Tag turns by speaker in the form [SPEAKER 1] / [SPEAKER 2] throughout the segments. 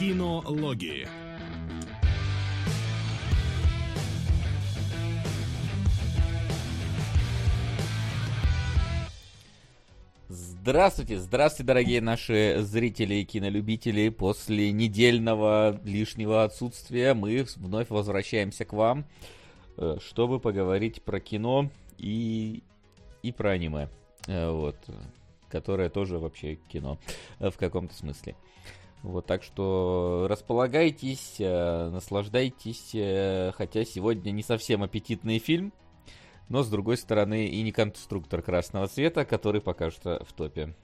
[SPEAKER 1] Кинологии.
[SPEAKER 2] Здравствуйте, здравствуйте, дорогие наши зрители и кинолюбители. После недельного лишнего отсутствия мы вновь возвращаемся к вам, э, чтобы поговорить про кино и, и про аниме. Э, вот, которое тоже вообще кино э, в каком-то смысле. Вот, так что располагайтесь, наслаждайтесь, хотя сегодня не совсем аппетитный фильм, но с другой стороны и не конструктор красного цвета, который пока что в топе.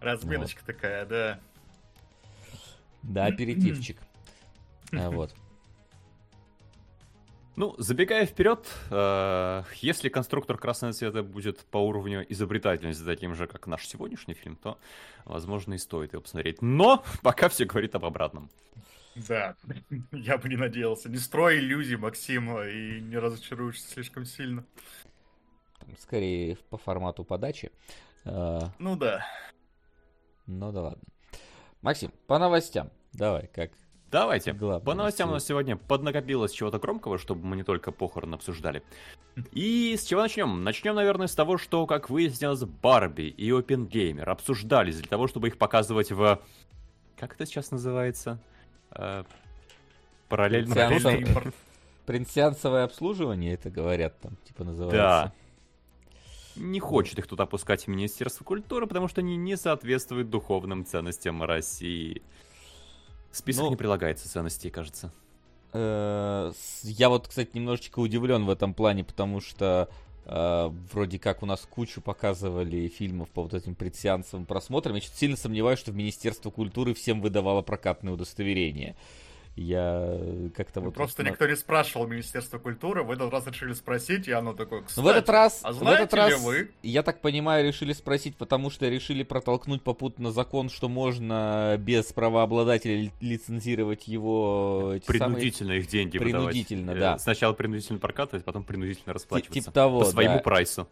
[SPEAKER 3] Разминочка вот. такая, да.
[SPEAKER 2] Да, аперитивчик. а, вот.
[SPEAKER 4] Ну, забегая вперед, э, если конструктор красного цвета будет по уровню изобретательности таким же, как наш сегодняшний фильм, то, возможно, и стоит его посмотреть. Но пока все говорит об обратном.
[SPEAKER 3] Да, я бы не надеялся. Не строй иллюзий, Максим, и не разочаруешься слишком сильно.
[SPEAKER 2] Скорее по формату подачи.
[SPEAKER 3] А, ну да.
[SPEAKER 2] Ну да ладно. Максим, по новостям. Давай, как
[SPEAKER 4] Давайте. Главное, по новостям у нас сегодня поднакопилось чего-то громкого, чтобы мы не только похорон обсуждали. И с чего начнем? Начнем, наверное, с того, что, как выяснилось, Барби и Опенгеймер обсуждались для того, чтобы их показывать в... Как это сейчас называется? э, параллельно
[SPEAKER 2] Принциансов... Принциансовое обслуживание, это говорят там, типа называется. Да.
[SPEAKER 4] Не хочет их тут опускать Министерство культуры, потому что они не соответствуют духовным ценностям России. Список ну, не прилагается ценностей, кажется.
[SPEAKER 2] Э, я вот, кстати, немножечко удивлен в этом плане, потому что э, вроде как у нас кучу показывали фильмов по вот этим предсеансовым просмотрам. Я сильно сомневаюсь, что в Министерство культуры всем выдавало прокатное удостоверение. Я как-то
[SPEAKER 3] ну,
[SPEAKER 2] вот...
[SPEAKER 3] Просто никто не спрашивал Министерство культуры, в этот раз решили спросить, и оно такое,
[SPEAKER 2] кстати, в этот раз, а знаете в этот раз, вы? Я так понимаю, решили спросить, потому что решили протолкнуть попутно закон, что можно без правообладателя лицензировать его...
[SPEAKER 4] Принудительно самые... их деньги
[SPEAKER 2] Принудительно,
[SPEAKER 4] выдавать.
[SPEAKER 2] да.
[SPEAKER 4] Сначала принудительно прокатывать, потом принудительно расплачиваться.
[SPEAKER 2] Типа того,
[SPEAKER 4] По своему
[SPEAKER 2] да.
[SPEAKER 4] прайсу.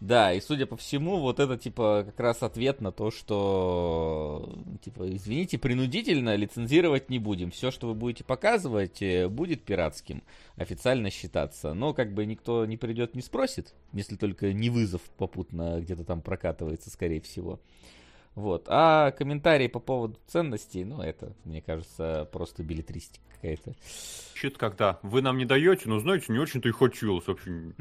[SPEAKER 2] Да, и судя по всему, вот это типа как раз ответ на то, что типа, извините, принудительно лицензировать не будем. Все, что вы будете показывать, э, будет пиратским, официально считаться. Но как бы никто не придет, не спросит, если только не вызов попутно где-то там прокатывается, скорее всего. Вот. А комментарии по поводу ценностей, ну, это, мне кажется, просто билетристика какая-то.
[SPEAKER 4] Чит когда вы нам не даете, но знаете, не очень-то и хотелось вообще.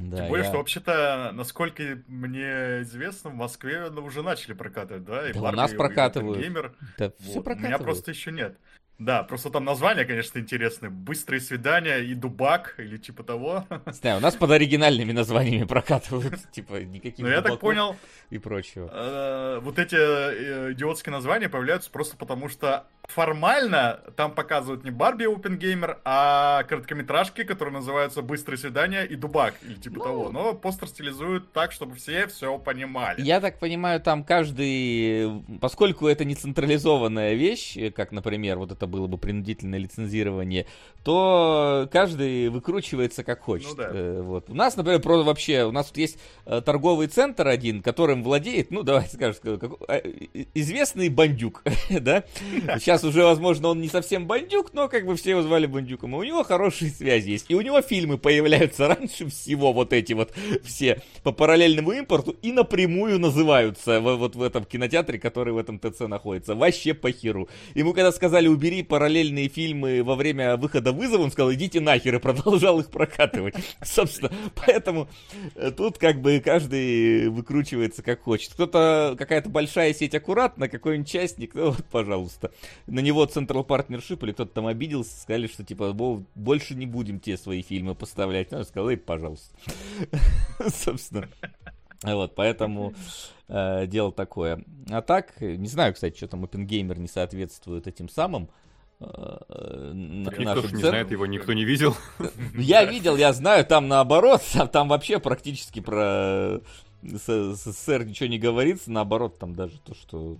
[SPEAKER 3] Да, Тем более, я... что вообще-то, насколько мне известно, в Москве ну, уже начали прокатывать, да?
[SPEAKER 2] И да Барби, у нас прокатывают.
[SPEAKER 3] И геймер.
[SPEAKER 2] Да, вот. все
[SPEAKER 3] прокатывают. У меня просто еще нет. Да, просто там названия, конечно, интересные. Быстрые свидания и дубак, или типа того.
[SPEAKER 2] Знаю, у нас под оригинальными названиями прокатывают, типа никаких
[SPEAKER 3] Ну, я так понял.
[SPEAKER 2] И прочего.
[SPEAKER 3] Э, вот эти э, идиотские названия появляются просто потому, что формально там показывают не Барби Опенгеймер, а короткометражки, которые называются «Быстрые свидания» и «Дубак», или типа ну... того. Но постер стилизуют так, чтобы все все понимали.
[SPEAKER 2] Я так понимаю, там каждый... Поскольку это не централизованная вещь, как, например, вот это было бы принудительное лицензирование, то каждый выкручивается как хочет. Ну, да. Э, вот. У нас, например, просто вообще, у нас тут есть э, торговый центр один, которым владеет, ну, давайте скажем, известный бандюк, да? Сейчас уже, возможно, он не совсем бандюк, но как бы все его звали бандюком. И у него хорошие связи есть. И у него фильмы появляются раньше всего, вот эти вот все по параллельному импорту, и напрямую называются вот в этом кинотеатре, который в этом ТЦ находится. Вообще по херу. Ему когда сказали, убери параллельные фильмы во время выхода вызова, он сказал, идите нахер, и продолжал их прокатывать. Собственно, поэтому э, тут как бы каждый выкручивается как хочет. Кто-то, какая-то большая сеть аккуратно, какой-нибудь частник, ну вот, пожалуйста на него Central Partnership или кто-то там обиделся, сказали, что типа больше не будем те свои фильмы поставлять. Ну, я сказал, эй, пожалуйста. Собственно. Вот, поэтому э, дело такое. А так, не знаю, кстати, что там OpenGamer не соответствует этим самым.
[SPEAKER 4] Э, никто же не знает, его никто не видел.
[SPEAKER 2] Я видел, я знаю, там наоборот, там вообще практически про СССР ничего не говорится, наоборот, там даже то, что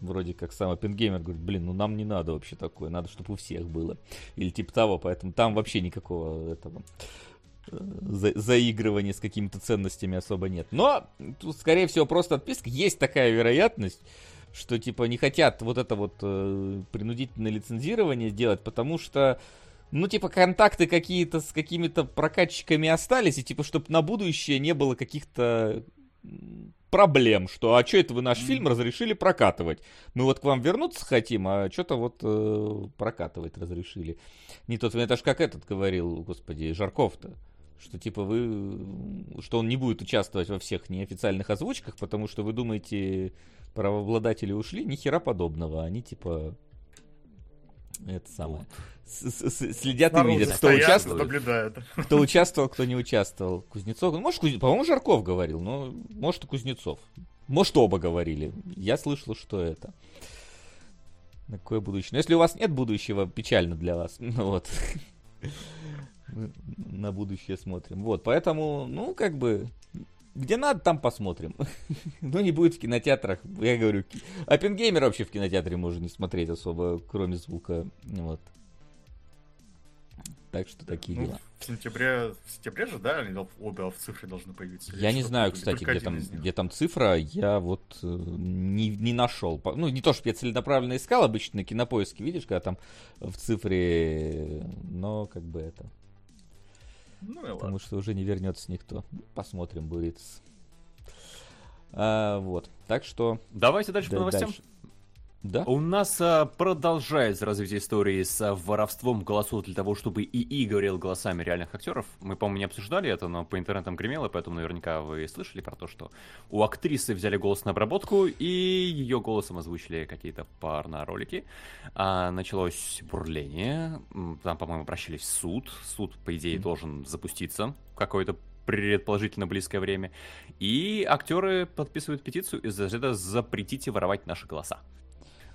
[SPEAKER 2] вроде как сам Оппенгеймер говорит, блин, ну нам не надо вообще такое, надо, чтобы у всех было. Или типа того, поэтому там вообще никакого этого э, за заигрывания с какими-то ценностями особо нет. Но тут, скорее всего, просто отписка. Есть такая вероятность, что типа не хотят вот это вот э, принудительное лицензирование делать, потому что ну, типа, контакты какие-то с какими-то прокатчиками остались, и, типа, чтобы на будущее не было каких-то проблем, что а что это вы наш mm-hmm. фильм разрешили прокатывать? Мы вот к вам вернуться хотим, а что-то вот э, прокатывать разрешили. Не тот, это ж как этот говорил, господи, Жарков-то, что типа вы, что он не будет участвовать во всех неофициальных озвучках, потому что вы думаете, правообладатели ушли, ни хера подобного, они типа это самое. Следят и видят, кто участвовал. Наблюдают. Кто участвовал, кто не участвовал. Кузнецов. Ну, может, Куз... по-моему, Жарков говорил, но может и Кузнецов. Может, оба говорили. Я слышал, что это. На какое будущее? Но если у вас нет будущего, печально для вас. Ну вот. На будущее смотрим. Вот, поэтому, ну, как бы, где надо, там посмотрим. Но не будет в кинотеатрах. Я говорю, Оппенгеймер вообще в кинотеатре можно не смотреть особо, кроме звука. Вот. Так что такие ну, дела.
[SPEAKER 3] В сентябре, в сентябре же, да, они обе в цифре должны появиться.
[SPEAKER 2] Я не знаю, кстати, где там, где там цифра, я вот э, не, не нашел. Ну, не то, что я целенаправленно искал, обычно на кинопоиске, видишь, когда там в цифре, но как бы это. Ну, Потому ладно. что уже не вернется никто. Посмотрим, будет. А, вот. Так что.
[SPEAKER 4] Давайте дальше да, по новостям. Дальше.
[SPEAKER 2] Да?
[SPEAKER 4] У нас а, продолжается развитие истории с а, воровством голосов для того, чтобы ИИ говорил голосами реальных актеров. Мы, по-моему, не обсуждали это, но по интернетам гремело, поэтому наверняка вы слышали про то, что у актрисы взяли голос на обработку, и ее голосом озвучили какие-то порно-ролики. А, началось бурление, там, по-моему, обращались в суд. Суд, по идее, mm-hmm. должен запуститься какое-то предположительно близкое время. И актеры подписывают петицию из-за этого «Запретите воровать наши голоса».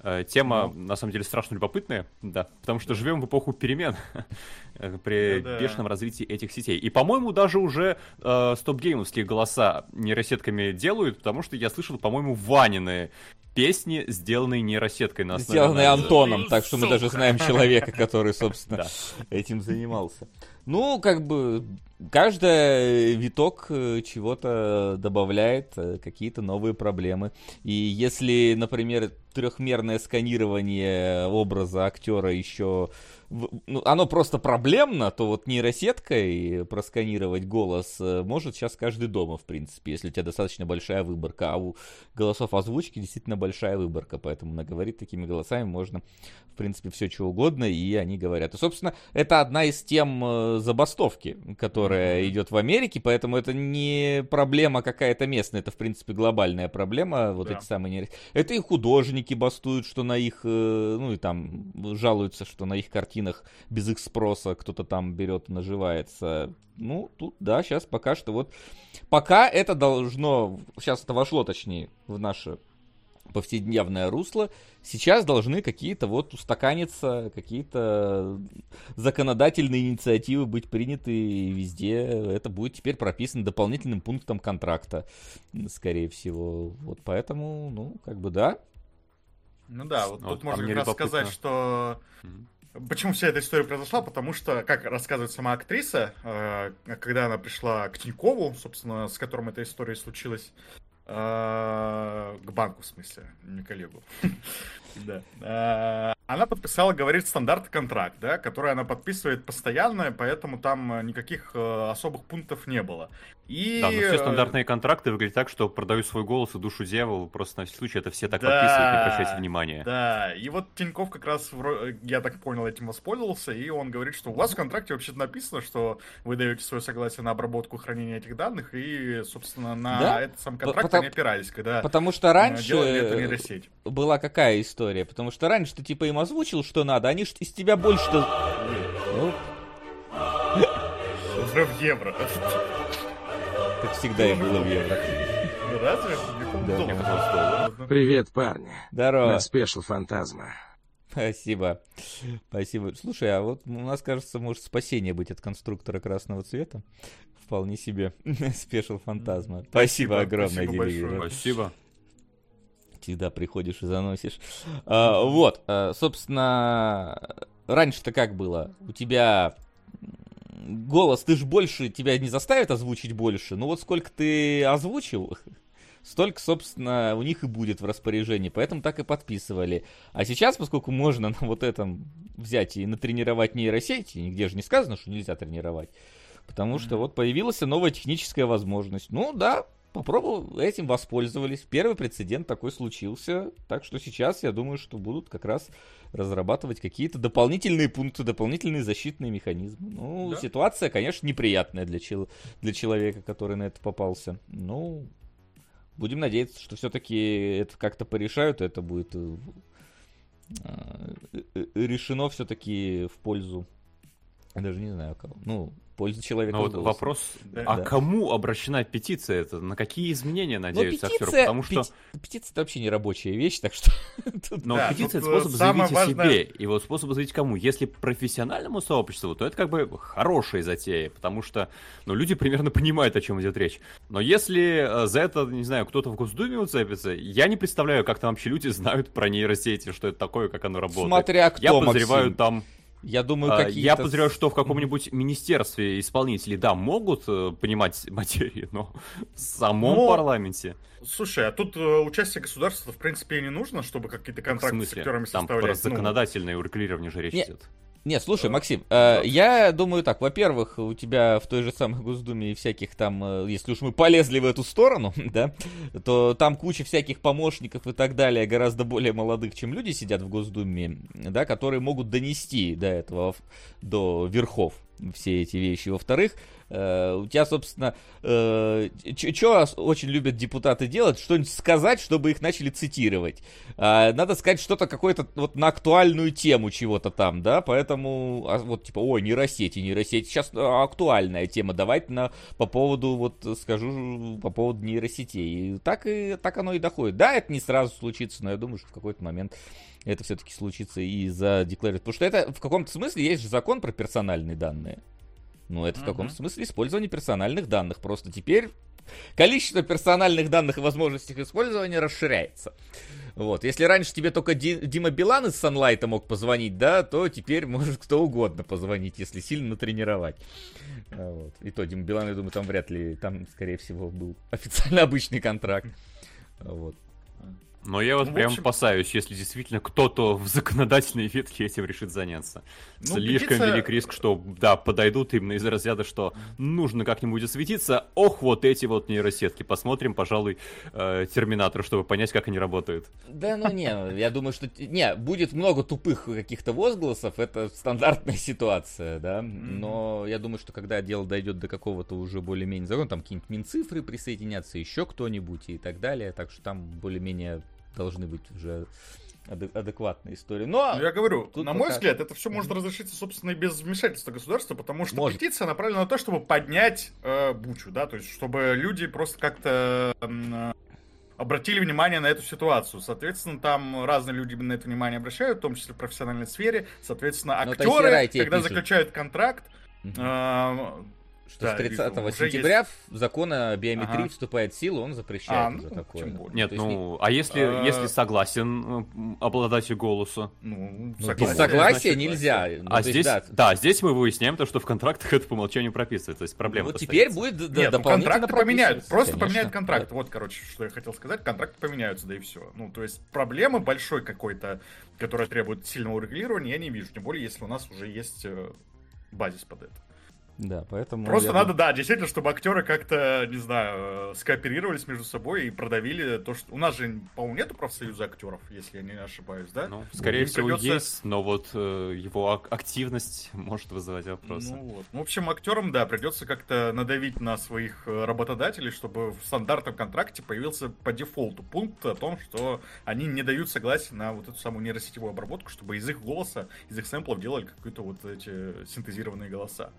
[SPEAKER 4] Э, тема, ну. на самом деле, страшно любопытная, да, потому что живем в эпоху перемен при ну, да. бешеном развитии этих сетей. И, по-моему, даже уже э, стоп-геймовские голоса нейросетками делают, потому что я слышал, по-моему, Ванины песни, сделанные нейросеткой на
[SPEAKER 2] основе... Сделанные Антоном, так что мы даже знаем человека, который, собственно, этим занимался. Ну, как бы, каждый виток э, чего-то добавляет э, какие-то новые проблемы. И если, например, трехмерное сканирование образа актера еще оно просто проблемно, то вот нейросеткой просканировать голос э, может сейчас каждый дома, в принципе, если у тебя достаточно большая выборка. А у голосов озвучки действительно большая выборка, поэтому наговорить такими голосами можно, в принципе, все что угодно, и они говорят. И, собственно, это одна из тем э, забастовки, которая идет в Америке, поэтому это не проблема какая-то местная, это, в принципе, глобальная проблема, вот да. эти самые нейросетки. Это и художники бастуют, что на их, э, ну и там жалуются, что на их картины картинах без их спроса кто-то там берет, наживается. Ну, тут, да, сейчас пока что вот... Пока это должно... Сейчас это вошло, точнее, в наше повседневное русло, сейчас должны какие-то вот устаканиться, какие-то законодательные инициативы быть приняты везде. Это будет теперь прописано дополнительным пунктом контракта, скорее всего. Вот поэтому, ну, как бы да.
[SPEAKER 3] Ну да, вот, вот тут можно как раз сказать, что mm-hmm. Почему вся эта история произошла? Потому что, как рассказывает сама актриса, э, когда она пришла к Тинькову, собственно, с которым эта история случилась, э, к банку, в смысле, не коллегу. Да. Э, она подписала, говорит, стандартный контракт, да, который она подписывает постоянно, поэтому там никаких особых пунктов не было.
[SPEAKER 4] И... Да, но все стандартные контракты выглядят так, что продаю свой голос и душу дьяволу, просто на всякий случай это все так да, подписывают, не обращайте внимания.
[SPEAKER 3] Да, и вот Тиньков как раз, я так понял, этим воспользовался, и он говорит, что у вас в контракте вообще написано, что вы даете свое согласие на обработку хранения этих данных, и, собственно, на да? этот сам контракт потому, они опирались, когда
[SPEAKER 2] Потому что раньше была какая история? Потому что раньше ты типа им озвучил, что надо, они из тебя больше-то...
[SPEAKER 3] Уже в евро.
[SPEAKER 2] Как всегда и было в евро.
[SPEAKER 3] Ну, разве?
[SPEAKER 1] Да. Привет, парни.
[SPEAKER 2] Здорово.
[SPEAKER 1] На спешл фантазма.
[SPEAKER 2] Спасибо. Спасибо. Слушай, а вот у нас, кажется, может спасение быть от конструктора красного цвета. Вполне себе. Спешл фантазма. Спасибо, спасибо огромное,
[SPEAKER 4] Спасибо Спасибо.
[SPEAKER 2] Всегда приходишь и заносишь. А, вот, а, собственно, раньше-то как было? У тебя голос, ты же больше, тебя не заставит озвучить больше. Ну вот сколько ты озвучил, столько, собственно, у них и будет в распоряжении, поэтому так и подписывали. А сейчас, поскольку можно на вот этом взять и натренировать нейросети, нигде же не сказано, что нельзя тренировать, потому что вот появилась новая техническая возможность. Ну да, попробовал, этим воспользовались. Первый прецедент такой случился, так что сейчас я думаю, что будут как раз разрабатывать какие-то дополнительные пункты, дополнительные защитные механизмы. Ну, да? ситуация, конечно, неприятная для, чел- для человека, который на это попался. Ну, будем надеяться, что все-таки это как-то порешают, это будет э, э, решено все-таки в пользу. Я даже не знаю кого. Ну, пользу человека.
[SPEAKER 4] Но вот вопрос, да. а да. кому обращена петиция? Это на какие изменения надеются актеры? Потому что
[SPEAKER 2] пети... петиция это вообще не рабочая вещь, так что.
[SPEAKER 4] Но да, петиция это способ заявить важное... о себе. И вот способ заявить кому? Если профессиональному сообществу, то это как бы хорошая затея, потому что ну, люди примерно понимают, о чем идет речь. Но если э, за это, не знаю, кто-то в Госдуме уцепится, я не представляю, как там вообще люди знают про нейросети, что это такое, как оно работает.
[SPEAKER 2] Смотря кто,
[SPEAKER 4] Я подозреваю Максим. там
[SPEAKER 2] я думаю, а, какие-то...
[SPEAKER 4] Я подозреваю, что в каком-нибудь министерстве исполнители, да, могут э, понимать материи, но в самом но... парламенте...
[SPEAKER 3] Слушай, а тут э, участие государства, в принципе, и не нужно, чтобы какие-то контракты с актерами
[SPEAKER 4] составлять? Там про законодательное ну... урегулирование же речь не... идет.
[SPEAKER 2] Нет, слушай, Максим, э, я думаю так, во-первых, у тебя в той же самой Госдуме и всяких там, э, если уж мы полезли в эту сторону, да, то там куча всяких помощников и так далее, гораздо более молодых, чем люди сидят в Госдуме, да, которые могут донести до этого, до верхов все эти вещи. Во-вторых, Э, у тебя, собственно, э, что очень любят депутаты делать? Что-нибудь сказать, чтобы их начали цитировать. Э, надо сказать что-то какое-то вот на актуальную тему чего-то там, да, поэтому а, вот типа, ой, нейросети, нейросети, сейчас а, актуальная тема, давайте на, по поводу, вот скажу, по поводу нейросетей. И так, и так оно и доходит. Да, это не сразу случится, но я думаю, что в какой-то момент это все-таки случится и задекларирует. Потому что это в каком-то смысле есть же закон про персональные данные. Ну, это uh-huh. в каком смысле использование персональных данных. Просто теперь количество персональных данных и возможностей их использования расширяется. Вот. Если раньше тебе только Ди- Дима Билан из Sunlight мог позвонить, да, то теперь может кто угодно позвонить, если сильно натренировать. А, вот. И то Дима Билан, я думаю, там вряд ли, там, скорее всего, был официально обычный контракт. Вот.
[SPEAKER 4] Но я вот ну, прям общем... опасаюсь, если действительно кто-то в законодательной ветке этим решит заняться. Ну, Слишком петиция... велик риск, что, да, подойдут именно из разряда, что нужно как-нибудь осветиться. Ох, вот эти вот нейросетки. Посмотрим, пожалуй, э, Терминатор, чтобы понять, как они работают.
[SPEAKER 2] Да, ну не, я думаю, что... Не, будет много тупых каких-то возгласов, это стандартная ситуация, да. Но я думаю, что когда дело дойдет до какого-то уже более-менее закона, там какие-нибудь Минцифры присоединятся, еще кто-нибудь и так далее. Так что там более-менее должны быть уже адекватная история. Но
[SPEAKER 3] ну, я говорю, на мой взгляд, это все может разрешиться, собственно, и без вмешательства государства, потому что может. петиция направлена на то, чтобы поднять э, бучу, да, то есть чтобы люди просто как-то э, обратили внимание на эту ситуацию. Соответственно, там разные люди на это внимание обращают, в том числе в профессиональной сфере. Соответственно, ну, актеры, когда пишут. заключают контракт, э,
[SPEAKER 2] что да, с 30 сентября есть... закон о биометрии ага. вступает в силу, он запрещает а, уже ну, такое.
[SPEAKER 4] Нет, ну, не... а если, а... если согласен обладатель голоса?
[SPEAKER 2] Ну, ну согласие, без согласия значит, нельзя.
[SPEAKER 4] Ну, а здесь, есть, да. да, здесь мы выясняем то, что в контрактах это по умолчанию прописывается, то есть проблема
[SPEAKER 2] Вот теперь будет
[SPEAKER 3] Нет, ну, контракты поменяют, просто Конечно. поменяют контракт. Вот, короче, что я хотел сказать, контракты поменяются, да и все. Ну, то есть проблемы большой какой-то, которая требует сильного регулирования, я не вижу, тем более, если у нас уже есть э, базис под это.
[SPEAKER 2] Да, поэтому...
[SPEAKER 3] Просто надо, да, действительно, чтобы актеры как-то, не знаю, скооперировались между собой и продавили то, что... У нас же, по-моему, нету профсоюза актеров, если я не ошибаюсь, да?
[SPEAKER 4] Ну, скорее Им всего, придется... есть, но вот э, его активность может вызывать вопросы.
[SPEAKER 3] Ну, вот. Ну, в общем, актерам, да, придется как-то надавить на своих э, работодателей, чтобы в стандартном контракте появился по дефолту пункт о том, что они не дают согласия на вот эту самую нейросетевую обработку, чтобы из их голоса, из их сэмплов делали какие-то вот эти синтезированные голоса.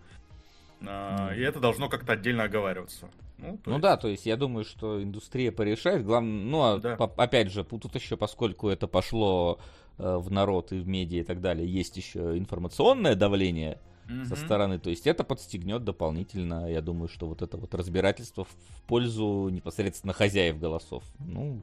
[SPEAKER 3] А, и это должно как-то отдельно оговариваться.
[SPEAKER 2] Ну, ну есть... да, то есть я думаю, что индустрия порешает. Главное, ну, а да. по, опять же, тут еще, поскольку это пошло э, в народ и в медиа и так далее, есть еще информационное давление mm-hmm. со стороны. То есть это подстегнет дополнительно, я думаю, что вот это вот разбирательство в пользу непосредственно хозяев голосов. Ну,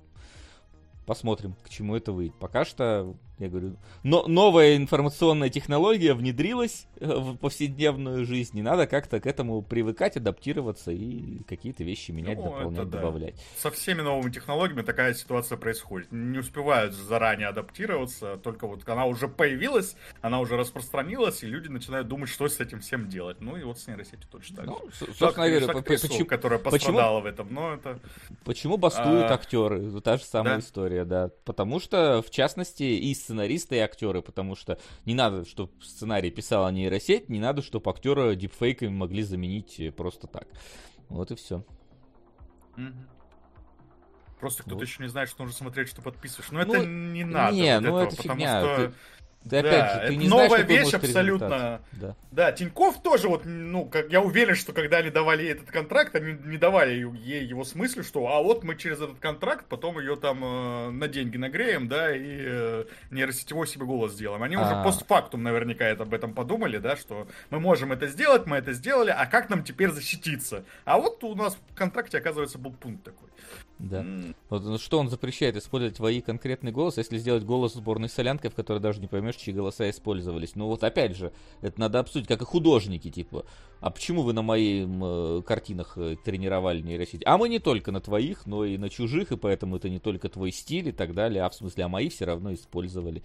[SPEAKER 2] посмотрим, к чему это выйдет. Пока что Я говорю, но новая информационная технология внедрилась э, в повседневную жизнь, и надо как-то к этому привыкать, адаптироваться и какие-то вещи менять, ну, дополнять, да. добавлять.
[SPEAKER 3] Со всеми новыми технологиями такая ситуация происходит. Не успевают заранее адаптироваться, только вот она уже появилась, она уже распространилась, и люди начинают думать, что с этим всем делать. Ну и вот с нейросетью точно так
[SPEAKER 2] ну, же. Собственно говоря,
[SPEAKER 3] почему, которая пострадала почему, в этом, но это...
[SPEAKER 2] Почему бастуют а... актеры? Та же самая да? история, да. Потому что, в частности, из сценаристы и актеры, потому что не надо, чтобы сценарий писала нейросеть, не надо, чтобы актера дипфейками могли заменить э, просто так. Вот и все.
[SPEAKER 3] Просто кто-то вот. еще не знает, что нужно смотреть, что подписываешь. Но ну, это не надо. Не, вот ну этого, это фигня. Что...
[SPEAKER 2] Ты да, да, опять же, ты не
[SPEAKER 3] новая
[SPEAKER 2] знаешь,
[SPEAKER 3] вещь абсолютно. Да. да, Тиньков тоже вот, ну, как я уверен, что когда они давали этот контракт, они не давали ей его смысле, что, а вот мы через этот контракт потом ее там э, на деньги нагреем, да, и э, нейросетевой себе голос сделаем. Они уже а. постфактум наверняка это, об этом подумали, да, что мы можем это сделать, мы это сделали, а как нам теперь защититься? А вот у нас в контракте, оказывается, был пункт такой.
[SPEAKER 2] Да. Mm. Вот, ну, что он запрещает использовать твои конкретный голос, если сделать голос сборной солянкой, в которой даже не поймешь, чьи голоса использовались. Ну вот опять же, это надо обсудить, как и художники, типа. А почему вы на моих э, картинах э, тренировали нейросеть? А мы не только на твоих, но и на чужих, и поэтому это не только твой стиль и так далее, а в смысле, а мои все равно использовали.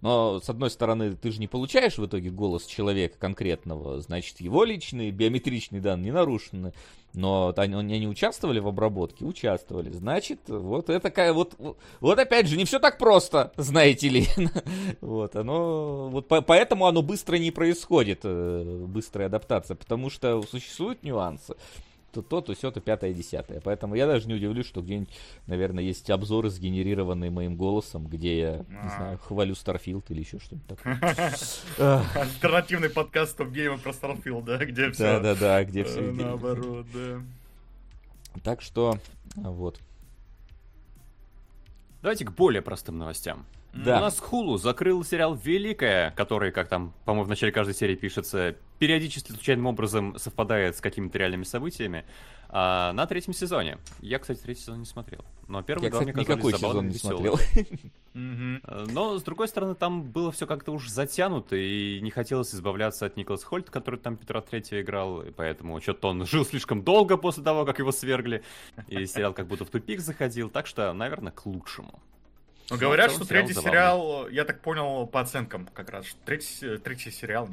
[SPEAKER 2] Но, с одной стороны, ты же не получаешь в итоге голос человека конкретного, значит, его личные биометричные данные не нарушены. Но они, они участвовали в обработке? Участвовали. Значит, вот это такая вот... Вот опять же, не все так просто, знаете ли. вот, оно... Вот по, поэтому оно быстро не происходит, э, быстрая адаптация, потому что существуют нюансы то то, то все, то пятое, десятое. Поэтому я даже не удивлюсь, что где-нибудь, наверное, есть обзоры, сгенерированные моим голосом, где я, не а. знаю, хвалю Starfield или еще что-нибудь такое.
[SPEAKER 3] Альтернативный подкаст Топ Гейма про Starfield, да, где все...
[SPEAKER 2] Да-да-да, где все... Э,
[SPEAKER 3] наоборот, да.
[SPEAKER 2] Так что, вот.
[SPEAKER 4] Давайте к более простым новостям. Да. У нас Хулу закрыл сериал «Великая», который, как там, по-моему, в начале каждой серии пишется, периодически случайным образом совпадает с какими-то реальными событиями. А, на третьем сезоне. Я, кстати, третий сезон не смотрел. Но первый
[SPEAKER 2] Я,
[SPEAKER 4] два
[SPEAKER 2] кстати, мне никакой сезон не смотрел.
[SPEAKER 4] А, но, с другой стороны, там было все как-то уж затянуто, и не хотелось избавляться от Николаса Хольта, который там Петра Третьего играл, и поэтому что-то он жил слишком долго после того, как его свергли, и сериал как будто в тупик заходил, так что, наверное, к лучшему.
[SPEAKER 3] Но ну, говорят, что третий сериал, я так понял по оценкам как раз, что третий, третий сериал,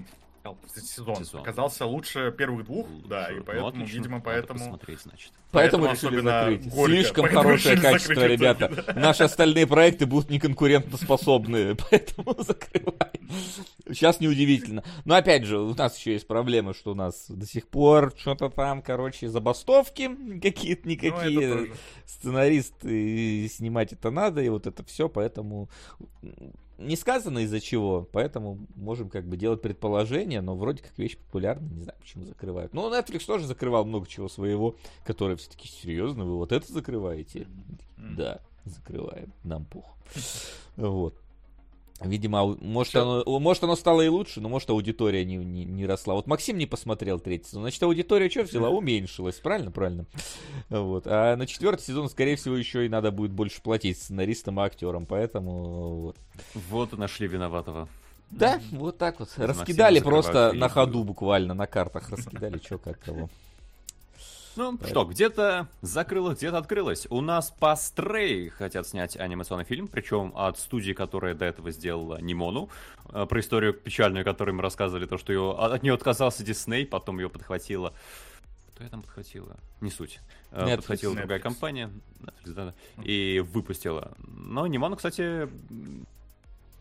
[SPEAKER 3] сезон, сезон, оказался лучше первых двух, лучше. да, и ну, поэтому, ну, видимо, поэтому...
[SPEAKER 4] Посмотреть, значит.
[SPEAKER 2] Поэтому, поэтому решили закрыть. Горько. Слишком поэтому хорошее качество, закрыть ребята. Да. Наши остальные проекты будут неконкурентоспособные, поэтому закрываем. Сейчас неудивительно. Но опять же, у нас еще есть проблемы, что у нас до сих пор что-то там, короче, забастовки какие-то никакие. Ну, Сценаристы снимать это надо, и вот это все, поэтому не сказано из-за чего, поэтому можем как бы делать предположения, но вроде как вещь популярная, не знаю, почему закрывают. Ну, Netflix тоже закрывал много чего своего, которое все-таки серьезно, вы вот это закрываете? Да, закрываем, нам пух. Вот. Видимо, может оно, может оно стало и лучше, но может аудитория не, не, не росла. Вот Максим не посмотрел третий сезон. Значит, аудитория что взяла? Уменьшилась. Правильно? Правильно. Вот. А на четвертый сезон, скорее всего, еще и надо будет больше платить сценаристам и актерам. Поэтому вот.
[SPEAKER 4] Вот и нашли виноватого.
[SPEAKER 2] Да, вот так вот. Раскидали просто на ходу буквально, на картах. Раскидали, что как кого.
[SPEAKER 4] Ну что, где-то закрылось, где-то открылось. У нас по Stray хотят снять анимационный фильм, причем от студии, которая до этого сделала Нимону, э, про историю печальную, которую мы рассказывали, то, что ее, от нее отказался Дисней, потом ее подхватила кто я там подхватила? Не суть. Э, Netflix, подхватила Netflix. другая компания Netflix, да, да, и выпустила. Но Нимону, кстати,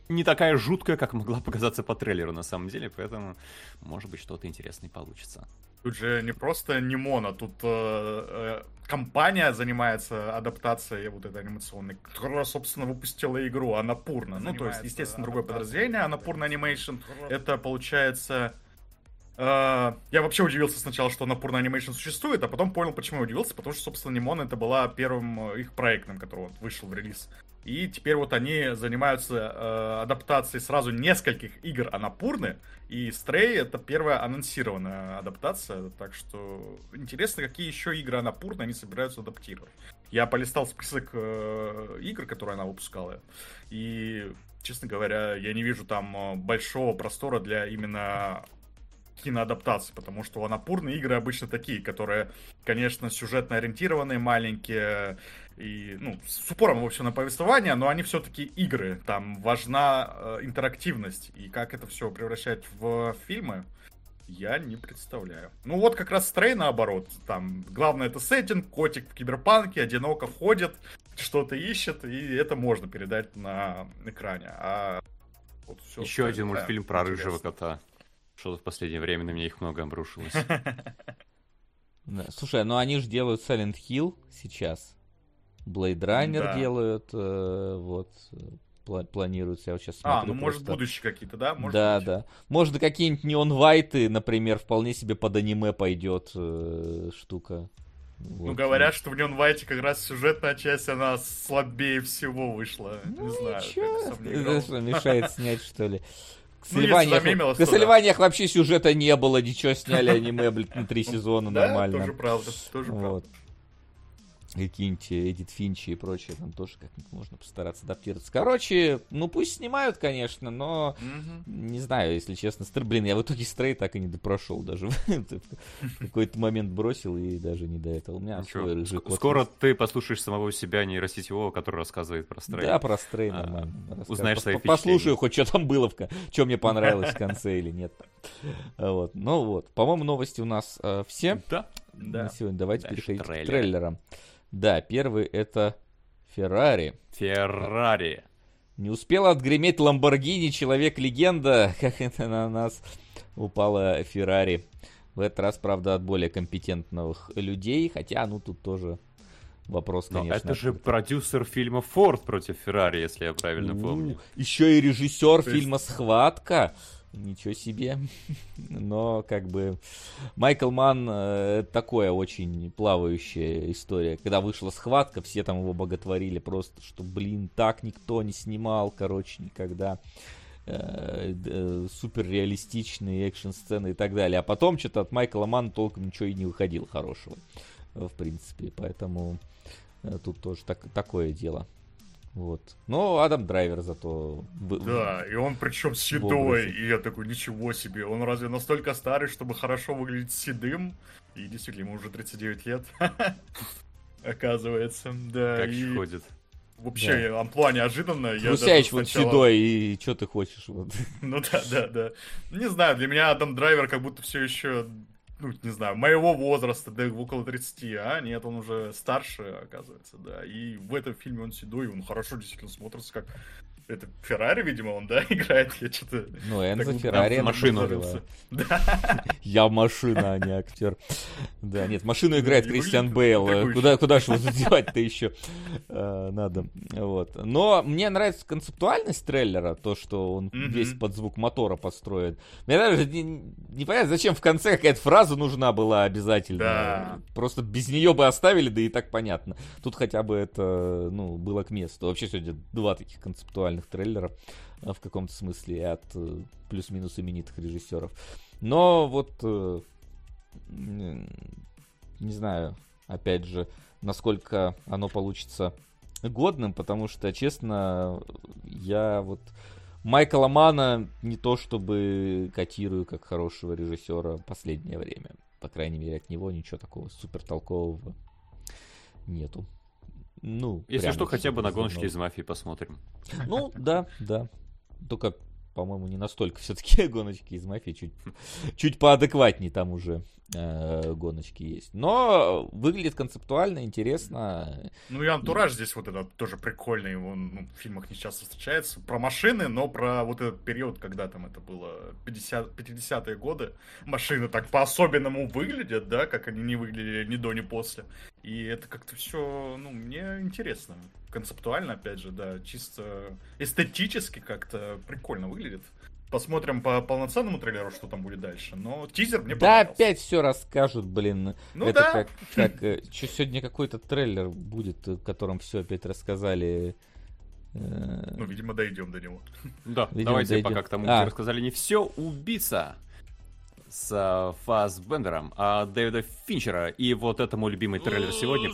[SPEAKER 4] не такая жуткая, как могла показаться по трейлеру на самом деле, поэтому может быть что-то интересное получится.
[SPEAKER 3] Тут же не просто Нимона, тут э, э, компания занимается адаптацией вот этой анимационной, которая, собственно, выпустила игру Анапурна. Ну, то есть, естественно, другое подразделение. Анапурна Animation это, получается... Э, я вообще удивился сначала, что Анапурна Animation существует, а потом понял, почему я удивился, потому что, собственно, Нимон это была первым их проектом, который вот вышел в релиз и теперь вот они занимаются э, адаптацией сразу нескольких игр Анапурны. И Stray это первая анонсированная адаптация. Так что интересно, какие еще игры Анапурны они собираются адаптировать. Я полистал список э, игр, которые она выпускала. И честно говоря, я не вижу там э, большого простора для именно киноадаптации, потому что у Анапурны игры обычно такие, которые, конечно, сюжетно ориентированные, маленькие, и, ну, с упором, в общем, на повествование, но они все-таки игры, там важна э, интерактивность, и как это все превращать в фильмы, я не представляю. Ну вот как раз Стрей наоборот. Там главное это сеттинг, котик в киберпанке, одиноко ходит, что-то ищет, и это можно передать на экране. А
[SPEAKER 4] вот все Еще один мультфильм про интересно. рыжего кота. Что-то в последнее время на меня их много обрушилось.
[SPEAKER 2] Слушай, ну они же делают Silent Hill сейчас. Blade Runner да. делают, э, вот, планируется. Я вот сейчас
[SPEAKER 3] смотрю. А, ну может будущие какие-то, да? Может
[SPEAKER 2] да,
[SPEAKER 3] быть.
[SPEAKER 2] да. Может какие-нибудь неон вайты, например, вполне себе под аниме пойдет э, штука.
[SPEAKER 3] Вот. Ну, говорят, что в Neon White как раз сюжетная часть, она слабее всего вышла. Ну, не знаю. Это
[SPEAKER 2] что, мешает снять, что ли? К Сальваниях, ну, вообще сюжета не было, ничего сняли аниме, блядь, на три сезона нормально.
[SPEAKER 3] Да, тоже правда, тоже правда
[SPEAKER 2] какие-нибудь Эдит Финчи и прочее, там тоже как-нибудь можно постараться адаптироваться. Короче, ну пусть снимают, конечно, но mm-hmm. не знаю, если честно. Стр... Блин, я в итоге стрей так и не допрошел даже. Какой-то момент бросил и даже не до этого. У меня свой
[SPEAKER 4] рыжий кот. Скоро ты послушаешь самого себя нейросетевого, который рассказывает про стрей.
[SPEAKER 2] Да, про стрей а, нормально.
[SPEAKER 4] Узнаешь свои
[SPEAKER 2] Послушаю хоть, что там было, что мне понравилось в конце или нет. Вот. Ну вот. По-моему, новости у нас э, все.
[SPEAKER 4] Да.
[SPEAKER 2] На сегодня давайте переходить к трейлерам. Да, первый это Феррари.
[SPEAKER 4] Феррари.
[SPEAKER 2] Не успел отгреметь Ламборгини, человек-легенда, как это на нас упала Феррари. В этот раз, правда, от более компетентных людей, хотя, ну, тут тоже вопрос, конечно.
[SPEAKER 4] Но это же продюсер фильма «Форд против Феррари», если я правильно помню.
[SPEAKER 2] Еще и режиссер фильма «Схватка». Ничего себе. Но как бы Майкл Ман э, такое очень плавающая история. Когда вышла схватка, все там его боготворили просто, что, блин, так никто не снимал, короче, никогда. Э, э, супер реалистичные экшн-сцены и так далее. А потом что-то от Майкла Мана толком ничего и не выходило хорошего, в принципе. Поэтому тут тоже так, такое дело. Вот. Но Адам Драйвер зато...
[SPEAKER 3] Да, и он причем седой, и я такой, ничего себе, он разве настолько старый, чтобы хорошо выглядеть седым? И действительно, ему уже 39 лет, оказывается, да.
[SPEAKER 4] Как и... ходит.
[SPEAKER 3] Вообще, да. амплуа неожиданно.
[SPEAKER 2] Русяич вот сначала... седой, и что ты хочешь? Вот.
[SPEAKER 3] Ну да, да, да. Не знаю, для меня Адам Драйвер как будто все еще ну, не знаю, моего возраста, да, около 30, а? Нет, он уже старше, оказывается, да, и в этом фильме он седой, он хорошо действительно смотрится, как это Феррари, видимо, он, да, играет? Я что-то...
[SPEAKER 2] Ну, Энзо Феррари машину Да. Я машина, а не актер. Да, нет, машину играет Кристиан Бейл. Куда, куда же его девать-то еще э, надо? Вот. Но мне нравится концептуальность трейлера, то, что он весь под звук мотора построен. Мне даже не, понятно, зачем в конце какая-то фраза нужна была обязательно. Просто без нее бы оставили, да и так понятно. Тут хотя бы это, ну, было к месту. Вообще сегодня два таких концептуальных нормальных трейлеров э, в каком-то смысле от э, плюс-минус именитых режиссеров. Но вот э, не знаю, опять же, насколько оно получится годным, потому что, честно, я вот Майкла Мана не то чтобы котирую как хорошего режиссера последнее время. По крайней мере, от него ничего такого супер толкового нету. Ну,
[SPEAKER 4] Если что, хотя бы на гоночки из мафии посмотрим.
[SPEAKER 2] Ну, да, да. Только, по-моему, не настолько все-таки гоночки из мафии, чуть, чуть поадекватнее там уже э, гоночки есть. Но выглядит концептуально, интересно.
[SPEAKER 3] Ну и антураж здесь вот этот тоже прикольный, он ну, в фильмах не часто встречается. Про машины, но про вот этот период, когда там это было 50, 50-е годы. Машины так по-особенному выглядят, да, как они не выглядели ни до, ни после. И это как-то все, ну, мне интересно. Концептуально, опять же, да, чисто эстетически как-то прикольно выглядит. Посмотрим по полноценному трейлеру, что там будет дальше. Но тизер мне
[SPEAKER 2] Да, опять все расскажут, блин. Ну Это да. как, как э, что сегодня какой-то трейлер будет, в котором все опять рассказали.
[SPEAKER 3] Э, ну, видимо, дойдем до него.
[SPEAKER 4] Да, видимо, давайте дойдем. пока к тому, а. где рассказали не все. Убийца с uh, Фассбендером, а Дэвида Финчера. И вот это мой любимый трейлер сегодня.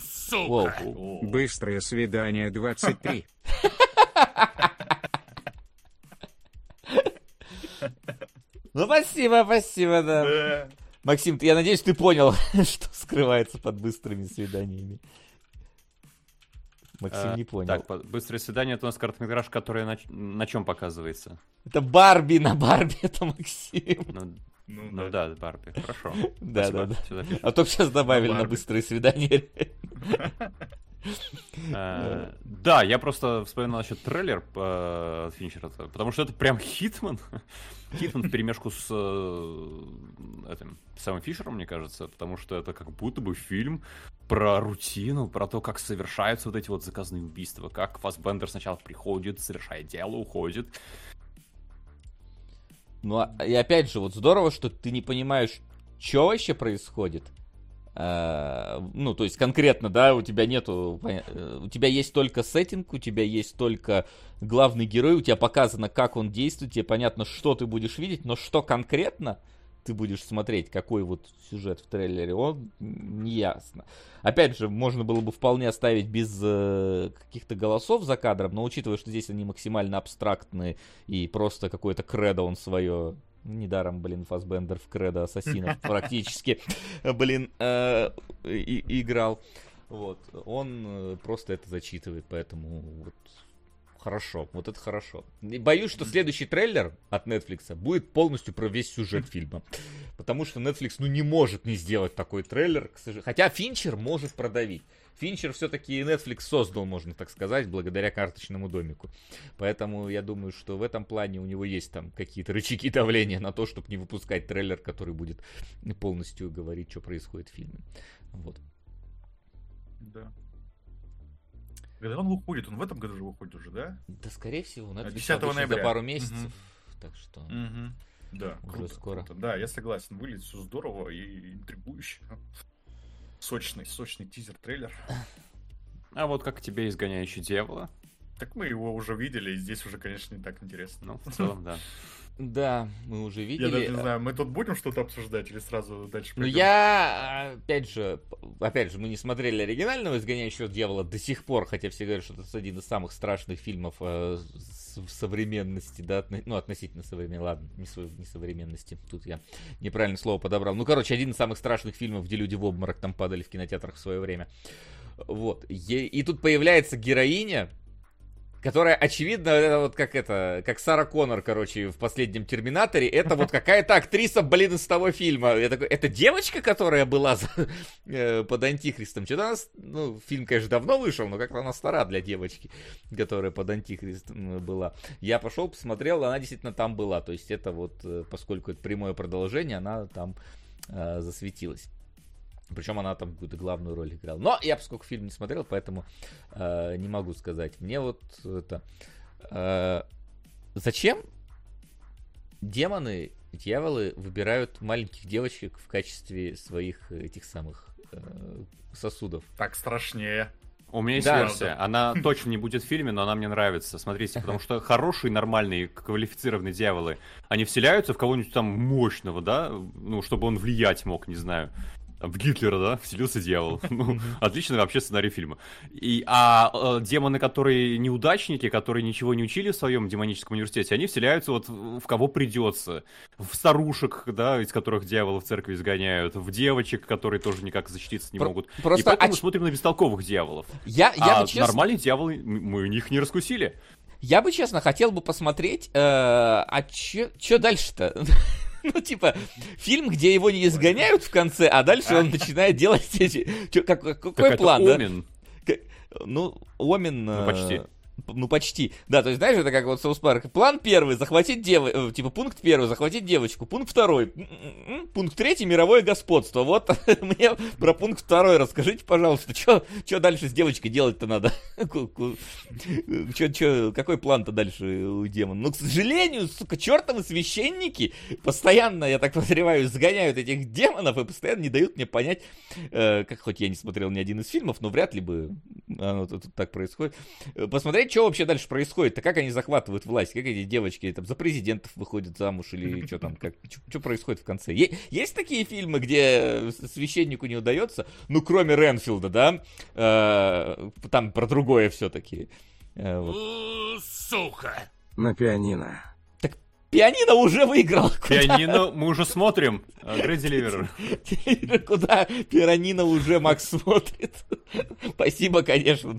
[SPEAKER 1] Быстрое свидание 23.
[SPEAKER 2] Ну, спасибо, спасибо, да.
[SPEAKER 3] Да.
[SPEAKER 2] Максим, я надеюсь, ты понял, что скрывается под быстрыми свиданиями. Максим
[SPEAKER 4] А,
[SPEAKER 2] не понял.
[SPEAKER 4] Так, быстрое свидание это у нас короткометраж, который на, на чем показывается?
[SPEAKER 2] Это Барби на Барби, это Максим.
[SPEAKER 4] Ну,
[SPEAKER 3] Ну,
[SPEAKER 4] ну да, Барби. Хорошо.
[SPEAKER 2] Да, да, да. А то сейчас добавили
[SPEAKER 3] На
[SPEAKER 2] быстрые свидания.
[SPEAKER 4] Э, Да, я просто вспоминал насчет трейлер э, от Финчера, потому что это прям Хитман. Хитман в перемешку с э, этим самым Фишером, мне кажется, потому что это как будто бы фильм про рутину, про то, как совершаются вот эти вот заказные убийства, как Фассбендер сначала приходит, совершает дело, уходит.
[SPEAKER 2] Ну, а- и опять же, вот здорово, что ты не понимаешь, что вообще происходит. А, ну, то есть конкретно, да, у тебя нету, э, у тебя есть только сеттинг, у тебя есть только главный герой, у тебя показано, как он действует, тебе понятно, что ты будешь видеть, но что конкретно ты будешь смотреть, какой вот сюжет в трейлере, он не ясно. Опять же, можно было бы вполне оставить без э, каких-то голосов за кадром, но учитывая, что здесь они максимально абстрактные и просто какое-то кредо он свое Недаром, блин, Фасбендер в кредо ассасинов практически, блин, э, и- играл. Вот, он э, просто это зачитывает, поэтому вот хорошо, вот это хорошо. Боюсь, что следующий трейлер от Netflix будет полностью про весь сюжет фильма. Потому что Netflix, ну, не может не сделать такой трейлер, к сожалению. Хотя Финчер может продавить. Финчер все-таки Netflix создал, можно так сказать, благодаря карточному домику. Поэтому я думаю, что в этом плане у него есть там какие-то рычаги давления на то, чтобы не выпускать трейлер, который будет полностью говорить, что происходит в фильме. Вот.
[SPEAKER 3] Да. Когда он выходит? Он в этом году же выходит уже, да?
[SPEAKER 2] Да, скорее всего, Netflix
[SPEAKER 3] 10
[SPEAKER 2] обычно
[SPEAKER 3] ноября.
[SPEAKER 2] за пару месяцев.
[SPEAKER 3] Мгм.
[SPEAKER 2] Так что...
[SPEAKER 3] Угу. Да,
[SPEAKER 2] Уже
[SPEAKER 3] круто,
[SPEAKER 2] скоро.
[SPEAKER 3] круто. Да, я согласен. Выглядит все здорово и интригующе. Сочный, сочный тизер-трейлер.
[SPEAKER 4] А вот как тебе изгоняющий дьявола?
[SPEAKER 3] Так мы его уже видели, и здесь уже, конечно, не так интересно.
[SPEAKER 4] Ну, в целом, да.
[SPEAKER 2] Да, мы уже
[SPEAKER 3] Я
[SPEAKER 2] видели.
[SPEAKER 3] даже не знаю, мы тут будем что-то обсуждать или сразу дальше
[SPEAKER 2] Ну
[SPEAKER 3] пойдем?
[SPEAKER 2] я, опять же, опять же, мы не смотрели оригинального «Изгоняющего дьявола» до сих пор, хотя все говорят, что это один из самых страшных фильмов э, в современности, да, ну, относительно современности, ладно, не, не современности, тут я неправильное слово подобрал. Ну, короче, один из самых страшных фильмов, где люди в обморок там падали в кинотеатрах в свое время. Вот, и тут появляется героиня, которая, очевидно, это вот как это, как Сара Коннор, короче, в последнем Терминаторе, это вот какая-то актриса, блин, из того фильма. Я такой, это девочка, которая была за- э, под Антихристом? Что-то она, ну, фильм, конечно, давно вышел, но как-то она стара для девочки, которая под Антихристом была. Я пошел, посмотрел, она действительно там была. То есть это вот, э, поскольку это прямое продолжение, она там э, засветилась. Причем она там какую-то главную роль играла. Но я, поскольку фильм не смотрел, поэтому э, не могу сказать. Мне вот это... э, зачем демоны, дьяволы выбирают маленьких девочек в качестве своих этих самых э, сосудов?
[SPEAKER 3] Так страшнее.
[SPEAKER 4] У меня есть
[SPEAKER 2] Да.
[SPEAKER 4] версия. Она точно не будет в фильме, но она мне нравится. Смотрите, потому что хорошие, нормальные, квалифицированные дьяволы, они вселяются в кого-нибудь там мощного, да? Ну, чтобы он влиять мог, не знаю. В Гитлера, да, вселился дьявол. Ну, отличный вообще сценарий фильма. И, а э, демоны, которые неудачники, которые ничего не учили в своем демоническом университете, они вселяются вот в кого придется. В старушек, да, из которых дьявола в церкви изгоняют, в девочек, которые тоже никак защититься не
[SPEAKER 2] Про-
[SPEAKER 4] могут. И
[SPEAKER 2] просто
[SPEAKER 4] поэтому мы
[SPEAKER 2] оч-
[SPEAKER 4] смотрим на бестолковых дьяволов.
[SPEAKER 2] Я, я
[SPEAKER 4] а
[SPEAKER 2] бы честно...
[SPEAKER 4] нормальные дьяволы, мы них не раскусили.
[SPEAKER 2] Я бы, честно, хотел бы посмотреть, э, а что дальше-то? Ну, типа, фильм, где его не изгоняют в конце, а дальше он начинает делать эти... какой план, да? Ну, Омен...
[SPEAKER 4] Ну,
[SPEAKER 2] э,
[SPEAKER 4] почти.
[SPEAKER 2] Ну, почти. Да, то есть, знаешь, это как вот Соус Парк. План первый, захватить девочку, типа, пункт первый, захватить девочку. Пункт второй, пункт третий, мировое господство. Вот мне про пункт второй расскажите, пожалуйста, что дальше с девочкой делать-то надо? Чё- чё- какой план-то дальше у демона? Ну, к сожалению, сука, чертовы священники постоянно, я так подозреваю, сгоняют этих демонов и постоянно не дают мне понять, э, как хоть я не смотрел ни один из фильмов, но вряд ли бы оно тут тут так происходит. Э, Посмотреть, что вообще дальше происходит, как они захватывают власть, как эти девочки там за президентов выходят замуж или что там, как, что происходит в конце. Е- есть такие фильмы, где с- священнику не удается, ну, кроме Ренфилда, да, э, там про другое все-таки.
[SPEAKER 1] На пианино.
[SPEAKER 2] Пианино уже выиграл.
[SPEAKER 4] Пианино мы уже смотрим. Great
[SPEAKER 2] Deliverer. Куда пианино уже Макс смотрит. Спасибо, конечно.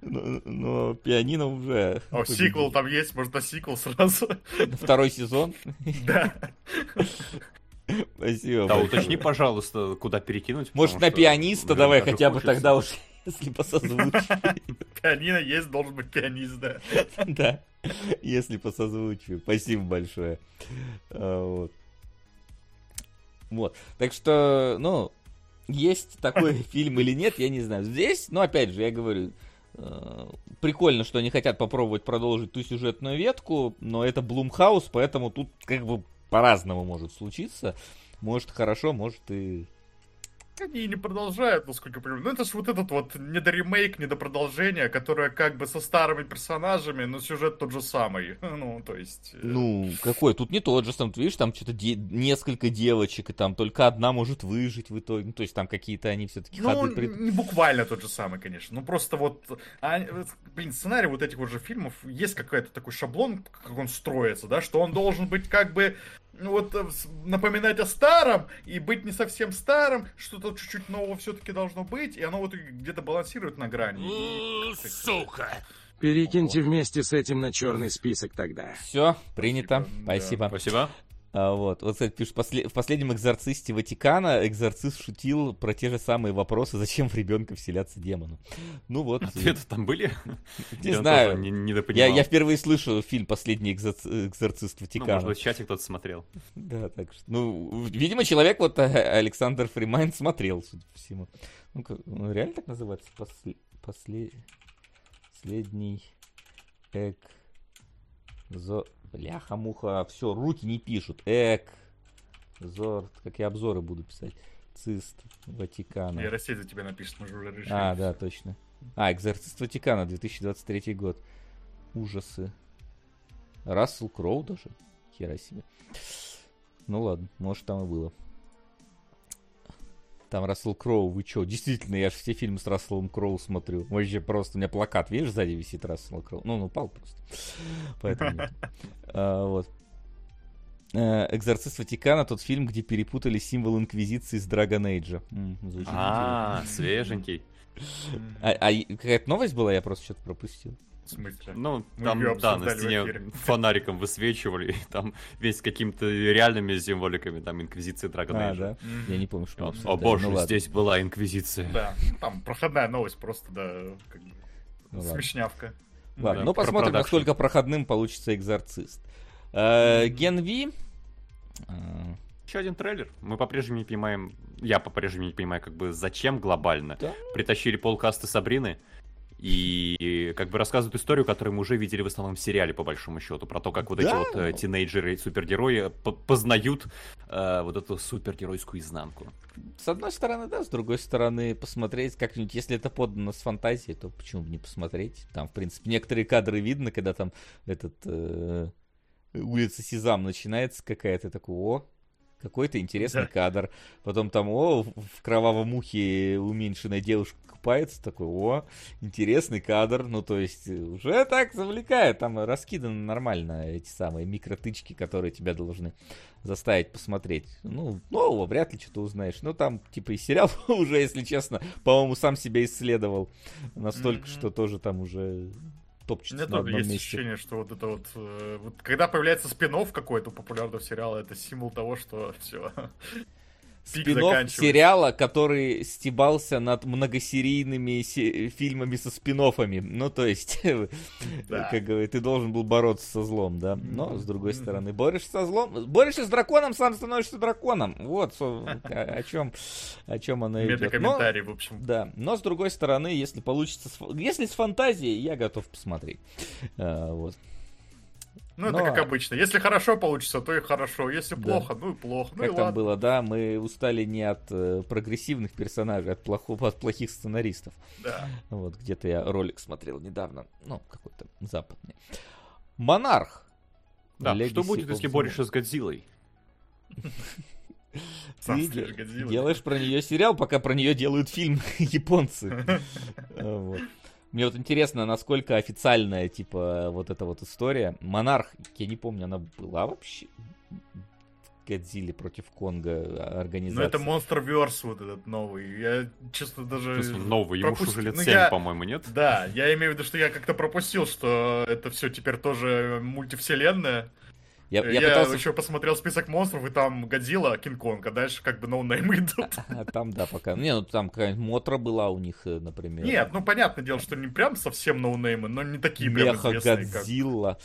[SPEAKER 2] Но, но пианино уже...
[SPEAKER 3] О, сиквел там есть, можно сиквел сразу.
[SPEAKER 2] Второй сезон?
[SPEAKER 3] Да.
[SPEAKER 2] Спасибо.
[SPEAKER 4] Да, уточни, пожалуйста, куда перекинуть.
[SPEAKER 2] Может, на пианиста давай хотя бы тогда уж, если по созвучию.
[SPEAKER 3] Пианино есть, должен быть пианист, да.
[SPEAKER 2] Да, если по созвучию. Спасибо большое. А, вот. Вот. Так что, ну, есть такой фильм или нет, я не знаю. Здесь, ну, опять же, я говорю, э, прикольно, что они хотят попробовать продолжить ту сюжетную ветку, но это Блумхаус, поэтому тут как бы по-разному может случиться. Может хорошо, может и
[SPEAKER 3] они не продолжают, насколько я понимаю. Ну, это ж вот этот вот не до ремейк, не до продолжения, которое как бы со старыми персонажами, но сюжет тот же самый. Ну, то есть... Э,
[SPEAKER 2] ну, какой? Тут не тот же, там, ты видишь, там что-то де- несколько девочек, и там только одна может выжить в итоге. Ну, то есть там какие-то они все-таки
[SPEAKER 3] Ну. Пред... не буквально тот же самый, конечно. Ну, просто вот... А, блин, сценарий вот этих вот же фильмов, есть какой-то такой шаблон, как он строится, да, что он должен быть как бы вот э, напоминать о старом и быть не совсем старым, что-то чуть-чуть нового все-таки должно быть, и оно вот где-то балансирует на грани.
[SPEAKER 1] Сука! Перекиньте вместе с этим на черный список тогда.
[SPEAKER 2] Все, принято. Спасибо.
[SPEAKER 4] Да. Спасибо.
[SPEAKER 2] А, вот, вот, кстати, после, в последнем экзорцисте Ватикана экзорцист шутил про те же самые вопросы, зачем в ребенка вселяться демону. Ну вот.
[SPEAKER 4] Ответы там были?
[SPEAKER 2] Не знаю. Не, не я, я впервые слышу фильм «Последний экзорцист Ватикана». Ну,
[SPEAKER 4] может быть, в чате кто-то смотрел.
[SPEAKER 2] Да, так что, ну, видимо, человек, вот э, Александр Фримайн смотрел, судя по всему. Ну, ну реально так называется? После, после, последний эк... зо... Бляха-муха, все, руки не пишут. Экзор, как я обзоры буду писать. Цист Ватикана.
[SPEAKER 3] Я Россия за тебя напишет, мы же уже решили.
[SPEAKER 2] А, да, точно. А, Экзорцист Ватикана, 2023 год. Ужасы. Рассел Кроу даже. Хера себе. Ну ладно, может там и было. Там Рассел Кроу, вы чё? Действительно, я же все фильмы с Расселом Кроу смотрю. Вообще просто, у меня плакат, видишь, сзади висит Рассел Кроу. Ну, он упал просто. Поэтому а, Вот. Э, Экзорцист Ватикана, тот фильм, где перепутали символ Инквизиции с Драгон Эйджа.
[SPEAKER 4] А, свеженький.
[SPEAKER 2] А, а какая-то новость была, я просто что-то пропустил.
[SPEAKER 3] В смысле?
[SPEAKER 4] Ну, Мы там, да, на стене фонариком высвечивали, и там весь какими-то реальными символиками, там, Инквизиция Драгона.
[SPEAKER 2] А, да? Mm-hmm. Я не помню, что
[SPEAKER 4] О, о боже, ну, здесь была Инквизиция.
[SPEAKER 3] Да, там проходная новость просто, да, как бы, ну, смешнявка.
[SPEAKER 2] Ладно, да, ну посмотрим, про насколько проходным получится Экзорцист. Э, Ген Ви...
[SPEAKER 4] Еще один трейлер. Мы по-прежнему не понимаем, я по-прежнему не понимаю, как бы зачем глобально. Да? Притащили полкаста Сабрины, и как бы рассказывают историю, которую мы уже видели в основном в сериале, по большому счету, про то, как вот да? эти вот э, тинейджеры и супергерои познают э, вот эту супергеройскую изнанку.
[SPEAKER 2] С одной стороны, да, с другой стороны, посмотреть как-нибудь, если это подано с фантазией, то почему бы не посмотреть? Там, в принципе, некоторые кадры видно, когда там этот э, улица Сезам начинается какая-то, такой, о, какой-то интересный да. кадр. Потом там, о, в кровавом ухе уменьшенная девушка купается, такой, о, интересный кадр. Ну, то есть, уже так завлекает. Там раскиданы нормально эти самые микротычки, которые тебя должны заставить посмотреть. Ну, нового вряд ли что-то узнаешь. Ну, там, типа, и сериал уже, если честно, по-моему, сам себя исследовал настолько, mm-hmm. что тоже там уже топчется
[SPEAKER 3] Мне тоже есть месте. ощущение, что вот это вот, э, вот когда появляется спин какой-то популярного сериала, это символ того, что все.
[SPEAKER 2] Спин сериала, который стебался над многосерийными се- фильмами со спин -оффами. Ну, то есть, да. как говорит, ты должен был бороться со злом, да. Но, с другой стороны, борешься со злом, борешься с драконом, сам становишься драконом. Вот о, о чем, о чем оно идет.
[SPEAKER 3] комментарий, в общем.
[SPEAKER 2] Да, но с другой стороны, если получится, если с фантазией, я готов посмотреть. А, вот.
[SPEAKER 3] Ну, Но... это как обычно. Если хорошо получится, то и хорошо. Если да. плохо, ну и плохо. Ну
[SPEAKER 2] как
[SPEAKER 3] и
[SPEAKER 2] там
[SPEAKER 3] ладно.
[SPEAKER 2] было, да, мы устали не от э, прогрессивных персонажей, а от, от плохих сценаристов.
[SPEAKER 3] Да.
[SPEAKER 2] Вот, где-то я ролик смотрел недавно. Ну, какой-то западный. Монарх.
[SPEAKER 4] Да, Legacy что будет, если борешься с Годзиллой?
[SPEAKER 2] Ты делаешь про нее сериал, пока про нее делают фильм японцы. Мне вот интересно, насколько официальная, типа, вот эта вот история. Монарх, я не помню, она была вообще Годзилле против Конга организация.
[SPEAKER 3] Ну, это Monsterverse вот этот новый. Я, честно, даже...
[SPEAKER 4] В новый? Ему
[SPEAKER 3] пропусти-
[SPEAKER 4] уже лет
[SPEAKER 3] ну,
[SPEAKER 4] 7,
[SPEAKER 3] я-
[SPEAKER 4] по-моему, нет?
[SPEAKER 3] Да, я имею в виду, что я как-то пропустил, что это все теперь тоже мультивселенная.
[SPEAKER 2] Я,
[SPEAKER 3] Я,
[SPEAKER 2] я пытался...
[SPEAKER 3] еще посмотрел список монстров, и там Годзилла, Кинг-Конг, а дальше как бы ноунеймы идут.
[SPEAKER 2] А, Там, да, пока. Не, ну там какая-нибудь Мотра была у них, э, например.
[SPEAKER 3] Нет, ну понятное дело, что не прям совсем ноунеймы, но не такие прям
[SPEAKER 2] Меха
[SPEAKER 3] известные, как...
[SPEAKER 2] Годзилла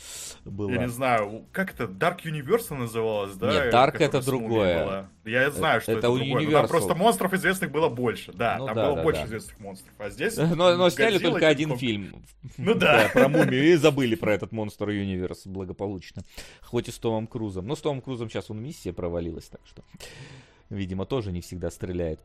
[SPEAKER 2] была.
[SPEAKER 3] Я не знаю, как это, Dark Universe называлась, да?
[SPEAKER 2] Нет, Dark это другое.
[SPEAKER 3] была? Я знаю, что
[SPEAKER 2] Это
[SPEAKER 3] это, другое. но Там просто монстров известных было больше, да,
[SPEAKER 2] Ну
[SPEAKER 3] там
[SPEAKER 2] да,
[SPEAKER 3] было
[SPEAKER 2] да,
[SPEAKER 3] больше
[SPEAKER 2] да.
[SPEAKER 3] известных монстров. А здесь...
[SPEAKER 2] Но, но сняли только один
[SPEAKER 3] Кинг-Конг.
[SPEAKER 2] фильм.
[SPEAKER 3] Ну да.
[SPEAKER 2] Про мумию и забыли про этот Monster Universe благополучно. Хоть и с Томом Крузом. Но с Томом Крузом сейчас он миссия провалилась, так что, видимо, тоже не всегда стреляет.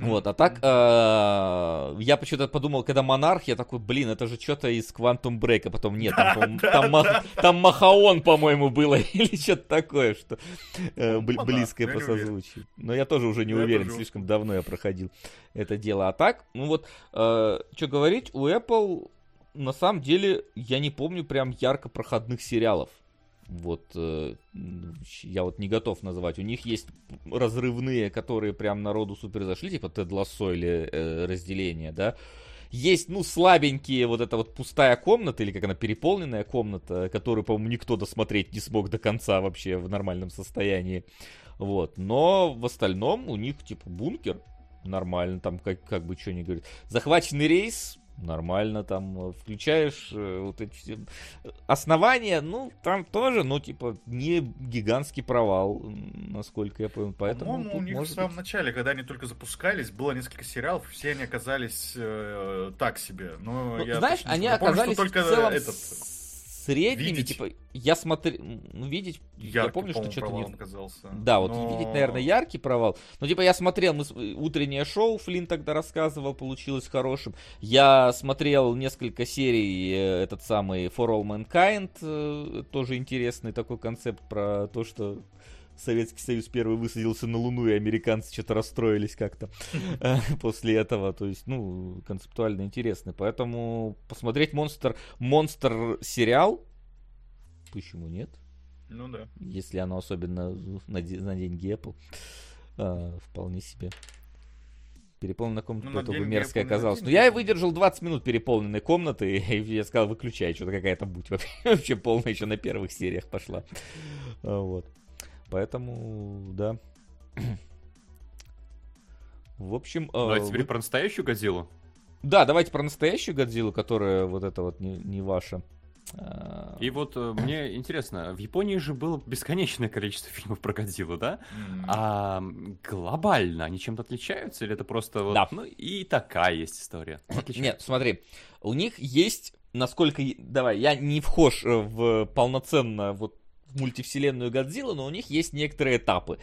[SPEAKER 2] Вот, а так, э, я почему-то подумал, когда Монарх, я такой, блин, это же что-то из Quantum Break, а потом нет, там, по-моему, там, Мах- там Махаон, по-моему, было, или что-то такое, что э, бли-
[SPEAKER 3] Монарх,
[SPEAKER 2] близкое по созвучию. Но я тоже уже не уверен, слишком давно я проходил это дело. А так, ну вот, что говорить, у Apple, на самом деле, я не помню прям ярко проходных сериалов. Вот, э, м, я вот не готов называть. У них есть разрывные, которые прям народу супер зашли, типа Тед Лассо или э, разделение, да. Есть, ну, слабенькие, вот эта вот пустая комната, или как она, переполненная комната, которую, по-моему, никто досмотреть не смог до конца вообще в нормальном состоянии. Вот, но в остальном у них, типа, бункер, нормально, там как, как бы что ни говорит. Захваченный рейс, нормально, там э, включаешь э, вот эти все основания, ну, там тоже, ну, типа, не гигантский провал, насколько я понял, поэтому
[SPEAKER 3] По-моему, у них в
[SPEAKER 2] может
[SPEAKER 3] самом
[SPEAKER 2] быть-
[SPEAKER 3] начале, когда они только запускались, было несколько сериалов, все они оказались э, так себе. Но
[SPEAKER 2] Ну,
[SPEAKER 3] я
[SPEAKER 2] знаешь,
[SPEAKER 3] точно
[SPEAKER 2] они.
[SPEAKER 3] Помню, что
[SPEAKER 2] оказались
[SPEAKER 3] только
[SPEAKER 2] в целом
[SPEAKER 3] этот
[SPEAKER 2] средними,
[SPEAKER 3] видеть.
[SPEAKER 2] типа, я смотрел, ну, видеть, я
[SPEAKER 3] яркий,
[SPEAKER 2] помню, что что-то не...
[SPEAKER 3] провалом казался.
[SPEAKER 2] Да, вот
[SPEAKER 3] Но-
[SPEAKER 2] видеть, наверное, яркий провал. Ну, типа, я смотрел, мы с- утреннее шоу, Флинн тогда рассказывал, получилось хорошим. Я смотрел несколько серий, э, этот самый For All Mankind, э, тоже интересный такой концепт про то, что Советский Союз первый высадился на Луну, и американцы что-то расстроились как-то э, после этого. То есть, ну, концептуально интересный. Поэтому посмотреть монстр, монстр сериал, почему нет?
[SPEAKER 3] Ну да.
[SPEAKER 2] если оно особенно на, на деньги Apple, а, вполне себе. Переполненная комната
[SPEAKER 3] Ну,
[SPEAKER 2] бы мерзкая оказалась. Но
[SPEAKER 3] деньги.
[SPEAKER 2] я и выдержал 20 минут переполненной комнаты, и я сказал, выключай, что-то какая-то будь вообще, полная еще на первых сериях пошла. А, Вот. Поэтому, да. В общем...
[SPEAKER 4] Ну, а
[SPEAKER 2] а,
[SPEAKER 4] теперь
[SPEAKER 2] вы-
[SPEAKER 4] про настоящую Годзиллу.
[SPEAKER 2] Да, давайте про настоящую Годзиллу, которая вот это вот не, не ваша. А,
[SPEAKER 4] И вот э, мне интересно, в Японии же было бесконечное количество фильмов про Годзиллу, да? А глобально они чем-то отличаются? Или это просто вот...
[SPEAKER 2] Да.
[SPEAKER 4] Ну, и такая есть история.
[SPEAKER 2] Нет, смотри, у них есть, насколько... я- Давай, я не вхож э, в полноценно вот мультивселенную Годзиллу, но у них есть некоторые этапы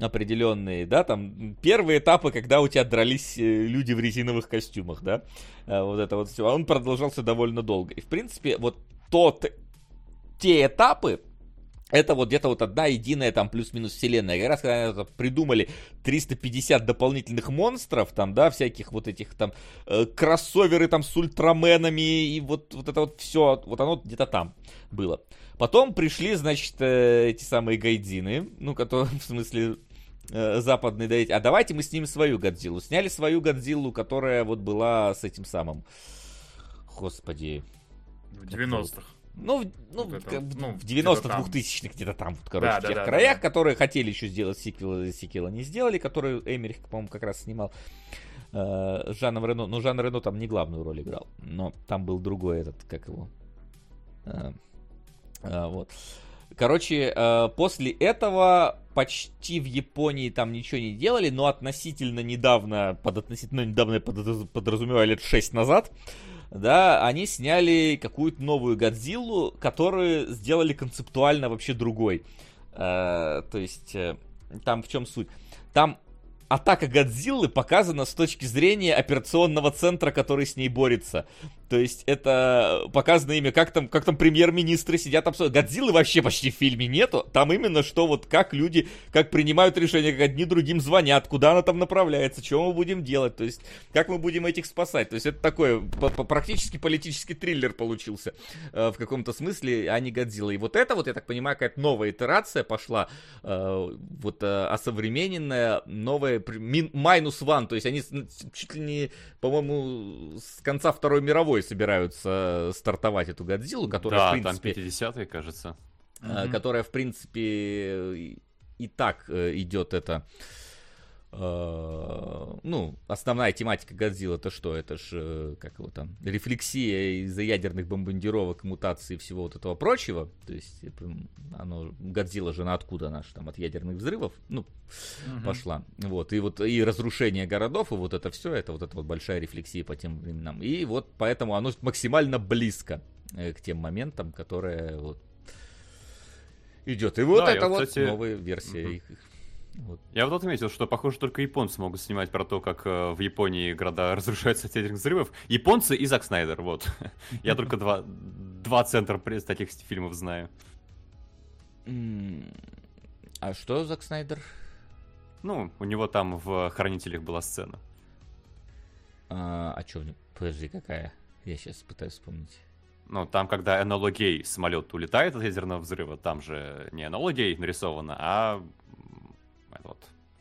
[SPEAKER 2] определенные, да, там первые этапы, когда у тебя дрались э, люди в резиновых костюмах, да, А, вот это вот все, он продолжался довольно долго. И, в принципе, вот тот, те этапы, это вот где-то вот одна единая там плюс-минус вселенная. Как раз когда это придумали 350 дополнительных монстров, там, да, всяких вот этих там э, кроссоверы там с ультраменами и вот, вот это вот все, вот оно где-то там было. Потом пришли, значит, э, эти самые гайдзины, ну, которые, в смысле, э, западные, да, эти, а давайте мы снимем свою Годзиллу. Сняли свою Годзиллу, которая вот была с этим самым, господи,
[SPEAKER 3] В 90-х.
[SPEAKER 2] ну, в- ну,
[SPEAKER 3] Вот это
[SPEAKER 2] в-
[SPEAKER 3] ну,
[SPEAKER 2] в
[SPEAKER 3] где-то
[SPEAKER 2] 90-х,
[SPEAKER 3] там.
[SPEAKER 2] 2000-х, где-то там, вот, короче,
[SPEAKER 3] Да,
[SPEAKER 2] в
[SPEAKER 3] да,
[SPEAKER 2] тех
[SPEAKER 3] да, да,
[SPEAKER 2] краях,
[SPEAKER 3] да.
[SPEAKER 2] которые хотели еще сделать сиквел, сиквела не сделали, которые Эмерих, по-моему, как раз снимал э, Жаном Рено. Ну, Жан Рено там не главную роль играл, но там был другой этот, как его. э, вот. Короче, э, после этого почти в Японии там ничего не делали, но относительно недавно, под относительно недавно я подразу- подразумеваю лет 6 назад, да, они сняли какую-то новую Годзиллу, которую сделали концептуально вообще другой. Э, то есть, э, там в чем суть? Там атака Годзиллы показана с точки зрения операционного центра, который с ней борется. То есть это показано ими, как там, как там премьер-министры сидят обсуждают. Годзиллы вообще почти в фильме нету. Там именно что вот как люди, как принимают решения, как одни другим звонят, куда она там направляется, что мы будем делать, то есть как мы будем этих спасать. То есть это такой практически политический триллер получился э, в каком-то смысле, а не Годзилла. И вот это вот, я так понимаю, какая-то новая итерация пошла, э, вот э, осовремененная, новая, минус one, то есть они чуть ли не, по-моему, с конца Второй мировой собираются стартовать эту Годзиллу, которая,
[SPEAKER 4] да,
[SPEAKER 2] в принципе...
[SPEAKER 4] там 50-е, кажется.
[SPEAKER 2] Mm-hmm. Которая, в принципе, и так э, идет это... Э, ну, основная тематика Годзилла это что? Это ж, э, как его там, рефлексия из-за ядерных бомбардировок, мутаций и всего вот этого прочего. То есть, оно, Годзилла же на откуда она там от ядерных взрывов, ну, угу. пошла. Вот, и вот, и разрушение городов, и вот это все, это вот эта вот большая рефлексия по тем временам. И вот поэтому оно максимально близко к тем моментам, которые вот идет. И вот да, это вот кстати... новая версия угу. их
[SPEAKER 4] вот. Я вот отметил, что, похоже, только японцы могут снимать про то, как э, в Японии города разрушаются от ядерных взрывов. Японцы и Зак Снайдер, вот. Я только два, два центра таких фильмов знаю.
[SPEAKER 2] А что Зак Снайдер?
[SPEAKER 4] Ну, у него там в «Хранителях» была сцена.
[SPEAKER 2] А, а что? Подожди, какая? Я сейчас пытаюсь вспомнить.
[SPEAKER 4] Ну, там, когда Энола Гей самолет улетает от ядерного взрыва, там же не Энола Гей нарисовано, а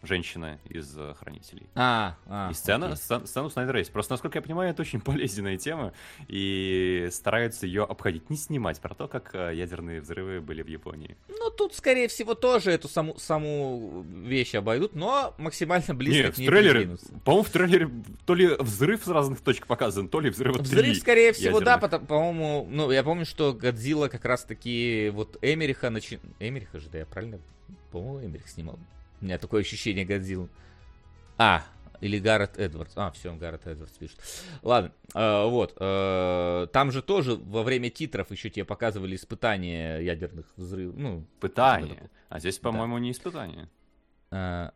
[SPEAKER 4] женщина из э, Хранителей.
[SPEAKER 2] А, а
[SPEAKER 4] И сцена, сцена, сцену Снайдера есть. Просто, насколько я понимаю, это очень болезненная тема, и стараются ее обходить, не снимать про то, как э, ядерные взрывы были в Японии.
[SPEAKER 2] Ну, тут, скорее всего, тоже эту саму, саму вещь обойдут, но максимально близко
[SPEAKER 4] Нет, к ней в трейлере, по-моему, в трейлере то ли взрыв с разных точек показан, то ли взрыв
[SPEAKER 2] Взрыв, скорее всего, ядерных. да, по-моему, ну, я помню, что Годзилла как раз-таки, вот Эмериха, начи... Эмериха же, да, я правильно, по-моему, Эмерих снимал у меня такое ощущение Годзилл. А, или Гаррет Эдвардс. А, все, Гаррет Эдвардс пишет. Ладно, э, вот. Э, там же тоже во время титров еще тебе показывали испытания ядерных взрывов. Ну,
[SPEAKER 4] Пытания. А здесь, по-моему, да. не испытания.
[SPEAKER 2] Э,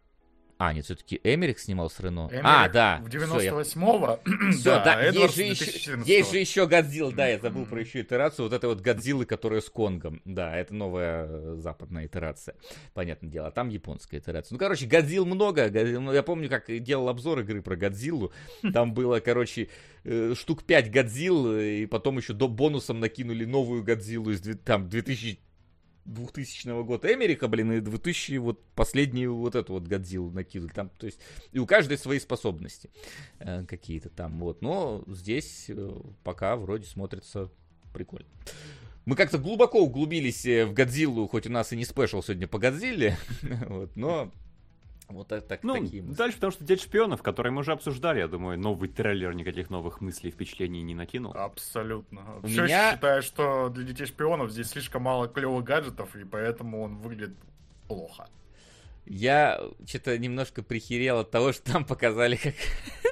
[SPEAKER 2] а, нет, все-таки Эмерик снимал с Рено. Эмерик а, да.
[SPEAKER 3] В 98-го.
[SPEAKER 2] Все, да, да есть, же еще, есть же еще Годзилла, да, я забыл про еще итерацию. Вот этой вот Годзиллы, которая с Конгом. Да, это новая э, западная итерация. Понятное дело. А там японская итерация. Ну, короче, Годзилл много. Ну, я помню, как делал обзор игры про Годзиллу. Там было, короче, э, штук 5 Годзилл, и потом еще до бонусом накинули новую Годзиллу из там 2000 2000 года Эмерика, блин, и 2000 вот последнюю вот эту вот Годзиллу накинули. Там, то есть, и у каждой свои способности э, какие-то там, вот. Но здесь э, пока вроде смотрится прикольно. Мы как-то глубоко углубились э, в Годзиллу, хоть у нас и не спешл сегодня по Годзилле, вот, но вот так, так
[SPEAKER 4] ну,
[SPEAKER 2] такие мысли.
[SPEAKER 4] дальше, потому что Дед Шпионов, который мы уже обсуждали, я думаю, новый трейлер никаких новых мыслей, впечатлений не накинул.
[SPEAKER 3] Абсолютно. У Все меня... считаю, что для Детей Шпионов здесь слишком мало клевых гаджетов, и поэтому он выглядит плохо.
[SPEAKER 2] Я что-то немножко прихерел от того, что там показали, как,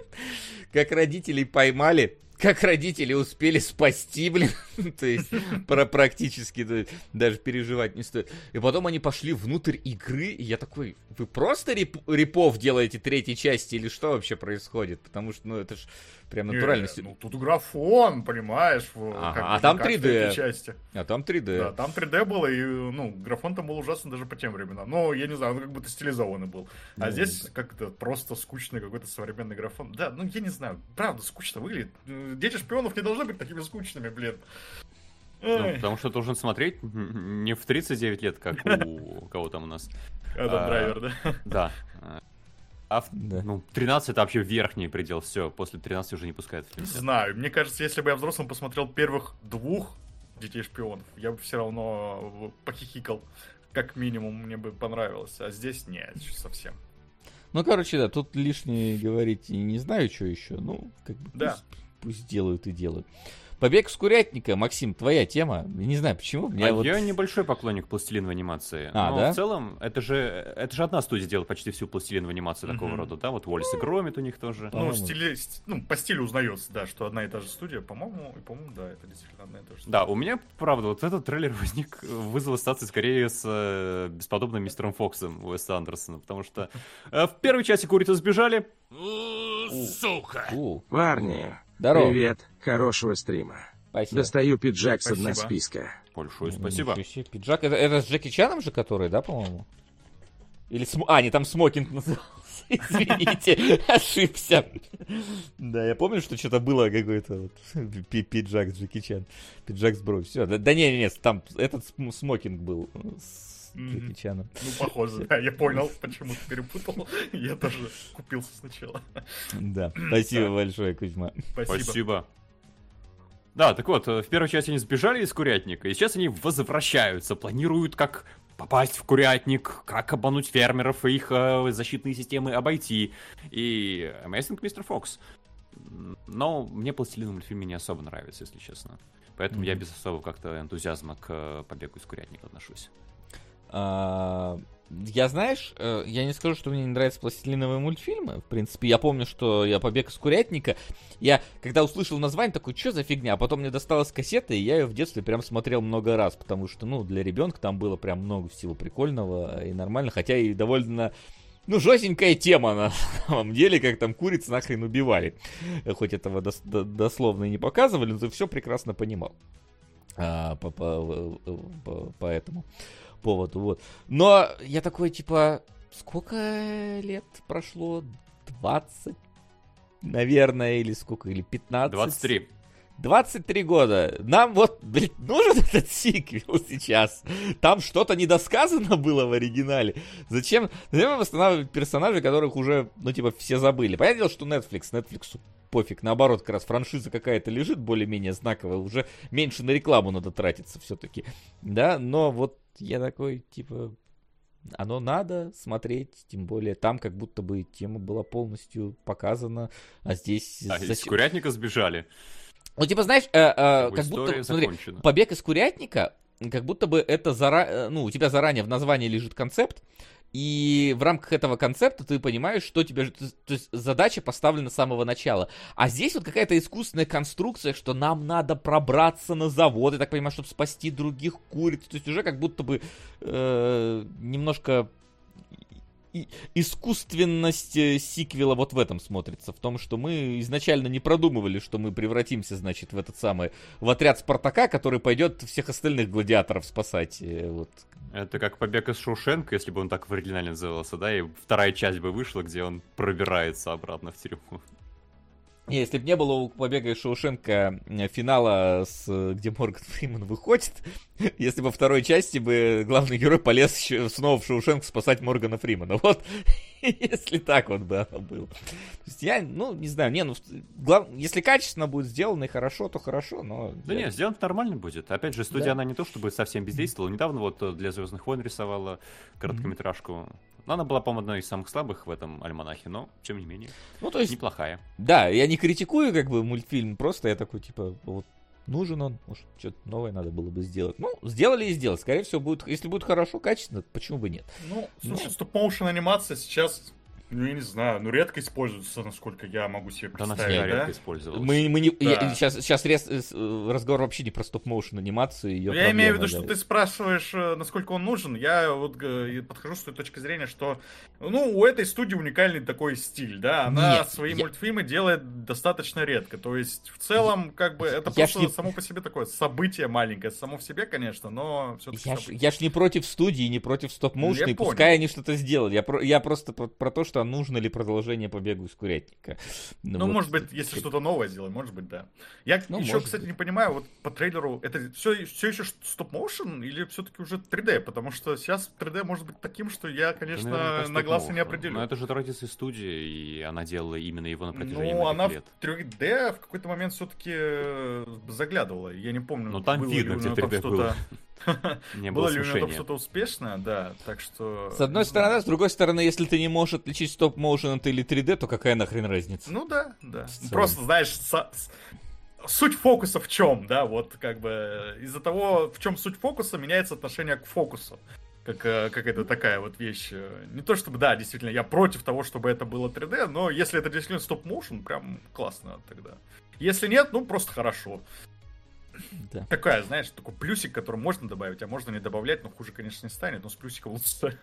[SPEAKER 2] как родителей поймали как родители успели спасти, блин. то есть, про практически то есть, даже переживать не стоит. И потом они пошли внутрь игры, и я такой, вы просто реп репов делаете третьей части или что вообще происходит? Потому что, ну, это ж Прям натурально.
[SPEAKER 3] Не, ну тут графон, понимаешь,
[SPEAKER 2] ага, как, а там 3D. Части. А там 3D.
[SPEAKER 3] Да, там 3D было, и, ну, графон там был ужасный даже по тем временам. Но, я не знаю, он как будто стилизованный был. А ну, здесь да. как-то просто скучный какой-то современный графон. Да, ну, я не знаю, правда, скучно выглядит. Дети шпионов не должны быть такими скучными, блин.
[SPEAKER 4] Ну, потому что должен смотреть не в 39 лет, как у кого там у нас.
[SPEAKER 3] Адам Драйвер, да?
[SPEAKER 4] Да. А да. ну, 13 это вообще верхний предел, все, после 13 уже не пускают в
[SPEAKER 3] фильм. Знаю, мне кажется, если бы я взрослым посмотрел первых двух детей шпионов, я бы все равно похихикал. Как минимум, мне бы понравилось. А здесь нет, совсем.
[SPEAKER 2] Ну, короче, да, тут лишнее говорить и не знаю, что еще. Ну, как бы
[SPEAKER 3] да.
[SPEAKER 2] пусть, пусть делают и делают. Побег с курятника, Максим, твоя тема. Не знаю почему.
[SPEAKER 4] Меня а вот... Я небольшой поклонник пластилиновой анимации. А, но да? в целом, это же, это же одна студия делает почти всю пластилиновую анимацию mm-hmm. такого рода, да? Вот Уоллес и Громит у них тоже.
[SPEAKER 3] Ну, стили... ну, по стилю узнается, да, что одна и та же студия. По-моему, и по-моему, да, это действительно одна и та же
[SPEAKER 4] студия. Да, у меня, правда, вот этот трейлер возник, вызвал ассоциации скорее с э, бесподобным мистером Фоксом Уэса Андерсона, потому что э, в первой части курицы сбежали.
[SPEAKER 1] Сука! Парни, Здорово. привет. Хорошего стрима.
[SPEAKER 2] Спасибо.
[SPEAKER 1] Достаю пиджак с дна
[SPEAKER 3] Спасибо.
[SPEAKER 1] списка.
[SPEAKER 4] Большое спасибо.
[SPEAKER 2] себе, Пиджак. Это, это с Джеки Чаном же, который, да, по-моему? Или см... А, не, там смокинг назывался. Извините, ошибся. Да, я помню, что что-то было какой-то вот пи- пиджак с Джеки Чан. Пиджак с бровью. Все. Да, да не, не, не, там этот см- смокинг был с. Джеки Чаном.
[SPEAKER 3] Ну, похоже, да, я понял, почему ты перепутал. Я тоже купился сначала.
[SPEAKER 2] Да, спасибо большое, Кузьма.
[SPEAKER 3] Спасибо.
[SPEAKER 4] Да, так вот, э, в первой части они сбежали из курятника, и сейчас они возвращаются, планируют, как попасть в курятник, как обмануть фермеров и их э, защитные системы обойти. И Amazing Mr. Fox. Но мне пластилиновый мультфильм не особо нравится, если честно. Поэтому я
[SPEAKER 2] Мгм.
[SPEAKER 4] без особого как-то энтузиазма к э, побегу из курятника отношусь.
[SPEAKER 2] Я, знаешь, э, я не скажу, что мне не нравятся пластилиновые мультфильмы. В принципе, я помню, что я побег из курятника. Я, когда услышал название, такой, что за фигня? А потом мне досталась кассета, и я ее в детстве прям смотрел много раз, потому что, ну, для ребенка там было прям много всего прикольного и нормально, хотя и довольно ну, жестенькая тема на самом деле, как там куриц нахрен убивали. Хоть этого дос- до- дословно и не показывали, но все прекрасно понимал. А, по, по- по- по этому поводу, вот. Но я такой, типа, сколько лет прошло? 20, наверное, или сколько, или 15?
[SPEAKER 4] 23.
[SPEAKER 2] 23 года. Нам вот, блядь, нужен этот сиквел сейчас. Там что-то недосказано было в оригинале. Зачем, зачем восстанавливать персонажей, которых уже, ну, типа, все забыли? Понятное дело, что Netflix, Netflix пофиг. Наоборот, как раз франшиза какая-то лежит более-менее знаковая. Уже меньше на рекламу надо тратиться все-таки. Да, но вот я такой, типа, оно надо смотреть, тем более там как будто бы тема была полностью показана, а здесь...
[SPEAKER 4] А, из
[SPEAKER 2] зачем-
[SPEAKER 4] курятника сбежали.
[SPEAKER 2] ну, типа, знаешь, э, э,
[SPEAKER 4] Как
[SPEAKER 2] будто, смотри,
[SPEAKER 4] закончена.
[SPEAKER 2] побег из курятника, как будто бы это зара... э, ну, у тебя заранее в названии лежит концепт, и в рамках этого концепта ты понимаешь, что тебе... То есть задача поставлена с самого начала. А здесь вот какая-то искусственная конструкция, что нам надо пробраться на завод, я так понимаю, чтобы спасти других куриц. То есть уже как будто бы э, немножко искусственность э, сиквела вот в этом смотрится. В том, что мы изначально не продумывали, что мы превратимся, значит, в этот самый, в отряд Спартака, который пойдет всех остальных гладиаторов спасать. э, Вот.
[SPEAKER 4] Это как побег из Шоушенка, если бы он так в оригинале назывался, да, и вторая часть бы вышла, где он пробирается обратно в тюрьму.
[SPEAKER 2] Не, если бы не было у побега из Шоушенка э, финала, с, э, где Морган Фриман выходит, если бы во второй части бы главный герой полез еще снова в Шоушенк спасать Моргана Фримана. Вот, если так вот бы оно было. То есть я, ну, не знаю, не, ну, глав- если качественно будет сделано и хорошо, то хорошо, но...
[SPEAKER 4] Да
[SPEAKER 2] я-
[SPEAKER 4] нет, сделано нормально будет. Опять же, студия,
[SPEAKER 2] Да.
[SPEAKER 4] она не то чтобы совсем бездействовала. Недавно вот э, для Звездных войн рисовала короткометражку. Но она была, по-моему, одной из самых слабых в этом альманахе, но, тем не менее,
[SPEAKER 2] Ну, то есть,
[SPEAKER 4] неплохая.
[SPEAKER 2] да, я не критикую, как бы, мультфильм, просто я такой, типа, вот, нужен он, может, что-то новое надо было бы сделать. Ну, сделали и сделали. Скорее всего, будет, если будет хорошо, качественно, почему бы нет?
[SPEAKER 3] Ну, слушай,
[SPEAKER 2] Ну.
[SPEAKER 3] стоп-моушен анимация сейчас, ну, я не знаю, ну, редко используется, насколько я могу себе
[SPEAKER 4] Да она
[SPEAKER 3] представить,
[SPEAKER 4] всегда
[SPEAKER 3] да?
[SPEAKER 4] редко использовалась.
[SPEAKER 2] Мы, мы не,
[SPEAKER 3] Да.
[SPEAKER 2] я- сейчас, сейчас рез- э, разговор вообще не про стоп-моушен анимацию. Ее
[SPEAKER 3] Ну, Я имею в виду,
[SPEAKER 2] проблемы,
[SPEAKER 3] что ты спрашиваешь, э, насколько он нужен. Я вот э, подхожу с той точки зрения, что ну, у этой студии уникальный такой стиль, да. Она
[SPEAKER 2] Нет,
[SPEAKER 3] свои
[SPEAKER 2] я-
[SPEAKER 3] мультфильмы делает достаточно редко. То есть, в целом, как бы, это
[SPEAKER 2] Я
[SPEAKER 3] просто
[SPEAKER 2] не-
[SPEAKER 3] само по себе такое событие маленькое, само в себе, конечно, но все-таки
[SPEAKER 2] Я ж, я ж не против студии, не против стоп-моушена,
[SPEAKER 3] Я
[SPEAKER 2] и
[SPEAKER 3] понял.
[SPEAKER 2] пускай они что-то сделали. Я, про- я просто про, про то, что нужно ли продолжение побегу из курятника.
[SPEAKER 3] Ну,
[SPEAKER 2] вот.
[SPEAKER 3] может быть, если что-то новое сделать, может быть, да. Я
[SPEAKER 2] Ну,
[SPEAKER 3] еще, кстати,
[SPEAKER 2] быть.
[SPEAKER 3] не понимаю, вот по трейлеру, это все, все еще стоп-моушен или все-таки уже 3D? Потому что сейчас 3D может быть таким, что я, конечно,
[SPEAKER 4] наверняка,
[SPEAKER 3] на глаз и не определю.
[SPEAKER 4] Но это же традиция студии, и она делала именно его на протяжении
[SPEAKER 3] Ну, она
[SPEAKER 4] лет.
[SPEAKER 3] в 3D в какой-то момент все-таки заглядывала. Я не помню,
[SPEAKER 4] Ну, там
[SPEAKER 3] было
[SPEAKER 4] видно, где
[SPEAKER 3] него там
[SPEAKER 4] 3D
[SPEAKER 3] что-то...
[SPEAKER 4] Не
[SPEAKER 3] Было
[SPEAKER 4] было
[SPEAKER 3] ли у него там что-то успешное, да, так что...
[SPEAKER 2] С одной стороны,
[SPEAKER 3] знаю.
[SPEAKER 2] с другой стороны, если ты не можешь отличить стоп-моушен это или 3D, то какая нахрен разница?
[SPEAKER 3] Ну да, да. Просто, знаешь, со- с- суть фокуса в чем, да, вот как бы из-за того, в чем суть фокуса, меняется отношение к фокусу. Как, э, как это такая вот вещь. э, Не то чтобы, да, действительно, я против того, чтобы это было 3D, но если это действительно стоп-моушен, прям классно тогда. Если нет, ну просто хорошо.
[SPEAKER 2] Да.
[SPEAKER 3] Такая, знаешь, такой плюсик, который можно добавить, а можно не добавлять, но хуже, конечно, не станет, но с плюсиком лучше.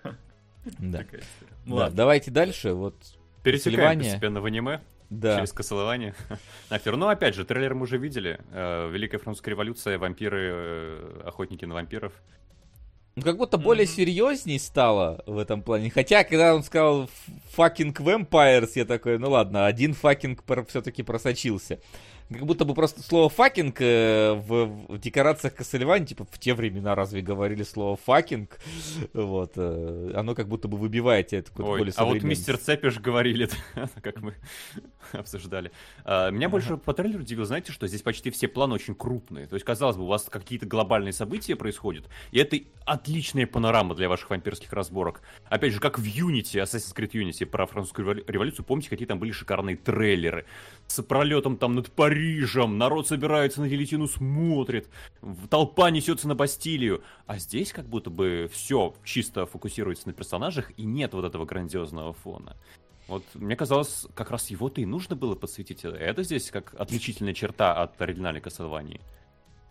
[SPEAKER 2] Да.
[SPEAKER 3] Ну
[SPEAKER 2] Да,
[SPEAKER 3] ладно.
[SPEAKER 2] давайте дальше. Вот Сильвания.
[SPEAKER 4] постепенно в аниме.
[SPEAKER 2] Да.
[SPEAKER 4] Через косолование. Нахер. Ну, опять же, трейлер мы уже видели. Э, Великая французская революция, вампиры, э, охотники на вампиров.
[SPEAKER 2] Ну, как будто более mm-hmm. серьезней стало в этом плане. Хотя, когда он сказал fucking vampires, я такой, ну ладно, один fucking все-таки просочился как будто бы просто слово fucking э, в, в декорациях Castlevania, типа в те времена разве говорили слово fucking, вот, э, оно как будто бы выбивает это какой-то более
[SPEAKER 4] А вот мистер Цепиш говорили, как мы обсуждали. А, меня больше по трейлеру удивило, знаете, что здесь почти все планы очень крупные. То есть, казалось бы, у вас какие-то глобальные события происходят, и это отличная панорама для ваших вампирских разборок. Опять же, как в Unity, Assassin's Creed Unity про французскую революцию, помните, какие там были шикарные трейлеры с пролетом там над Парижем, народ собирается на гильотину, смотрит, толпа несется на Бастилию. А здесь как будто бы все чисто фокусируется на персонажах и нет вот этого грандиозного фона. Вот мне казалось, как раз его-то и нужно было подсветить. Это здесь как отличительная черта от оригинальной Castlevania.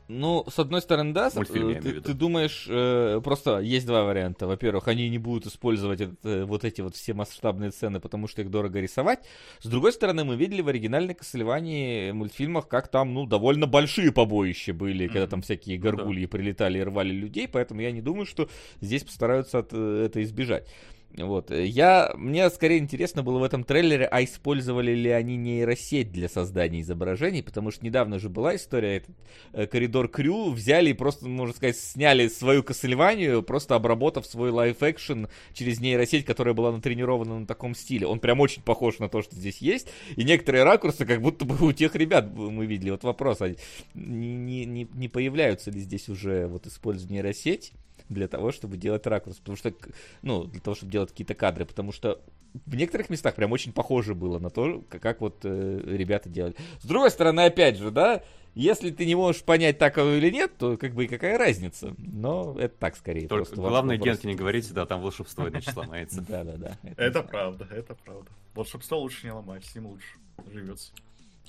[SPEAKER 2] Ну, с одной стороны, да, Мультфильм, ты, ты думаешь, э, просто есть два варианта. Во-первых, они не будут использовать это, э, вот эти вот все масштабные сцены, потому что их дорого рисовать. С другой стороны, мы видели в оригинальной Кассельвании мультфильмах, как там, ну, довольно большие побоища были, mm-hmm. когда там всякие горгульи ну, да. прилетали и рвали людей, поэтому я не думаю, что здесь постараются от, э, это избежать. Вот. Я, мне скорее интересно было в этом трейлере, а использовали ли они нейросеть для создания изображений, потому что недавно же была история, этот э, коридор Крю взяли и просто, можно сказать, сняли свою Кассельванию, просто обработав свой лайф-экшен через нейросеть, которая была натренирована на таком стиле. Он прям очень похож на то, что здесь есть, и некоторые ракурсы как будто бы у тех ребят мы видели. Вот вопрос, а не, не, не появляются ли здесь уже вот использование нейросеть? Для того, чтобы делать ракурс, потому что, ну, для того, чтобы делать какие-то кадры, потому что в некоторых местах прям очень похоже было на то, как, как вот э, ребята делали. С другой стороны, опять же, да, если ты не можешь понять, так оно или нет, то как бы и какая разница. Но это так скорее.
[SPEAKER 4] Только главное, вопрос... Генке не говорите, да, там волшебство иначе сломается.
[SPEAKER 3] Да-да-да. Это правда, это правда. Волшебство лучше не ломать, с ним лучше живется.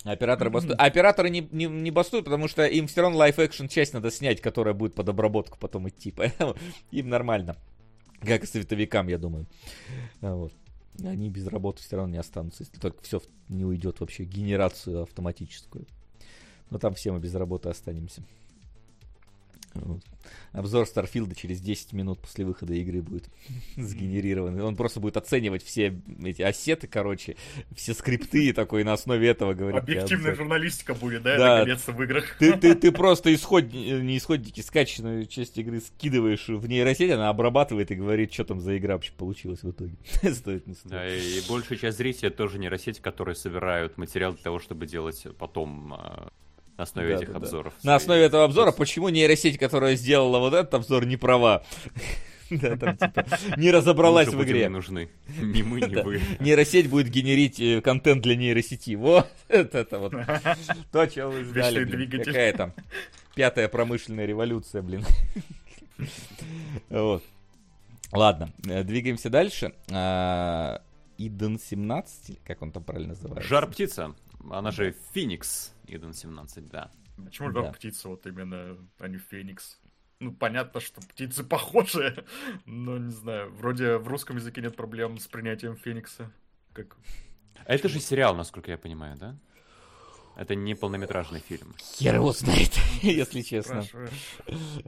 [SPEAKER 2] Операторы бастуют. А операторы не, не, не бастуют, потому что им все равно лайф-экшн часть надо снять, которая будет под обработку потом идти. Поэтому им нормально. Как и световикам, я думаю. Вот. Они без работы все равно не останутся, если только все не уйдет вообще генерацию автоматическую. Но там все мы без работы останемся. Обзор Старфилда через 10 минут после выхода игры будет сгенерирован. Он просто будет оценивать все эти ассеты, короче, все скрипты и такой на основе этого говорит.
[SPEAKER 3] Объективная журналистика будет, да, да. наконец-то в играх.
[SPEAKER 2] Ты, ты, ты просто исход, не исходники, скачанную часть игры скидываешь в нейросеть, она обрабатывает и говорит, что там за игра вообще получилась в итоге.
[SPEAKER 4] стоит, не стоит. Да, и большая часть зрителей тоже нейросети, которые собирают материал для того, чтобы делать потом а, на основе да, этих да, обзоров.
[SPEAKER 2] Да. На основе этого обзора, почему нейросеть, которая сделала вот этот обзор, не права? Да, там типа не разобралась в игре.
[SPEAKER 4] Не нужны. Ни мы, ни вы.
[SPEAKER 2] Нейросеть будет генерить э, контент для нейросети. Вот это вот. То, что вы ждали. Какая там пятая промышленная революция, блин. Вот. Ладно, э, двигаемся дальше. А, Иден 17, как он там правильно называется?
[SPEAKER 4] Жар птица. Она же Феникс. Иден 17, да.
[SPEAKER 3] Почему да. птица вот именно, а не Феникс? Ну, понятно, что птицы похожие, но не знаю. Вроде в русском языке нет проблем с принятием Феникса. Как...
[SPEAKER 4] А это же сериал, насколько я понимаю, да? Это не полнометражный фильм.
[SPEAKER 2] Хер его знает, если честно.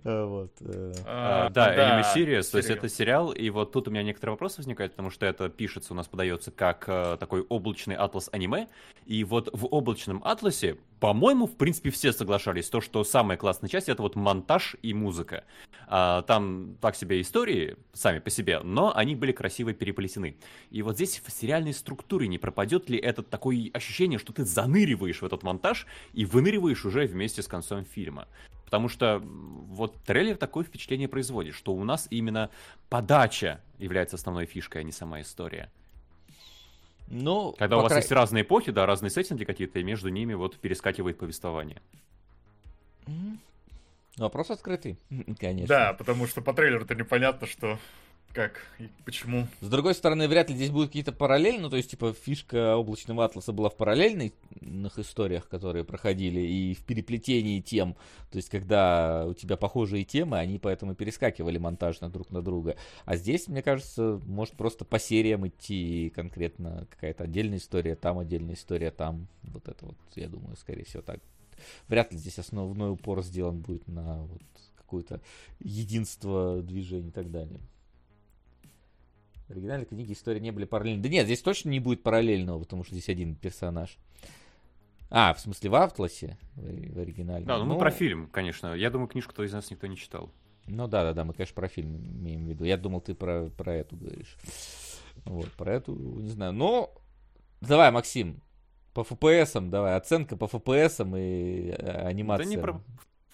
[SPEAKER 4] А, вот. Э. А, да, Anime Series, то есть это сериал, и вот тут у меня некоторые вопросы возникают, потому что это пишется, у нас подается как э, такой облачный атлас аниме, и вот в облачном атласе по-моему, в принципе, все соглашались, то, что самая классная часть это вот монтаж и музыка. А, там так себе истории сами по себе, но они были красиво переплетены. И вот здесь в сериальной структуре не пропадет ли это такое ощущение, что ты заныриваешь в этот монтаж и выныриваешь уже вместе с концом фильма. Потому что вот трейлер такое впечатление производит, что у нас именно подача является основной фишкой, а не сама история. Ну, Когда у вас кра... есть разные эпохи, да, разные сеттинги какие-то, и между ними вот перескакивает повествование.
[SPEAKER 2] Вопрос открытый, конечно.
[SPEAKER 3] Да, потому что по трейлеру-то непонятно, что как и почему.
[SPEAKER 2] С другой стороны, вряд ли здесь будут какие-то параллели, ну, то есть, типа, фишка облачного атласа была в параллельных историях, которые проходили, и в переплетении тем, то есть, когда у тебя похожие темы, они поэтому перескакивали монтажно друг на друга. А здесь, мне кажется, может просто по сериям идти конкретно какая-то отдельная история, там отдельная история, там вот это вот, я думаю, скорее всего, так. Вряд ли здесь основной упор сделан будет на вот какое-то единство движений и так далее. В оригинальной книге истории не были параллельны. Да нет, здесь точно не будет параллельного, потому что здесь один персонаж. А, в смысле в Атласе? В, оригинале.
[SPEAKER 4] Да, ну, ну мы про фильм, конечно. Я думаю, книжку-то из нас никто не читал.
[SPEAKER 2] Ну да, да, да, мы, конечно, про фильм имеем в виду. Я думал, ты про, про эту говоришь. Вот, про эту, не знаю. Но, давай, Максим, по FPS, давай, оценка по FPS и анимация.
[SPEAKER 4] Да не про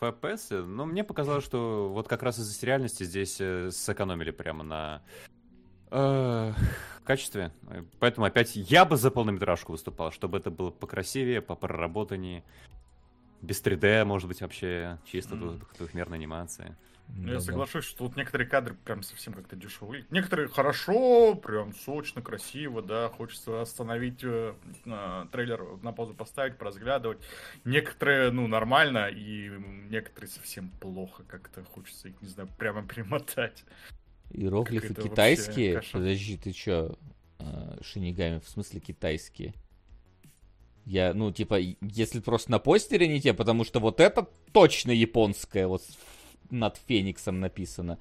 [SPEAKER 4] FPS, но мне показалось, что вот как раз из-за сериальности здесь э, сэкономили прямо на в качестве. Поэтому опять я бы за полнометражку выступал, чтобы это было покрасивее, по проработаннее. Без 3D, может быть, вообще чисто mm. двухмерная анимация.
[SPEAKER 3] Ну, я соглашусь, что тут некоторые кадры прям совсем как-то дешевые. Некоторые хорошо, прям сочно, красиво, да, хочется остановить э, э, трейлер, на паузу поставить, поразглядывать. Некоторые, ну, нормально, и некоторые совсем плохо, как-то хочется их, не знаю, прямо перемотать.
[SPEAKER 2] Иероглифы китайские? Подожди, ты чё? А, шинигами, в смысле китайские? Я, ну, типа, если просто на постере не те, потому что вот это точно японское, вот над Фениксом написано.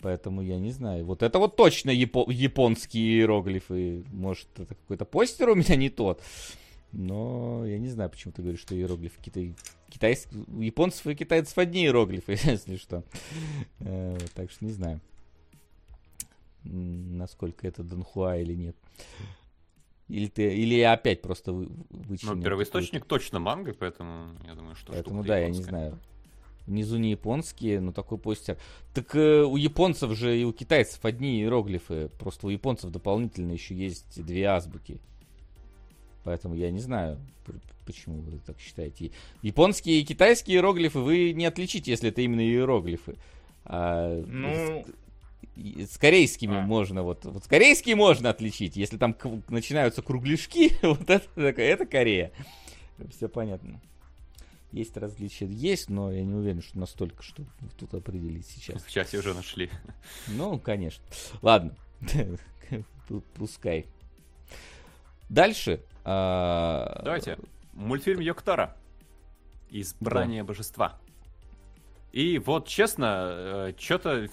[SPEAKER 2] Поэтому я не знаю. Вот это вот точно япо- японские иероглифы. Может, это какой-то постер у меня не тот. Но я не знаю, почему ты говоришь, что иероглифы китай... китайские... У японцев и китайцев одни иероглифы, если что. Э, так что не знаю насколько это Донхуа или нет. Или ты, или я опять просто вы,
[SPEAKER 4] вычленил. Ну, первоисточник точно манга, поэтому я думаю, что
[SPEAKER 2] Поэтому да, японская. я не знаю. Внизу не японские, но такой постер. Так э, у японцев же и у китайцев одни иероглифы. Просто у японцев дополнительно еще есть две азбуки. Поэтому я не знаю, почему вы так считаете. Японские и китайские иероглифы вы не отличите, если это именно иероглифы. А,
[SPEAKER 3] ну,
[SPEAKER 2] с корейскими а. можно, вот, вот с корейскими можно отличить. Если там начинаются кругляшки, вот это, это Корея. Все понятно. Есть различия, есть, но я не уверен, что настолько, что тут определить сейчас.
[SPEAKER 4] В чате уже нашли.
[SPEAKER 2] Ну, конечно. Ладно, пускай. Дальше.
[SPEAKER 4] А, Давайте. Мультфильм Йоктара. Избрание да. божества. И вот, честно, э, что-то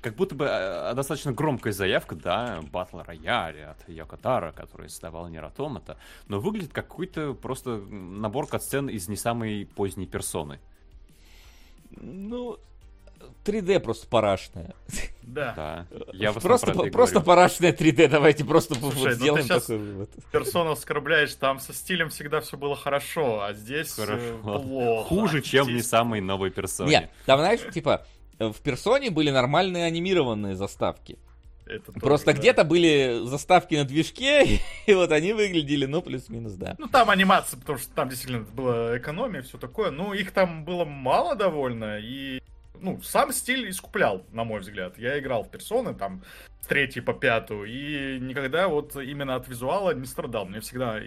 [SPEAKER 4] как будто бы э, достаточно громкая заявка, да, батл рояле от Йокотара, который создавал Нир Автомата, но выглядит как какой-то просто набор катсцен из не самой поздней персоны.
[SPEAKER 2] Ну, 3D просто парашная.
[SPEAKER 3] Да.
[SPEAKER 4] да. Я
[SPEAKER 2] просто просто парашная 3D, давайте просто Слушай, сделаем
[SPEAKER 3] ну такой вывод. Персону оскорбляешь, там со стилем всегда все было хорошо, а здесь э, хорошо. плохо.
[SPEAKER 4] Хуже, чем здесь... не самой новой персоне.
[SPEAKER 2] Нет, там, знаешь, типа, в персоне были нормальные анимированные заставки. Это Просто тоже, где-то да. были заставки на движке, и вот они выглядели, ну, плюс-минус, да.
[SPEAKER 3] Ну, там анимация, потому что там действительно была экономия, все такое. Ну, их там было мало довольно, и, ну, сам стиль искуплял, на мой взгляд. Я играл в персоны, там, с третьей по пятую, и никогда вот именно от визуала не страдал. Мне всегда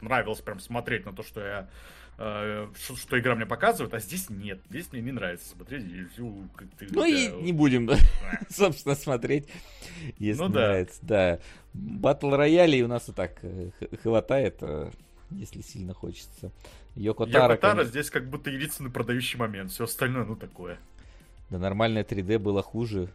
[SPEAKER 3] нравилось прям смотреть на то, что я Э, что, что игра мне показывает, а здесь нет. Здесь мне не нравится смотреть. И
[SPEAKER 2] как ты, ну и не будем, собственно, смотреть, если ну, нравится. Да. Батл роялей у нас и так э, хватает, э, если сильно хочется.
[SPEAKER 3] Йоко Таро, Таро здесь как будто единственный продающий момент. Все остальное, ну, такое.
[SPEAKER 2] Да нормальное 3D было хуже.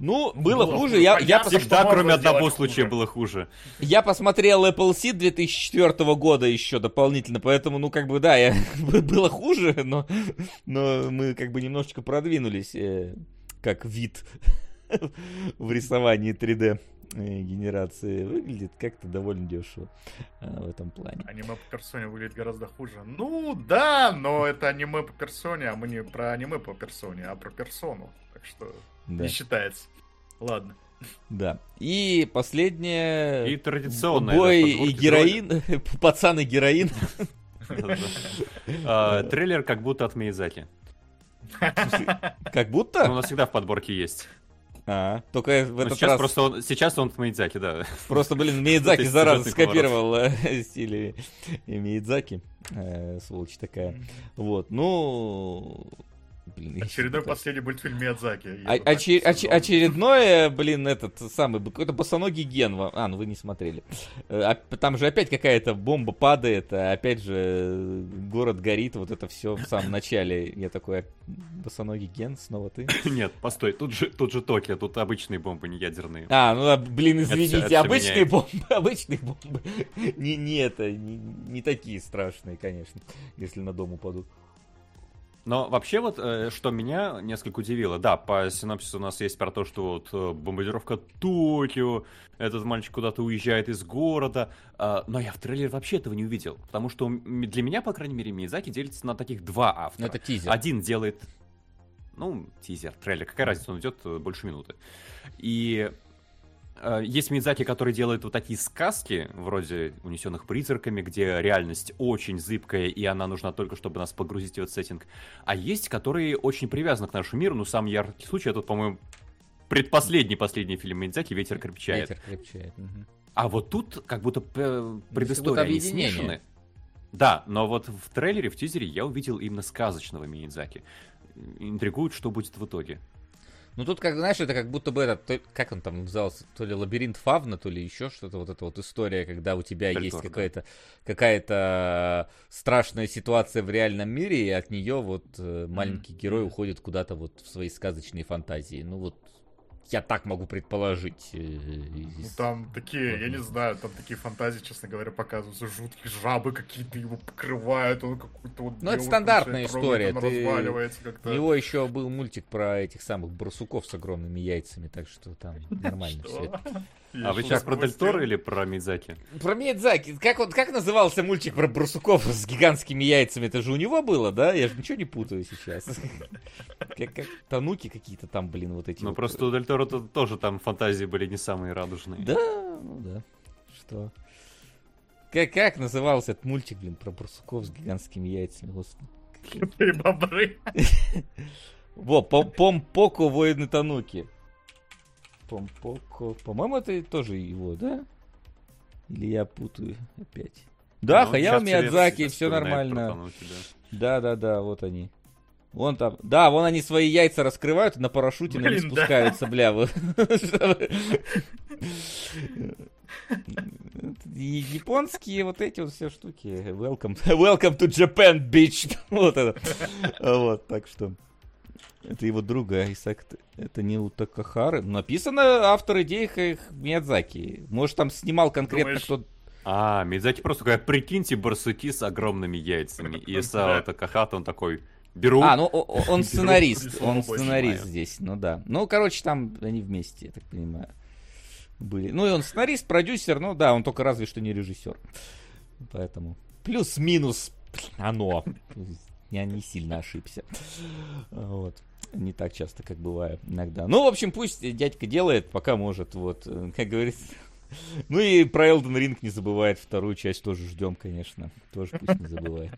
[SPEAKER 2] Ну, было, было хуже. Я, я
[SPEAKER 4] всегда, кроме одного случая, было хуже.
[SPEAKER 2] Я посмотрел Apple Seed 2004 года еще дополнительно, поэтому, ну, как бы, да, я, было хуже, но, но мы как бы немножечко продвинулись э, как вид в рисовании 3D э, генерации выглядит как-то довольно дешево э, в этом плане.
[SPEAKER 3] Аниме по персоне выглядит гораздо хуже. Ну да, но это аниме по персоне, а мы не про аниме по персоне, а про персону. Так что да. Не считается. Ладно.
[SPEAKER 2] Да. И последнее...
[SPEAKER 4] И традиционное.
[SPEAKER 2] Бой и героин. Пацан и героин.
[SPEAKER 4] А, трейлер как будто от Миязаки.
[SPEAKER 2] Как будто?
[SPEAKER 4] Ну, у нас всегда в подборке есть.
[SPEAKER 2] А, только в этот
[SPEAKER 4] сейчас
[SPEAKER 2] раз...
[SPEAKER 4] просто он, сейчас он в Мейдзаки, да.
[SPEAKER 2] Просто, блин, Миядзаки, зараза, скопировал э, стиль Миядзаки. Э, Сволочь такая. Вот, ну... Блин,
[SPEAKER 3] Очередной последний мультфильм Миядзаки.
[SPEAKER 2] А- оч- очередное, блин, этот самый, какой-то босоногий ген. А, ну вы не смотрели. Э, а Там же опять какая-то бомба падает, а опять же э, город горит, вот это все в самом начале. Я такой, босоногий ген, снова ты?
[SPEAKER 4] Нет, постой, тут же, тут же Токио, тут обычные бомбы, не ядерные.
[SPEAKER 2] А, ну да, блин, извините,
[SPEAKER 4] это
[SPEAKER 2] обычные бомбы, обычные бомбы. Не, не это, не, не такие страшные, конечно, если на дом упадут.
[SPEAKER 4] Но вообще вот, э, что меня несколько удивило, да, по синопсису у нас есть про то, что вот э, бомбардировка Токио, этот мальчик куда-то уезжает из города, а, но я в трейлере вообще этого не увидел, потому что для меня, по крайней мере, Миязаки делится на таких два
[SPEAKER 2] Ну,
[SPEAKER 4] автора.
[SPEAKER 2] это тизер.
[SPEAKER 4] Один делает, ну, тизер, трейлер, какая разница, он идет э, больше минуты. И есть Мидзаки, который делает вот такие сказки, вроде «Унесенных призраками», где реальность очень зыбкая, и она нужна только, чтобы нас погрузить в этот сеттинг. А есть, которые очень привязаны к нашему миру. Ну, самый яркий случай, это, по-моему, предпоследний последний фильм Мидзаки «Ветер крепчает».
[SPEAKER 2] Ветер крепчает. мгм.
[SPEAKER 4] А вот тут как будто э, предыстория, они смешаны. Да, но вот в трейлере, в тизере я увидел именно сказочного Миядзаки. Интригует, что будет в итоге.
[SPEAKER 2] Ну тут, как знаешь, это как будто бы этот, то- как он там назывался, то ли лабиринт Фавна, то ли еще что-то, вот эта вот история, когда у тебя
[SPEAKER 4] Дельтор,
[SPEAKER 2] есть
[SPEAKER 4] да.
[SPEAKER 2] какая-то какая-то страшная ситуация в реальном мире, и от нее вот э, маленький герой уходит куда-то вот в свои сказочные фантазии. Ну вот я так могу предположить. э,
[SPEAKER 3] Ну, там такие, я не знаю, там такие фантазии, честно говоря, показываются. Жуткие жабы какие-то его покрывают, он какой-то вот...
[SPEAKER 2] Ну, это стандартная история,
[SPEAKER 3] она
[SPEAKER 2] ты-
[SPEAKER 3] разваливается
[SPEAKER 2] У
[SPEAKER 3] как-то.
[SPEAKER 2] него еще был мультик про этих самых барсуков с огромными яйцами, так что там нормально все это.
[SPEAKER 4] А вы сейчас про. Дель Торо или про Мидзаки?
[SPEAKER 2] Про Миядзаки. Как, он, как назывался мультик про барсуков с гигантскими яйцами? Это же у него было, да? Я же ничего не путаю сейчас. Как, как тануки какие-то там, блин, вот эти.
[SPEAKER 4] Ну
[SPEAKER 2] вот.
[SPEAKER 4] просто у Дель Торо то- тоже там фантазии были не самые радужные.
[SPEAKER 2] Да, ну да. Что? Как, как назывался этот мультик, блин, про барсуков с гигантскими яйцами? Господи.
[SPEAKER 3] Бобры.
[SPEAKER 2] Во, Пом- Помпоко воины Тануки. Помпоко. По-моему, это тоже его, да? Или я путаю опять? Да,
[SPEAKER 4] Ну,
[SPEAKER 2] Хаяо Миядзаки, все нормально.
[SPEAKER 4] Да.
[SPEAKER 2] Да, да, вот они. Вон там. Да, вон они свои яйца раскрывают, на парашюте на них
[SPEAKER 3] Блин, да.
[SPEAKER 2] спускаются, бля. Японские вот эти вот все штуки. Welcome, welcome to Japan, bitch. Вот это. Вот, так что. Это его друга Исаак. Это не у Такахары. Написано автор идей Ха- Миядзаки. Может, там снимал конкретно
[SPEAKER 3] Думаешь,
[SPEAKER 2] кто
[SPEAKER 4] А, Мидзаки просто такая, прикиньте, барсуки с огромными яйцами. И Сао Такахата, он такой, беру.
[SPEAKER 2] А, ну он сценарист, он сценарист здесь, ну да. Ну, короче, там они вместе, я так понимаю, были. Ну, и он сценарист, продюсер, ну да, он только разве что не режиссер. Поэтому плюс-минус оно. Я не сильно ошибся. Вот. Не так часто, как бывает иногда. Ну, в общем, пусть дядька делает, пока может, вот, э, как говорится. Ну и про Elden Ring не забывает, вторую часть тоже ждем, конечно. Тоже пусть не забывает.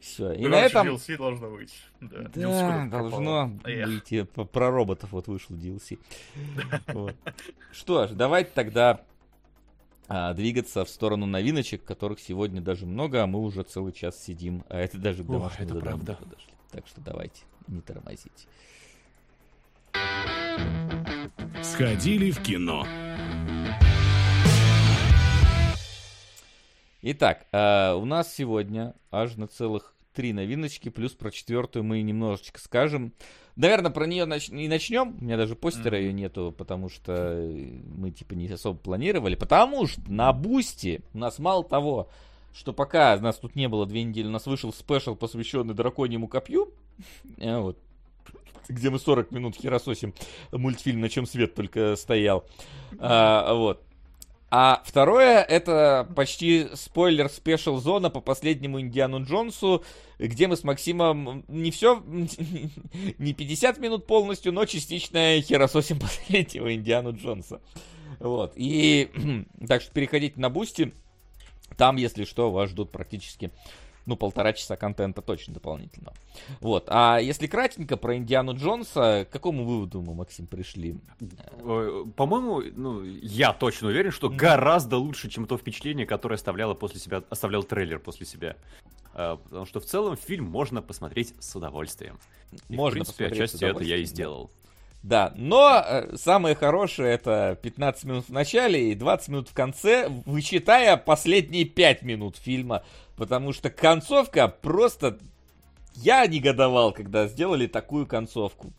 [SPEAKER 2] Все. И на этом...
[SPEAKER 3] DLC должно быть. Да,
[SPEAKER 2] Да, должно
[SPEAKER 3] пропало. Эх.
[SPEAKER 2] выйти. П- Про роботов вот вышел DLC. Вот. Что ж, давайте тогда а, двигаться в сторону новиночек, которых сегодня даже много, а мы уже целый час сидим. А это даже домашнему
[SPEAKER 4] это правда.
[SPEAKER 2] подошли. Так что давайте, не тормозите.
[SPEAKER 5] Сходили в кино.
[SPEAKER 2] Итак, а, у нас сегодня аж на целых три новиночки, плюс про четвертую мы немножечко скажем. Наверное, про нее нач- и начнем. У меня даже постера ее нету, потому что э, мы типа не особо планировали. Потому что на Бусти у нас мало того, что пока нас тут не было две недели, у нас вышел special, посвященный драконьему копью. Э, Вот. Где мы 40 минут херососим мультфильм «На чем свет только стоял». А, вот. А второе, это почти спойлер special зона по последнему Индиану Джонсу, где мы с Максимом не все, не 50 минут полностью, но частично херососим последнего Индиану Джонса. Вот. И так что переходите на Бусти. Там, если что, вас ждут практически ну, полтора часа контента точно дополнительно. Вот. А если кратенько про Индиану Джонса, к какому выводу мы, Максим, пришли?
[SPEAKER 4] Э, по-моему, ну, я точно уверен, что гораздо лучше, чем то впечатление, которое оставляло после себя, оставлял трейлер после себя. Э, потому что в целом фильм можно посмотреть с удовольствием. И,
[SPEAKER 2] можно
[SPEAKER 4] в принципе, отчасти это я и сделал.
[SPEAKER 2] Да, но э, самое хорошее это 15 минут в начале и 20 минут в конце, вычитая последние 5 минут фильма, потому что концовка просто... Я негодовал, когда сделали такую концовку.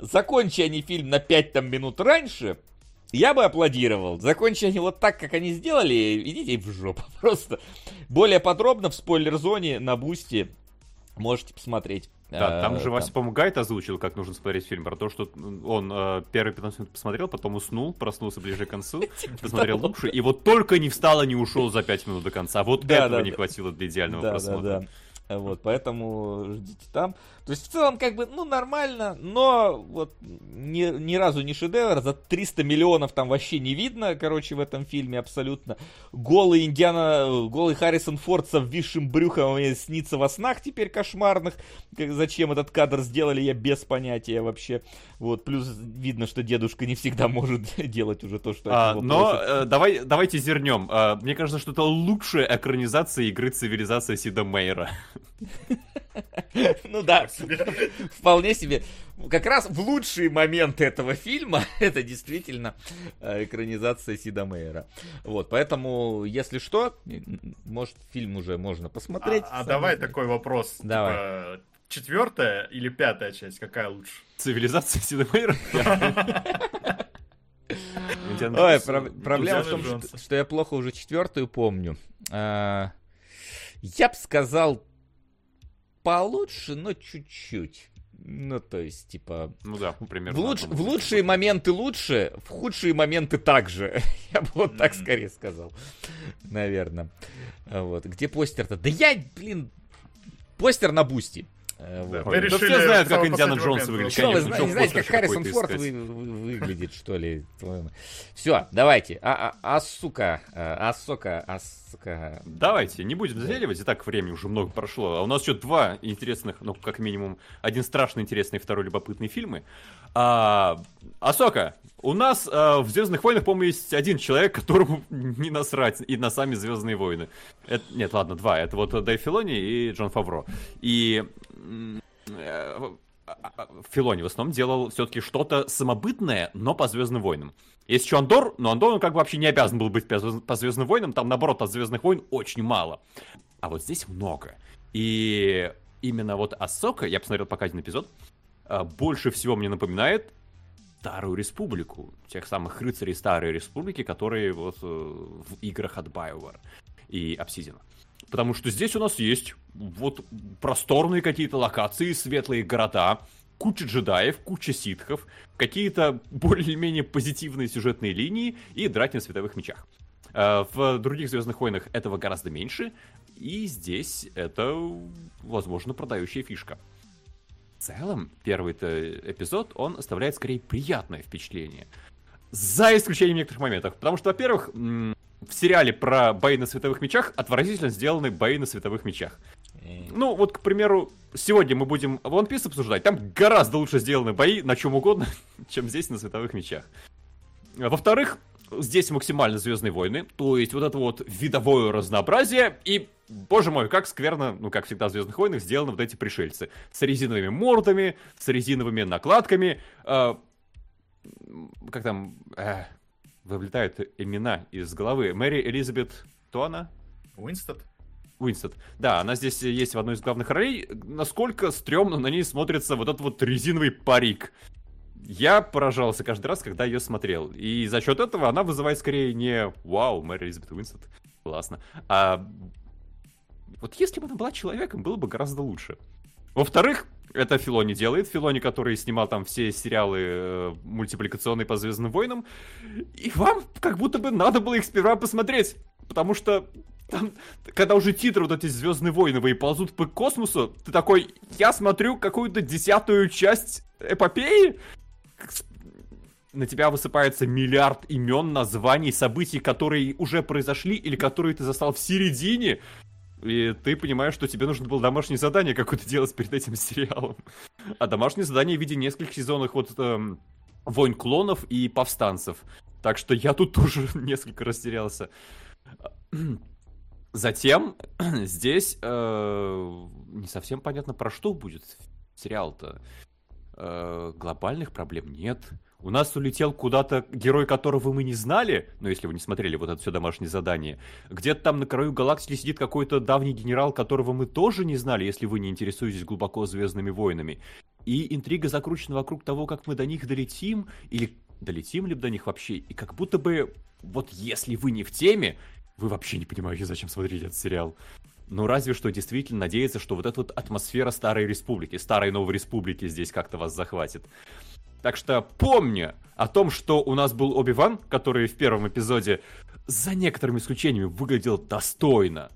[SPEAKER 2] Закончи они фильм на 5 там, минут раньше, я бы аплодировал. Закончи они вот так, как они сделали, идите в жопу. Просто более подробно в спойлер-зоне на бусте можете посмотреть.
[SPEAKER 4] Да, там
[SPEAKER 2] Э,
[SPEAKER 4] же Вася, по-моему, гайд озвучил, как нужно смотреть фильм, про то, что он э, первые 15 минут посмотрел, потом уснул, проснулся ближе к концу,
[SPEAKER 2] Типа
[SPEAKER 4] посмотрел лучше, и вот только не встал и не ушел за 5 минут до конца. Вот
[SPEAKER 2] Да,
[SPEAKER 4] этого не хватило для идеального просмотра.
[SPEAKER 2] Вот, поэтому ждите там. То есть, в целом, как бы, ну, нормально, но вот ни, ни разу не шедевр. За 300 миллионов там вообще не видно, короче, в этом фильме абсолютно. Голый Индиана, голый Харрисон Форд со висшим брюхом мне снится во снах теперь кошмарных. Как, зачем этот кадр сделали, я без понятия вообще. Вот, плюс видно, что дедушка не всегда может делать уже то, что
[SPEAKER 4] А, но э, давай, давайте зернем. А, мне кажется, что это лучшая экранизация игры цивилизация Сида Мейера.
[SPEAKER 2] Ну да, вполне себе. Как раз в лучшие моменты этого фильма это действительно э, экранизация Сида Мейера. Вот, поэтому, если что, может, фильм уже можно посмотреть.
[SPEAKER 3] А, а давай такой вопрос.
[SPEAKER 2] Давай.
[SPEAKER 3] Типа, четвертая или пятая часть, какая лучше?
[SPEAKER 4] Цивилизация? Индиана
[SPEAKER 2] Ой, проблема в том, что, я плохо уже четвертую помню. А, я бы сказал получше, но чуть-чуть. Ну, то есть, типа,
[SPEAKER 4] Ну да,
[SPEAKER 2] В,
[SPEAKER 4] примерно.
[SPEAKER 2] луч-
[SPEAKER 4] одно
[SPEAKER 2] в
[SPEAKER 4] будет.
[SPEAKER 2] лучшие моменты лучше, в худшие моменты также. Я бы вот так скорее сказал. Наверное. Вот. Где постер-то? Да я, блин, постер на бусти. Э,
[SPEAKER 3] Да,
[SPEAKER 2] вот.
[SPEAKER 4] Да
[SPEAKER 3] решили
[SPEAKER 4] все знают, как Индиана Джонс выглядит.
[SPEAKER 2] Что вы
[SPEAKER 4] конечно,
[SPEAKER 2] не знаете, как Харрисон Форд вы- вы- выглядит, что ли? Все, давайте. А, а, а, сука, а, а, сука, а, сука.
[SPEAKER 4] Давайте, не будем заделивать, и так времени уже много прошло. А у нас еще два интересных, ну, как минимум, один страшно интересный, второй любопытный фильмы. А, Асока, у нас а, в Звездных войнах, по-моему, есть один человек, которому не насрать и на сами Звездные войны. Это- нет, ладно, два. Это вот Дэйв Филони и Джон Фавро. И э, Филони в основном делал все-таки что-то самобытное, но по Звездным войнам. Есть еще Андор, но Андор он как бы вообще не обязан был быть по Звезд- по Звездным войнам, там наоборот от Звездных войн очень мало. А вот здесь много. И именно вот Асока, я посмотрел пока один эпизод, а, больше всего мне напоминает Старую Республику, тех самых рыцарей Старой Республики, которые вот э, в играх от BioWare и Obsidian. Потому что здесь у нас есть вот просторные какие-то локации, светлые города, куча джедаев, куча ситхов, какие-то более-менее позитивные сюжетные линии и драки на световых мечах. Э, В других Звездных войнах этого гораздо меньше, и здесь это, возможно, продающая фишка. В целом, первый-то эпизод, он оставляет скорее приятное впечатление. За исключением некоторых моментов. Потому что, во-первых, в сериале про бои на световых мечах отвратительно сделаны бои на световых мечах. Ну, вот, к примеру, сегодня мы будем One Piece обсуждать. Там гораздо лучше сделаны бои на чем угодно, чем здесь на световых мечах. Во-вторых, здесь максимально Звездные войны, то есть вот это вот видовое разнообразие и, боже мой, как скверно, ну, как всегда в Звездных войнах, сделаны вот эти пришельцы. С резиновыми мордами, с резиновыми накладками. э, как там, э, вылетают имена из головы. Мэри Элизабет Туана?
[SPEAKER 3] Уинстед?
[SPEAKER 4] Уинстед. Да, она здесь есть в одной из главных ролей. Насколько стрёмно на ней смотрится вот этот вот резиновый парик. Я поражался каждый раз, когда ее смотрел. И за счет этого она вызывает скорее не «Вау, Мэри Элизабет Уинстед, классно», а вот если бы она была человеком, было бы гораздо лучше. Во-вторых, это Филони делает. Филони, который снимал там все сериалы э, мультипликационные по Звездным войнам. И вам как будто бы надо было их сперва посмотреть. Потому что там, когда уже титры вот эти Звездные войны ползут по космосу, ты такой, я смотрю какую-то десятую часть эпопеи. На тебя высыпается миллиард имен, названий, событий, которые уже произошли или которые ты застал в середине. И ты понимаешь, что тебе нужно было домашнее задание какое-то делать перед этим сериалом. А домашнее задание в виде нескольких сезонов вот эм, «Войн клонов» и «Повстанцев». Так что я тут тоже несколько растерялся. Затем здесь э, не совсем понятно, про что будет сериал-то. Э, глобальных проблем нет. У нас улетел куда-то герой, которого мы не знали, ну, если вы не смотрели вот это все домашнее задание. Где-то там на краю галактики сидит какой-то давний генерал, которого мы тоже не знали, если вы не интересуетесь глубоко Звездными войнами. И интрига закручена вокруг того, как мы до них долетим, или долетим ли до них вообще. И как будто бы, вот если вы не в теме, вы вообще не понимаете, зачем смотреть этот сериал. Ну, разве что действительно надеяться, что вот эта вот атмосфера Старой Республики, Старой Новой Республики здесь как-то вас захватит. Так что помни о том, что у нас был Оби-Ван, который в первом эпизоде за некоторыми исключениями выглядел достойно.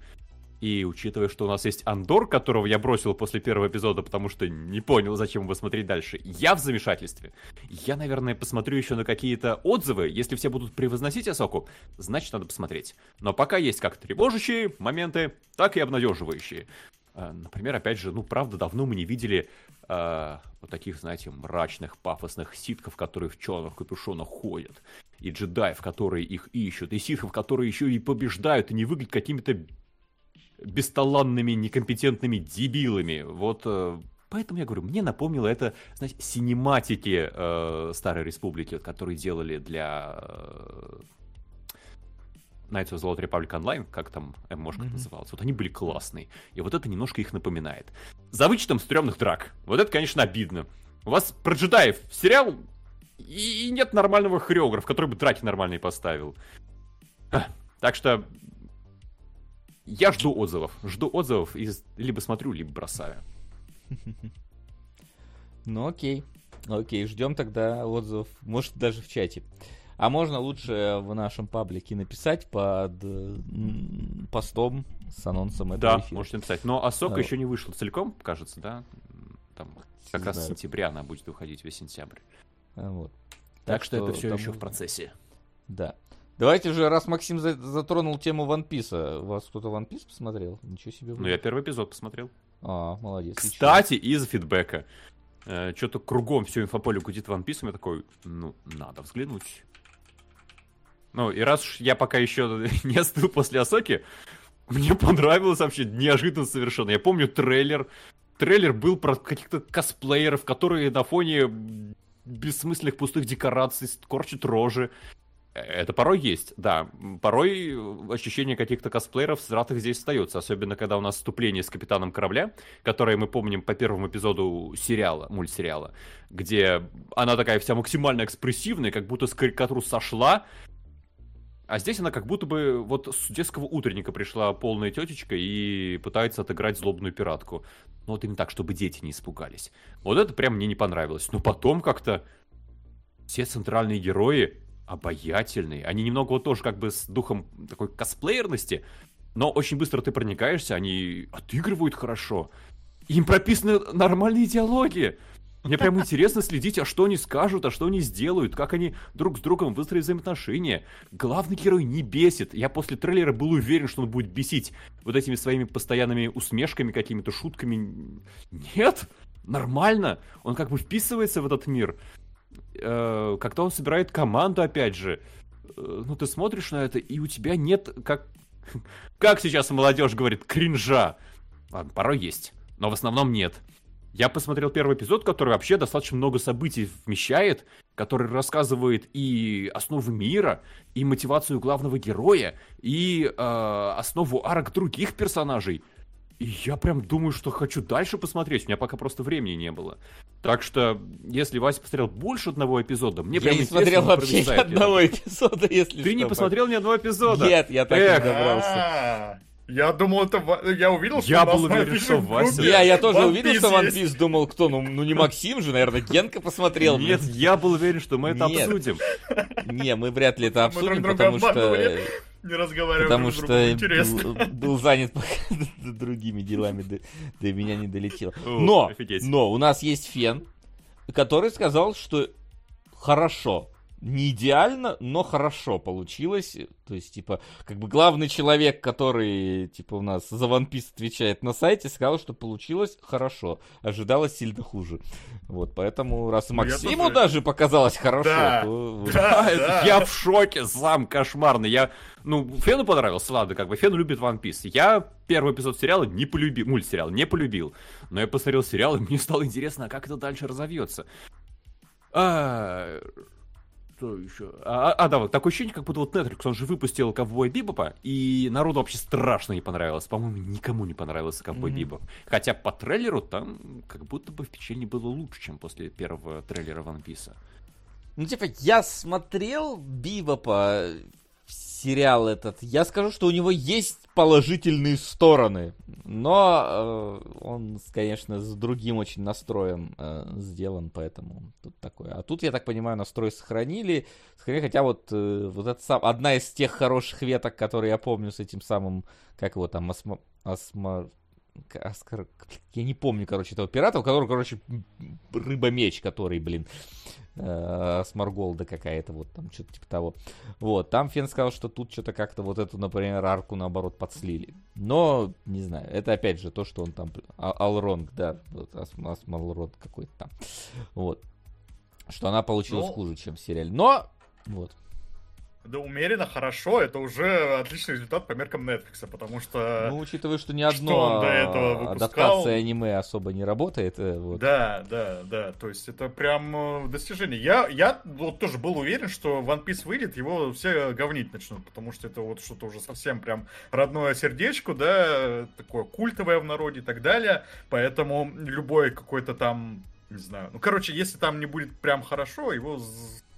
[SPEAKER 4] И учитывая, что у нас есть Андор, которого я бросил после первого эпизода, потому что не понял, зачем его смотреть дальше, я в замешательстве. Я, наверное, посмотрю еще на какие-то отзывы. Если все будут превозносить Асоку, значит, надо посмотреть. Но пока есть как тревожащие моменты, так и обнадеживающие. А, например, опять же, ну, правда, давно мы не видели э, вот таких, знаете, мрачных, пафосных ситков, которые в черных капюшонах ходят, и джедаев, которые их ищут, и ситхов, которые еще и побеждают, и не выглядят какими-то бесталанными, некомпетентными дебилами. Вот э, Поэтому я говорю, мне напомнило это, знаете, синематики э, Старой Республики, которые делали для э, Knights of the Old Republic Online, как там ММОшка mm-hmm. называлась, вот они были классные. И вот это немножко их напоминает. За вычетом стрёмных драк. Вот это, конечно, обидно. У вас про джедаев сериал, и нет нормального хореографа, который бы драки нормальные поставил. Так что я жду отзывов. Жду отзывов и либо смотрю, либо бросаю.
[SPEAKER 2] Ну окей. Окей, ждем тогда отзывов. Может, даже в чате. А можно лучше в нашем паблике написать под постом с анонсом этого
[SPEAKER 4] Да, эфира. можете написать. Но Асока да. еще не вышла целиком, кажется, да? Там как раз с сентября она будет выходить, весь сентябрь.
[SPEAKER 2] А, вот.
[SPEAKER 4] Так, так что, что это все там... еще в процессе.
[SPEAKER 2] Да. Давайте же, раз Максим затронул тему One Piece, вас кто-то One Piece посмотрел? Ничего себе.
[SPEAKER 4] Ну, я первый эпизод посмотрел.
[SPEAKER 2] А, молодец.
[SPEAKER 4] Кстати, из фидбэка. Э, что-то кругом все инфополе гудит One Piece, я такой, ну, надо взглянуть. Ну, и раз уж я пока еще не остыл после Асоки, мне понравилось вообще неожиданно совершенно. Я помню трейлер. Трейлер был про каких-то косплееров, которые на фоне бессмысленных пустых декораций корчат рожи. Это порой есть, да. Порой ощущение каких-то косплееров сратых здесь остается, особенно когда у нас вступление с капитаном корабля, которое мы помним по первому эпизоду сериала, мультсериала, где она такая вся максимально экспрессивная, как будто с карикатуру сошла, а здесь она как будто бы вот с детского утренника пришла полная тетечка и пытается отыграть злобную пиратку. Но вот именно так, чтобы дети не испугались. Вот это прям мне не понравилось. Но потом как-то все центральные герои обаятельные. Они немного вот тоже как бы с духом такой косплеерности, но очень быстро ты проникаешься, они отыгрывают хорошо. Им прописаны нормальные диалоги. Мне прям интересно следить, а что они скажут, а что они сделают, как они друг с другом выстроят взаимоотношения. Главный герой не бесит. Я после трейлера был уверен, что он будет бесить вот этими своими постоянными усмешками, какими-то шутками. Нет, нормально. Он как бы вписывается в этот мир э, когда он собирает команду, опять же, э, ну ты смотришь на это, и у тебя нет, как, как сейчас молодежь говорит, кринжа. Ладно, порой есть, но в основном нет. Я посмотрел первый эпизод, который вообще достаточно много событий вмещает, который рассказывает и основы мира, и мотивацию главного героя, и э, основу арок других персонажей. И я прям думаю, что хочу дальше посмотреть. У меня пока просто времени не было. Так что, если Вася посмотрел больше одного эпизода, мне я прям
[SPEAKER 2] не смотрел вообще ни одного эпизода, если
[SPEAKER 4] Ты
[SPEAKER 2] что,
[SPEAKER 4] не посмотрел ни одного эпизода?
[SPEAKER 2] Нет, я так Эх. не добрался.
[SPEAKER 3] Я думал, это... Я увидел,
[SPEAKER 4] что Я был уверен, что Вася...
[SPEAKER 2] Я, я тоже One увидел, что One Piece, думал, кто? Ну, ну не Максим же, наверное, Генка посмотрел.
[SPEAKER 4] Нет, я был уверен, что мы это обсудим.
[SPEAKER 2] Не, мы вряд ли это обсудим, потому что
[SPEAKER 3] не разговариваем
[SPEAKER 2] Потому что был, был занят другими делами, до, до меня не долетело. Но, но у нас есть фен, который сказал, что хорошо. Не идеально, но хорошо получилось. То есть, типа, как бы главный человек, который, типа, у нас за One Piece отвечает на сайте, сказал, что получилось хорошо. Ожидалось сильно хуже. Вот, поэтому, раз
[SPEAKER 3] Ну,
[SPEAKER 2] Максиму
[SPEAKER 3] тоже-
[SPEAKER 2] даже показалось хорошо,
[SPEAKER 3] Да.
[SPEAKER 2] то...
[SPEAKER 3] Да,
[SPEAKER 4] А, это
[SPEAKER 3] да.
[SPEAKER 4] Я в шоке, сам кошмарный. Я, ну, Фену понравился, ладно, как бы Фен любит One Piece. Я первый эпизод сериала не полюбил, мультсериал не полюбил. Но я посмотрел сериал, и мне стало интересно, а как это дальше разовьется. А, что еще? А, а, да, вот такое ощущение, как будто вот Netflix, он же выпустил Ковбой Бибопа, и народу вообще страшно не понравилось. По-моему, никому не понравился Ковбой
[SPEAKER 2] Мгм.
[SPEAKER 4] Бибоп. Хотя по трейлеру там как будто бы впечатление было лучше, чем после первого трейлера One Piece.
[SPEAKER 2] Ну, типа, я смотрел Бибопа, сериал этот. Я скажу, что у него есть положительные стороны. Но э, он, конечно, с другим очень настроем э, сделан, поэтому тут такое. А тут, я так понимаю, настрой сохранили. Сохранили, хотя вот, э, вот это сам, одна из тех хороших веток, которые я помню с этим самым, как его там, осмо, осмо- Оскар- я не помню, короче, этого пирата, у которого, короче, рыба-меч, который, блин, э, Сморголда какая-то, вот там, что-то типа того. Вот, там Фен сказал, что тут что-то как-то вот эту, например, арку, наоборот, подслили. Но, не знаю, это опять же то, что он там, а- Алронг, да, вот, Асм- Асмалронг какой-то там, вот. Что она получилась
[SPEAKER 3] Ну.
[SPEAKER 2] хуже, чем в сериале. Но, вот.
[SPEAKER 3] Да умеренно хорошо, это уже отличный результат по меркам Netflix, потому что...
[SPEAKER 2] Ну, учитывая, что ни
[SPEAKER 3] что
[SPEAKER 2] одно
[SPEAKER 3] он до этого
[SPEAKER 2] а,
[SPEAKER 3] выпускал?
[SPEAKER 2] адаптация аниме особо не работает, э, вот.
[SPEAKER 3] Да, да, да, то есть это прям э, достижение. Я, я вот тоже был уверен, что One Piece выйдет, его все говнить начнут, потому что это вот что-то уже совсем прям родное сердечку, да, такое культовое в народе и так далее, поэтому любой какой-то там, не знаю, ну, короче, если там не будет прям хорошо, его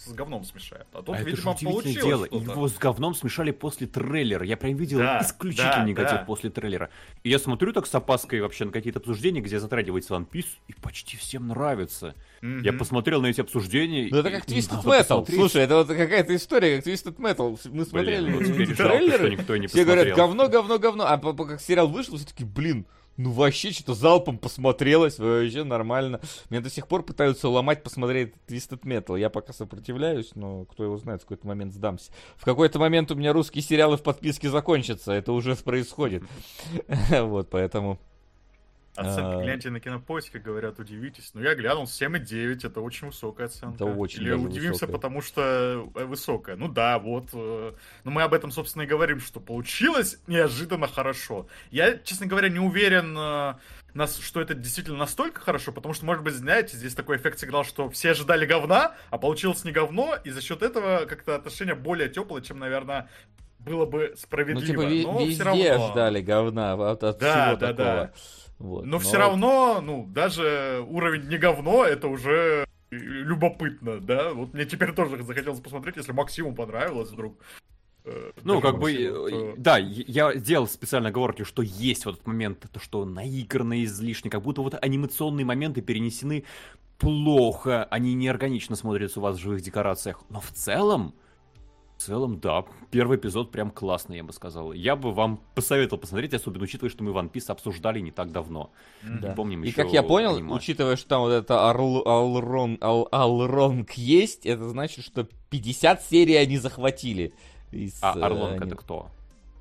[SPEAKER 3] с, говном смешают. А тут,
[SPEAKER 4] а это же
[SPEAKER 3] видимо, получилось
[SPEAKER 4] дело. Его с говном смешали после трейлера. Я прям видел
[SPEAKER 3] Да,
[SPEAKER 4] исключительный
[SPEAKER 3] да,
[SPEAKER 4] негатив
[SPEAKER 3] да.
[SPEAKER 4] после трейлера. И я смотрю так с опаской вообще на какие-то обсуждения, где затрагивается One Piece, и почти всем нравится. Я
[SPEAKER 3] Мгм.
[SPEAKER 4] посмотрел на эти обсуждения.
[SPEAKER 2] Ну это как Twisted Metal.
[SPEAKER 4] посмотреть.
[SPEAKER 2] Слушай, это вот какая-то история, как Twisted Metal. Мы смотрели
[SPEAKER 4] Блин, ну жалко, что
[SPEAKER 2] трейлеры,
[SPEAKER 4] никто не
[SPEAKER 2] все говорят, говно, говно, говно. А как сериал вышел, все таки блин, ну вообще что-то залпом посмотрелось, вообще нормально. Меня до сих пор пытаются уломать посмотреть Twisted Metal. Я пока сопротивляюсь, но кто его знает, в какой-то момент сдамся. В какой-то момент у меня русские сериалы в подписке закончатся, это уже происходит. Вот, поэтому...
[SPEAKER 3] Оценки
[SPEAKER 2] А.
[SPEAKER 3] гляньте на кинопоиске, говорят, удивитесь. Ну, я глянул 7,9, это очень высокая оценка.
[SPEAKER 2] Это очень
[SPEAKER 3] Или удивимся,
[SPEAKER 2] высокая.
[SPEAKER 3] потому что э, высокая. Ну да, вот. э, Ну, мы об этом, собственно, и говорим, что получилось неожиданно хорошо. Я, честно говоря, не уверен, э, нас, что это действительно настолько хорошо, потому что, может быть, знаете, здесь такой эффект сыграл, что все ожидали говна, а получилось не говно, и за счет этого как-то отношение более теплое, чем, наверное, было бы
[SPEAKER 2] Ну,
[SPEAKER 3] справедливо.
[SPEAKER 2] типа, ви-
[SPEAKER 3] Но
[SPEAKER 2] везде
[SPEAKER 3] равно.
[SPEAKER 2] ждали говна от, от
[SPEAKER 3] Да,
[SPEAKER 2] всего
[SPEAKER 3] да,
[SPEAKER 2] такого.
[SPEAKER 3] да.
[SPEAKER 2] Вот.
[SPEAKER 3] Но все равно, ну, даже уровень не говно, это уже любопытно, да? Вот мне теперь тоже захотелось посмотреть, если Максиму понравилось вдруг. Э,
[SPEAKER 4] Ну,
[SPEAKER 3] даже
[SPEAKER 4] как бы, э,
[SPEAKER 3] то-
[SPEAKER 4] да, я сделал специально оговорки, что есть вот этот момент, то, что наигранно излишне, как будто вот анимационные моменты перенесены плохо, они неорганично смотрятся у вас в живых декорациях, но в целом, в целом, да, первый эпизод прям классный, я бы сказал. Я бы вам посоветовал посмотреть, особенно учитывая, что мы One Piece обсуждали не так давно.
[SPEAKER 2] Да.
[SPEAKER 4] Помним
[SPEAKER 2] И как я понял,
[SPEAKER 4] аниме.
[SPEAKER 2] учитывая, что там вот это Арл- Алрон, Ал- Алронг есть, это значит, что 50 серий они захватили. из,
[SPEAKER 4] А
[SPEAKER 2] э,
[SPEAKER 4] Орлонг
[SPEAKER 2] они-
[SPEAKER 4] это кто?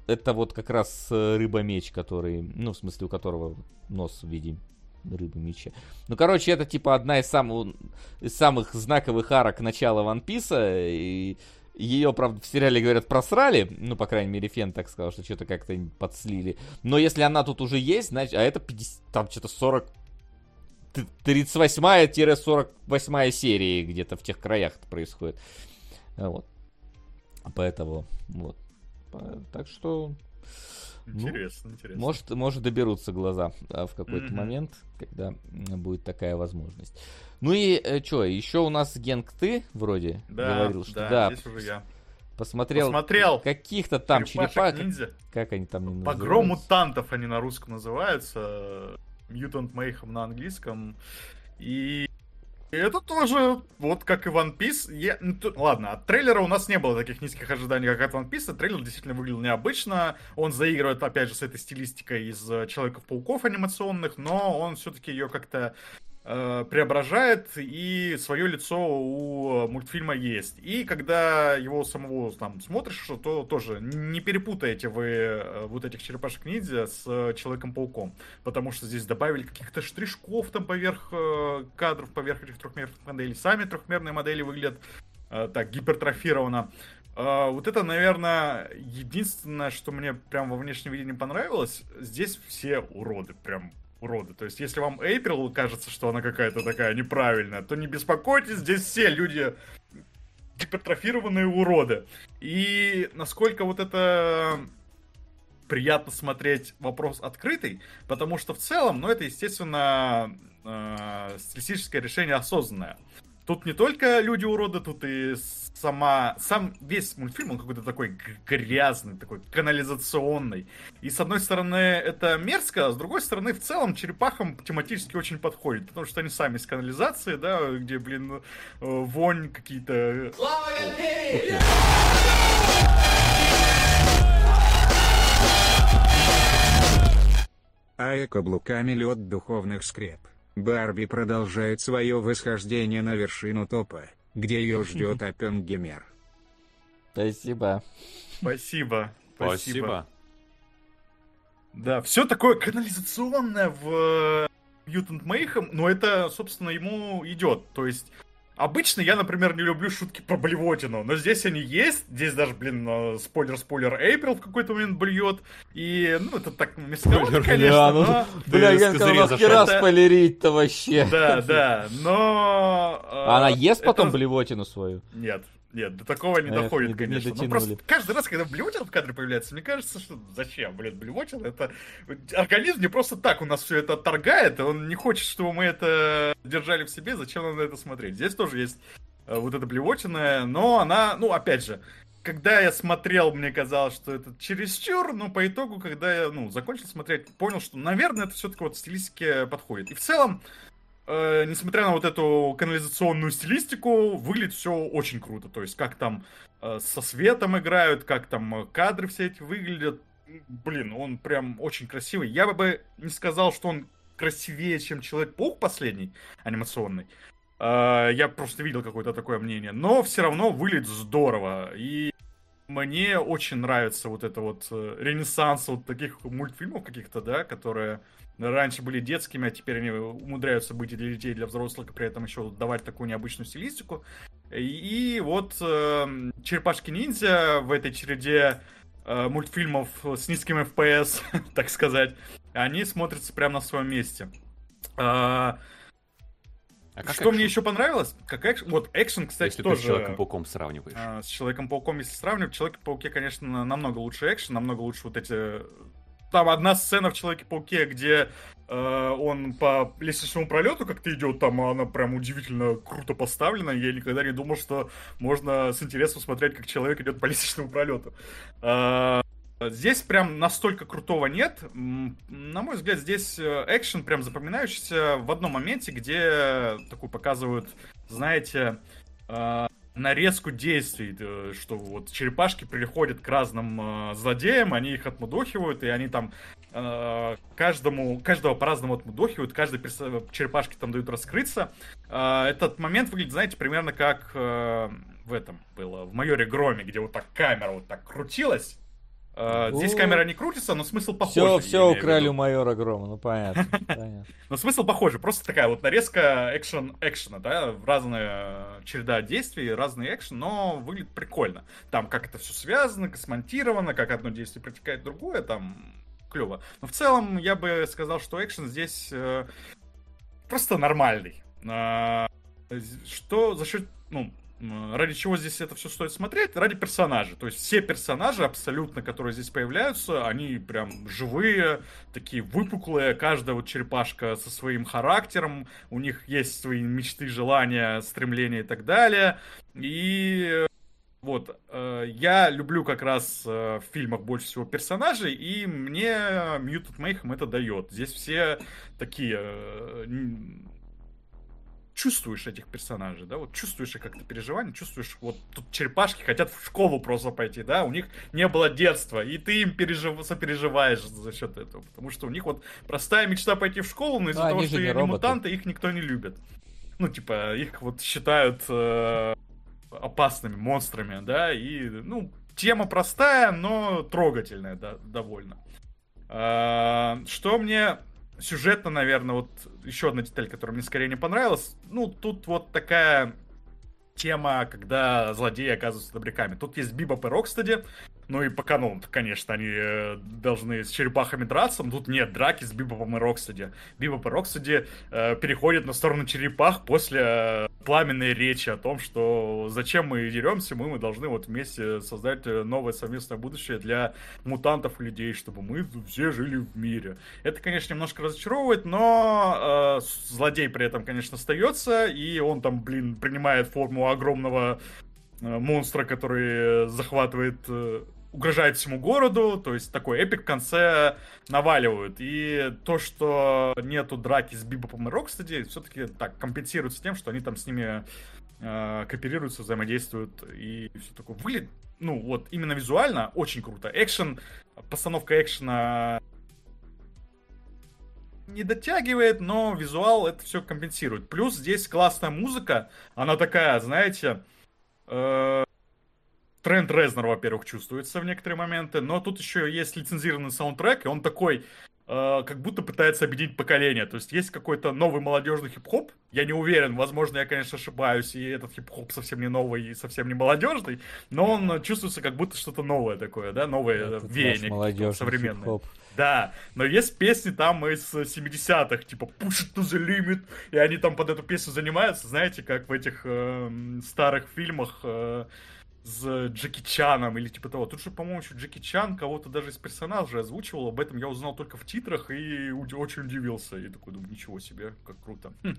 [SPEAKER 2] Это вот как раз э, рыба-меч, который, ну, в смысле, у которого нос в виде рыбы-меча. Ну, короче, это типа одна из самых, из самых знаковых арок начала One Piece, и ее, правда, в сериале, говорят, просрали, ну, по крайней мере, Фен так сказал, что что-то как-то подслили. Но если она тут уже есть, значит, а это 50, там что-то 40 т- 38-48 серии где-то в тех краях это происходит. Вот. Поэтому, вот. Так что, ну,
[SPEAKER 3] Интересно, интересно.
[SPEAKER 2] может, может доберутся глаза а, в какой-то
[SPEAKER 3] Мгм.
[SPEAKER 2] момент, когда будет такая возможность. Ну и что, еще у нас Генг ты вроде
[SPEAKER 3] да,
[SPEAKER 2] говорил, что
[SPEAKER 3] да,
[SPEAKER 2] да,
[SPEAKER 3] здесь уже я.
[SPEAKER 2] посмотрел,
[SPEAKER 3] Посмотрел.
[SPEAKER 2] каких-то там
[SPEAKER 3] Черепашек
[SPEAKER 2] черепашек,
[SPEAKER 3] ниндзя.
[SPEAKER 2] как они там
[SPEAKER 3] Погром
[SPEAKER 2] называются?
[SPEAKER 3] мутантов они на русском называются. Mutant Mayhem на английском. И это тоже, вот как и One Piece. Я- ну, ладно, от трейлера у нас не было таких низких ожиданий, как от One Piece. Трейлер действительно выглядел необычно. Он заигрывает, опять же, с этой стилистикой из э, Человеков-пауков анимационных, но он все-таки ее как-то э, преображает, и свое лицо у мультфильма есть. И когда его самого там смотришь, то тоже не перепутаете вы э, вот этих черепашек ниндзя с Человеком-пауком, потому что здесь добавили каких-то штришков там поверх э, кадров, поверх этих трехмерных моделей. Сами трехмерные модели выглядят э, так гипертрофированно. Uh, вот это, наверное, единственное, что мне прям во внешнем виде не понравилось. Здесь все уроды, прям уроды. То есть, если вам Эйприл кажется, что она какая-то такая неправильная, то не беспокойтесь, здесь все люди гипертрофированные уроды. И насколько вот это приятно смотреть вопрос открытый, потому что в целом, ну, это, естественно, э, стилистическое решение осознанное. Тут не только люди уроды, тут и сама, сам весь мультфильм, он какой-то такой грязный, такой канализационный. И с одной стороны это мерзко, а с другой стороны в целом черепахам тематически очень подходит, потому что они сами из канализации, да, где, блин, э, вонь какие-то...
[SPEAKER 6] А каблуками лед духовных скреп. Барби продолжает свое восхождение на вершину топа, где ее ждет Оппенгеймер.
[SPEAKER 2] Спасибо.
[SPEAKER 3] Спасибо.
[SPEAKER 4] Спасибо.
[SPEAKER 3] Да, все такое канализационное в Mutant Mayhem, но это, собственно, ему идет. То есть Обычно я, например, не люблю шутки про блевотину, но здесь они есть. Здесь даже, блин, спойлер-спойлер, Эйприл в какой-то момент блюет. И, ну, это так мерзковато, конечно,
[SPEAKER 2] ну,
[SPEAKER 3] но...
[SPEAKER 2] Бля, Янка, нахера спойлерить-то вообще?
[SPEAKER 3] Да, да, но...
[SPEAKER 2] Она ест потом блевотину свою?
[SPEAKER 3] Нет, нет, до такого не
[SPEAKER 2] Эх,
[SPEAKER 3] доходит,
[SPEAKER 2] не-
[SPEAKER 3] конечно.
[SPEAKER 2] не
[SPEAKER 3] ну, просто
[SPEAKER 2] дотянули.
[SPEAKER 3] каждый раз, когда блевотина в кадре появляется, мне кажется, что зачем, блин, блевотина? Это организм не просто так у нас все это отторгает, он не хочет, чтобы мы это держали в себе, зачем нам на это смотреть? Здесь тоже есть э, вот эта блевотина, но она, ну, опять же, когда я смотрел, мне казалось, что это чересчур, но по итогу, когда я, ну, закончил смотреть, понял, что, наверное, это все-таки вот стилистике подходит. И в целом, э, несмотря на вот эту канализационную стилистику, выглядит все очень круто. То есть, как там э, со светом играют, как там э, кадры все эти выглядят. Блин, он прям очень красивый. Я бы не сказал, что он красивее, чем Человек-паук последний, анимационный. Э, Я просто видел какое-то такое мнение. Но все равно выглядит здорово. И мне очень нравится вот это вот э, ренессанс вот таких мультфильмов каких-то, да, которые раньше были детскими, а теперь они умудряются быть и для детей, и для взрослых, и при этом еще давать такую необычную стилистику. И, вот э, Черепашки-ниндзя в этой череде э, мультфильмов с низким FPS, так сказать, они смотрятся прямо на своем месте. А,
[SPEAKER 4] А как
[SPEAKER 3] что
[SPEAKER 4] экшен?
[SPEAKER 3] мне еще понравилось? Как экшен? Вот экшен, кстати,
[SPEAKER 4] Если ты
[SPEAKER 3] тоже...
[SPEAKER 4] с Человеком-пауком сравниваешь.
[SPEAKER 3] А, С Человеком-пауком, если сравнивать, в Человеке-пауке, конечно, намного лучше экшен, намного лучше вот эти... Там одна сцена в Человеке-пауке, где э, он по лестничному пролету как-то идет, там она прям удивительно круто поставлена. Я никогда не думал, что можно с интересом смотреть, как человек идет по лестничному пролету. А, Здесь прям настолько крутого нет. На мой взгляд, здесь э, экшен прям запоминающийся в одном моменте, где такую показывают, знаете, э, нарезку действий, э, что вот черепашки приходят к разным э, злодеям, они их отмудохивают, и они там э, каждому, каждого по-разному отмудохивают, каждой перс- черепашке там дают раскрыться. Э, Этот момент выглядит, знаете, примерно как э, в этом было, в майоре Громе, где вот так камера вот так крутилась. Э, Здесь камера не крутится, но смысл похожий.
[SPEAKER 2] Все, все украли у майора Грома, ну понятно. понятно.
[SPEAKER 3] Но смысл похожий, просто такая вот нарезка экшен экшена, да, разная череда действий, разный экшен, но выглядит прикольно. Там как это все связано, как смонтировано, как одно действие протекает другое, там клево. Но в целом я бы сказал, что экшен здесь э, просто нормальный. А, что за счет, ну, ради чего здесь это все стоит смотреть? Ради персонажей. То есть все персонажи абсолютно, которые здесь появляются, они прям живые, такие выпуклые, каждая вот черепашка со своим характером, у них есть свои мечты, желания, стремления и так далее. И э, вот, э, я люблю как раз э, в фильмах больше всего персонажей, и мне Mutant Mayhem это дает. Здесь все такие э, чувствуешь этих персонажей, да, вот чувствуешь их как-то переживания, чувствуешь, вот тут черепашки хотят в школу просто пойти, да, у них не было детства, и ты им пережив... сопереживаешь за счет этого, потому что у них вот простая мечта пойти в школу, но из-за
[SPEAKER 2] Ну,
[SPEAKER 3] того, что они мутанты, их никто не любит. Ну, типа, их вот считают э, опасными монстрами, да, и, ну, тема простая, но трогательная, да, довольно. А, Что мне сюжетно, наверное, вот еще одна деталь, которая мне скорее не понравилась. Ну, тут вот такая тема, когда злодеи оказываются добряками. Тут есть Бибоп и Рокстеди, ну и по канону, конечно, они э, должны с черепахами драться, но тут нет драки с Бибопом и Рокстеди. Бибоп и Рокстеди э, переходят на сторону черепах после э, пламенной речи о том, что зачем мы деремся, мы, мы должны вот вместе создать э, новое совместное будущее для мутантов и людей, чтобы мы все жили в мире. Это, конечно, немножко разочаровывает, но э, злодей при этом, конечно, остается, и он там, блин, принимает форму огромного монстра, который захватывает, угрожает всему городу, то есть такой эпик в конце наваливают. И то, что нету драки с Бибопом и Рокстеди, все-таки так компенсируется тем, что они там с ними э, кооперируются, взаимодействуют и все такое. Выглядит, ну вот, именно визуально очень круто. Экшен, постановка экшена не дотягивает, но визуал это все компенсирует. Плюс здесь классная музыка, она такая, знаете, э, Трент Резнер, во-первых, чувствуется в некоторые моменты, но тут еще есть лицензированный саундтрек, и он такой, э, как будто пытается объединить поколение. То есть есть какой-то новый молодежный хип-хоп. Я не уверен, возможно, я, конечно, ошибаюсь, и этот хип-хоп совсем не новый и совсем не молодежный, но он чувствуется как будто что-то новое такое, да, новое
[SPEAKER 2] Этот
[SPEAKER 3] веяние
[SPEAKER 2] молодежный
[SPEAKER 3] современное.
[SPEAKER 2] хип-хоп.
[SPEAKER 3] Да, но есть песни там из 70-х, типа Push it to the limit, и они там под эту песню занимаются, знаете, как в этих эм, старых фильмах э, с Джеки Чаном или типа того. Тут же, по-моему, еще Джеки Чан кого-то даже из персонажей озвучивал, об этом я узнал только в титрах и очень удивился. И такой думаю, ничего себе, как круто. Хм.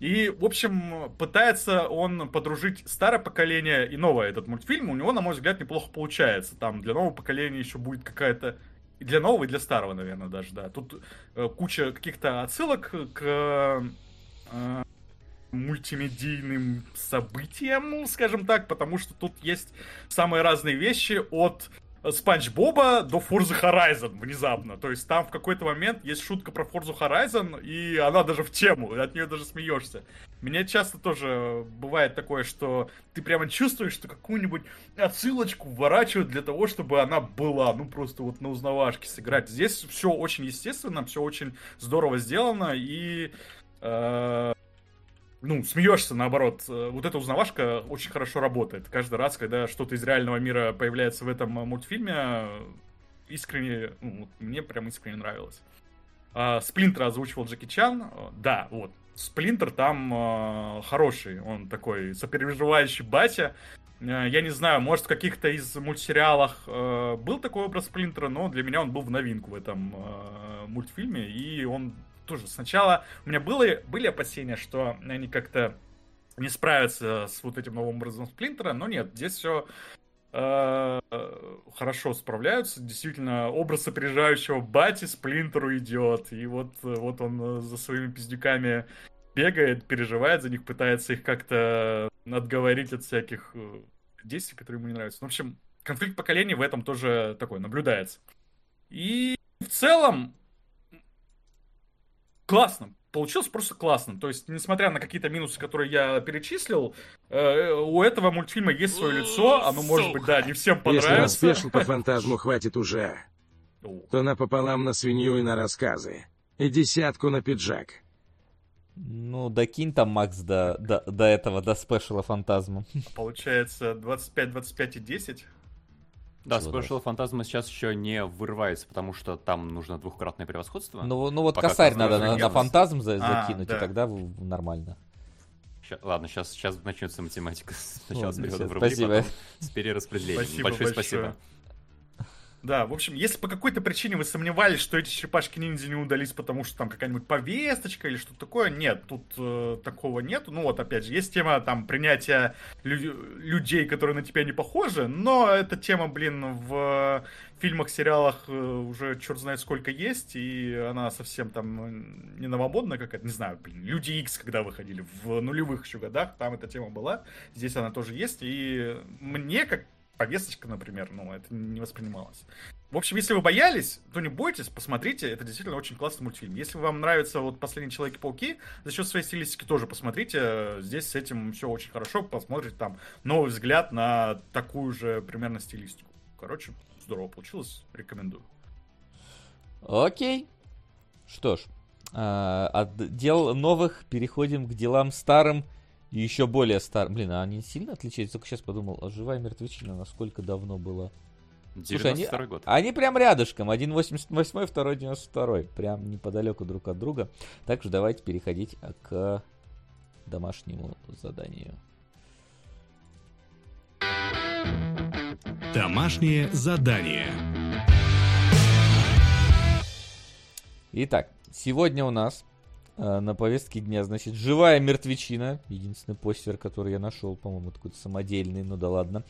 [SPEAKER 3] И, в общем, пытается он подружить старое поколение и новое этот мультфильм. У него, на мой взгляд, неплохо получается. Там для нового поколения еще будет какая-то для нового, и для старого, наверное, даже, да. Тут э, куча каких-то отсылок к э, мультимедийным событиям, скажем так, потому что тут есть самые разные вещи от Спанч Боба до Forza Horizon внезапно. То есть там в какой-то момент есть шутка про Forza Horizon, и она даже в тему, от нее даже смеешься. Меня часто тоже бывает такое, что ты прямо чувствуешь, что какую-нибудь отсылочку вворачивают для того, чтобы она была, ну просто вот на узнавашке сыграть. Здесь все очень естественно, все очень здорово сделано, и э, ну, смеешься, наоборот. Э, Вот эта узнавашка очень хорошо работает. Каждый раз, когда что-то из реального мира появляется в этом э, мультфильме, э, искренне, ну, вот мне прям искренне нравилось. А, Сплинтера озвучивал Джеки Чан. Да, вот. Сплинтер там хороший. Он такой сопереживающий батя. Я не знаю, может, в каких-то из мультсериалах э, был такой образ Сплинтера, но для меня он был в новинку в этом э, мультфильме. И он тоже сначала... У меня было, были опасения, что они как-то не справятся с вот этим новым образом Сплинтера, но нет, здесь все хорошо справляются. Действительно, образ сопереживающего бати Сплинтеру идет. И вот, э, вот он э, за своими пиздюками бегает, переживает за них, пытается их как-то отговорить от всяких э, действий, которые ему не нравятся. Ну, в общем, конфликт поколений в этом тоже такой наблюдается. И в целом классно. Получилось просто классно. То есть, несмотря на какие-то минусы, которые я перечислил, э, у этого мультфильма есть свое лицо. Оно, может быть, да, не всем
[SPEAKER 1] Если на
[SPEAKER 3] понравится.
[SPEAKER 1] спешл по фантазму хватит уже, то напополам на свинью и на рассказы. И десятку на пиджак.
[SPEAKER 2] Ну, докинь там, Макс, до, до, до этого, до спешила фантазма.
[SPEAKER 3] Получается 25, 25 и 10.
[SPEAKER 4] Да, Special Фантазма сейчас еще не вырывается, потому что там нужно двухкратное превосходство.
[SPEAKER 2] Ну, ну вот
[SPEAKER 4] Пока
[SPEAKER 2] косарь надо на, на фантазм за-
[SPEAKER 3] А,
[SPEAKER 2] закинуть,
[SPEAKER 3] да.
[SPEAKER 2] и тогда нормально.
[SPEAKER 4] Ща- ладно, сейчас, сейчас начнется математика. Сначала с
[SPEAKER 2] Ладно,
[SPEAKER 4] перевода в рубли,
[SPEAKER 2] спасибо.
[SPEAKER 4] потом с перераспределением.
[SPEAKER 3] Спасибо
[SPEAKER 4] Большое
[SPEAKER 3] большое.
[SPEAKER 4] спасибо.
[SPEAKER 3] Да, в общем, если по какой-то причине вы сомневались, что эти черепашки-ниндзя не удались, потому что там какая-нибудь повесточка или что-то такое, нет, тут э, такого нет. Ну вот, опять же, есть тема там принятия лю- людей, которые на тебя не похожи, но эта тема, блин, в фильмах, сериалах э, уже черт знает сколько есть, и она совсем там э, не новомодная какая-то, не знаю, блин, Люди X, когда выходили в нулевых еще годах, там эта тема была, здесь она тоже есть, и мне, как повесточка, например, ну, это не воспринималось. В общем, если вы боялись, то не бойтесь, посмотрите, это действительно очень классный мультфильм. Если вам нравится вот «Последний Человек-пауки», за счет своей стилистики тоже посмотрите, здесь с этим все очень хорошо, посмотрите там новый взгляд на такую же примерно стилистику. Короче, здорово получилось, рекомендую.
[SPEAKER 2] Окей. Что ж, а, от дел новых переходим к делам старым и еще более старым. Блин, а они сильно отличаются? Только сейчас подумал, а живая мертвечина насколько давно была? Слушай, они,
[SPEAKER 4] год.
[SPEAKER 2] они прям рядышком. Один 88 второй 92 Прям неподалеку друг от друга. Так что давайте переходить к домашнему заданию.
[SPEAKER 5] Домашнее задание.
[SPEAKER 2] Итак, сегодня у нас на повестке дня, значит, живая мертвечина. Единственный постер, который я нашел, по-моему, какой-то самодельный, ну да ладно.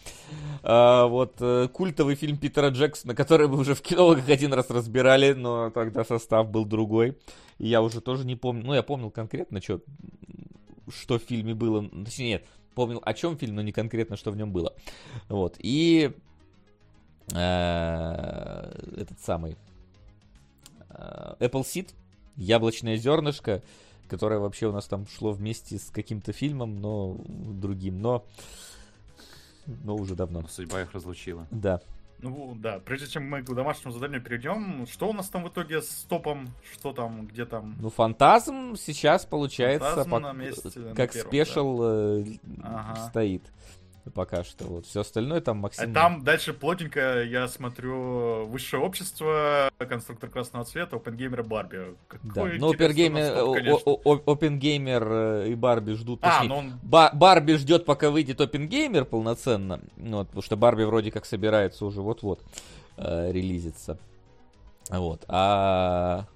[SPEAKER 2] А, вот э, культовый фильм Питера Джексона, который мы уже в кинологах один раз разбирали, но тогда состав был другой. И я уже тоже не помню, ну я помнил конкретно, что, что в фильме было. Точнее, нет, помнил о чем фильм, но не конкретно, что в нем было. Вот. И э, этот самый э, Apple Seed, яблочное зернышко, которое вообще у нас там шло вместе с каким-то фильмом, но другим, но, но уже давно.
[SPEAKER 4] Судьба их разлучила.
[SPEAKER 2] Да.
[SPEAKER 3] Ну да, прежде чем мы к домашнему заданию перейдем, что у нас там в итоге с топом? Что там, где там?
[SPEAKER 2] Ну, фантазм сейчас получается
[SPEAKER 3] Фантазм
[SPEAKER 2] пок-
[SPEAKER 3] на месте, на
[SPEAKER 2] как
[SPEAKER 3] первом,
[SPEAKER 2] спешл э,
[SPEAKER 3] Ага.
[SPEAKER 2] стоит пока что. Вот все остальное там
[SPEAKER 3] А
[SPEAKER 2] Максим.
[SPEAKER 3] там дальше плотненько я смотрю Высшее общество, конструктор красного цвета, опенгеймер и Барби.
[SPEAKER 2] Да.
[SPEAKER 3] Какой
[SPEAKER 2] Опергеймер,
[SPEAKER 3] наскок, конечно.
[SPEAKER 2] Опенгеймер э, и Барби ждут.
[SPEAKER 3] А,
[SPEAKER 2] точнее,
[SPEAKER 3] ну он...
[SPEAKER 2] Ба- Барби ждет, пока выйдет Опенгеймер полноценно. Ну, вот, потому что Барби вроде как собирается уже вот-вот э, релизиться. Вот. А...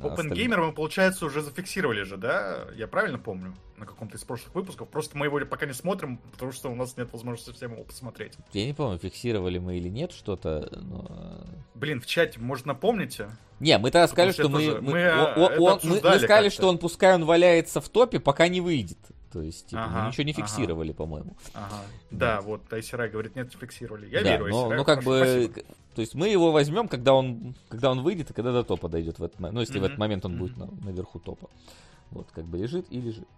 [SPEAKER 3] Опенгеймер мы, получается, уже зафиксировали же, да? Я правильно помню? На каком-то из прошлых выпусков. Просто мы его пока не смотрим, потому что у нас нет возможности всем его посмотреть.
[SPEAKER 2] Я не помню, фиксировали мы или нет что-то. Но...
[SPEAKER 3] Блин, в чате, может, напомните?
[SPEAKER 2] Не, мы тогда сказали, что мы, мы,
[SPEAKER 3] мы,
[SPEAKER 2] о-
[SPEAKER 3] а,
[SPEAKER 2] о-
[SPEAKER 3] это
[SPEAKER 2] он- мы- мы сказали, что он пускай он валяется в топе, пока не выйдет. То есть, типа, мы
[SPEAKER 3] Ага,
[SPEAKER 2] ничего не
[SPEAKER 3] ага.
[SPEAKER 2] фиксировали, по-моему.
[SPEAKER 3] Ага. Да, вот Айсерай говорит, нет, фиксировали. Я
[SPEAKER 2] да,
[SPEAKER 3] верю
[SPEAKER 2] но,
[SPEAKER 3] Айсераю,
[SPEAKER 2] ну, как бы,
[SPEAKER 3] спасибо.
[SPEAKER 2] то есть мы его возьмем, когда он, когда он выйдет и когда до топа дойдет в этот момент. Ну, если в этот момент он
[SPEAKER 3] мгм.
[SPEAKER 2] будет на- наверху топа. Вот, как бы лежит и лежит.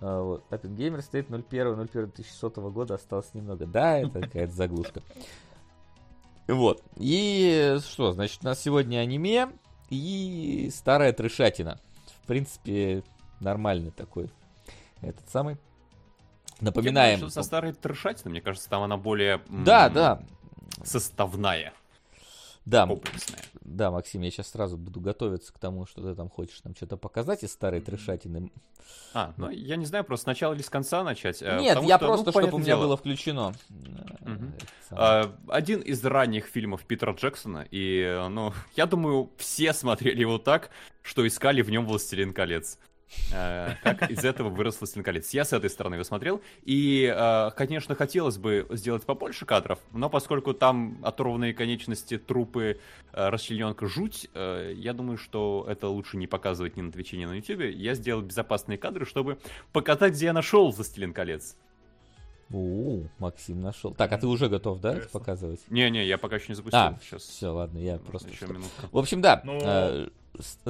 [SPEAKER 2] А, вот. Оппенгеймер стоит 01.01.2100 года, осталось немного. Да, это какая-то заглушка. Вот. И что, значит, у нас сегодня аниме и старая трешатина. В принципе, нормальный такой этот самый. Напоминаем.
[SPEAKER 4] Что со старой трешатиной, мне кажется, там она более...
[SPEAKER 2] Да, да.
[SPEAKER 4] Составная,
[SPEAKER 2] Да,
[SPEAKER 4] комплексная.
[SPEAKER 2] Да, Максим, я сейчас сразу буду готовиться к тому, что ты там хочешь нам что-то показать из старой трешатины.
[SPEAKER 4] А, ну я не знаю, просто сначала или с конца начать. э,
[SPEAKER 2] Нет, я
[SPEAKER 4] что, ну,
[SPEAKER 2] просто, чтобы у меня
[SPEAKER 4] дело,
[SPEAKER 2] было включено.
[SPEAKER 4] А, Один из ранних фильмов Питера Джексона, и, э, ну, я думаю, все смотрели его так, что искали в нем «Властелин колец». Э, Как из этого вырос «Властелин колец». Я с этой стороны его смотрел, и, э, конечно, хотелось бы сделать побольше кадров, но поскольку там оторванные конечности, трупы, э, расчлененка, жуть, я думаю, что это лучше не показывать ни на Твиче, ни на Ютубе. Я сделал безопасные кадры, чтобы показать, где я нашел «Властелин колец».
[SPEAKER 2] У, Максим нашел. Так, а ты уже готов, да, это
[SPEAKER 3] Интересно.
[SPEAKER 2] показывать?
[SPEAKER 4] Не-не, я пока еще не запустил.
[SPEAKER 2] А,
[SPEAKER 4] Сейчас.
[SPEAKER 2] все, ладно, я просто...
[SPEAKER 4] Еще минутку.
[SPEAKER 2] В общем, да,
[SPEAKER 3] Ну,
[SPEAKER 2] э,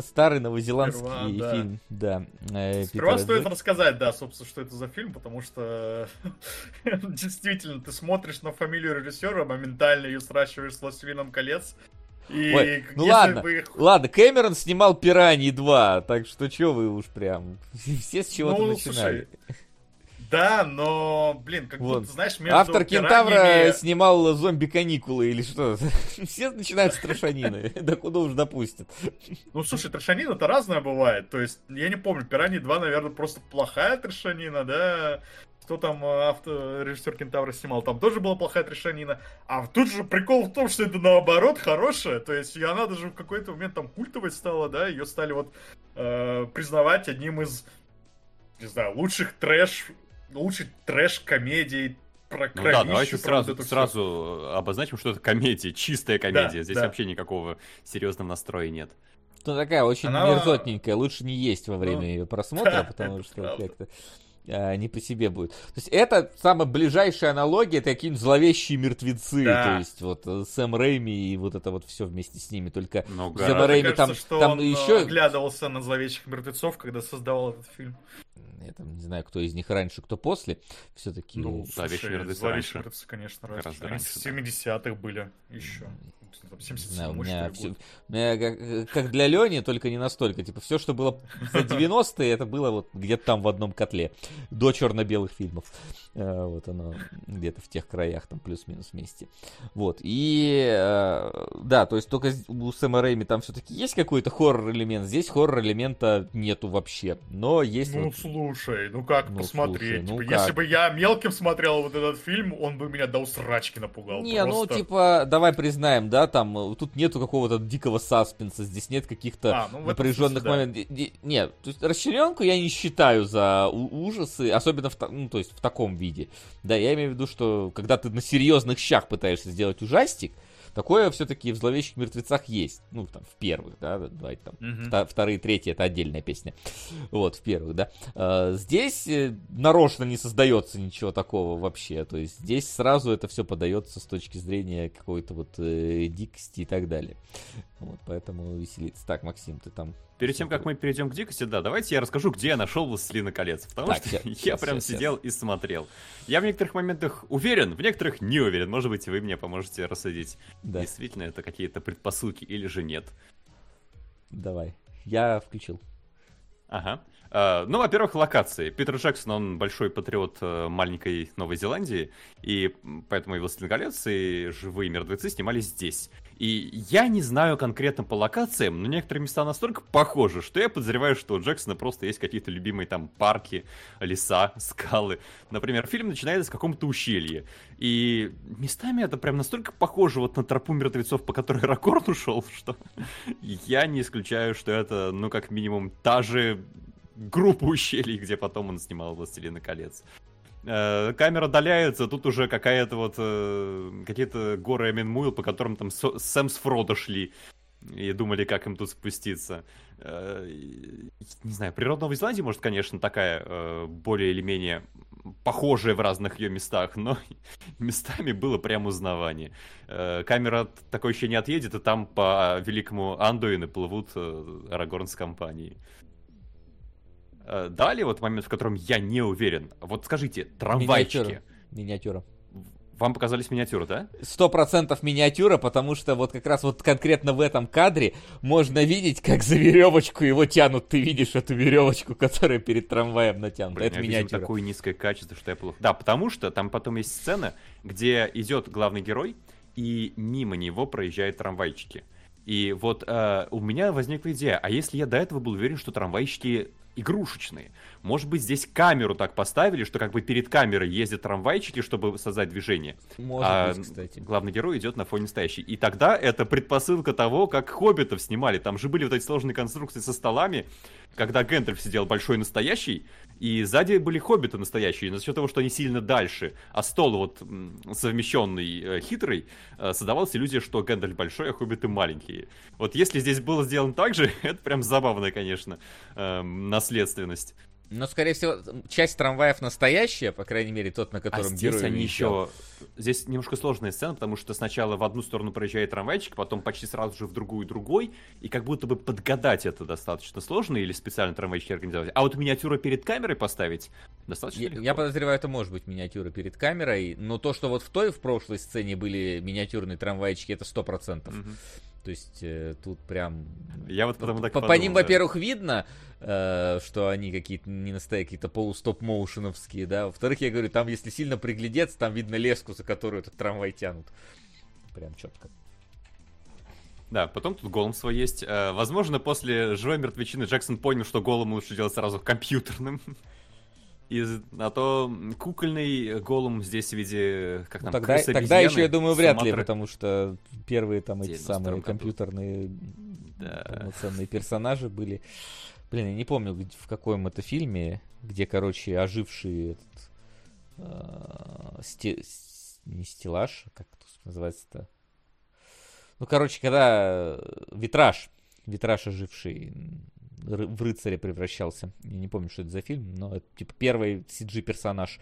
[SPEAKER 2] старый новозеландский
[SPEAKER 3] сперва, да.
[SPEAKER 2] фильм, да. э,
[SPEAKER 3] Сперва
[SPEAKER 2] Питера
[SPEAKER 3] стоит
[SPEAKER 2] Джек-
[SPEAKER 3] рассказать, да, собственно, что это за фильм, потому что действительно ты смотришь на фамилию режиссера, моментально ее сращиваешь с «Властелином колец». И
[SPEAKER 2] Ой, ну ладно,
[SPEAKER 3] бы
[SPEAKER 2] ладно, Кэмерон снимал «Пираньи 2», так что чё вы уж прям... Все с чего-то
[SPEAKER 3] Ну,
[SPEAKER 2] начинали.
[SPEAKER 3] слушай, Да, но, блин, как
[SPEAKER 2] Вон.
[SPEAKER 3] будто, знаешь, между
[SPEAKER 2] Автор Кентавра снимал зомби-каникулы или что? Все начинают с трошанины. Да куда уж допустят.
[SPEAKER 3] Ну, слушай, трешанина-то разная бывает. То есть, я не помню, Пираньи 2, наверное, просто плохая трешанина, да? кто там э, авто, режиссер Кентавра снимал, там тоже была плохая трешанина. А тут же прикол в том, что это наоборот хорошая. То есть и она даже в какой-то момент там культовой стала, да, ее стали вот э, признавать одним из, не знаю, лучших трэш, лучших трэш-комедий про
[SPEAKER 4] ну да, давайте сразу, вот сразу обозначим, что это комедия, чистая комедия. Да, Здесь да. вообще никакого серьезного настроя нет.
[SPEAKER 2] Ну, такая очень Она... мерзотненькая, лучше не есть во время ну, ее просмотра, да, потому что как-то а, не по себе будет. То есть это самая ближайшая аналогия, это какие-нибудь зловещие мертвецы, да. то есть вот э, Сэм Рэйми и вот это вот все вместе с ними, только
[SPEAKER 3] ну, Сэм Рэйми кажется, там, что там он еще... оглядывался на зловещих мертвецов, когда создавал этот фильм.
[SPEAKER 2] Я там не знаю, кто из них раньше, кто после. Все-таки.
[SPEAKER 3] Ну, зловещие мертвецы раньше. конечно, раньше. раньше 70-х были еще.
[SPEAKER 2] 77 знаю, у меня, все, у меня как, как для Лени, только не настолько. Типа, все, что было за 90-е, это было вот где-то там в одном котле. До черно-белых фильмов. Э, вот оно где-то в тех краях, там плюс-минус вместе. Вот. И э, да, то есть только у Сэма Рэйми там все-таки есть какой-то хоррор-элемент. Здесь хоррор-элемента нету вообще. Но есть...
[SPEAKER 3] Ну, вот... слушай, ну как ну, посмотреть? Слушай, ну, типа, как? Если бы я мелким смотрел вот этот фильм, он бы меня до усрачки напугал.
[SPEAKER 2] Не, ну, просто. ну, типа, давай признаем, да, там, э, тут нету какого-то дикого саспенса, здесь нет каких-то а, ну, напряженных смысле, моментов. Да. Нет, то есть расчлененку я не считаю за ужасы, особенно в, ну, то есть в таком виде. Да, я имею в виду, что когда ты на серьезных щах пытаешься сделать ужастик, Такое все-таки в «Зловещих мертвецах» есть. Ну, там, в первых, да, давайте там, mm-hmm. вторые, третьи, это отдельная песня. Вот, в первых, да. А, здесь э, нарочно не создается ничего такого вообще. То есть здесь сразу это все подается с точки зрения какой-то вот э, дикости и так далее. Вот, поэтому веселиться. Так, Максим, ты там
[SPEAKER 4] Перед тем, как мы перейдем к дикости, да, давайте я расскажу, где я нашел «Властелина колец». Потому так, что сейчас, я прям сейчас, сидел сейчас. и смотрел. Я в некоторых моментах уверен, в некоторых не уверен. Может быть, вы мне поможете рассудить, да. действительно это какие-то предпосылки или же нет.
[SPEAKER 2] Давай. Я включил.
[SPEAKER 4] Ага. Uh, ну, во-первых, локации. Питер Джексон, он большой патриот uh, маленькой Новой Зеландии, и поэтому и «Властелин колец», и «Живые мертвецы» снимались здесь. И я не знаю конкретно по локациям, но некоторые места настолько похожи, что я подозреваю, что у Джексона просто есть какие-то любимые там парки, леса, скалы. Например, фильм начинается с каком-то ущелья. И местами это прям настолько похоже вот на тропу мертвецов, по которой Ракорн ушел, что я не исключаю, что это, ну, как минимум, та же группа ущелий, где потом он снимал «Властелина колец». Э, камера отдаляется, тут уже какая-то вот э, какие-то горы Эмин по которым там Сэм с Фродо шли и думали, как им тут спуститься. Э, не знаю, природа Новой Зеландии, может, конечно, такая более или менее похожая в разных ее местах, но местами было прям узнавание. Камера такое еще не отъедет, и там по великому Андуину плывут Арагорн с компанией. Э, далее, вот момент, в котором я не уверен. Вот скажите, трамвайчики.
[SPEAKER 2] Миниатюра. Миниатюра.
[SPEAKER 4] Вам показались миниатюры, да?
[SPEAKER 2] Сто процентов миниатюра, потому что вот как раз вот конкретно в этом кадре можно видеть, как за веревочку его тянут. Ты видишь эту веревочку, которая перед трамваем натянута. Блин, Это миниатюра.
[SPEAKER 4] такое низкое качество, что я плохо. Да, потому что там потом есть сцена, где идет главный герой, и мимо него проезжают трамвайчики. И вот э, у меня возникла идея, а если я до этого был уверен, что трамвайчики игрушечные. Может быть, здесь камеру так поставили, что как бы перед камерой ездят трамвайчики, чтобы создать движение.
[SPEAKER 2] Может а быть, кстати.
[SPEAKER 4] Главный герой идет на фоне настоящий. И тогда это предпосылка того, как хоббитов снимали. Там же были вот эти сложные конструкции со столами, когда Гэндальф сидел большой настоящий, и сзади были хоббиты настоящие, но за счет того, что они сильно дальше, а стол вот совмещенный, э, хитрый, э, создавалась иллюзия, что Гэндальф большой, а хоббиты маленькие. Вот если здесь было сделано так же, это прям забавно, конечно, э, наследственность.
[SPEAKER 2] Но, скорее всего, часть трамваев настоящая, по крайней мере, тот, на котором а
[SPEAKER 4] здесь они еще... Здесь немножко сложная сцена, потому что сначала в одну сторону проезжает трамвайчик, потом почти сразу же в другую другой, и как будто бы подгадать это достаточно сложно, или специально трамвайчики организовать. А вот миниатюру перед камерой поставить достаточно я,
[SPEAKER 2] легко. Я подозреваю, это может быть миниатюра перед камерой, но то, что вот в той, в прошлой сцене были миниатюрные трамвайчики, это сто процентов. Угу. То есть э, тут прям...
[SPEAKER 4] Я вот потому так
[SPEAKER 2] По, подумал, по ним, да. во-первых, видно, э, что они какие-то не настоящие, какие-то полустоп-моушеновские, да. Во-вторых, я говорю, там, если сильно приглядеться, там видно леску, за которую этот трамвай тянут. Прям четко.
[SPEAKER 4] Да, потом тут голом свой есть. Э, возможно, после живой мертвечины Джексон понял, что голом лучше делать сразу компьютерным. И, а то кукольный голум здесь в виде, как
[SPEAKER 2] Ну,
[SPEAKER 4] там,
[SPEAKER 2] тогда,
[SPEAKER 4] крысы,
[SPEAKER 2] тогда еще, я думаю, вряд ли, потому что первые там эти
[SPEAKER 4] В 92
[SPEAKER 2] самые компьютерные
[SPEAKER 4] Да.
[SPEAKER 2] полноценные персонажи были. Блин, я не помню, в каком это фильме, где, короче, оживший этот, э, сте- с- не стеллаж, а как это называется-то? Ну, короче, когда э, витраж, витраж оживший в рыцаря превращался. Я не помню, что это за фильм, но это типа первый CG-персонаж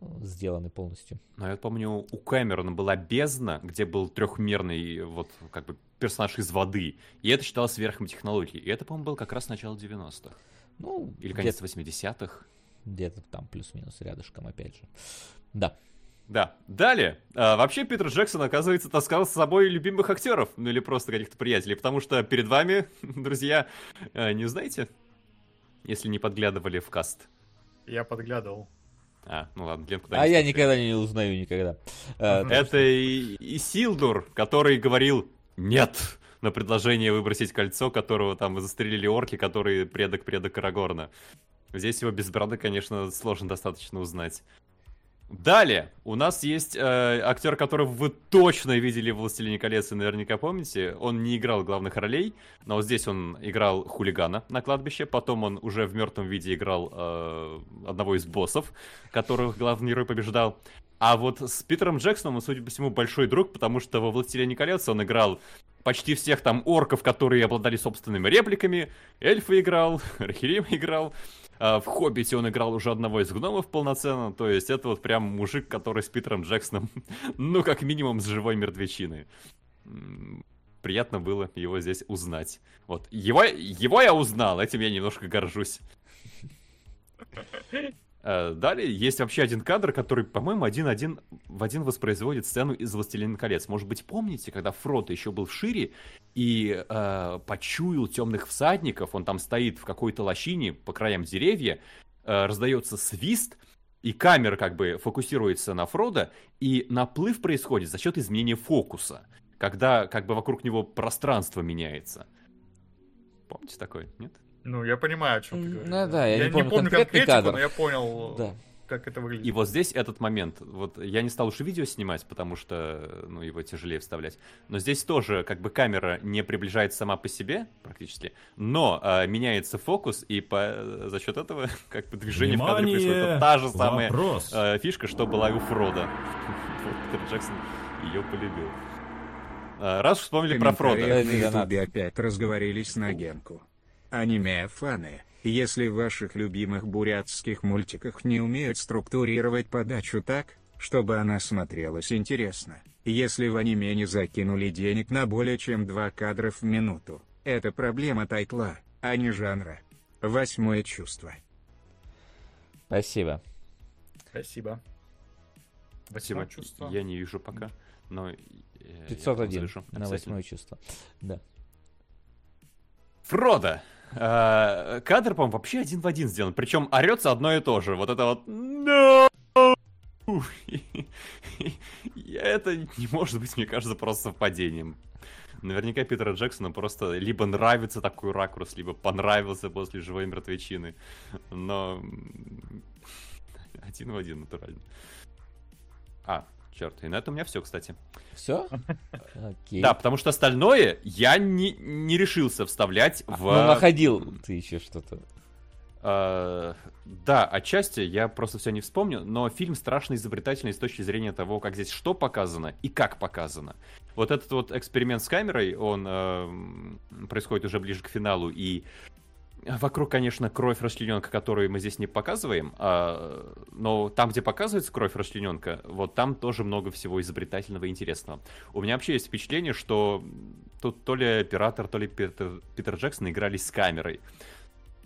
[SPEAKER 2] э, сделанный полностью.
[SPEAKER 4] Но я помню, у Кэмерона была бездна, где был трехмерный вот как бы персонаж из воды. И это считалось верхом технологий. И это, по-моему, был как раз начало 90-х.
[SPEAKER 2] Ну,
[SPEAKER 4] Или конец 80-х.
[SPEAKER 2] где-то там плюс-минус рядышком, опять же. Да.
[SPEAKER 4] Да. Далее. А, вообще Питер Джексон, оказывается, таскал с собой любимых актеров, ну или просто каких-то приятелей, потому что перед вами, друзья, э, не знаете, если не подглядывали в каст.
[SPEAKER 3] Я подглядывал.
[SPEAKER 4] А, ну ладно, Глен куда
[SPEAKER 2] А я никогда не узнаю никогда. Э,
[SPEAKER 4] Это и Исилдур, который говорил «нет» на предложение выбросить кольцо, которого там застрелили орки, который предок-предок Арагорна. Здесь его без бороды, конечно, сложно достаточно узнать. Далее, у нас есть э, актер, которого вы точно видели в «Властелине колец» и наверняка помните. Он не играл главных ролей, но вот здесь он играл хулигана на кладбище, потом он уже в мертвом виде играл э, одного из боссов, которых главный герой побеждал. А вот с Питером Джексоном он, судя по всему, большой друг, потому что во «Властелине колец» он играл почти всех там орков, которые обладали собственными репликами, эльфа играл, Рахирим играл, в «Хоббите» он играл уже одного из гномов полноценно, то есть это вот прям мужик, который с Питером Джексоном, ну, как минимум, с живой мертвечины. Приятно было его здесь узнать. Вот, его, его я узнал, этим я немножко горжусь. Э, Далее есть вообще один кадр, который, по-моему, один-один в один воспроизводит сцену из «Властелина колец». Может быть, помните, когда Фродо еще был в Шире и э, почуял темных всадников, он там стоит в какой-то лощине по краям деревья, э, раздается свист, и камера как бы фокусируется на Фродо, и наплыв происходит за счет изменения фокуса, когда как бы вокруг него пространство меняется. Помните такое, нет?
[SPEAKER 3] Ну, я понимаю, о чем ты говоришь.
[SPEAKER 2] ну да, я не
[SPEAKER 3] не
[SPEAKER 2] помню
[SPEAKER 3] помню конкретику,
[SPEAKER 2] кадр.
[SPEAKER 3] но я понял,
[SPEAKER 2] Да.
[SPEAKER 3] как это выглядит.
[SPEAKER 4] И вот здесь этот момент, вот я не стал уж видео снимать, потому что, ну, его тяжелее вставлять, но здесь тоже как бы камера не приближается сама по себе практически, но а, меняется фокус, и по, за счет этого как бы движение в кадре
[SPEAKER 5] Внимание!
[SPEAKER 4] происходит. Это та же самая
[SPEAKER 5] Вопрос.
[SPEAKER 4] а, фишка, что была и у Фрода. Джексон ее полюбил. А, раз уж вспомнили про Фрода.
[SPEAKER 2] донат.
[SPEAKER 6] ютубе опять разговорились на гемку. Аниме-фаны, если в ваших любимых бурятских мультиках не умеют структурировать подачу так, чтобы она смотрелась интересно, если в аниме не закинули денег на более чем два кадра в минуту, это проблема тайтла, а не жанра. Восьмое чувство.
[SPEAKER 2] Спасибо.
[SPEAKER 3] Спасибо.
[SPEAKER 4] Спасибо.
[SPEAKER 3] Восьмое чувство.
[SPEAKER 4] Я не вижу пока, но... э, я
[SPEAKER 2] 501
[SPEAKER 4] слышу
[SPEAKER 2] на восьмое чувство. Да.
[SPEAKER 4] Фродо. Э, Кадр, по-моему, вообще один в один сделан. Причем орется одно и то же. Вот это вот... «No!» Это не может быть, мне кажется, просто совпадением. Наверняка Питера Джексона просто либо нравится такой ракурс, либо понравился после живой мертвечины. Но один в один, натурально. А, черт, и на этом у меня все, кстати.
[SPEAKER 2] Все? Окей.
[SPEAKER 4] Да, потому что остальное я не, не решился вставлять в...
[SPEAKER 2] Ну, находил ты еще что-то.
[SPEAKER 4] Э, да, отчасти я просто все не вспомню, но фильм страшно изобретательный с точки зрения того, как здесь что показано и как показано. Вот этот вот эксперимент с камерой, он э, происходит уже ближе к финалу, и вокруг, конечно, кровь расчлененка, которую мы здесь не показываем, а, но там, где показывается кровь расчлененка, вот там тоже много всего изобретательного и интересного. У меня вообще есть впечатление, что тут то ли оператор, то ли Питер, Питер Джексон игрались с камерой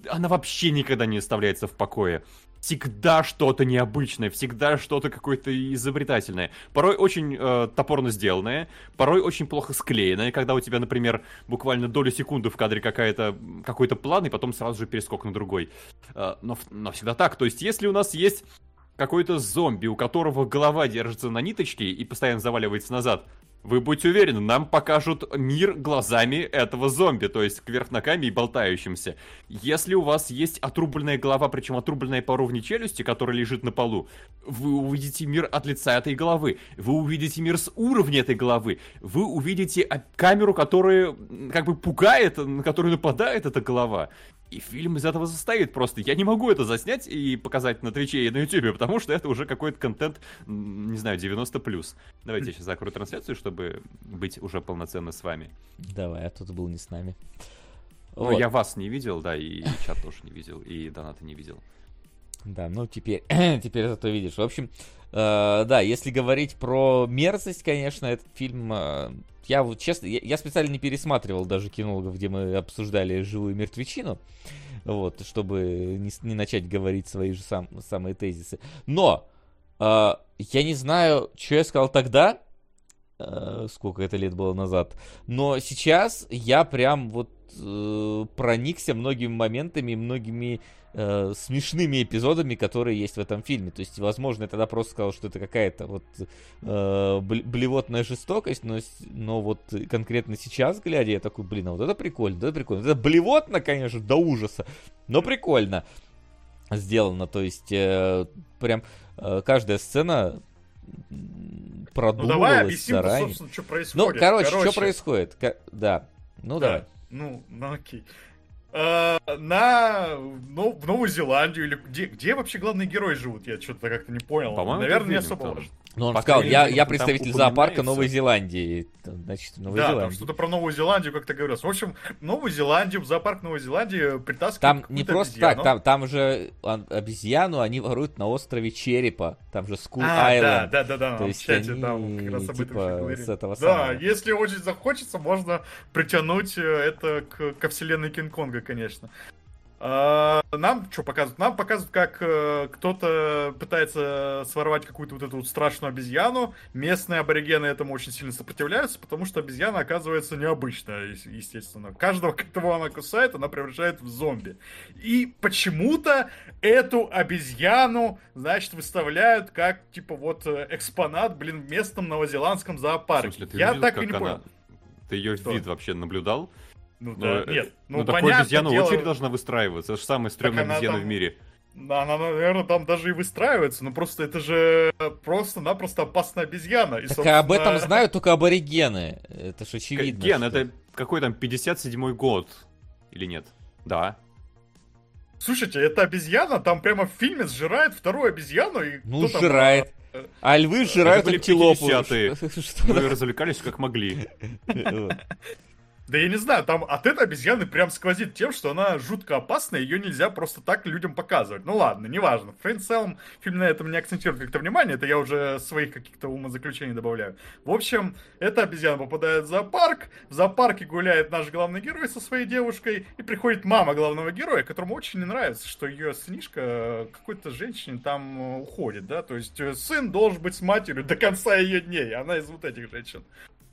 [SPEAKER 4] она вообще никогда не оставляется в покое. Всегда что-то необычное, всегда что-то какое-то изобретательное. Порой очень э, топорно сделанное, порой очень плохо склеенное, когда у тебя, например, буквально долю секунды в кадре какая-то, какой-то план, и потом сразу же перескок на другой. Э, но, но всегда так. То есть, если у нас есть какой-то зомби, у которого голова держится на ниточке и постоянно заваливается назад, Вы будьте уверены, нам покажут мир глазами этого зомби, то есть кверх ногами и болтающимся. Если у вас есть отрубленная голова, причем отрубленная по уровню челюсти, которая лежит на полу, вы увидите мир от лица этой головы. Вы увидите мир с уровня этой головы. Вы увидите камеру, которая как бы пугает, на которую нападает эта голова. И фильм из этого состоит просто. Я не могу это заснять и показать на Твиче и на Ютубе, потому что это уже какой-то контент, не знаю, 90+. Давайте я сейчас закрою трансляцию, чтобы быть уже полноценно с вами.
[SPEAKER 2] Давай, а тут был не с нами.
[SPEAKER 4] Ну, вот. я вас не видел, да, и чат тоже не видел, и доната не видел.
[SPEAKER 2] Да, ну теперь, теперь зато видишь. В общем, э, да, если говорить про мерзость, конечно, этот фильм э, я вот честно, я, я специально не пересматривал даже кинологов, где мы обсуждали живую мертвечину, вот, чтобы не, не начать говорить свои же сам, самые тезисы. Но э, я не знаю, что я сказал тогда, э, сколько это лет было назад, но сейчас я прям вот э, проникся многими моментами, многими э, смешными эпизодами, которые есть в этом фильме. То есть, возможно, я тогда просто сказал, что это какая-то вот э, блевотная жестокость, но, но вот конкретно сейчас, глядя, я такой, блин, а вот это прикольно, это прикольно. Это блевотно, конечно, до ужаса, но прикольно сделано. То есть, э, прям э, каждая сцена продумывалась ну, давай объясним, заранее. собственно,
[SPEAKER 3] что происходит.
[SPEAKER 2] Ну, короче, короче. что происходит? Да. Ну, да. давай.
[SPEAKER 3] Ну, ну окей. Э, на ну, в Новую Зеландию или где, где вообще главные герои живут? Я что-то как-то не понял.
[SPEAKER 4] По-моему,
[SPEAKER 3] Наверное, не особо
[SPEAKER 4] важно.
[SPEAKER 2] Ну, он сказал, я, я представитель зоопарка Новой Зеландии. Значит, Новой
[SPEAKER 3] да,
[SPEAKER 2] Зеландии.
[SPEAKER 3] там что-то про Новую Зеландию как-то говорилось. В общем, Новую Зеландию, в зоопарк Новой Зеландии притаскивают
[SPEAKER 2] Там не просто обезьяну. так, там, там же обезьяну они воруют на острове Черепа. Там же Skull а, Island.
[SPEAKER 3] Да, да, да, да.
[SPEAKER 2] То есть чате, они, да, как раз об типа, с этого
[SPEAKER 3] Да, самого. если очень захочется, можно притянуть э, это к, ко вселенной Кинг-Конга, конечно. А, нам что показывают? Нам показывают, как э, кто-то пытается своровать какую-то вот эту вот страшную обезьяну. Местные аборигены этому очень сильно сопротивляются, потому что обезьяна оказывается необычная, естественно. Каждого, кого она кусает, она превращает в зомби. И почему-то эту обезьяну, значит, выставляют как, типа, вот э, экспонат, блин, в местном новозеландском зоопарке.
[SPEAKER 4] Ты
[SPEAKER 3] Я
[SPEAKER 4] видел,
[SPEAKER 3] так и не
[SPEAKER 4] она...
[SPEAKER 3] понял.
[SPEAKER 4] Ты ее Что? вид вообще наблюдал?
[SPEAKER 3] Ну, да,
[SPEAKER 4] ну,
[SPEAKER 3] нет.
[SPEAKER 4] Ну, ну такой обезьяна дело... очередь должна выстраиваться. Это же самая стрёмная обезьяна там... в мире.
[SPEAKER 3] Да, она, наверное, там даже и выстраивается, но просто это же просто-напросто опасная обезьяна. И,
[SPEAKER 2] так собственно... об этом знают только аборигены. Это же очевидно.
[SPEAKER 4] Ген, что... это какой там 57-й год? Или нет? Да.
[SPEAKER 3] Слушайте, эта обезьяна там прямо в фильме сжирает вторую обезьяну и
[SPEAKER 2] Ну, сжирает. Там... А львы сжирают антилопу.
[SPEAKER 4] Мы развлекались как могли.
[SPEAKER 3] Да я не знаю, там от этой обезьяны прям сквозит тем, что она жутко опасная, ее нельзя просто так людям показывать. Ну ладно, неважно. Фрейн Селм фильм на этом не акцентирует как-то внимание, это я уже своих каких-то умозаключений добавляю. В общем, эта обезьяна попадает в зоопарк, в зоопарке гуляет наш главный герой со своей девушкой, и приходит мама главного героя, которому очень не нравится, что ее сынишка какой-то женщине там уходит, да, то есть э, сын должен быть с матерью до конца ее дней, она из вот этих женщин.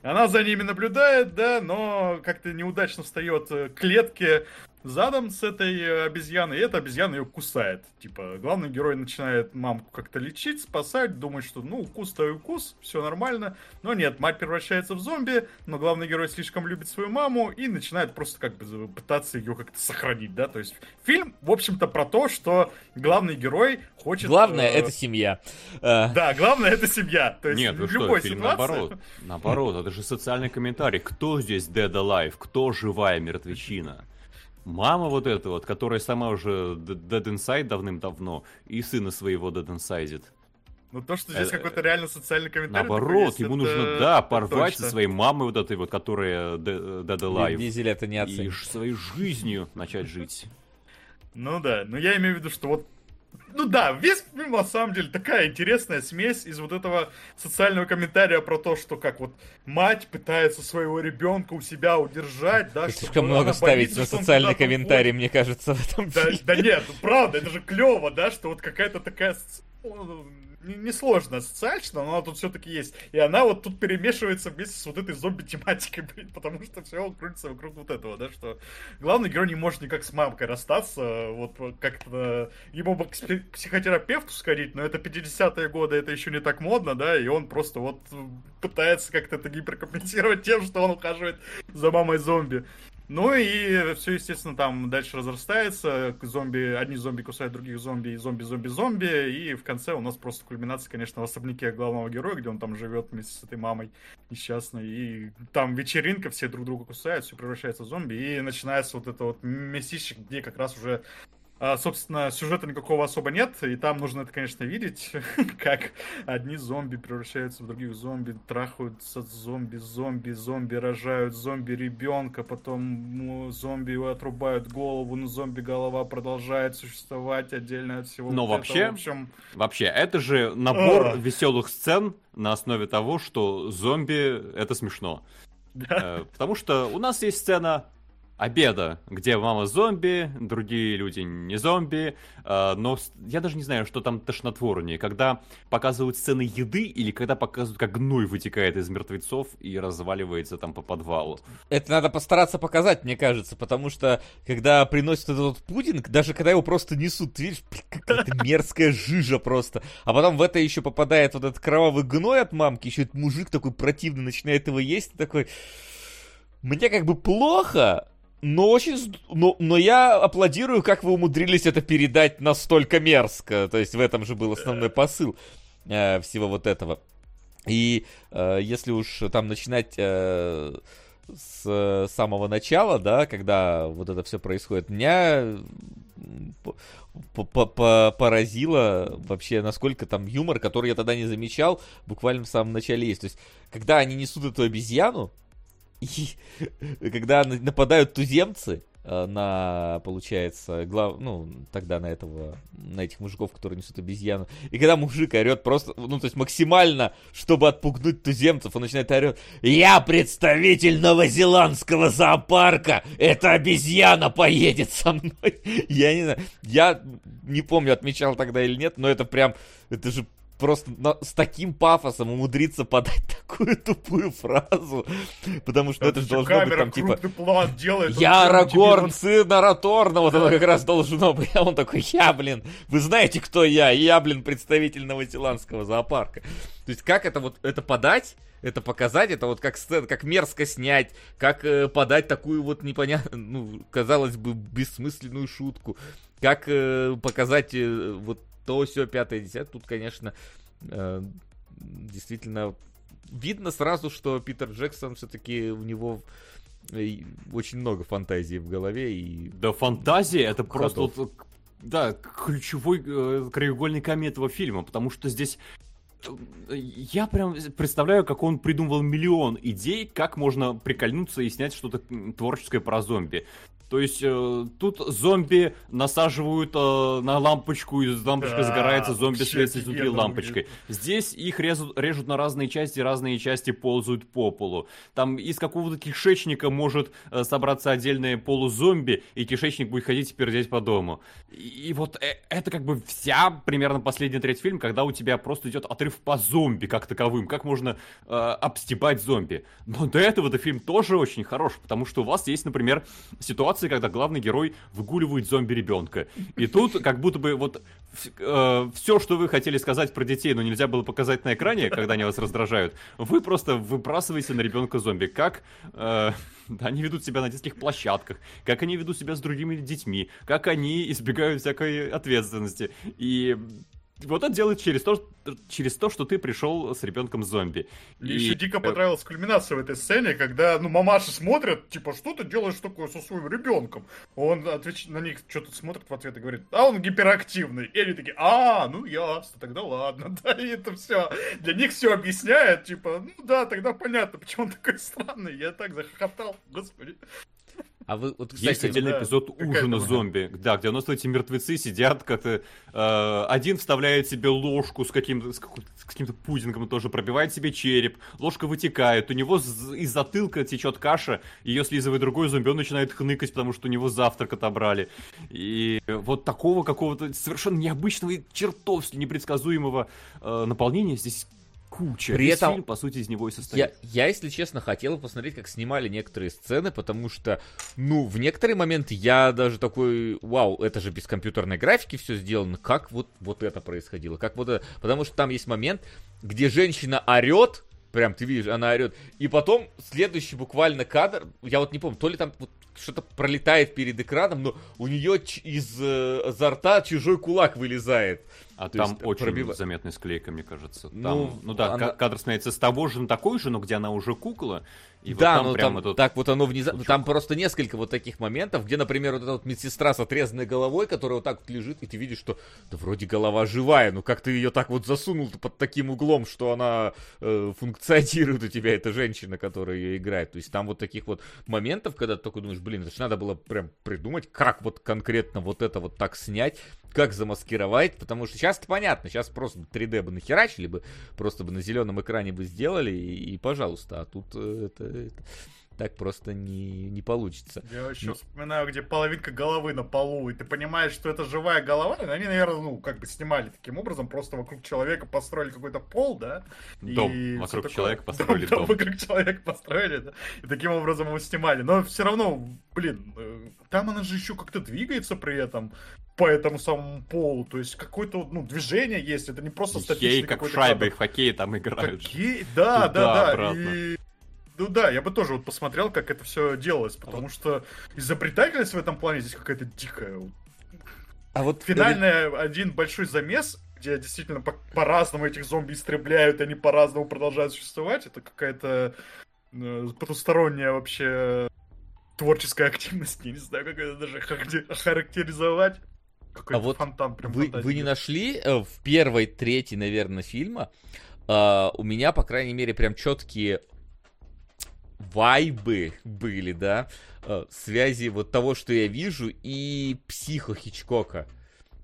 [SPEAKER 3] Она за ними наблюдает, да, но как-то неудачно встает к клетке задом с этой э, обезьяной, и эта обезьяна ее кусает. Типа, главный герой начинает мамку как-то лечить, спасать, думает, что, ну, укус-то и укус, все нормально. Но нет, мать превращается в зомби, но главный герой слишком любит свою маму и начинает просто как бы пытаться ее как-то сохранить, да. То есть фильм, в общем-то, про то, что главный герой хочет...
[SPEAKER 2] Главное, э... это семья.
[SPEAKER 3] Э. Да, главное, это семья. То есть
[SPEAKER 4] нет, ну
[SPEAKER 3] любой
[SPEAKER 4] что, фильм
[SPEAKER 3] ситуации...
[SPEAKER 4] наоборот. Наоборот, это же социальный комментарий. Кто здесь dead alive? Кто живая мертвечина? Мама вот эта вот, которая сама уже Dead Inside давным-давно, и сына своего Dead Inside.
[SPEAKER 3] Ну то, что здесь э, какой-то реально социальный комментарий.
[SPEAKER 4] Наоборот, есть, ему это... нужно, да, порвать точно. со своей мамой вот этой вот, которая Dead Alive.
[SPEAKER 2] Дизель это не оценит.
[SPEAKER 4] И своей жизнью начать жить.
[SPEAKER 3] Ну да, но я имею в виду, что вот ну да, весь фильм на самом деле такая интересная смесь из вот этого социального комментария про то, что как вот мать пытается своего ребенка у себя удержать, да,
[SPEAKER 2] Слишком много ставить на социальный комментарий, мне кажется, в этом
[SPEAKER 3] да,
[SPEAKER 2] фильме.
[SPEAKER 3] Да нет, правда, это же клево, да, что вот какая-то такая несложно ассоциально, но она тут все-таки есть. И она вот тут перемешивается вместе с вот этой зомби-тематикой, блин, потому что все крутится вокруг вот этого, да, что главный герой не может никак с мамкой расстаться, вот как-то ему бы к психотерапевту сходить, но это 50-е годы, это еще не так модно, да, и он просто вот пытается как-то это гиперкомпенсировать тем, что он ухаживает за мамой зомби. Ну и все, естественно, там дальше разрастается. Зомби, одни зомби кусают других зомби, и зомби, зомби, зомби. И в конце у нас просто кульминация, конечно, в особняке главного героя, где он там живет вместе с этой мамой несчастной. И там вечеринка, все друг друга кусают, все превращается в зомби. И начинается вот это вот местище, где как раз уже а, собственно, сюжета никакого особо нет, и там нужно это, конечно, видеть, как одни зомби превращаются в других зомби, трахаются зомби, зомби, зомби рожают зомби ребенка, потом зомби отрубают голову, но зомби голова продолжает существовать отдельно от всего.
[SPEAKER 4] Но вот вообще, этого. В общем... вообще, это же набор а. веселых сцен на основе того, что зомби это смешно. Да. Э, потому что у нас есть сцена обеда, где мама зомби, другие люди не зомби, э, но я даже не знаю, что там тошнотворнее, когда показывают сцены еды или когда показывают, как гной вытекает из мертвецов и разваливается там по подвалу.
[SPEAKER 2] Это надо постараться показать, мне кажется, потому что когда приносят этот пудинг, даже когда его просто несут, ты видишь, какая-то мерзкая жижа просто, а потом в это еще попадает вот этот кровавый гной от мамки, еще этот мужик такой противный начинает его есть, такой... Мне как бы плохо, но очень... Но, но я аплодирую, как вы умудрились это передать настолько мерзко. То есть в этом же был основной посыл э, всего вот этого. И э, если уж там начинать э, с самого начала, да, когда вот это все происходит, меня поразило вообще, насколько там юмор, который я тогда не замечал, буквально в самом начале есть. То есть, когда они несут эту обезьяну, и когда нападают туземцы э, на, получается, глав... ну, тогда на этого, на этих мужиков, которые несут обезьяну. И когда мужик орет просто, ну, то есть максимально, чтобы отпугнуть туземцев, он начинает орет, я представитель новозеландского зоопарка, эта обезьяна поедет со мной. Я не знаю, я не помню, отмечал тогда или нет, но это прям, это же просто на, с таким пафосом умудриться подать такую тупую фразу, потому что это, это же должно быть там типа
[SPEAKER 3] план делает,
[SPEAKER 2] «Я Арагорн, сын Араторна», вот это как раз должно быть, а он такой «Я, блин, вы знаете, кто я? Я, блин, представитель новозеландского зоопарка». То есть как это вот, это подать, это показать, это вот как сцена, как мерзко снять, как э, подать такую вот непонятную, ну, казалось бы, бессмысленную шутку, как э, показать э, вот то все, пятое, десятое. Тут, конечно, э, действительно видно сразу, что Питер Джексон все-таки у него э, очень много фантазии в голове и
[SPEAKER 4] да фантазия это просто вот, да ключевой э, краеугольный камень этого фильма потому что здесь э, я прям представляю, как он придумывал миллион идей, как можно прикольнуться и снять что-то творческое про зомби. То есть э, тут зомби насаживают э, на лампочку, и лампочка да, загорается, зомби светится изнутри лампочкой. Здесь их резут, режут на разные части, разные части ползают по полу. Там из какого-то кишечника может э, собраться отдельное полузомби, и кишечник будет ходить и пердеть по дому. И, и вот э, это как бы вся примерно последняя треть фильма, когда у тебя просто идет отрыв по зомби как таковым, как можно э, обстебать зомби. Но до этого-то фильм тоже очень хорош, потому что у вас есть, например, ситуация, ситуации, когда главный герой выгуливает зомби-ребенка. И тут как будто бы вот э, все, что вы хотели сказать про детей, но нельзя было показать на экране, когда они вас раздражают, вы просто выбрасываете на ребенка зомби. Как э, они ведут себя на детских площадках, как они ведут себя с другими детьми, как они избегают всякой ответственности. И вот это делает через то, через то, что ты пришел с ребенком зомби.
[SPEAKER 3] Мне и... еще дико понравилась кульминация в этой сцене, когда, ну, мамаши смотрят, типа, что ты делаешь такое со своим ребенком? Он отвеч... на них что-то смотрит в ответ и говорит, а он гиперактивный. И они такие, а, ну ясно, тогда ладно, да, и это все. Для них все объясняет, типа, ну да, тогда понятно, почему он такой странный. Я так захохотал, господи.
[SPEAKER 2] А вы, вот,
[SPEAKER 4] Есть
[SPEAKER 2] кстати,
[SPEAKER 4] отдельный
[SPEAKER 3] да,
[SPEAKER 4] эпизод ужина зомби, да, где у нас эти мертвецы сидят как-то... э, один вставляет себе ложку с каким-то с каким- с каким-то пудингом, тоже пробивает себе череп, ложка вытекает, у него из затылка течет каша, ее слизывает другой зомби, он начинает хныкать, потому что у него завтрак отобрали. И вот такого какого-то совершенно необычного и чертовски непредсказуемого э, наполнения здесь куча.
[SPEAKER 2] При
[SPEAKER 4] Весь
[SPEAKER 2] этом
[SPEAKER 4] фильм, по сути, из него и
[SPEAKER 2] Я,
[SPEAKER 4] состоит.
[SPEAKER 2] я, если честно, хотел посмотреть, как снимали некоторые сцены, потому что, ну, в некоторые моменты я даже такой, вау, это же без компьютерной графики все сделано, как вот, вот это происходило, как вот это, потому что там есть момент, где женщина орет, прям ты видишь, она орет, и потом следующий буквально кадр, я вот не помню, то ли там вот что-то пролетает перед экраном, но у нее из э, изо рта чужой кулак вылезает.
[SPEAKER 4] А
[SPEAKER 2] То
[SPEAKER 4] там
[SPEAKER 2] есть
[SPEAKER 4] очень
[SPEAKER 2] пробива-
[SPEAKER 4] заметная склейка, мне кажется. Там,
[SPEAKER 2] Ну,
[SPEAKER 4] ну, да,
[SPEAKER 2] она-
[SPEAKER 4] ка- кадр сменяется с того же на такой же, но где она уже кукла. И вот
[SPEAKER 2] да,
[SPEAKER 4] там
[SPEAKER 2] ну
[SPEAKER 4] прям
[SPEAKER 2] там
[SPEAKER 4] этот-
[SPEAKER 2] так вот оно внезапно. Там просто несколько вот таких моментов, где, например, вот эта вот медсестра с отрезанной головой, которая вот так вот лежит, и ты видишь, что да вроде голова живая, ну как ты ее так вот засунул под таким углом, что она э, функционирует у тебя, эта женщина, которая ее играет. То есть там вот таких вот моментов, когда ты такой думаешь, блин, это же надо было прям придумать, как вот конкретно вот это вот так снять, как замаскировать, потому что сейчас понятно, сейчас просто 3D бы нахерачили бы, просто бы на зеленом экране бы сделали, и, и пожалуйста, а тут э, это, это так просто не, не получится.
[SPEAKER 3] Я еще
[SPEAKER 2] Ну.
[SPEAKER 3] вспоминаю, где половинка головы на полу, и ты понимаешь, что это живая голова, и они, наверное, ну, как бы снимали таким образом, просто вокруг человека построили какой-то пол, да?
[SPEAKER 4] Дом.
[SPEAKER 3] и
[SPEAKER 4] Вокруг
[SPEAKER 3] такое.
[SPEAKER 4] человека построили
[SPEAKER 3] Да,
[SPEAKER 4] дом.
[SPEAKER 3] Вокруг человека построили, да, и таким образом его снимали. Но все равно, блин, э, там она же еще как-то двигается при этом, по этому самому полу, то есть какое-то, ну, движение есть, это не просто статичный
[SPEAKER 4] Хей, как в шайбе,
[SPEAKER 3] кадр.
[SPEAKER 4] в хоккее там играют.
[SPEAKER 3] Какие? Да, да, да.
[SPEAKER 4] Туда-обратно.
[SPEAKER 3] И... Ну да, я бы тоже вот посмотрел, как это все делалось, потому что изобретательность в этом плане здесь какая-то дикая. Вот
[SPEAKER 2] А вот
[SPEAKER 3] Финальный один большой замес, где действительно по- по-разному этих зомби истребляют, и они по-разному продолжают существовать, это какая-то э, потусторонняя вообще творческая активность, я не знаю, как это даже характер- характеризовать. Какой-то
[SPEAKER 2] А вот
[SPEAKER 3] фонтан прям
[SPEAKER 2] вы, вы не нашли э, в первой трети, наверное, фильма э, у меня, по крайней мере, прям четкие вайбы были, да, э, связи вот того, что я вижу, и психо Хичкока.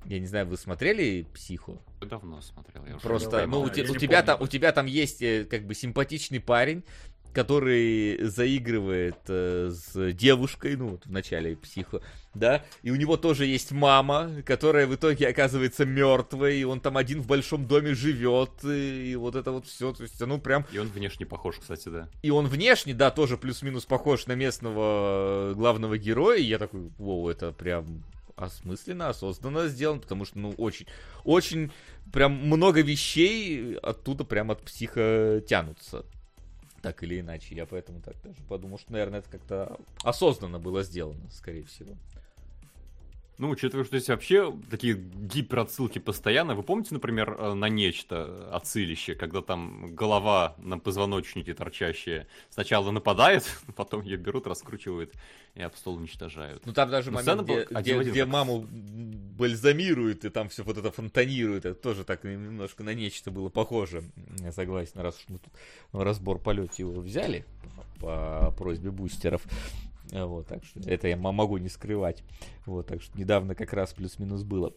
[SPEAKER 2] Я не знаю, вы смотрели психо?
[SPEAKER 4] Давно смотрел. Я
[SPEAKER 2] Просто, ну, у, те- у тебя там, у тебя там есть э, как бы симпатичный парень, который заигрывает э, с девушкой, ну, вот в начале психо, да, и у него тоже есть мама, которая в итоге оказывается мертвой, и он там один в большом доме живет, и, и вот это вот все, то есть, ну, прям
[SPEAKER 4] И он внешне похож, кстати, да.
[SPEAKER 2] и он внешне, да, тоже плюс-минус похож на местного э, главного героя. И я такой, воу, это прям осмысленно, осознанно сделано, потому что, ну, очень, очень, прям много вещей оттуда прям от психа тянутся. Так или иначе, я поэтому так даже подумал, что, наверное, это как-то осознанно было сделано, скорее всего.
[SPEAKER 4] Ну, учитывая, что здесь вообще такие гиперотсылки постоянно. Вы помните, например, э, на нечто отсылище, когда там голова на позвоночнике торчащая сначала нападает, потом ее берут, раскручивают и об стол уничтожают.
[SPEAKER 2] Ну там даже
[SPEAKER 4] Ну,
[SPEAKER 2] момент, где,
[SPEAKER 4] один
[SPEAKER 2] где- где
[SPEAKER 4] так.
[SPEAKER 2] маму бальзамируют, и там все вот это фонтанирует, это тоже так немножко на нечто было похоже. Я согласен, раз уж мы тут разбор полете его взяли по просьбе бустеров. А Вот, так что это я могу не скрывать. Вот, так что недавно как раз плюс-минус было.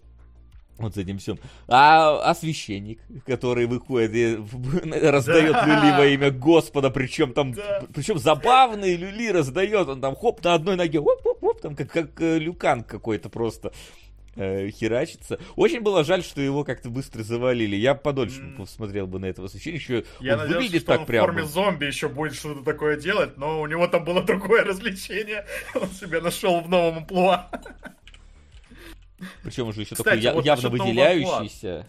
[SPEAKER 2] Вот с этим всем. А, а священник, который выходит и раздает
[SPEAKER 3] Да.
[SPEAKER 2] люли во имя Господа, причем там,
[SPEAKER 3] Да.
[SPEAKER 2] причем забавные люли раздает, он там хоп на одной ноге, хоп-хоп-хоп, там как, как э, люкан какой-то просто э, херачится. Очень было жаль, что его как-то быстро завалили. Я подольше
[SPEAKER 3] М.
[SPEAKER 2] посмотрел бы на этого священника. Еще
[SPEAKER 3] Я
[SPEAKER 2] он
[SPEAKER 3] надеялся,
[SPEAKER 2] выглядит
[SPEAKER 3] что
[SPEAKER 2] так
[SPEAKER 3] он в
[SPEAKER 2] прям.
[SPEAKER 3] форме зомби еще будет что-то такое делать, но у него там было другое развлечение. Он себя нашел в новом амплуа.
[SPEAKER 2] Причем уже еще
[SPEAKER 3] Кстати,
[SPEAKER 2] такой
[SPEAKER 3] вот
[SPEAKER 2] явно выделяющийся.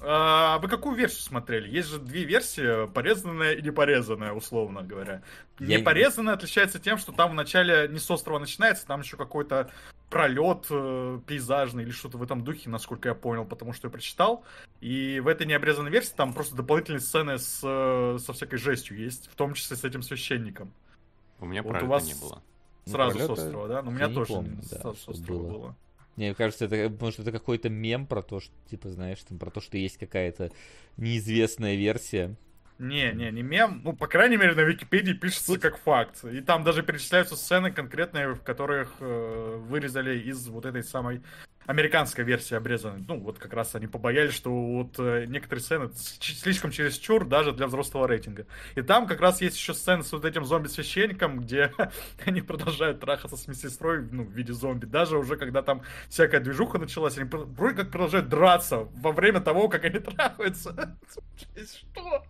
[SPEAKER 3] А вы какую версию смотрели? Есть же две версии, порезанная и непорезанная, условно говоря.
[SPEAKER 2] Я-
[SPEAKER 3] Непорезанная отличается тем, что там вначале не с острова начинается, там еще какой-то пролет э, пейзажный или что-то в этом духе, насколько я понял, потому что я прочитал. И в этой необрезанной версии там просто дополнительные сцены с, э, со всякой жестью есть, в том числе с этим священником.
[SPEAKER 4] У меня
[SPEAKER 3] Вот у вас-
[SPEAKER 4] не было.
[SPEAKER 2] Ну,
[SPEAKER 3] Сразу
[SPEAKER 2] пролёта
[SPEAKER 3] с острова, да? Но у
[SPEAKER 2] я
[SPEAKER 3] меня
[SPEAKER 2] не
[SPEAKER 3] тоже
[SPEAKER 2] помню,
[SPEAKER 3] с,
[SPEAKER 2] да,
[SPEAKER 3] с острова
[SPEAKER 2] было.
[SPEAKER 3] было.
[SPEAKER 2] Мне кажется, это потому что это какой-то мем про то, что, типа, знаешь, там, про то, что есть какая-то неизвестная версия
[SPEAKER 3] Не, не, не мем. Ну, по крайней мере, на Википедии пишется как факт. И там даже перечисляются сцены конкретные, в которых э, вырезали из вот этой самой американская версия обрезана. Ну, вот как раз они побоялись, что вот э, некоторые сцены слишком чересчур даже для взрослого рейтинга. И там как раз есть еще сцены с вот этим зомби-священником, где они продолжают трахаться с медсестрой, ну, в виде зомби. Даже уже когда там всякая движуха началась, они вроде как продолжают драться во время того, как они трахаются. Что?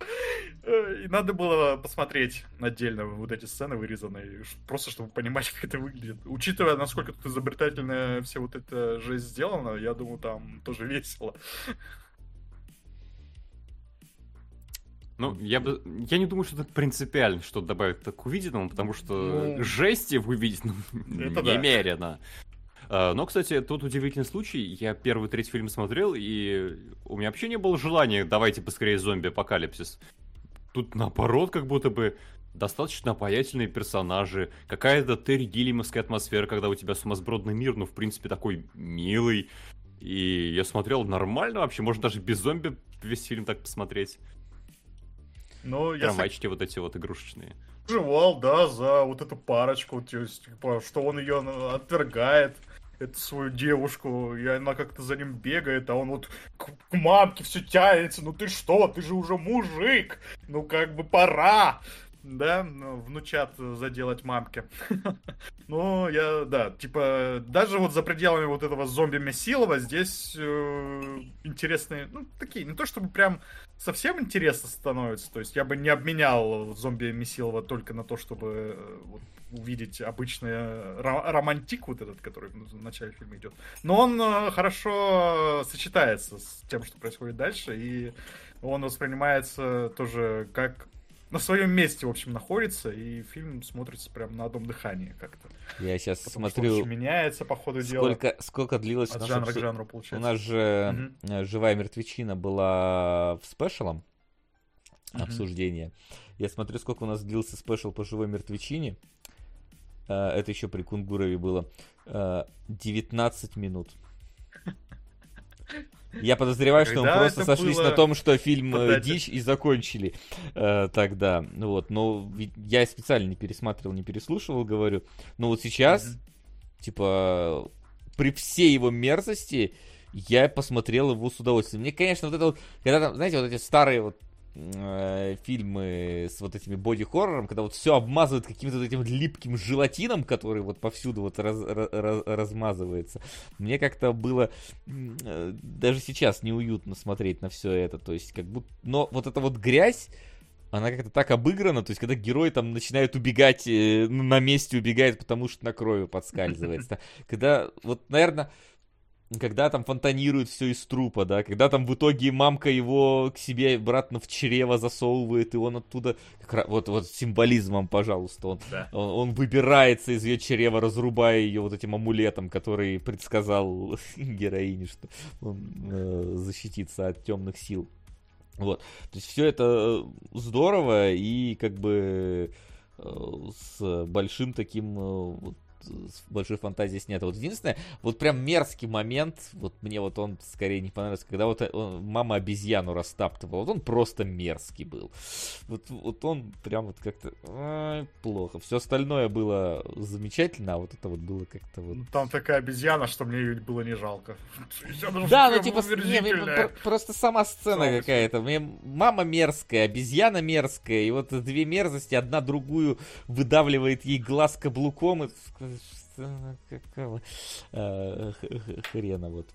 [SPEAKER 3] Э, и надо было посмотреть отдельно вот эти сцены вырезанные, просто чтобы понимать, как это выглядит. Учитывая, насколько тут изобретательная все вот эта жизнь сделано, я думаю, там тоже весело.
[SPEAKER 4] Ну, я бы. Я не думаю, что это принципиально что добавить к увиденному, потому что ну, жести в увиденном немерено. Да. Но, кстати, тут удивительный случай. Я первый третий фильм смотрел, и у меня вообще не было желания давайте поскорее зомби-апокалипсис. Тут наоборот, как будто бы достаточно обаятельные персонажи, какая-то Терри Гиллимовская атмосфера, когда у тебя сумасбродный мир, ну, в принципе, такой милый. И я смотрел нормально вообще, можно даже без зомби весь фильм так посмотреть. Ну, я Трамвайчики с... вот эти вот игрушечные.
[SPEAKER 3] Живал, да, за вот эту парочку, то есть, типа, что он ее отвергает, эту свою девушку, и она как-то за ним бегает, а он вот к, к мамке все тянется, ну ты что, ты же уже мужик, ну как бы пора да, ну, внучат заделать мамке. Ну, я, да, типа, даже вот за пределами вот этого зомби Месилова здесь э, интересные, ну, такие, не то чтобы прям совсем интересно становится, то есть я бы не обменял зомби Месилова только на то, чтобы э, увидеть обычный романтик вот этот, который в начале фильма идет. Но он э, хорошо сочетается с тем, что происходит дальше, и он воспринимается тоже как на своем месте, в общем, находится, и фильм смотрится прям на одном дыхании как-то.
[SPEAKER 2] Я сейчас Потому смотрю...
[SPEAKER 3] меняется по ходу
[SPEAKER 2] сколько, дела. Сколько длилось...
[SPEAKER 3] От жанра к жанру, получается.
[SPEAKER 2] У нас же угу. «Живая мертвечина» была в спешалом угу. обсуждение. Я смотрю, сколько у нас длился спешл по «Живой мертвечине». Э, это еще при Кунгурове было. 19 э, минут. Я подозреваю, что мы просто сошлись было... на том, что фильм э, дичь и закончили э, тогда. Ну вот, но я специально не пересматривал, не переслушивал, говорю. Но вот сейчас, mm-hmm. типа, при всей его мерзости, я посмотрел его с удовольствием. Мне, конечно, вот это вот, когда там, знаете, вот эти старые вот э, фильмы с вот этими боди-хоррором, когда вот все обмазывают каким-то вот этим липким желатином, который вот повсюду вот раз, раз, размазывается. Мне как-то было э, даже сейчас неуютно смотреть на все это. То есть как будто... Но вот эта вот грязь, она как-то так обыграна, то есть когда герой там начинает убегать, э, на месте убегает, потому что на крови подскальзывается. Когда, вот, наверное, когда там фонтанирует все из трупа, да, когда там в итоге мамка его к себе обратно в чрево засовывает, и он оттуда, как, вот, вот символизмом, пожалуйста, он, да. он, он выбирается из ее чрева, разрубая ее вот этим амулетом, который предсказал героине, что он э, защитится от темных сил. Вот, то есть все это здорово и как бы э, с большим таким э, вот, большой фантазией снято. Вот единственное, вот прям мерзкий момент, вот мне вот он скорее не понравился, когда вот э, он, мама обезьяну растаптывала, вот он просто мерзкий был. Вот, вот он прям вот как-то ай, плохо. Все остальное было замечательно, а вот это вот было как-то вот...
[SPEAKER 3] Там такая обезьяна, что мне ее было не жалко.
[SPEAKER 2] Да, ну типа, не, просто сама сцена какая-то. Мне мама мерзкая, обезьяна мерзкая, и вот две мерзости, одна другую выдавливает ей глаз каблуком, и какого э, хрена вот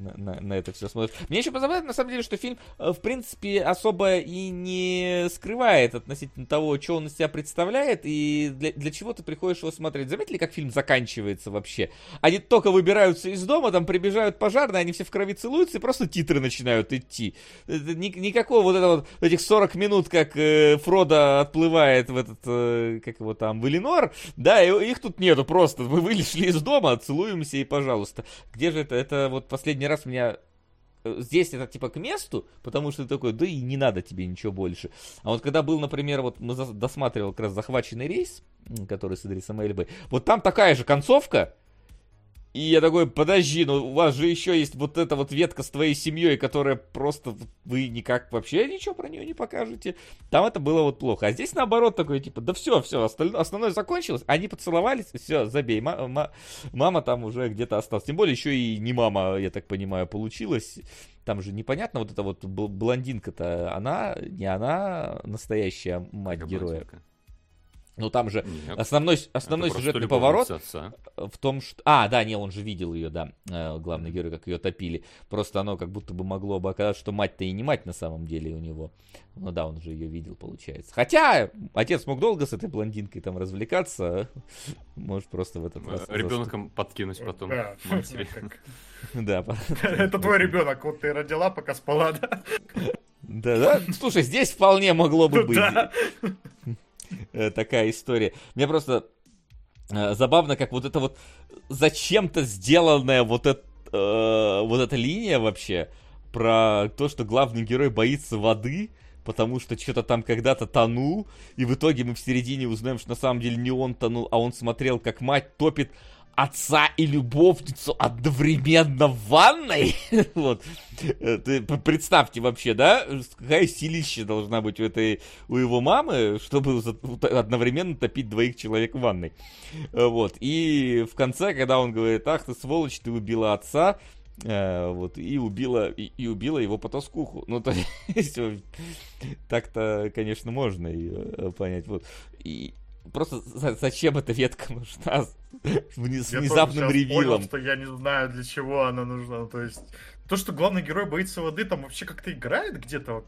[SPEAKER 2] на, на, это все смотришь. Мне еще позабавляет, на самом деле, что фильм, э, в принципе, особо и не скрывает относительно того, что он из себя представляет и для, для чего ты приходишь его смотреть. Заметили, как фильм заканчивается вообще? Они только выбираются из дома, там прибежают пожарные, они все в крови целуются, и просто титры начинают идти. Ни, никакого вот этого, вот этих 40 минут, как э, Фродо отплывает в этот, э, как его там, в Эленор, да, и, их тут нету просто. Мы вышли из дома, целуемся и пожалуйста. Где же это? Это вот последний раз меня э, здесь это типа к месту, потому что ты такой, да и не надо тебе ничего больше. А вот когда был, например, вот мы досматривал как раз захваченный рейс, который с Идрисом Эльбой, вот там такая же концовка, И я такой, подожди, ну у вас же еще есть вот эта вот ветка с твоей семьей, которая просто вы никак вообще ничего про нее не покажете. Там это было вот плохо. А здесь наоборот такой, типа, да все, все, остальное, основное закончилось. Они поцеловались, все, забей. Ма- мама там уже где-то осталась. Тем более еще и не мама, я так понимаю, получилась. Там же непонятно, вот эта вот блондинка-то, она, не она настоящая мать героя. Ну там же Нет, основной, основной сюжетный поворот отца. в том, что... А, да, не, он же видел ее, да, э, главный герой, как ее топили. Просто оно как будто бы могло бы оказаться, что мать-то и не мать на самом деле у него. Ну да, он же ее видел, получается. Хотя отец мог долго с этой блондинкой там развлекаться. Может просто в этот раз...
[SPEAKER 4] Ребенком подкинуть потом.
[SPEAKER 2] Да.
[SPEAKER 3] Это твой ребенок, вот ты родила, пока спала, да?
[SPEAKER 2] Да, да. Слушай, здесь вполне могло бы быть. Э, такая история. Мне просто э, забавно, как вот это вот зачем-то сделанная вот, это, э, вот эта линия вообще про то, что главный герой боится воды, потому что что-то там когда-то тонул, и в итоге мы в середине узнаем, что на самом деле не он тонул, а он смотрел, как мать топит отца и любовницу одновременно в ванной. вот. Э, ты представьте вообще, да, какая силища должна быть у этой, у его мамы, чтобы одновременно топить двоих человек в ванной. Э, вот. И в конце, когда он говорит, ах ты сволочь, ты убила отца, э, вот, и убила, и, и убила его по тоскуху. Ну, то есть, так-то, конечно, можно понять. Вот. Просто зачем эта ветка нужна с внезапным ревилом?
[SPEAKER 3] Понял, что я не знаю, для чего она нужна. То есть, то, что главный герой боится воды, там вообще как-то играет где-то.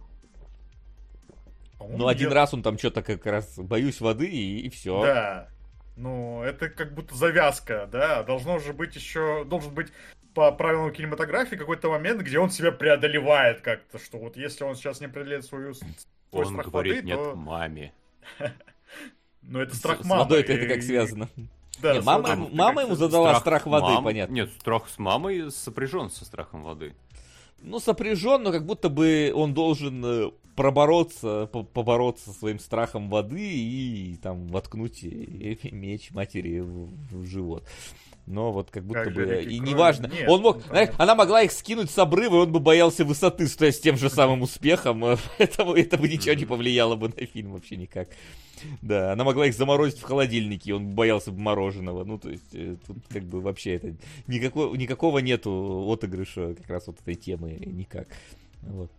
[SPEAKER 2] Ну, один раз он там что-то как раз боюсь воды и, и все.
[SPEAKER 3] Да. Ну, это как будто завязка, да. Должно же быть еще. Должен быть по правилам кинематографии какой-то момент, где он себя преодолевает как-то, что вот если он сейчас не преодолеет свою
[SPEAKER 4] Он говорит воды, нет то... маме.
[SPEAKER 3] Но это страх мамы.
[SPEAKER 2] С водой это как связано. Да, не, мама, мама, мама ему задала страх, страх воды,
[SPEAKER 4] мам...
[SPEAKER 2] понятно.
[SPEAKER 4] Нет, страх с мамой сопряжен со страхом воды.
[SPEAKER 2] Ну, сопряжен, но как будто бы он должен э, пробороться, побороться со своим страхом воды и там воткнуть меч матери в, в живот. Но вот как будто как бы и неважно. Нет, он мог, знаешь, она могла их скинуть с обрыва, и он бы боялся высоты, стоя с тем же самым успехом. Поэтому это бы ничего не повлияло бы на фильм вообще никак. Да, она могла их заморозить в холодильнике, он боялся бы мороженого. Ну, то есть, э, тут как бы вообще это... Никакого, никакого нету отыгрыша как раз вот этой темы никак. Вот.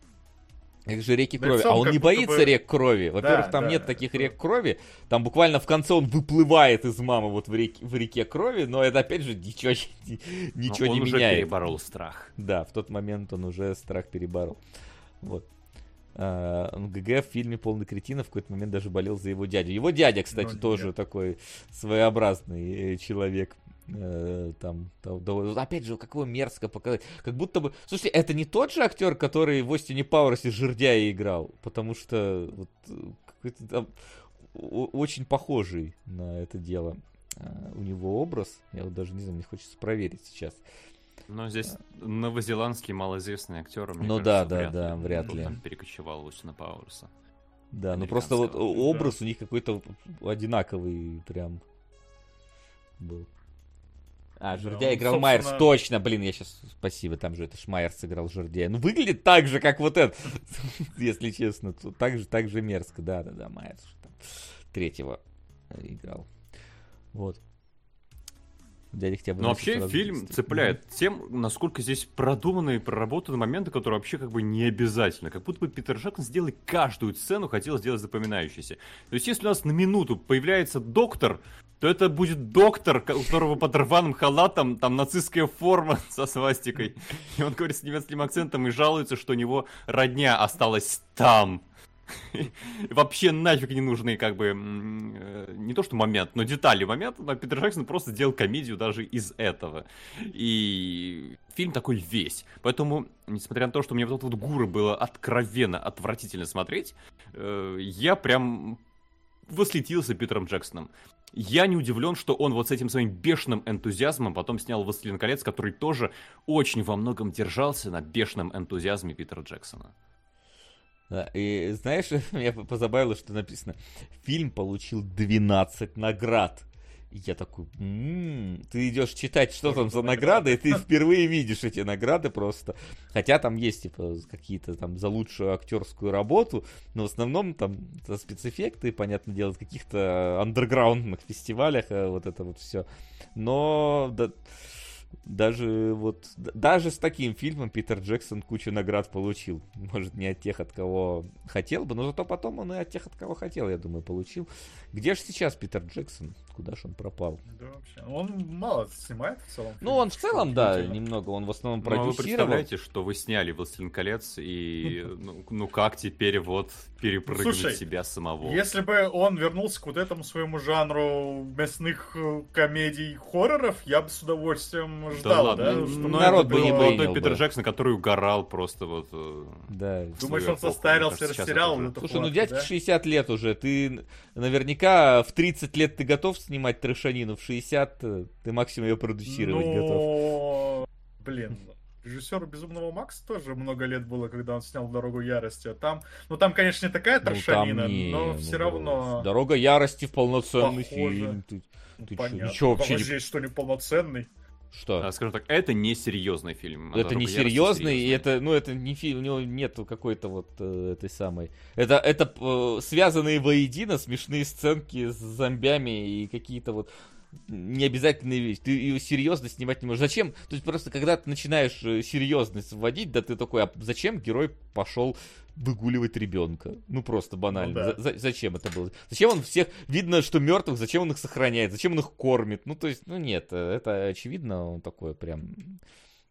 [SPEAKER 2] Это же реки крови. А он не боится бы... рек крови. Во-первых, да, там да, нет таких да. рек крови. Там буквально в конце он выплывает из мамы вот в реке, в реке крови, но это опять же ничего, ничего
[SPEAKER 4] но
[SPEAKER 2] не меняет. Он уже
[SPEAKER 4] переборол страх.
[SPEAKER 2] Да, в тот момент он уже страх переборол. Вот. Uh, ГГ в фильме «Полный кретинов» в какой-то момент даже болел за его дядю. Его дядя, кстати, ну, тоже нет. такой своеобразный э, человек. Uh, там, там, да, опять же, как его мерзко показать. Как будто бы... Слушайте, это не тот же актер, который в Остине Пауэрсе Жердяя играл, потому что вот, какой-то там очень похожий на это дело uh, у него образ. Я вот даже не знаю, мне хочется проверить сейчас.
[SPEAKER 4] Но здесь новозеландский малоизвестный актер.
[SPEAKER 2] ну кажется, да, да, вряд да, ли. вряд ли. Он
[SPEAKER 4] перекочевал Лусина Пауэрса.
[SPEAKER 2] Да, ну просто вот образ да. у них какой-то одинаковый прям был. А, Жердя да, играл собственно... Майерс, точно, блин, я сейчас, спасибо, там же это Шмайерс сыграл Жердя. Ну, выглядит так же, как вот этот, если честно, так же, так же мерзко, да-да-да, Майерс третьего играл. Вот.
[SPEAKER 4] Дядя хотя бы Но вообще фильм цепляет mm-hmm. тем, насколько здесь продуманные и проработаны моменты, которые вообще как бы не обязательно. Как будто бы Питер Джексон сделать каждую сцену хотел сделать запоминающейся. То есть если у нас на минуту появляется доктор, то это будет доктор, у которого под рваным халатом там нацистская форма со свастикой. И он говорит с немецким акцентом и жалуется, что у него родня осталась там. Вообще нафиг не нужны, как бы, э, не то что момент, но детали момента, но Питер Джексон просто сделал комедию даже из этого. И фильм такой весь. Поэтому, несмотря на то, что мне вот этот вот Гуры было откровенно отвратительно смотреть, э, я прям восхитился Питером Джексоном. Я не удивлен, что он вот с этим своим бешеным энтузиазмом потом снял «Властелин колец», который тоже очень во многом держался на бешеном энтузиазме Питера Джексона.
[SPEAKER 2] Да, и знаешь, меня позабавило, что написано, фильм получил 12 наград. Я такой, м-м-м, ты идешь читать, что там за награды, и ты впервые видишь эти награды просто. Хотя там есть, типа, какие-то там за лучшую актерскую работу, но в основном там за спецэффекты, понятное дело, в каких-то андерграундных фестивалях, э, вот это вот все. Но да, даже вот даже с таким фильмом Питер Джексон кучу наград получил. Может, не от тех, от кого хотел бы, но зато потом он и от тех, от кого хотел, я думаю, получил. Где же сейчас Питер Джексон? Куда же он пропал?
[SPEAKER 3] Да, вообще. Он мало снимает в целом.
[SPEAKER 2] Ну, он в целом, да, немного. Он в основном
[SPEAKER 4] Ну, а вы
[SPEAKER 2] продюсировал.
[SPEAKER 4] представляете, что вы сняли «Властелин колец» и ну, ну как теперь вот перепрыгнуть
[SPEAKER 3] Слушай,
[SPEAKER 4] себя самого?
[SPEAKER 3] Если бы он вернулся к вот этому своему жанру мясных э, комедий хорроров, я бы с удовольствием
[SPEAKER 4] Да
[SPEAKER 3] ждал,
[SPEAKER 4] ладно,
[SPEAKER 3] да?
[SPEAKER 4] ну, ну,
[SPEAKER 2] народ бы не
[SPEAKER 4] молодой Питер
[SPEAKER 2] бы.
[SPEAKER 4] Джексон, который угорал просто вот... э,
[SPEAKER 2] Да.
[SPEAKER 3] Думаешь, он состарился, растерял
[SPEAKER 2] Слушай, ну дядьке
[SPEAKER 3] да?
[SPEAKER 2] 60 лет уже. Ты наверняка в 30 лет ты готов снимать трешанину, в 60 э, ты максимум ее продюсировать готов.
[SPEAKER 3] Ну, блин, режиссеру Безумного Макса тоже много лет было, когда он снял Дорогу ярости. А Там, ну там, конечно, не такая
[SPEAKER 2] Ну,
[SPEAKER 3] трошанина,
[SPEAKER 2] не,
[SPEAKER 3] но
[SPEAKER 2] ну,
[SPEAKER 3] все равно.
[SPEAKER 2] Дорога ярости в полноценный
[SPEAKER 3] Похоже.
[SPEAKER 2] фильм. Ты,
[SPEAKER 3] ну,
[SPEAKER 2] ты чё,
[SPEAKER 3] понятно.
[SPEAKER 2] ничего вообще не-
[SPEAKER 3] здесь что, неполноценный?
[SPEAKER 2] Что?
[SPEAKER 4] а, Скажем так, это не серьезный фильм. а
[SPEAKER 2] это
[SPEAKER 4] «Дорога
[SPEAKER 2] не
[SPEAKER 4] ярости»
[SPEAKER 2] серьезный, и это, ну, это не фильм, у него нету какой-то вот э, этой самой. Это, это э, связанные воедино смешные сценки с зомбями и какие-то вот необязательные вещи. Ты ее серьезно снимать не можешь. Зачем? То есть просто когда ты начинаешь э, серьезность вводить, да ты такой, а зачем герой пошел выгуливать ребенка? Ну просто банально.
[SPEAKER 3] Ну да.
[SPEAKER 2] За- за- зачем это было? Зачем он всех видно, что мертвых, зачем он их сохраняет, зачем он их кормит? Ну то есть, ну нет, э, это очевидно, он такой прям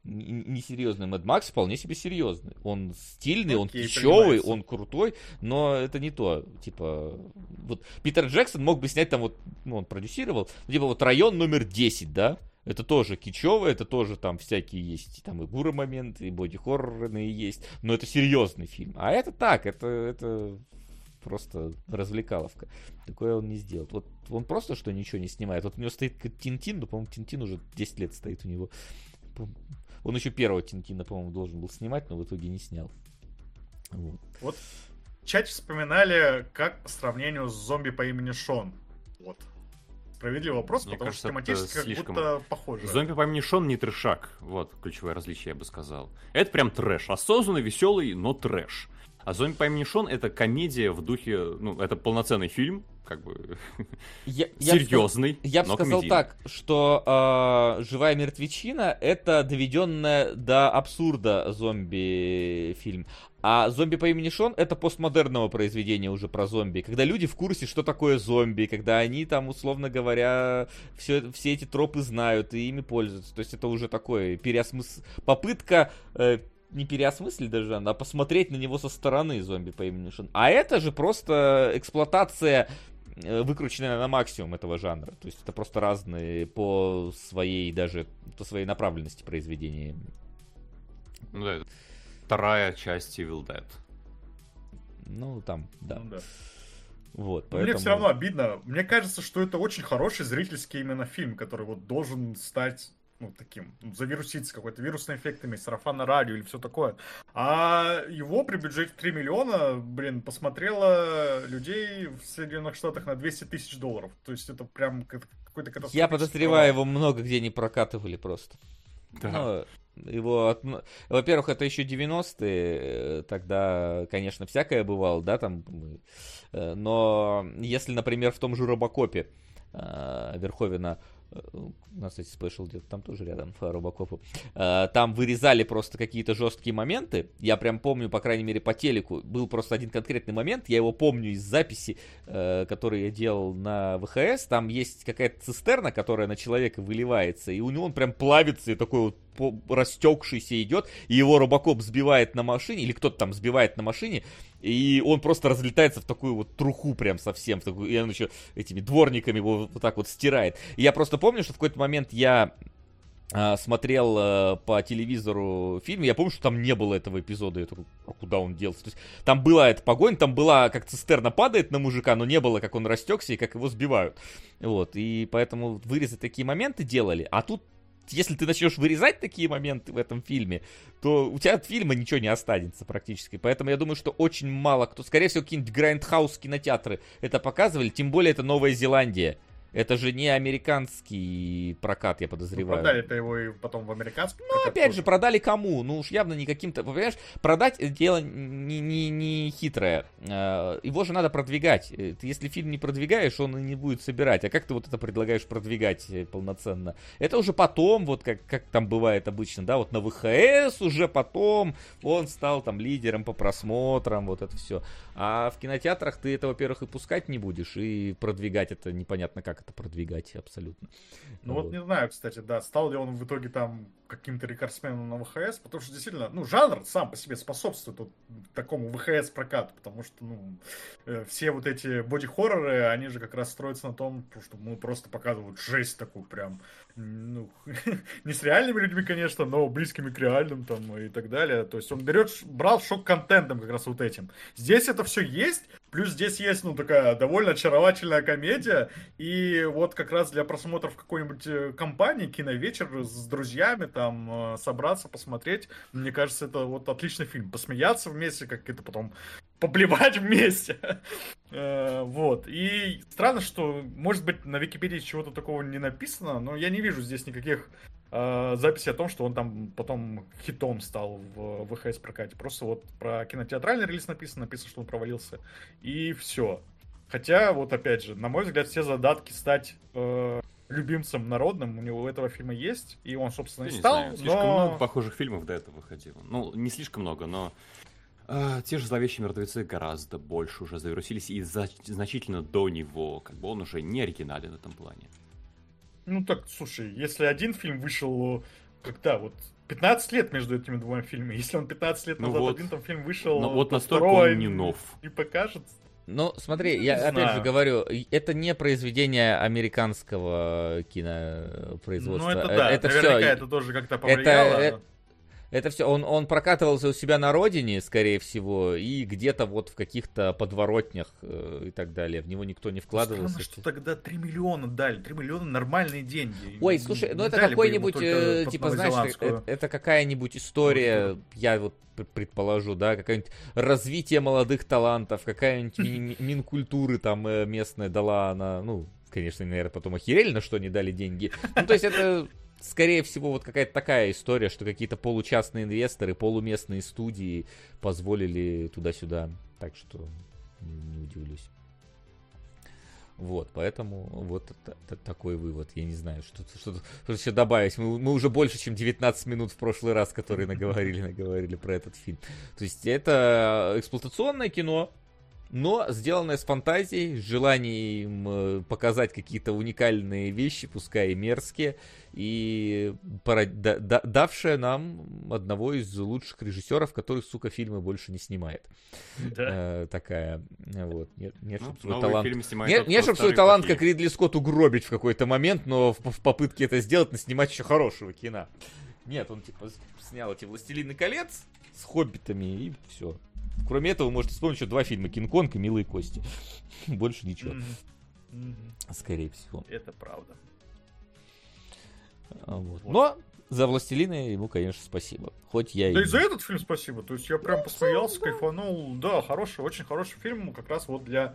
[SPEAKER 2] несерьезный. Мэд Макс вполне себе серьезный. Он стильный, он
[SPEAKER 3] Окей,
[SPEAKER 2] кичевый,
[SPEAKER 3] принимается.
[SPEAKER 2] он крутой, но это не то. Типа, вот Питер Джексон мог бы снять там вот, ну, он продюсировал, типа вот район номер 10, да? Это тоже кичево, это тоже там всякие есть, там и гуры моменты, и боди-хоррорные есть, но это серьезный фильм. А это так, это, это просто развлекаловка. Такое он не сделает. Вот он просто что ничего не снимает. Вот у него стоит Тинтин, но, по-моему, Тинтин уже 10 лет стоит у него. Он еще первого Тинтина, по-моему, должен был снимать, но в итоге не снял. Вот.
[SPEAKER 3] Вот в чате вспоминали, как по сравнению с зомби по имени Шон. Вот. Справедливый вопрос,
[SPEAKER 4] Мне
[SPEAKER 3] потому
[SPEAKER 4] кажется,
[SPEAKER 3] что тематически как
[SPEAKER 4] слишком-
[SPEAKER 3] будто похоже.
[SPEAKER 4] Зомби по имени Шон не трешак. Вот ключевое различие, я бы сказал. Это прям трэш. Осознанный, веселый, но трэш. А зомби по имени Шон это комедия в духе, ну, это полноценный фильм, как бы
[SPEAKER 2] Я,
[SPEAKER 4] серьезный,
[SPEAKER 2] Я бы сказал так, что э, «Живая мертвечина» — это доведенная до абсурда зомби-фильм. А «Зомби по имени Шон» — это постмодерного произведения уже про зомби, когда люди в курсе, что такое зомби, когда они там, условно говоря, все, все эти тропы знают и ими пользуются. То есть это уже такое переосмыс... попытка э, не переосмыслить даже, а посмотреть на него со стороны зомби по имени Шон. А это же просто эксплуатация э, выкрученная на максимум этого жанра. То есть это просто разные по своей даже по своей направленности произведения.
[SPEAKER 4] Ну да, это вторая часть Evil Dead.
[SPEAKER 2] Ну там, да.
[SPEAKER 3] Ну да.
[SPEAKER 2] Вот.
[SPEAKER 3] Но Мне
[SPEAKER 2] поэтому-
[SPEAKER 3] все равно обидно. Мне кажется, что это очень хороший зрительский именно фильм, который вот должен стать ну, таким, ну, завируситься какой-то вирусный эффект иметь, сарафанное радио или все такое. А его при бюджете 3 миллиона, блин, посмотрело людей в Соединенных Штатах на 200 тысяч долларов. То есть это прям как- какой-то катастрофический
[SPEAKER 2] Я подозреваю, его много где не прокатывали просто.
[SPEAKER 4] Да.
[SPEAKER 2] Ну, его, от- во-первых, это еще 90-е, э, тогда, конечно, всякое бывало, да, там, э, но если, например, в том же Робокопе э, Верховина, у нас, кстати, спешл где-то там тоже рядом, по Робокопу, э, там вырезали просто какие-то жесткие моменты, я прям помню, по крайней мере, по телеку, был просто один конкретный момент, я его помню из записи, э, который я делал на ВХС, там есть какая-то цистерна, которая на человека выливается, и у него он прям плавится, и такой вот растекшийся идет, и его Робокоп сбивает на машине, или кто-то там сбивает на машине, и он просто разлетается в такую вот труху прям совсем, в такую, и он еще этими дворниками его вот так вот стирает. И я просто помню, что в какой-то момент я а, смотрел э, по телевизору фильм, я помню, что там не было этого эпизода, я такой, а куда он делся? То есть там была эта погонь, там была, как цистерна падает на мужика, но не было, как он растекся и как его сбивают. Вот, и поэтому вырезать такие моменты делали, а тут если ты начнешь вырезать такие моменты в этом фильме, то у тебя от фильма ничего не останется практически. Поэтому я думаю, что очень мало кто, скорее всего, какие-нибудь grindhouse кинотеатры это показывали, тем более это Новая Зеландия. Это же не американский прокат, я
[SPEAKER 3] Ну,
[SPEAKER 2] подозреваю.
[SPEAKER 3] продали это его и потом в американский.
[SPEAKER 2] Ну, опять же, продали кому? Ну уж явно не каким-то... Понимаешь, продать дело не, не, не хитрое. Э, Его же надо продвигать. Э, Ты, если фильм не продвигаешь, он и не будет собирать. А как ты вот это предлагаешь продвигать э, полноценно? Это уже потом, вот как, как там бывает обычно, да, вот на ВХС уже потом он стал там лидером по просмотрам, вот это все. А в кинотеатрах ты это, во-первых, и пускать не будешь, и продвигать это непонятно, как это продвигать абсолютно.
[SPEAKER 3] Ну вот не знаю, кстати, да, стал ли он в итоге там каким-то рекордсменом на ВХС, потому что действительно, ну, жанр сам по себе способствует вот такому ВХС прокату, потому что, ну, э, все вот эти боди-хорроры, они же как раз строятся на том, что мы просто показывают жесть такую прям, ну, не с реальными людьми, конечно, но близкими к реальным там и так далее. То есть он берет, брал шок-контентом как раз вот этим. Здесь это все есть, плюс здесь есть, ну, такая довольно очаровательная комедия, и вот как раз для просмотра в какой-нибудь э, компании, киновечер с друзьями, там, э, собраться, посмотреть, мне кажется, это вот отличный фильм. Посмеяться вместе, как это потом поблевать вместе. Э, Вот. И странно, что, может быть, на Википедии чего-то такого не написано, но я не вижу здесь никаких э, записей о том, что он там потом хитом стал в ВХС прокате. Просто вот про кинотеатральный релиз написано, написано, что он провалился. И все. Хотя, вот опять же, на мой взгляд, все задатки стать э, любимцем народным у него у этого фильма есть, и он, собственно,
[SPEAKER 4] Я
[SPEAKER 3] и стал,
[SPEAKER 4] знаю, слишком
[SPEAKER 3] но...
[SPEAKER 4] много похожих фильмов до этого выходило. Ну, не слишком много, но а, те же зловещие мертвецы гораздо больше уже завирусились, и за- значительно до него, как бы он уже не оригинален в этом плане.
[SPEAKER 3] Ну так, слушай, если один фильм вышел, когда вот 15 лет между этими двумя фильмами, если он 15 лет
[SPEAKER 4] Ну
[SPEAKER 3] назад
[SPEAKER 4] вот.
[SPEAKER 3] один там фильм вышел,
[SPEAKER 4] Но вот
[SPEAKER 3] то
[SPEAKER 4] настолько
[SPEAKER 3] второго
[SPEAKER 4] он не нов.
[SPEAKER 3] Не покажет.
[SPEAKER 2] Ну, смотри,
[SPEAKER 3] Не
[SPEAKER 2] я опять
[SPEAKER 3] знаю.
[SPEAKER 2] же говорю, и- это не произведение американского кинопроизводства.
[SPEAKER 3] Ну это
[SPEAKER 2] Э,
[SPEAKER 3] да,
[SPEAKER 2] это
[SPEAKER 3] наверняка
[SPEAKER 2] все,
[SPEAKER 3] это тоже как-то повлияло.
[SPEAKER 2] э, это все, он, он прокатывался у себя на родине, скорее всего, и где-то вот в каких-то подворотнях э, и так далее. В него никто не вкладывался.
[SPEAKER 3] Странно, что тогда 3 миллиона дали. 3 миллиона нормальные деньги.
[SPEAKER 2] Ой,
[SPEAKER 3] Не-
[SPEAKER 2] слушай, ну
[SPEAKER 3] не
[SPEAKER 2] это какой-нибудь, э, типа, знаешь, это, это какая-нибудь история, я вот предположу, да, какое-нибудь развитие молодых талантов, какая-нибудь ми- ми- минкультуры там э, местная дала она, ну, конечно, наверное, потом охерели, на что они дали деньги. Ну, то есть это, скорее всего, вот какая-то такая история, что какие-то получастные инвесторы, полуместные студии позволили туда-сюда. Так что не удивлюсь. Вот, поэтому вот такой вывод. Я не знаю, что, что, что еще добавить. Мы, мы уже больше, чем 19 минут в прошлый раз, которые наговорили, наговорили про этот фильм. То есть это эксплуатационное кино, но сделанное с фантазией, с желанием э, показать какие-то уникальные вещи, пускай и мерзкие, и давшее нам одного из лучших режиссеров, который, сука, фильмы больше не снимает.
[SPEAKER 3] Да.
[SPEAKER 2] Э, такая, э, вот. Нет, нет
[SPEAKER 4] Ну,
[SPEAKER 2] свой талант не, не чтобы свой талант,
[SPEAKER 4] плохие.
[SPEAKER 2] как Ридли Скотт, угробить в какой-то момент, но в, в попытке это сделать, снимать еще хорошего кино. Нет, он типа снял эти «Властелины колец» с хоббитами и все. Кроме этого, вы можете вспомнить еще два фильма «Кинг-Конг» и «Милые кости». Больше ничего, скорее всего.
[SPEAKER 3] Это правда.
[SPEAKER 2] А, вот. Но за «Властелины» ему, конечно, спасибо. Хоть я
[SPEAKER 3] Да
[SPEAKER 2] и...
[SPEAKER 3] и за этот фильм спасибо. То есть я прям посмеялся, кайфанул. Да, хороший, очень хороший фильм, как раз вот для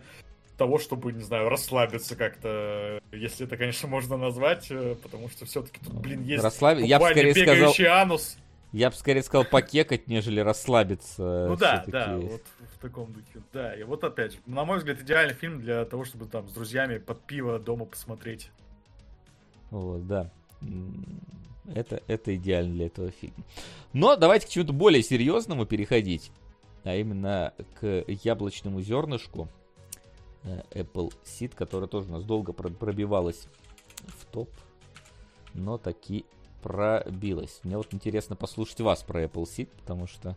[SPEAKER 3] того, чтобы, не знаю, расслабиться как-то, если это, конечно, можно назвать, э, потому что все-таки тут, блин, есть
[SPEAKER 2] Расслаб- я бы скорее сказал-
[SPEAKER 3] анус.
[SPEAKER 2] Я бы скорее сказал покекать, нежели расслабиться.
[SPEAKER 3] Ну да, да, вот в таком духе. Да, и вот опять же, на мой взгляд, идеальный фильм для того, чтобы там с друзьями под пиво дома посмотреть.
[SPEAKER 2] Вот, да. Это, это идеально для этого фильма. Но давайте к чему-то более серьезному переходить. А именно к яблочному зернышку э, Apple Seed, которая тоже у нас долго про- пробивалась в топ, но таки пробилась. Мне вот интересно послушать вас про Apple Seed, потому что...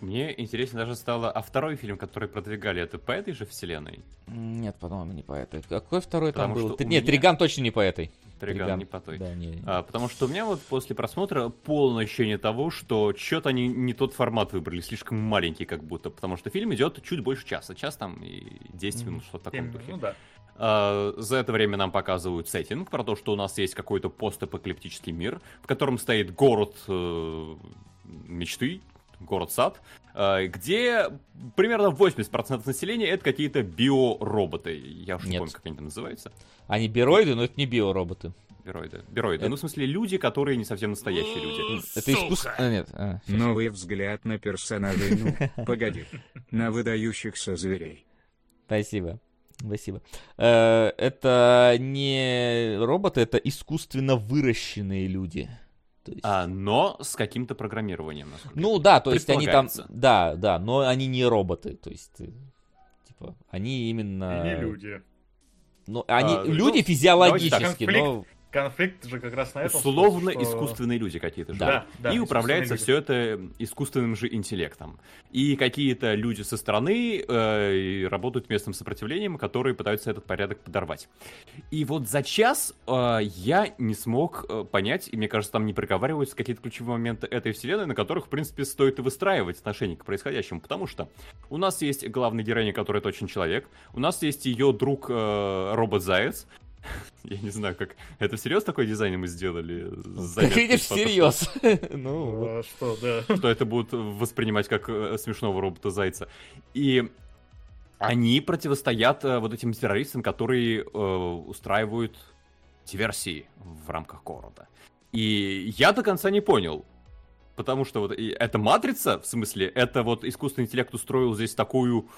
[SPEAKER 4] Мне интересно даже стало, а второй фильм, который продвигали, это по этой же вселенной?
[SPEAKER 2] Нет, по-моему, не по этой. Какой второй там
[SPEAKER 4] Потому
[SPEAKER 2] был?
[SPEAKER 4] что
[SPEAKER 2] Т-
[SPEAKER 4] у
[SPEAKER 2] Нет,
[SPEAKER 4] меня-
[SPEAKER 2] Триган точно не по этой.
[SPEAKER 4] Триган, не по той.
[SPEAKER 2] Да, не.
[SPEAKER 4] А, потому что у меня вот после просмотра полное ощущение того, что что-то они не тот формат выбрали, слишком маленький как будто, потому что фильм идет чуть больше часа, час там и 10 минут, что в таком духе.
[SPEAKER 3] Ну да.
[SPEAKER 4] А, за это время нам показывают сеттинг про то, что у нас есть какой-то постапокалиптический мир, в котором стоит город э, мечты, город-сад, э, где примерно 80% населения это какие-то биороботы. Я уж не
[SPEAKER 2] Нет.
[SPEAKER 4] помню, как они там называются.
[SPEAKER 2] Они бироиды, но это не биороботы.
[SPEAKER 4] Бироиды. Бироиды.
[SPEAKER 2] Это-
[SPEAKER 4] Ну, в смысле, люди, которые не совсем настоящие люди.
[SPEAKER 2] Это искусство... А, нет. а.
[SPEAKER 6] Новый взгляд на персонажей, ну, погоди, на выдающихся зверей.
[SPEAKER 2] Спасибо. Спасибо. Э, Это не роботы, это искусственно выращенные люди. То есть-
[SPEAKER 4] А, но с каким-то программированием.
[SPEAKER 2] Ну да, то есть они там, да, да, но они не роботы, то есть, э, типа, они именно,
[SPEAKER 3] И не люди.
[SPEAKER 2] ну, они
[SPEAKER 4] А, ну,
[SPEAKER 2] люди
[SPEAKER 4] давайте
[SPEAKER 2] физиологически,
[SPEAKER 3] так,
[SPEAKER 2] но
[SPEAKER 3] Конфликт же как раз на этом.
[SPEAKER 4] Условно
[SPEAKER 3] что-
[SPEAKER 4] искусственные люди какие-то же.
[SPEAKER 3] Да, да,
[SPEAKER 4] и управляется
[SPEAKER 3] искусственные
[SPEAKER 4] все это искусственным же интеллектом. И какие-то люди со стороны э, работают местным сопротивлением, которые пытаются этот порядок подорвать. И вот за час э, я не смог э, понять, и мне кажется, там не проговариваются какие-то ключевые моменты этой вселенной, на которых, в принципе, стоит и выстраивать отношение к происходящему. Потому что у нас есть главный героиня, который точно человек, у нас есть ее друг э, робот-заяц, я не знаю, как... Это всерьез такой дизайн мы сделали?
[SPEAKER 2] как видишь, всерьез. Ну, вот.
[SPEAKER 3] А, Что, да.
[SPEAKER 4] Что это будут воспринимать как э, смешного робота-зайца. И они противостоят э, вот этим террористам, которые э, устраивают диверсии в рамках города. И я до конца не понял, потому что вот это матрица, в смысле, это вот искусственный интеллект устроил здесь такую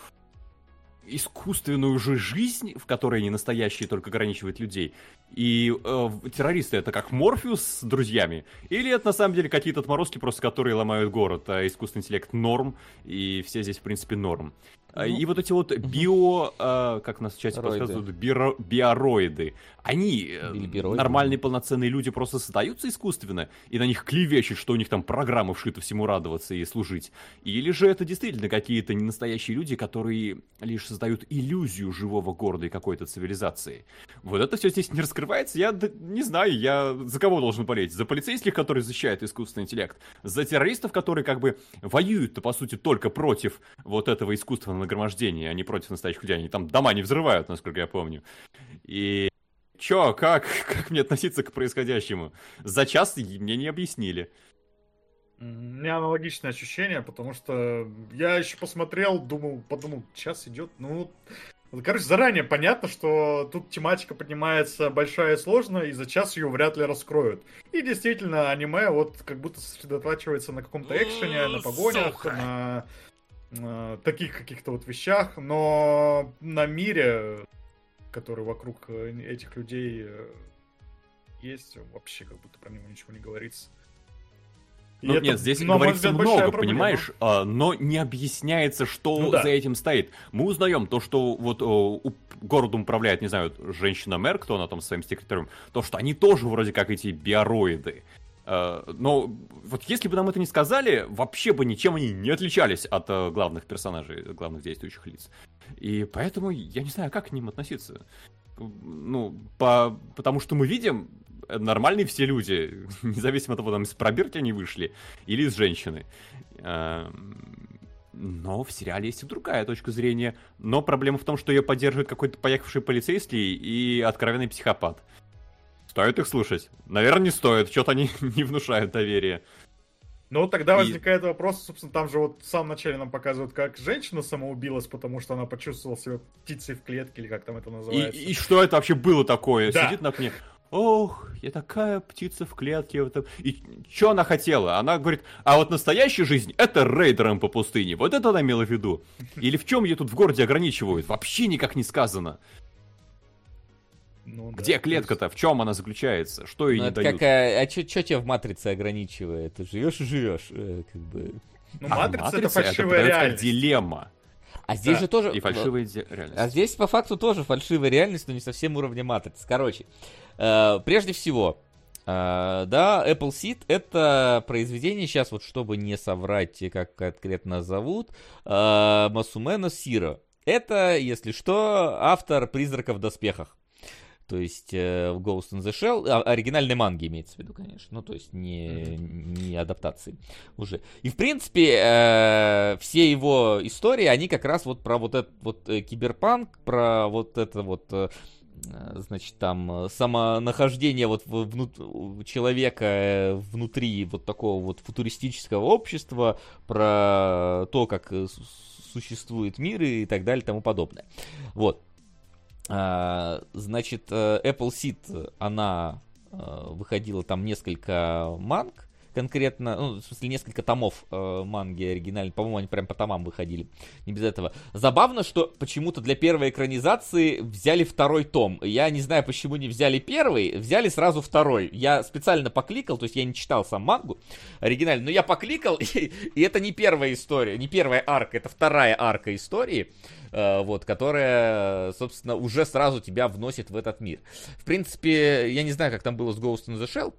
[SPEAKER 4] искусственную же жизнь, в которой не настоящие только ограничивают людей. И э, террористы это как Морфеус с друзьями? Или это на самом деле какие-то отморозки, просто которые ломают город, а искусственный интеллект норм, и все здесь в принципе норм. А,
[SPEAKER 2] Ну,
[SPEAKER 4] и вот эти вот био, э, как нас в чате подсказывают, биро- биороиды, они, э,
[SPEAKER 2] Или бироиды.
[SPEAKER 4] нормальные полноценные люди, просто создаются искусственно, и на них клевещут, что у них там программа вшита всему радоваться и служить. Или же это действительно какие-то ненастоящие люди, которые лишь создают иллюзию живого города и какой-то цивилизации. Вот это все здесь не раскрывается. Я не знаю, я за кого должен болеть? За полицейских, которые защищают искусственный интеллект? За террористов, которые как бы воюют-то, по сути, только против вот этого искусственного нагромождения, а не против настоящих людей. Они там дома не взрывают, насколько я помню. И чё, как, как мне относиться к происходящему? За час мне не объяснили.
[SPEAKER 3] У меня аналогичное ощущение, потому что я еще посмотрел, думал, подумал, час идет, ну... Короче, заранее понятно, что тут тематика поднимается большая и сложная, и за час ее вряд ли раскроют. И действительно, аниме вот как будто сосредотачивается на каком-то экшене, на погонях, на э, таких каких-то вот вещах, но на мире, который вокруг э, этих людей э, есть, вообще как будто про него ничего не говорится. И
[SPEAKER 4] Ну,
[SPEAKER 3] это,
[SPEAKER 4] нет, здесь говорится
[SPEAKER 3] взгляд,
[SPEAKER 4] много,
[SPEAKER 3] проблема.
[SPEAKER 4] понимаешь, а, но не объясняется, что
[SPEAKER 3] Ну да.
[SPEAKER 4] за этим стоит. Мы узнаем то, что вот о, у- городом управляет, не знаю, женщина-мэр, кто она там со своим секретарем, то, что они тоже вроде как эти биороиды. А, Но вот если бы нам это не сказали, вообще бы ничем они не отличались от э, главных персонажей, главных действующих лиц. И поэтому я не знаю, как к ним относиться. Ну, по, потому что мы видим, э, нормальные все люди, независимо от того, там из пробирки они вышли или из женщины. Эм, Но в сериале есть и другая точка зрения. Но проблема в том, что ее поддерживает какой-то поехавший полицейский и откровенный психопат. Стоит их слушать? Наверное, не стоит. Что-то они не внушают доверия.
[SPEAKER 3] Ну, тогда
[SPEAKER 4] И-
[SPEAKER 3] возникает вопрос, собственно, там же вот в самом начале нам показывают, как женщина самоубилась, потому что она почувствовала себя птицей в клетке, или как там это
[SPEAKER 4] И,
[SPEAKER 3] называется.
[SPEAKER 4] и что это вообще было такое?
[SPEAKER 3] Да.
[SPEAKER 4] Сидит на окне. Ох, я такая птица в клетке. вот так». И что она хотела? Она говорит, а вот настоящая жизнь это рейдером по пустыне. Вот это она имела в виду. Или в чем ее тут в городе ограничивают? Вообще никак не сказано.
[SPEAKER 3] Ну, да,
[SPEAKER 4] Где
[SPEAKER 3] то есть-
[SPEAKER 4] клетка-то? В чем она заключается? Что ей
[SPEAKER 2] Ну,
[SPEAKER 4] не
[SPEAKER 2] это
[SPEAKER 4] дают?
[SPEAKER 2] как, а, а чё тебя в матрице ограничивает? Ты живешь и живешь, э, как бы.
[SPEAKER 3] Ну,
[SPEAKER 4] А
[SPEAKER 3] матрица, это фальшивая
[SPEAKER 4] как
[SPEAKER 3] реальность.
[SPEAKER 4] дилемма.
[SPEAKER 2] А здесь
[SPEAKER 3] Да,
[SPEAKER 2] же тоже...
[SPEAKER 4] И фальшивая реальность.
[SPEAKER 2] А здесь по факту тоже фальшивая реальность, но не совсем уровня матрицы. Короче, э, прежде всего, э, да, Apple Seed это произведение, сейчас вот чтобы не соврать, как конкретно зовут, э, Масумена Сиро. Это, если что, автор «Призрака в доспехах». То есть э, в Ghost in the Shell, а, оригинальной манги имеется в виду, конечно, ну то есть не, не адаптации уже. И в принципе э, все его истории, они как раз вот про вот этот вот э, киберпанк, про вот это вот э, значит, там самонахождение вот внут... человека внутри вот такого вот футуристического общества, про то, как существует мир и так далее и тому подобное. Вот. А, значит, Apple Seed, она выходила там несколько манг, конкретно, ну, в смысле, несколько томов э, манги оригинальной, по-моему, они прям по томам выходили, не без этого. Забавно, что почему-то для первой экранизации взяли второй том. Я не знаю, почему не взяли первый, взяли сразу второй. Я специально покликал, то есть я не читал сам мангу оригинальную, но я покликал, и, и это не первая история, не первая арка, это вторая арка истории э, вот, которая, собственно, уже сразу тебя вносит в этот мир. В принципе, я не знаю, как там было с Ghost in the Shell,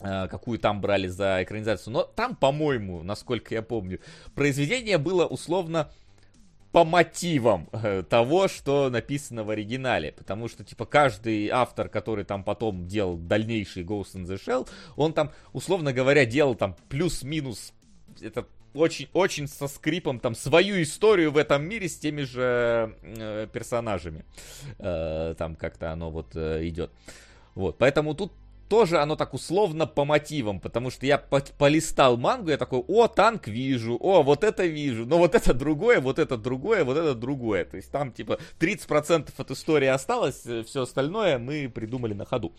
[SPEAKER 2] какую там брали за экранизацию. Но там, по-моему, насколько я помню, произведение было условно по мотивам э, того, что написано в оригинале. Потому что, типа, каждый автор, который там потом делал дальнейший Ghost in the Shell, он там, условно говоря, делал там плюс-минус это очень, очень со скрипом там свою историю в этом мире с теми же э, персонажами. Э, там как-то оно вот э, идет. Вот, поэтому тут тоже оно так условно по мотивам, потому что я по полистал мангу, я такой, о, танк вижу, о, вот это вижу, но вот это другое, вот это другое, вот это другое. То есть там типа 30% от истории осталось, э, все остальное мы придумали на ходу.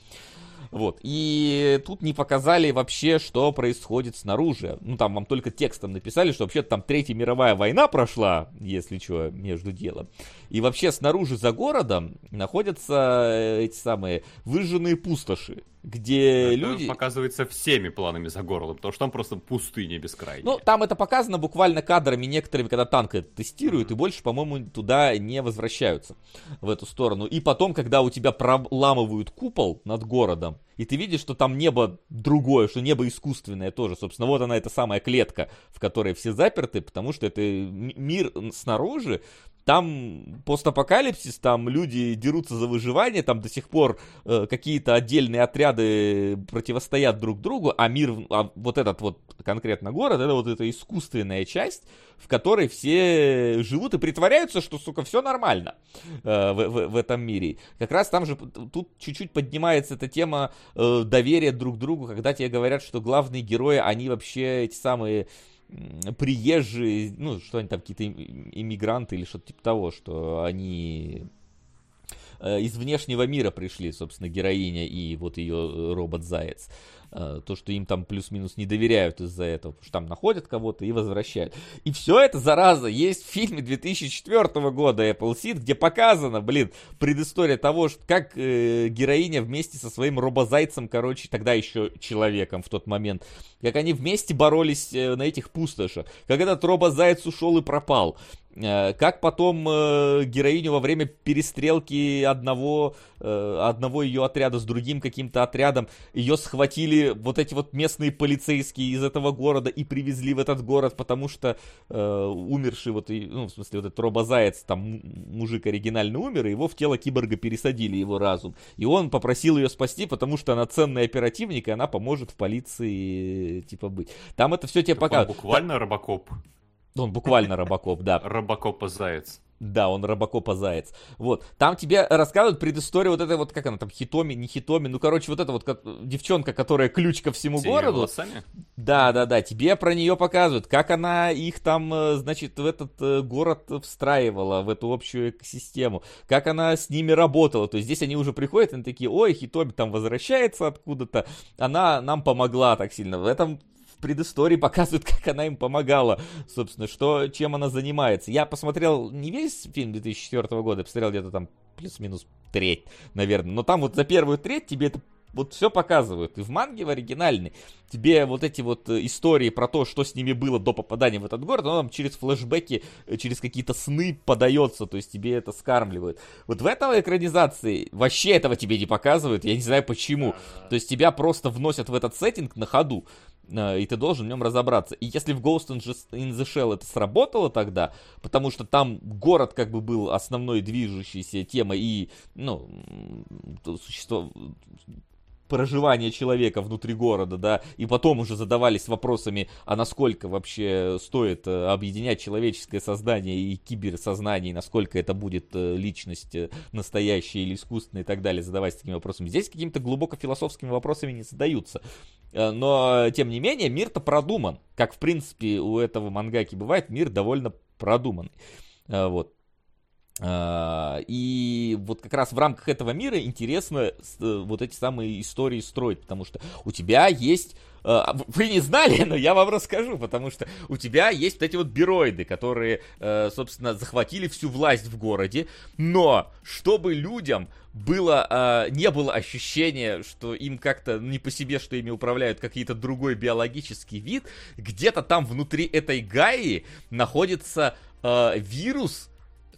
[SPEAKER 2] Вот. И тут не показали вообще, что происходит снаружи. Ну, там вам только текстом написали, что вообще там Третья мировая война прошла, если что, между делом. И вообще снаружи за городом находятся э, эти самые выжженные пустоши где это люди...
[SPEAKER 4] показывается всеми планами за городом, потому что там просто пустыня бескрайняя.
[SPEAKER 2] Ну, там это показано буквально кадрами некоторыми, когда танк тестируют, mm-hmm. и больше, по-моему, туда не возвращаются, в эту сторону. И потом, когда у тебя проламывают купол над городом, и ты видишь, что там небо другое, что небо искусственное тоже. Собственно, вот она, эта самая клетка, в которой все заперты, потому что это мир снаружи, там постапокалипсис, там люди дерутся за выживание, там до сих пор э, какие-то отдельные отряды противостоят друг другу, а мир, а вот этот вот конкретно город, это вот эта искусственная часть, в которой все живут и притворяются, что, сука, все нормально э, в, в, в этом мире. Как раз там же тут чуть-чуть поднимается эта тема э, доверия друг другу, когда тебе говорят, что главные герои, они вообще эти самые приезжие, ну, что они там, какие-то иммигранты или что-то типа того, что они э, из внешнего мира пришли, собственно, героиня и вот ее э, робот-заяц. Э, то, что им там плюс-минус не доверяют из-за этого, потому что там находят кого-то и возвращают. И все это, зараза, есть в фильме 2004 года Apple Seed, где показано, блин, предыстория того, что как э, героиня вместе со своим робозайцем, короче, тогда еще человеком в тот момент, как они вместе боролись э, на этих пустошах, как этот робозаяц ушел и пропал, как потом э, героиню во время перестрелки одного, э, одного ее отряда с другим каким-то отрядом, ее схватили вот эти вот местные полицейские из этого города и привезли в этот город, потому что умерший вот, ну, в смысле, вот этот робозаяц, там мужик оригинально умер, и его в тело киборга пересадили, его разум. И он попросил ее спасти, потому что она ценный оперативник, и она поможет в полиции, типа, быть. Там это все тебе показывают.
[SPEAKER 4] Буквально робокоп.
[SPEAKER 2] Он буквально робокоп, да.
[SPEAKER 4] Робокопа заяц.
[SPEAKER 2] Да, он робокопа заяц. Вот. Там тебе рассказывают предысторию вот этой вот, как она там, хитоми, не хитоми. Ну, короче, вот эта вот как, девчонка, которая ключ ко всему Синими городу.
[SPEAKER 4] Волосами?
[SPEAKER 2] Да, да, да. Тебе про нее показывают, как она их там, э, значит, в этот э, город встраивала, в эту общую экосистему. Как она с ними работала. То есть здесь они уже приходят, они такие, ой, хитоми там возвращается откуда-то. Она нам помогла так сильно. В этом предыстории показывают, как она им помогала, собственно, что, чем она занимается. Я посмотрел не весь фильм 2004 года, я посмотрел где-то там плюс-минус треть, наверное, но там вот за первую треть тебе это вот все показывают. И в манге в оригинальной тебе вот эти вот э, истории про то, что с ними было до попадания в этот город, оно там через флешбеки, э, через какие-то сны подается, то есть тебе это скармливают. Вот в этой экранизации вообще этого тебе не показывают, я не знаю почему. То есть тебя просто вносят в этот сеттинг на ходу. Э, и ты должен в нем разобраться. И если в Ghost in the Shell это сработало тогда, потому что там город как бы был основной движущейся темой и, ну, существо, проживания человека внутри города, да, и потом уже задавались вопросами, а насколько вообще стоит э, объединять человеческое сознание и киберсознание, и насколько это будет э, личность э, настоящая или искусственная и так далее, задаваясь такими вопросами. Здесь какими-то глубоко философскими вопросами не задаются. Но, тем не менее, мир-то продуман. Как, в принципе, у этого мангаки бывает, мир довольно продуманный. Вот. А, и вот как раз в рамках этого мира интересно э, вот эти самые истории строить, потому что у тебя есть а, вы не знали, но я вам расскажу, потому что у тебя есть вот эти вот бироиды, которые, э, собственно, захватили всю власть в городе, но чтобы людям было, а, не было ощущения, что им как-то не по себе, что ими управляют какие-то другой биологический вид, где-то там внутри этой Гаи находится вирус,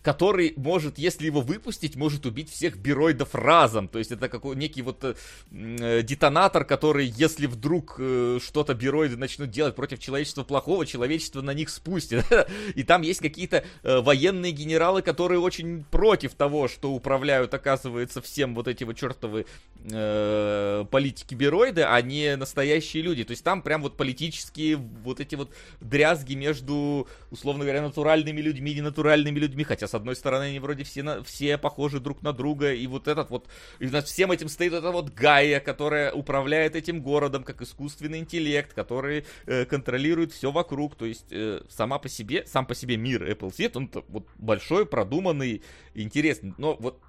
[SPEAKER 2] который может, если его выпустить, может убить всех бироидов разом. То есть это какой некий вот э, э, детонатор, который, если вдруг э, что-то бироиды начнут делать против человечества плохого, человечество на них спустит. И там есть какие-то военные генералы, которые очень против того, что управляют, оказывается, всем вот эти вот чертовы политики бироиды, а не настоящие люди. То есть там прям вот политические вот эти вот дрязги между, условно говоря, натуральными людьми и ненатуральными людьми. Хотя с одной стороны, они вроде все, на, все похожи друг на друга, и вот этот вот, и над всем этим стоит эта вот Гая, которая управляет этим городом, как искусственный интеллект, который э, контролирует все вокруг, то есть э, сама по себе, сам по себе мир Apple Seed, он вот большой, продуманный, интересный, но вот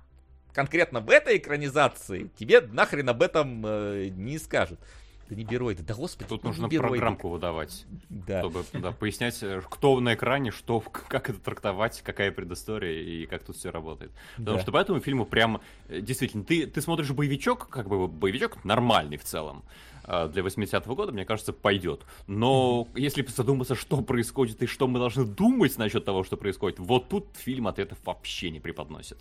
[SPEAKER 2] конкретно в этой экранизации тебе нахрен об этом э, не скажут. Да не бироиды, да господи.
[SPEAKER 4] Тут нужно программку выдавать, да. чтобы да, пояснять, э, кто на экране, что, как это трактовать, какая предыстория и как тут все работает. Потому да. что по этому фильму прям, э, действительно, ты, ты смотришь боевичок, как бы боевичок нормальный в целом э, для 80-го года, мне кажется, пойдет. Но mm-hmm. если задуматься, что происходит и что мы должны думать насчет того, что происходит, вот тут фильм ответов вообще не преподносит.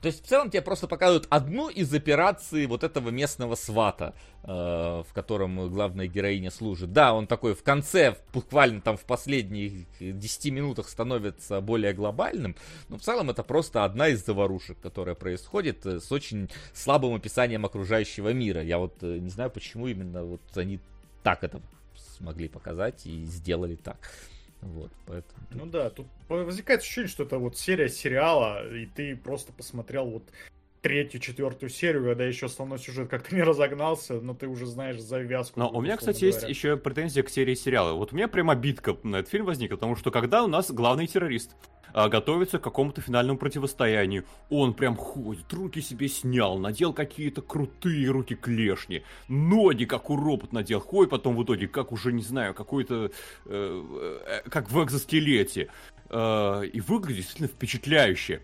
[SPEAKER 2] То есть в целом тебе просто показывают одну из операций вот этого местного свата, э, в котором главная героиня служит. Да, он такой в конце, буквально там в последних 10 минутах становится более глобальным, но в целом это просто одна из заварушек, которая происходит э, с очень слабым описанием окружающего мира. Я вот э, не знаю, почему именно вот они так это смогли показать и сделали так. Вот, поэтому...
[SPEAKER 3] Ну да, тут возникает ощущение, что это вот серия сериала, и ты просто посмотрел вот третью, четвертую серию, когда еще основной сюжет как-то не разогнался, но ты уже знаешь завязку.
[SPEAKER 4] Но у меня, кстати, говоря. есть еще претензия к серии сериала. Вот у меня прямо битка на этот фильм возникла, потому что когда у нас главный террорист а, готовится к какому-то финальному противостоянию, он прям ходит, руки себе снял, надел какие-то крутые руки клешни, ноги как у робот надел, ходит потом в итоге как уже, не знаю, какой-то, э, э, как в экзоскелете. Э, и выглядит действительно впечатляюще.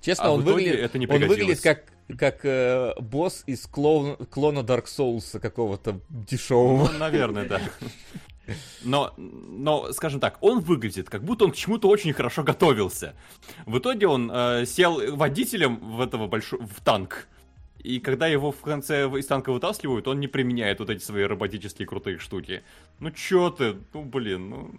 [SPEAKER 2] Честно, а он, выглядит, это не он выглядит как как э, босс из клоун, клона Dark Souls какого-то дешевого.
[SPEAKER 4] Ну, наверное, да. Но, но, скажем так, он выглядит, как будто он к чему-то очень хорошо готовился. В итоге он э, сел водителем в этого большого в танк. И когда его в конце из танка вытаскивают, он не применяет вот эти свои роботические крутые штуки. Ну чё ты, ну блин, ну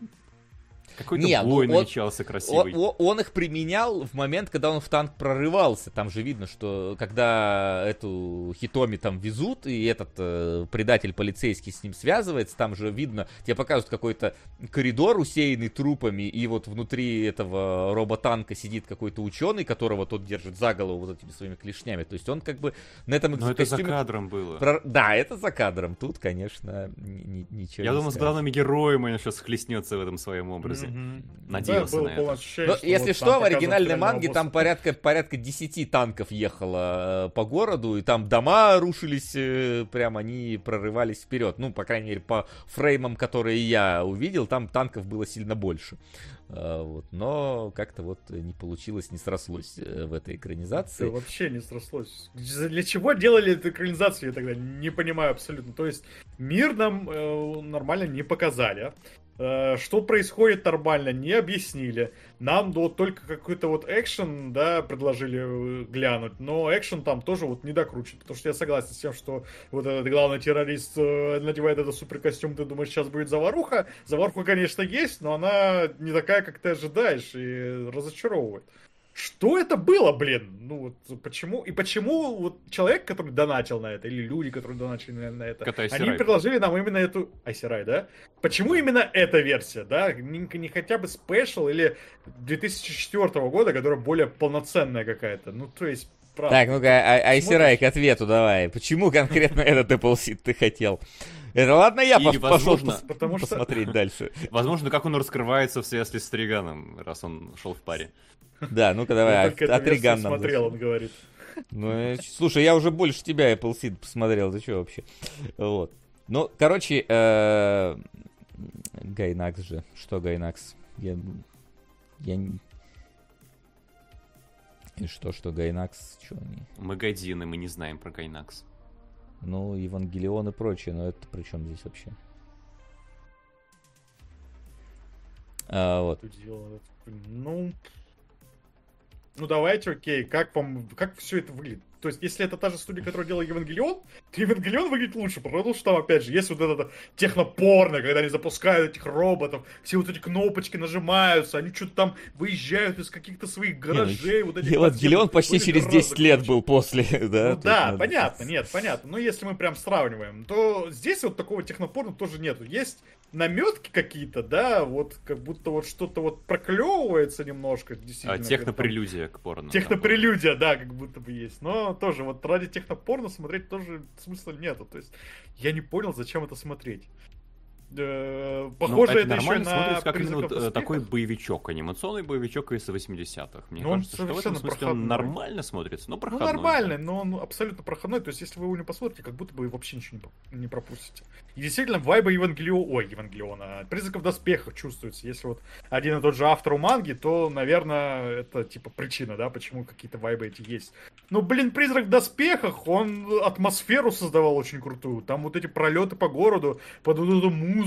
[SPEAKER 4] какой-то не, бой ну, намечался красивый.
[SPEAKER 2] Он, он их применял в момент, когда он в танк прорывался. Там же видно, что когда эту Хитоми там везут, и этот э, предатель полицейский с ним связывается, там же видно, тебе показывают какой-то коридор, усеянный трупами, и вот внутри этого роботанка сидит какой-то ученый, которого тот держит за голову вот этими своими клешнями. То есть он как бы на этом
[SPEAKER 4] Но это за кадром было.
[SPEAKER 2] Про... Да, это за кадром. Тут, конечно, ничего
[SPEAKER 4] Я думаю, с главными героями он сейчас хлестнется в этом своем образе. Угу. Надеялся да, на это.
[SPEAKER 2] Ощущение, что если вот что, в оригинальной манге там порядка, порядка 10 танков ехало э, по городу, и там дома рушились, э, прям они прорывались вперед. Ну, по крайней мере, по фреймам, которые я увидел, там танков было сильно больше. Э, вот. Но как-то вот не получилось, не срослось в этой экранизации.
[SPEAKER 3] Это вообще не срослось. Для чего делали эту экранизацию, я тогда не понимаю абсолютно. То есть мир нам э, нормально не показали. Э, что происходит нормально, не объяснили. Нам вот только какой-то вот экшен, да, предложили э, глянуть, но экшен там тоже вот не докручен, потому что я согласен с тем, что вот этот главный террорист э, надевает этот суперкостюм, ты думаешь, сейчас будет заваруха. Заваруха, конечно, есть, но она не такая, как ты ожидаешь, и разочаровывает. Что это было, блин? Ну вот почему? И почему вот человек, который донатил на это, или люди, которые донатили на, на это,
[SPEAKER 4] Кота
[SPEAKER 3] они предложили нам именно эту Айсирай, да? Почему именно эта версия, да? Не, не хотя бы спешл или 2004 года, которая более полноценная какая-то. Ну, то есть,
[SPEAKER 2] правда. Так, ну-ка, а, Айсирай к ответу давай. Почему конкретно этот Apple Seed ты хотел? Это ладно, я Или, пошел возможно, пос- потому что... посмотреть дальше.
[SPEAKER 4] Возможно, как он раскрывается в связи с Триганом, раз он шел в паре.
[SPEAKER 2] Да, ну-ка давай, а Триган
[SPEAKER 3] нам. смотрел, он говорит.
[SPEAKER 2] Ну, э, слушай, я уже больше тебя Apple Seed посмотрел, ты что вообще? Вот. Ну, короче, э, Gainax же. Что Gainax? Я... Я... И что, что Gainax? Что они?
[SPEAKER 4] Магазины, мы не знаем про Gainax.
[SPEAKER 2] Ну, Евангелион и прочее, но это при чем здесь вообще? А, вот.
[SPEAKER 3] Ну, ну давайте, окей, как вам, как все это выглядит? То есть, если это та же студия, которая делала Евангелион, то Евангелион выглядит лучше, потому что там, опять же, есть вот это технопорно, когда они запускают этих роботов, все вот эти кнопочки нажимаются, они что-то там выезжают из каких-то своих ну, гаражей, вот этих...
[SPEAKER 2] Евангелион почти через 10 лет был после, да?
[SPEAKER 3] Ну да, понятно, нет, понятно. Но если мы прям сравниваем, то здесь вот такого технопорно тоже нету. Есть наметки какие-то, да, вот как будто вот что-то вот проклевывается немножко.
[SPEAKER 4] А технопрелюдия к порно.
[SPEAKER 3] Технопрелюдия, да, как будто бы есть. Но тоже вот ради технопорно смотреть тоже смысла нету. То есть я не понял, зачем это смотреть.
[SPEAKER 4] Э, похоже, ну, это, это еще на как именно вот, такой боевичок, анимационный боевичок из 80-х. Мне ну, кажется, что в этом смысле проходной. он нормально смотрится, но ну, проходной.
[SPEAKER 3] Ну, нормальный, но он абсолютно проходной. То есть, если вы его не посмотрите, как будто бы вы вообще ничего не, пропустите. И действительно, вайба Евангелиона, ой, Евангелиона, призраков доспехов чувствуется. Если вот один и тот же автор у манги, то, наверное, это типа причина, да, почему какие-то вайбы эти есть. Ну, блин, призрак в доспехах, он атмосферу создавал очень крутую. Там вот эти пролеты по городу, под вот эту музыку,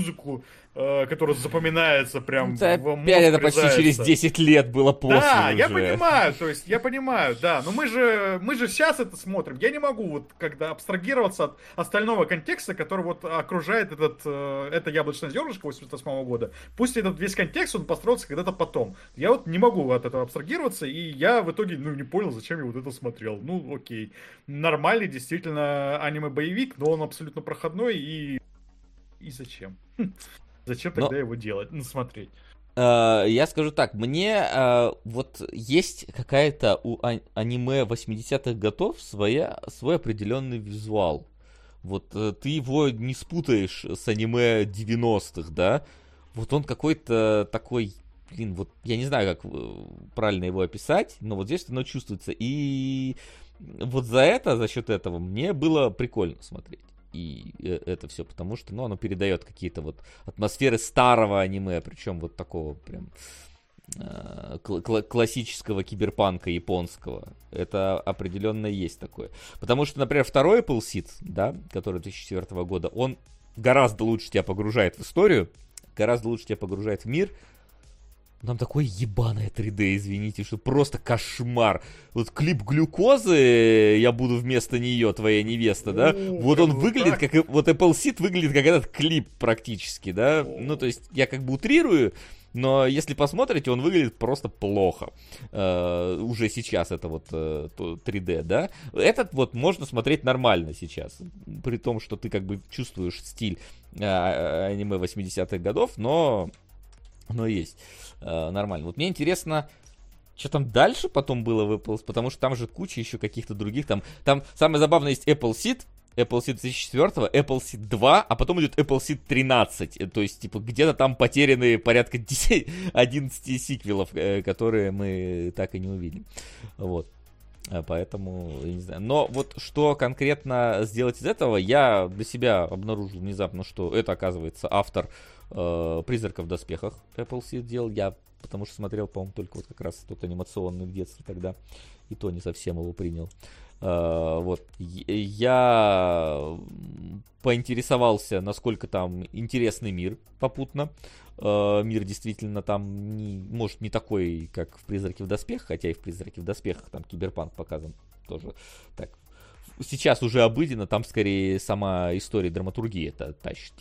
[SPEAKER 3] э, которая запоминается прям
[SPEAKER 2] это в Опять это почти через 10 лет было после
[SPEAKER 3] Да,
[SPEAKER 2] уже.
[SPEAKER 3] я понимаю, то есть я понимаю, да, но мы же, мы же сейчас это смотрим. Я не могу вот когда абстрагироваться от остального контекста, который вот окружает этот, э, это яблочное зернышко 88 года. Пусть этот весь контекст, он построился когда-то потом. Я вот не могу от этого абстрагироваться, и я в итоге, ну, не понял, зачем я вот это смотрел. Ну, окей. Нормальный, действительно, аниме-боевик, но он абсолютно проходной, и и зачем? Зачем тогда Но... его делать? Ну, смотреть.
[SPEAKER 2] Uh, я скажу так, мне uh, вот есть какая-то у а- аниме 80-х годов своя, свой определенный визуал. Вот uh, ты его не спутаешь с аниме 90-х, да? Вот он какой-то такой, блин, вот я не знаю, как правильно его описать, но вот здесь оно чувствуется. И вот за это, за счет этого, мне было прикольно смотреть и э, это все потому, что, ну, оно передает какие-то вот атмосферы старого аниме, причем вот такого прям э, классического киберпанка японского. Это определенно есть такое. Потому что, например, второй Apple Seed, да, который 2004 года, он гораздо лучше тебя погружает в историю, гораздо лучше тебя погружает в мир, там такое ебаное 3D, извините, что просто кошмар. Вот клип глюкозы, я буду вместо нее твоя невеста, да? О, вот он выглядит так. как... Вот Apple Seed выглядит как этот клип практически, да? О. Ну, то есть, я как бы утрирую, но если посмотрите, он выглядит просто плохо. Uh, уже сейчас это вот э, 3D, да? Этот вот можно смотреть нормально сейчас. При том, что ты как бы чувствуешь стиль uh, аниме 80-х годов, но но есть э, нормально. Вот мне интересно, что там дальше потом было в Apple, потому что там же куча еще каких-то других. Там, там самое забавное есть Apple Seed, Apple Seed 2004, Apple Seed 2, а потом идет Apple Seed 13. Э, то есть, типа, где-то там потеряны порядка 10, 11 сиквелов, э, которые мы так и не увидим. Вот. Э, поэтому, я не знаю. Но вот что конкретно сделать из этого, я для себя обнаружил внезапно, что это, оказывается, автор э, «Призрака в доспехах» Apple Seed делал. Я потому что смотрел, по-моему, только вот как раз тот анимационный в детстве тогда. И то не совсем его принял. Uh, вот. Я поинтересовался, насколько там интересный мир попутно. Uh, мир действительно там, не, может, не такой, как в «Призраке в доспехах», хотя и в «Призраке в доспехах» там киберпанк показан тоже так сейчас уже обыденно, там скорее сама история драматургии это тащит,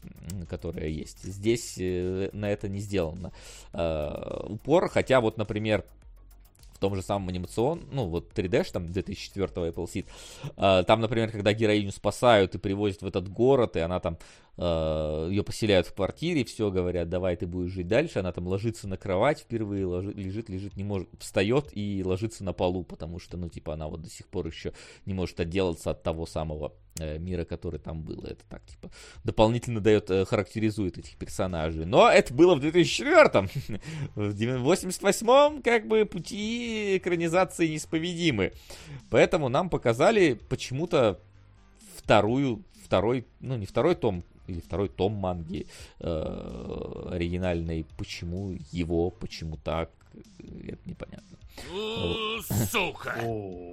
[SPEAKER 2] которая есть. Здесь э, на это не сделано э, упор, хотя вот, например, том же самом анимацион, ну вот 3D, там 2004 Apple Seed, э, там, например, когда героиню спасают и привозят в этот город, и она там ее поселяют в квартире, все говорят, давай ты будешь жить дальше, она там ложится на кровать впервые, ложи, лежит, лежит, не может, встает и ложится на полу, потому что, ну, типа, она вот до сих пор еще не может отделаться от того самого э, мира, который там был. Это так, типа, дополнительно дает, э, характеризует этих персонажей. Но это было в 2004-м. В 88-м, как бы, пути экранизации неисповедимы. Поэтому нам показали почему-то вторую, второй, ну, не второй том, или второй том манги э, оригинальной. Почему его, почему так, это непонятно.
[SPEAKER 5] Сука!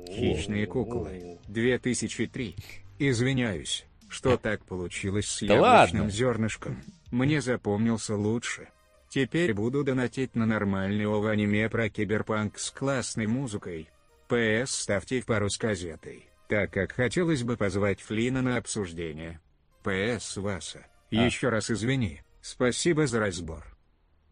[SPEAKER 6] Хищные куклы. 2003. Извиняюсь, что так получилось с
[SPEAKER 2] Да
[SPEAKER 6] яблочным
[SPEAKER 2] ладно.
[SPEAKER 6] зернышком. Мне запомнился лучше. Теперь буду донатить на нормальный ОВ аниме про киберпанк с классной музыкой. ПС ставьте пару с газетой, так как хотелось бы позвать Флина на обсуждение. ПС Васа.
[SPEAKER 2] А.
[SPEAKER 6] Еще раз извини. Спасибо за разбор.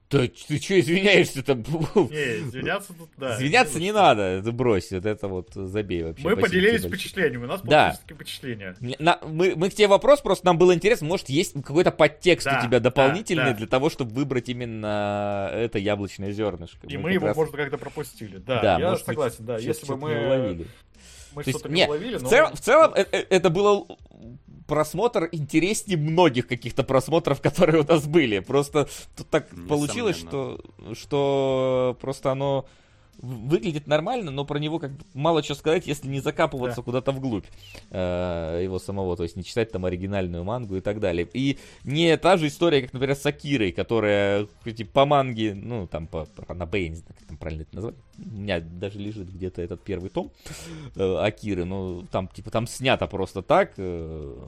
[SPEAKER 2] Да ты что извиняешься-то?
[SPEAKER 3] Не, извиняться тут, да.
[SPEAKER 2] Извиняться не надо, это брось, вот это вот забей вообще.
[SPEAKER 3] Мы
[SPEAKER 2] Спасибо
[SPEAKER 3] поделились впечатлениями, у нас
[SPEAKER 2] Да.
[SPEAKER 3] получились такие впечатления.
[SPEAKER 2] На- мы, мы к тебе вопрос, просто нам было интересно, может, есть какой-то подтекст
[SPEAKER 3] Да,
[SPEAKER 2] у тебя дополнительный
[SPEAKER 3] да, да.
[SPEAKER 2] для того, чтобы выбрать именно это яблочное зернышко.
[SPEAKER 3] И
[SPEAKER 2] Мы
[SPEAKER 3] мы его,
[SPEAKER 2] раз-
[SPEAKER 3] может, как-то пропустили. Да,
[SPEAKER 2] да,
[SPEAKER 3] я
[SPEAKER 2] может
[SPEAKER 3] согласен, да. Если бы мы, мы
[SPEAKER 2] То есть,
[SPEAKER 3] что-то
[SPEAKER 2] не,
[SPEAKER 3] не уловили,
[SPEAKER 2] в,
[SPEAKER 3] но...
[SPEAKER 2] целом, в целом э- э- это был просмотр интереснее многих каких-то просмотров, которые у нас были. Просто тут так получилось, что, что просто оно выглядит нормально, но про него как бы мало что сказать, если не закапываться
[SPEAKER 3] Да.
[SPEAKER 2] куда-то вглубь э, его самого, то есть не читать там оригинальную мангу и так далее. И не та же история, как, например, с Акирой, которая хоть и по манге, ну, там, по, по Ранабе, не знаю, как там правильно это назвать, у меня даже лежит где-то этот первый том э, Акиры, ну, там, типа, там снято просто так, э,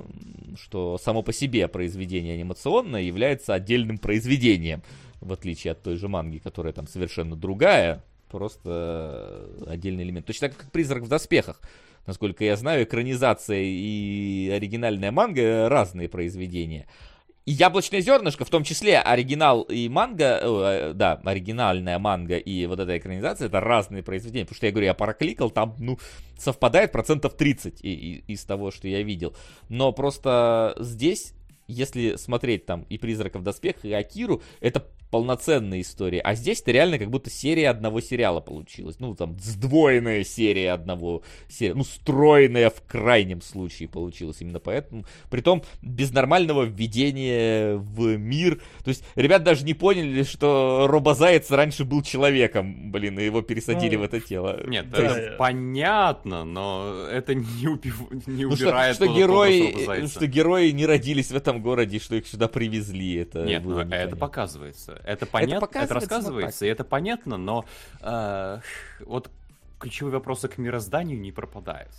[SPEAKER 2] что само по себе произведение анимационное является отдельным произведением, в отличие от той же манги, которая там совершенно другая, просто э, отдельный элемент. Точно так, как «Призрак в доспехах». Насколько я знаю, экранизация и оригинальная манга разные произведения. И «Яблочное зернышко», в том числе оригинал и манга, э, да, оригинальная манга и вот эта экранизация, это разные произведения. Потому что я говорю, я прокликал, там, ну, совпадает процентов 30 и- и- из того, что я видел. Но просто здесь, если смотреть там и «Призрака в доспехах», и «Акиру», это полноценная история. А здесь-то реально как будто серия одного сериала получилась. Ну, там, сдвоенная серия одного сериала. Ну, стройная в крайнем случае получилась. Именно поэтому. Притом, без нормального введения в мир. То есть, ребят даже не поняли, что Робозаяц раньше был человеком, блин, и его пересадили
[SPEAKER 3] Ну,
[SPEAKER 2] в это тело.
[SPEAKER 4] Нет,
[SPEAKER 2] То есть,
[SPEAKER 4] это понятно, но это не, убив- не
[SPEAKER 2] ну, что,
[SPEAKER 4] убирает
[SPEAKER 2] что герои, что герои не родились в этом городе, что их сюда привезли. Это
[SPEAKER 4] Нет,
[SPEAKER 2] было
[SPEAKER 4] ну, это показывается. Это понятно, это,
[SPEAKER 2] показывается, но
[SPEAKER 4] рассказывается, и это понятно, но э, вот ключевые вопросы к мирозданию не пропадают.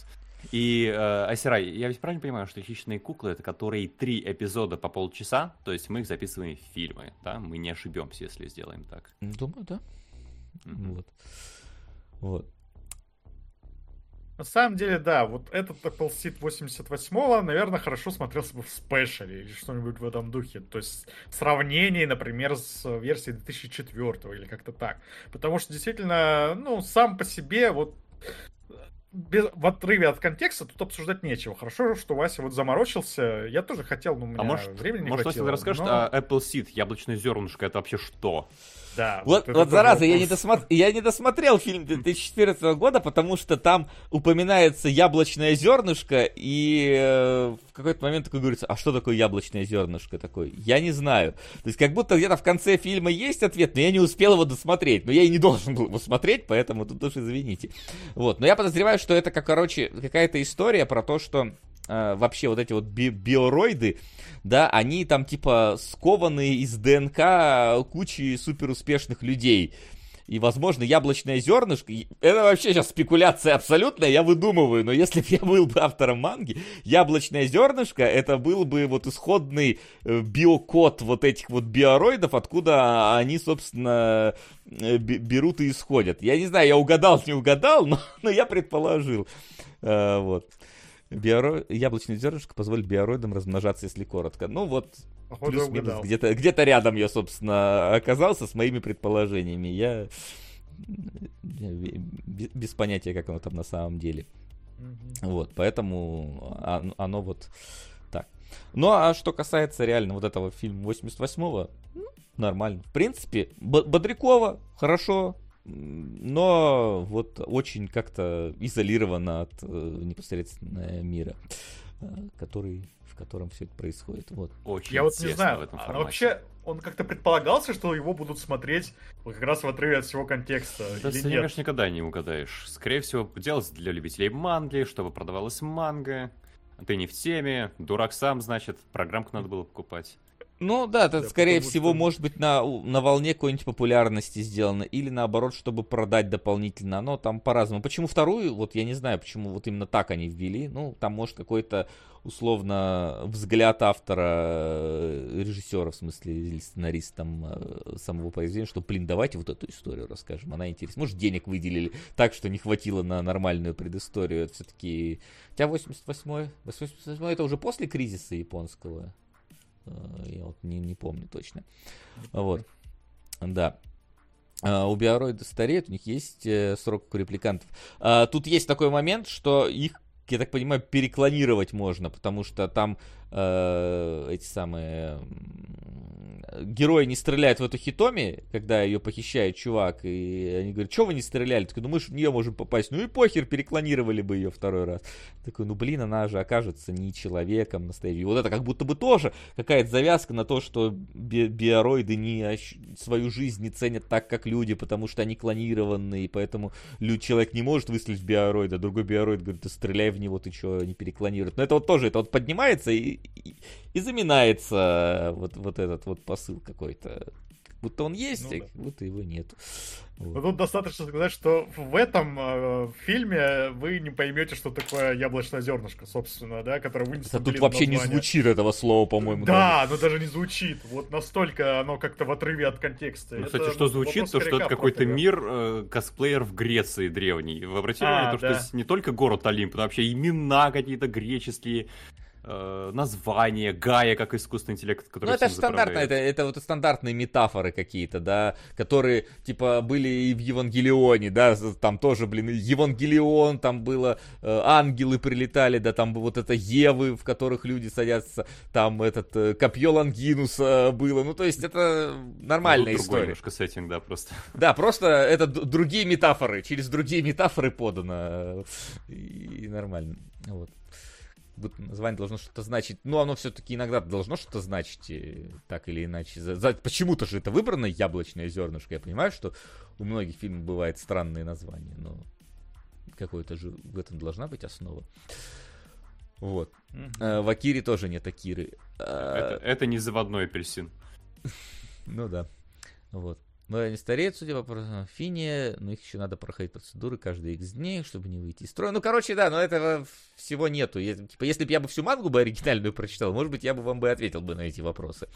[SPEAKER 4] И, э, Асирай, я ведь правильно понимаю, что «Хищные куклы» — это которые три эпизода по полчаса, то есть мы их записываем в фильмы, да? Мы не ошибемся, если сделаем так.
[SPEAKER 2] Думаю, да.
[SPEAKER 4] Мгм.
[SPEAKER 2] Вот. Вот.
[SPEAKER 3] На самом деле, да, вот этот Apple Seed 88-го, наверное, хорошо смотрелся бы в спешле или что-нибудь в этом духе. То есть в сравнении, например, с версией 2004 или как-то так. Потому что действительно, ну, сам по себе вот без, в отрыве от контекста тут обсуждать нечего. Хорошо, что Вася вот заморочился. Я тоже хотел, но у меня
[SPEAKER 4] А может,
[SPEAKER 3] времени не
[SPEAKER 4] может
[SPEAKER 3] хватило.
[SPEAKER 4] Вася, ты расскажешь,
[SPEAKER 3] но-
[SPEAKER 4] а Apple Seed, яблочное зернышко, это вообще что?
[SPEAKER 3] Да,
[SPEAKER 2] Вот, вот
[SPEAKER 3] тоже
[SPEAKER 2] зараза, я не, досмотр- я не досмотрел фильм 2014 года, потому что там упоминается яблочное зернышко, и э, в какой-то момент такой говорится, а что такое яблочное зернышко такое? Я не знаю. То есть как будто где-то в конце фильма есть ответ, но я не успел его досмотреть. Но я и не должен был его смотреть, поэтому тут уж извините. Вот, но я подозреваю, что это, как, короче, какая-то история про то, что э, вообще вот эти вот би- биороиды, да, они там типа скованы из ДНК кучи суперуспешных людей. И, возможно, яблочное зернышко, это вообще сейчас спекуляция абсолютная, я выдумываю, но если бы я был бы автором манги, яблочное зернышко, это был бы вот исходный э, биокод вот этих вот биороидов, откуда они, собственно, э, бе- берут и исходят. Я не знаю, я угадал, не угадал, но, но я предположил. Э, вот. Биоро... Яблочное зернышко позволит биороидам размножаться, если коротко. Ну вот,
[SPEAKER 3] Походу,
[SPEAKER 2] плюс-минус, где-то где рядом я, собственно, оказался с моими предположениями. Я без понятия, как оно там на самом деле. Вот, поэтому оно вот так. Ну, а что касается реально вот этого фильма 88-го, ну, нормально. В принципе, Бодрякова хорошо, но вот очень как-то изолировано от э, непосредственно мира, э, который в котором все это происходит. Вот.
[SPEAKER 3] Очень Я вот не знаю, в этом а вообще он как-то предполагался, что его будут смотреть вот как раз в отрыве от всего контекста.
[SPEAKER 4] Да, ты, конечно, никогда не угадаешь. Скорее всего, делалось для любителей манги, чтобы продавалась манга. Ты не в теме, дурак сам, значит, программку надо было покупать.
[SPEAKER 2] Ну да, это, да, скорее всего, что... может быть, на, на волне какой-нибудь популярности сделано, или наоборот, чтобы продать дополнительно. Но там по-разному. Почему вторую, вот я не знаю, почему вот именно так они ввели. Ну, там может какой-то, условно, взгляд автора, э, режиссера, в смысле, или сценариста там, э, самого произведения, что, блин, давайте вот эту историю расскажем, она интересна. Может, денег выделили так, что не хватило на нормальную предысторию. Это все-таки... Хотя 88-й, 88 это уже после кризиса японского. Э, я вот не, не помню точно. Вот. Да. Uh, у биороида стареют, у них есть uh, срок у репликантов. Uh, тут есть такой момент, что их, я так понимаю, переклонировать можно, потому что там эти самые герои не стреляют в эту Хитоми, когда ее похищает чувак, и они говорят, что вы не стреляли? Такой, ну мы же в нее можем попасть. Ну и похер, переклонировали бы ее второй раз. Такой, ну блин, она же окажется не человеком настоящим. И вот это как будто бы тоже какая-то завязка на то, что би- биороиды не свою жизнь не ценят так, как люди, потому что они клонированные, и поэтому человек не может выстрелить в биороида, другой биороид говорит, ты стреляй в него, ты что, не переклонирует. Но это вот тоже, это вот поднимается и, и, и заминается вот, вот этот вот посыл какой-то. Как будто он есть, ну, а да. как будто его нет.
[SPEAKER 3] Вот. Ну, тут достаточно сказать, что в этом э, фильме вы не поймете, что такое яблочное зернышко, собственно, да, которое вынесло.
[SPEAKER 2] Это тут вообще название. не звучит этого слова, по-моему.
[SPEAKER 3] Да, оно даже не звучит. Вот настолько оно как-то в отрыве от контекста.
[SPEAKER 4] Ну, кстати, что звучит, то что это какой-то мир э, косплеер в Греции древний. Вы обратили а, внимание, да. то, что не только город Олимп, но вообще имена какие-то греческие, э, название Гая как искусственный интеллект, который
[SPEAKER 2] Ну, это же стандартно, это, это вот стандартные метафоры какие-то, да, которые, типа, были и в Евангелионе, да, там тоже, блин, Евангелион, там было, э, ангелы прилетали, да, там вот это Евы, в которых люди садятся, там этот э, копье Лангинуса было, ну, то есть это нормальная ну, история.
[SPEAKER 4] немножко сеттинг, да, просто.
[SPEAKER 2] Да, просто это другие метафоры, через другие метафоры подано, э, и, и нормально, вот название должно что-то значить. Но оно все-таки иногда должно что-то значить, так или иначе. За, за, почему-то же это выбрано яблочное зернышко. Я понимаю, что у многих фильмов бывает странные названия, но какое-то же в этом должна быть основа. Вот. Mm-hmm. В Акире тоже нет Акиры.
[SPEAKER 4] Это, это не заводной апельсин.
[SPEAKER 2] Ну да. Вот. Но они стареют, судя по Фине, но их еще надо проходить процедуры каждые x дней, чтобы не выйти из строя. Ну, короче, да, но этого всего нету. Я, типа, если бы я бы всю мангу бы оригинальную прочитал, может быть, я бы вам бы ответил бы на эти вопросы.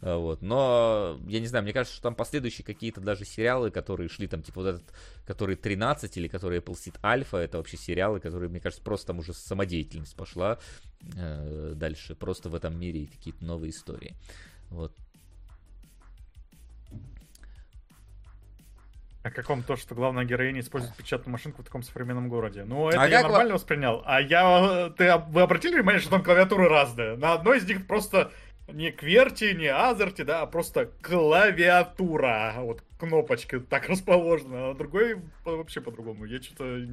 [SPEAKER 2] А, вот. Но, я не знаю, мне кажется, что там последующие какие-то даже сериалы, которые шли там, типа, вот этот, который 13 или который Apple Seed Alpha, это вообще сериалы, которые, мне кажется, просто там уже самодеятельность пошла э, дальше, просто в этом мире какие-то новые истории. Вот.
[SPEAKER 3] А как вам то, что главная героиня использует печатную машинку в таком современном городе? Ну, это а я нормально воспринял. А я... Ты, вы обратили внимание, что там клавиатуры разные? На одной из них просто не кверти, не азерти, да, а просто клавиатура. Вот кнопочки так расположены. А на другой вообще по-другому. Я что-то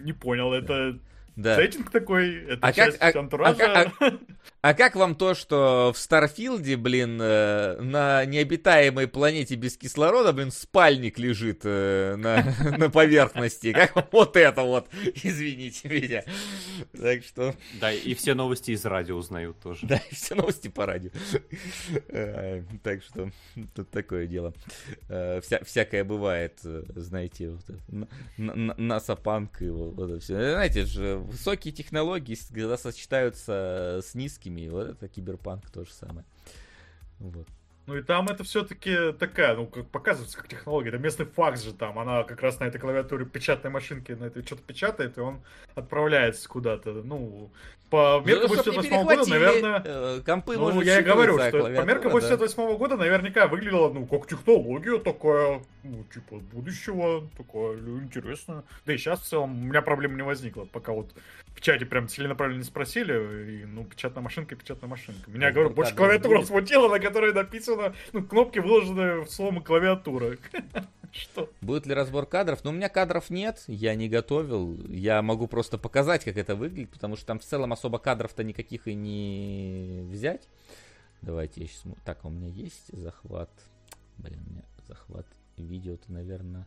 [SPEAKER 3] не понял. Это да. Сеттинг такой, это а часть как, а, антуража.
[SPEAKER 2] А, а, а как вам то, что в Starfield е, блин, э, на необитаемой планете без кислорода, блин, спальник лежит э, на, на поверхности? Как вот это вот, извините меня. Так что...
[SPEAKER 4] Да, и все новости из радио узнают тоже.
[SPEAKER 2] Да, и все новости по радио. Э, так что тут такое дело. Вся, всякое бывает, знаете, вот, насапанк и вот это все. Знаете, же высокие технологии, когда сочетаются с низкими, вот это киберпанк то же самое. Вот.
[SPEAKER 3] Ну и там это все-таки такая, ну, как показывается, как технология. Это местный факс же там. Она как раз на этой клавиатуре печатной машинки на этой что-то печатает, и он отправляется куда-то. Ну, по меркам
[SPEAKER 2] Ну, чтоб не
[SPEAKER 3] 88 года, наверное...
[SPEAKER 2] э, компы,
[SPEAKER 3] Ну, я и говорю, что по меркам
[SPEAKER 2] да.
[SPEAKER 3] 88 года наверняка выглядело, ну, как технология такая, ну, типа, будущего, такое интересно. Да и сейчас в целом у меня проблем не возникло, пока вот в чате прям целенаправленно спросили, и, ну, печатная машинка, печатная машинка. Меня,
[SPEAKER 2] Ну,
[SPEAKER 3] говорю,
[SPEAKER 2] да,
[SPEAKER 3] больше
[SPEAKER 2] да,
[SPEAKER 3] клавиатура
[SPEAKER 2] будет.
[SPEAKER 3] смутила, на которой написано, ну, кнопки выложены в слово клавиатура. Что?
[SPEAKER 2] Будет ли разбор кадров? Ну, у меня кадров нет, я не готовил. Я могу просто показать, как это выглядит, потому что там в целом особо кадров-то никаких и не взять. Давайте я сейчас... Так, а у меня есть захват. Блин, у меня захват видео-то, наверное...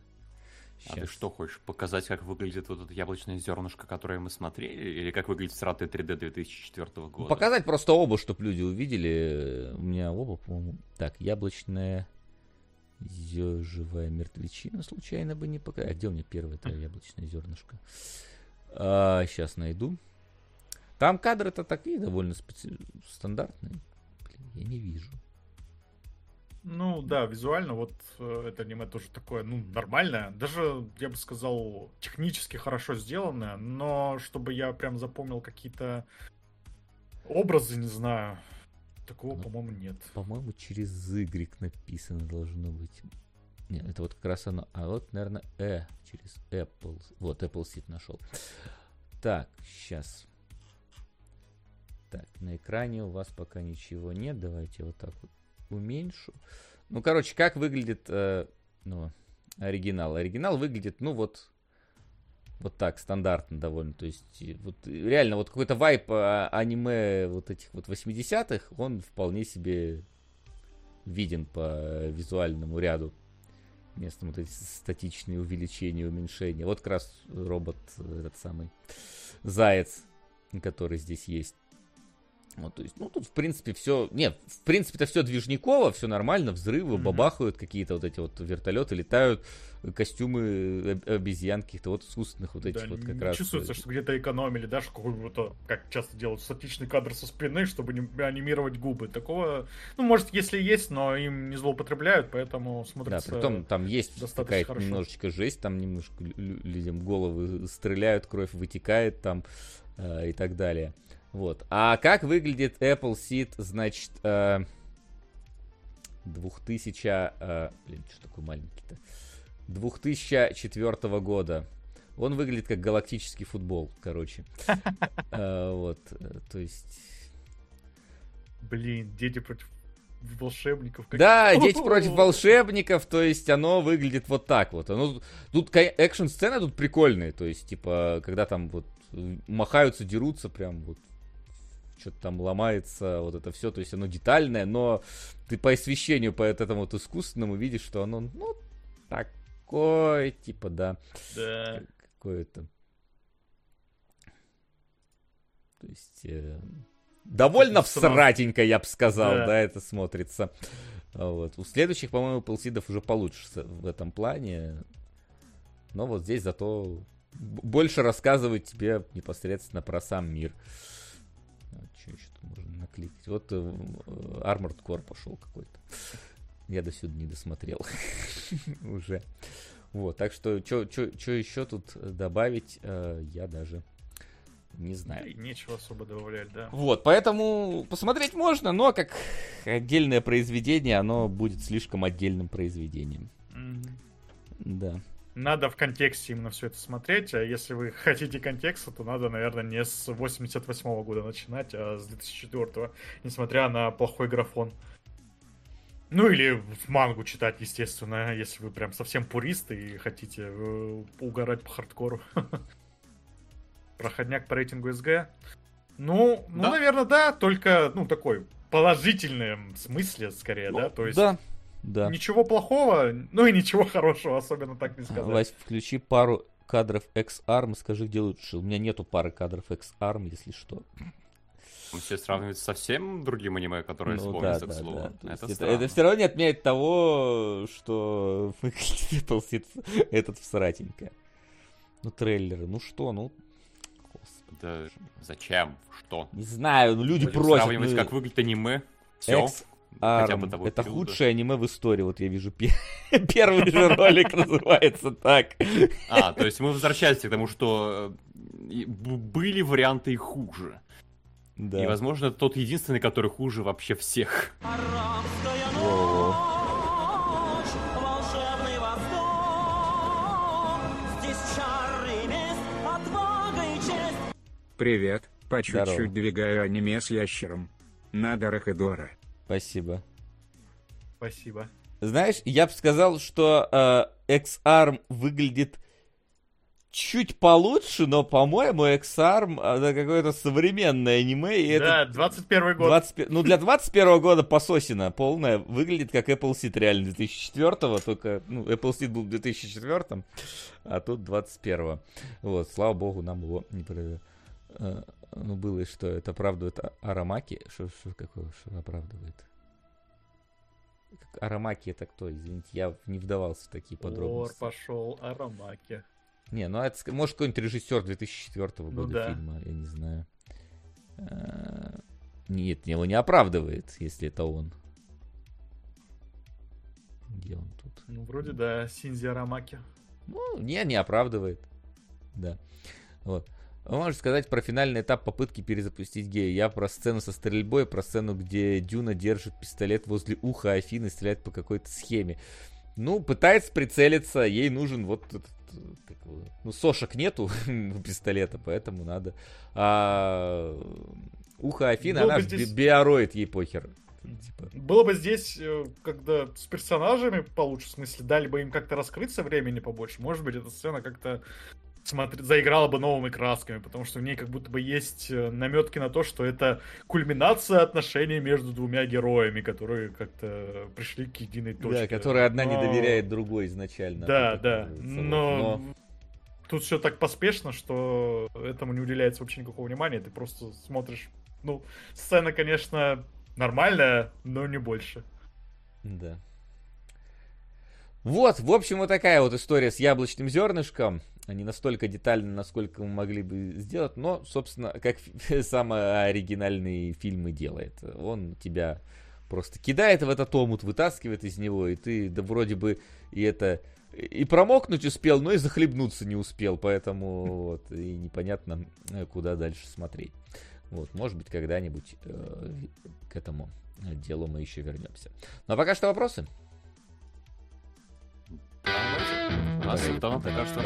[SPEAKER 4] А ты что, хочешь показать, как выглядит вот это яблочное зернышко, которое мы смотрели? Или как выглядит страты 3D 2004 года?
[SPEAKER 2] Показать просто оба, чтобы люди увидели. У меня оба, по-моему. Так, яблочная зежевая мертвечина случайно бы не показать. А где у меня первое это яблочное зернышко? сейчас найду. Там кадры-то такие довольно специ- стандартные. Блин, я не вижу.
[SPEAKER 3] Ну да, визуально вот э, это аниме тоже такое, ну, нормальное. Даже, я бы сказал, технически хорошо сделанное, но чтобы я прям запомнил какие-то образы, не знаю, такого,
[SPEAKER 2] Ну,
[SPEAKER 3] по-моему, нет.
[SPEAKER 2] По-моему, через Y написано должно быть. Нет, это вот как раз оно. А вот, наверное, Э через Apple. Вот, Apple Seed нашел. Так, сейчас. Так, на экране у вас пока ничего нет. Давайте вот так вот уменьшу. Ну, короче, как выглядит э, ну, оригинал? Оригинал выглядит, ну, вот вот так, стандартно довольно. То есть, вот реально, вот какой-то вайп а, аниме вот этих вот 80-х, он вполне себе виден по визуальному ряду. Местом вот эти статичные увеличения, уменьшения. Вот как раз робот, э, этот самый заяц, который здесь есть. Вот, то есть, ну, тут, в принципе, все... Нет, в принципе-то все движниково, все нормально, взрывы,
[SPEAKER 3] Мгм.
[SPEAKER 2] бабахают какие-то вот эти вот вертолеты, летают, костюмы об- обезьян каких-то вот искусственных вот этих
[SPEAKER 3] Да,
[SPEAKER 2] вот как раз...
[SPEAKER 3] чувствуется,
[SPEAKER 2] э,
[SPEAKER 3] что где-то экономили, да, что какой-то, как часто делают, статичный кадр со спины, чтобы не анимировать губы. Такого, ну, может, если есть, но им не злоупотребляют, поэтому
[SPEAKER 2] Да,
[SPEAKER 3] смотрится...
[SPEAKER 2] притом там есть
[SPEAKER 3] достаточно
[SPEAKER 2] какая-то
[SPEAKER 3] хорошо.
[SPEAKER 2] немножечко жесть, там немножко лю- лю- людям головы стреляют, кровь вытекает там э, и так далее. Вот. А как выглядит Apple Seed, значит, э, 2000... э, блин, что такой маленький-то? 2004 года. Он выглядит как галактический футбол, короче. Э, Вот, то есть...
[SPEAKER 3] Блин, дети против волшебников. как-
[SPEAKER 2] Да, дети против волшебников, то есть оно выглядит вот так вот. Оно, тут экшн-сцены тут прикольные, то есть, типа, когда там вот махаются, дерутся, прям вот что-то там ломается, вот это все, то есть оно детальное, но ты по освещению, по этому вот искусственному видишь, что оно, ну, такое, типа, да,
[SPEAKER 3] Да.
[SPEAKER 2] какое-то. То есть, э, довольно
[SPEAKER 3] Это
[SPEAKER 2] всратенько, я бы сказал,
[SPEAKER 3] Да.
[SPEAKER 2] да. это смотрится. Вот. У следующих, по-моему, полсидов уже получше с- в этом плане. Но вот здесь зато больше рассказывает тебе непосредственно про сам мир. еще накликать? Вот э, э, Armored Core пошел какой-то. Я до сюда не досмотрел уже. Вот, так что, что еще тут добавить, э, я даже не знаю.
[SPEAKER 3] И нечего особо добавлять, да.
[SPEAKER 2] Вот, поэтому посмотреть можно, но как отдельное произведение, оно будет слишком отдельным произведением.
[SPEAKER 3] Мгм.
[SPEAKER 2] Да.
[SPEAKER 3] Надо в контексте именно все это смотреть, а если вы хотите контекста, то надо, наверное, не с 88 года начинать, а с 2004, несмотря на плохой графон. Ну или в мангу читать, естественно, если вы прям совсем пуристы и хотите э, угорать по хардкору. Проходняк по рейтингу СГ. Ну, ну,
[SPEAKER 4] Да.
[SPEAKER 3] наверное, да, только, ну, такой положительном смысле, скорее, да, то есть
[SPEAKER 2] Да, да.
[SPEAKER 3] ничего плохого, ну и ничего хорошего, особенно так не сказать.
[SPEAKER 2] Вась, включи пару кадров X-Arm, скажи, где лучше. У меня нету пары кадров X-Arm, если что.
[SPEAKER 4] Он все сравнивает с совсем другим аниме, которое
[SPEAKER 2] Ну
[SPEAKER 4] вспомнится
[SPEAKER 2] да,
[SPEAKER 4] к
[SPEAKER 2] да,
[SPEAKER 4] слову.
[SPEAKER 2] да.
[SPEAKER 4] Это,
[SPEAKER 2] Это, это все равно не отменяет того, что выглядит этот всратенько. Ну, трейлеры, ну что, ну... Господи.
[SPEAKER 4] Да зачем? Что?
[SPEAKER 2] Не знаю, ну люди
[SPEAKER 4] Будем
[SPEAKER 2] просят.
[SPEAKER 4] сравнивать,
[SPEAKER 2] ну,
[SPEAKER 4] как выглядит аниме. Все.
[SPEAKER 2] X-
[SPEAKER 4] хотя бы
[SPEAKER 2] Арм. Это
[SPEAKER 4] периода.
[SPEAKER 2] худшее аниме в истории. Вот я вижу пе- первый же ролик называется так.
[SPEAKER 4] А, то есть мы возвращаемся к тому, что э, были варианты и хуже.
[SPEAKER 2] Да.
[SPEAKER 4] И, возможно, это тот единственный, который хуже вообще всех.
[SPEAKER 6] Привет, по чуть-чуть двигаю аниме с ящером. На Дорохидора.
[SPEAKER 2] Спасибо.
[SPEAKER 3] Спасибо.
[SPEAKER 2] Знаешь, я бы сказал, что э, X-Arm выглядит чуть получше, но, по-моему, X-Arm это какое-то современное аниме, и это
[SPEAKER 3] Да, 21 год.
[SPEAKER 2] 20 ну, для 21 года пососина полная выглядит как Apple Seed реально 2004 только, ну, Apple Seed был в 2004 а тут 21 Вот, слава богу, нам его не провели. Ну, было и что, это оправдывает Арамаки? Что, что какое, что оправдывает? Как Арамаки это кто, извините, я не вдавался в такие подробности.
[SPEAKER 3] пошел, Арамаки.
[SPEAKER 2] Не, ну это, может, какой-нибудь режиссер 2004
[SPEAKER 3] Ну
[SPEAKER 2] года
[SPEAKER 3] да.
[SPEAKER 2] фильма, я не знаю. А, Нет, его не оправдывает, если это он. Где он тут?
[SPEAKER 3] Ну, вроде да, Синзи Арамаки.
[SPEAKER 2] Ну, не, не оправдывает. Да. Вот. Вы можете сказать про финальный этап попытки перезапустить гея. Я про сцену со стрельбой, про сцену, где Дюна держит пистолет возле уха Афины стреляет по какой-то схеме. Ну, пытается прицелиться, ей нужен вот этот, э, как ну, сошек нету у пистолета, поэтому надо. А, ухо Афины,
[SPEAKER 3] Был
[SPEAKER 2] она
[SPEAKER 3] здесь-
[SPEAKER 2] би- биороид, ей похер. Типа,
[SPEAKER 3] Было бы здесь, э, когда с персонажами получше, в смысле, дали бы им как-то раскрыться времени побольше, может быть, эта сцена как-то смотри, заиграла бы новыми красками, потому что в ней как будто бы есть наметки на то, что это кульминация отношений между двумя героями, которые как-то пришли к единой точке.
[SPEAKER 2] да, которая одна не
[SPEAKER 3] Но-
[SPEAKER 2] доверяет другой изначально.
[SPEAKER 3] Да, да. Но,
[SPEAKER 2] Но-
[SPEAKER 3] тут все так поспешно, что этому не уделяется вообще никакого внимания. Ты просто смотришь. Ну, сцена, конечно, нормальная, но не больше.
[SPEAKER 2] Да. Вот, в общем, вот такая вот история с яблочным зернышком. Не настолько детально, насколько мы могли бы сделать, но, собственно, как самый оригинальный фильм и делает. Он тебя просто кидает в этот омут, вытаскивает из него, и ты, да вроде бы, и это и промокнуть успел, но и захлебнуться не успел, поэтому вот, и непонятно, куда дальше смотреть. Вот, может быть, когда-нибудь э, к этому делу мы еще вернемся. Ну а пока что вопросы.
[SPEAKER 4] Что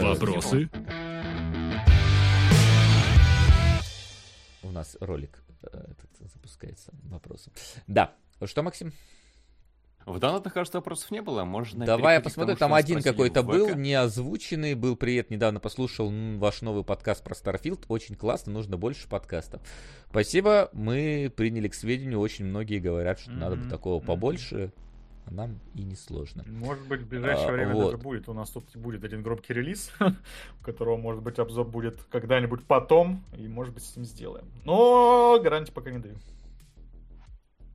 [SPEAKER 5] Вопросы?
[SPEAKER 2] У нас ролик э, этот запускается вопросом. Да. Что, Максим?
[SPEAKER 4] В донатах, кажется, вопросов не было. Можно
[SPEAKER 2] Давай я посмотрю.
[SPEAKER 4] тому,
[SPEAKER 2] Там один какой-то был, не озвученный. Был привет, недавно послушал ваш новый подкаст про Starfield. Очень классно, нужно больше подкастов. Спасибо, мы приняли к сведению. Очень многие говорят, что надо бы такого побольше. А нам и не сложно.
[SPEAKER 3] Может быть, в ближайшее
[SPEAKER 2] А,
[SPEAKER 3] время
[SPEAKER 2] вот.
[SPEAKER 3] даже будет. У нас тут будет один громкий релиз, у которого, может быть, обзор будет когда-нибудь потом, и, может быть, с ним сделаем. Но гарантии пока не даю.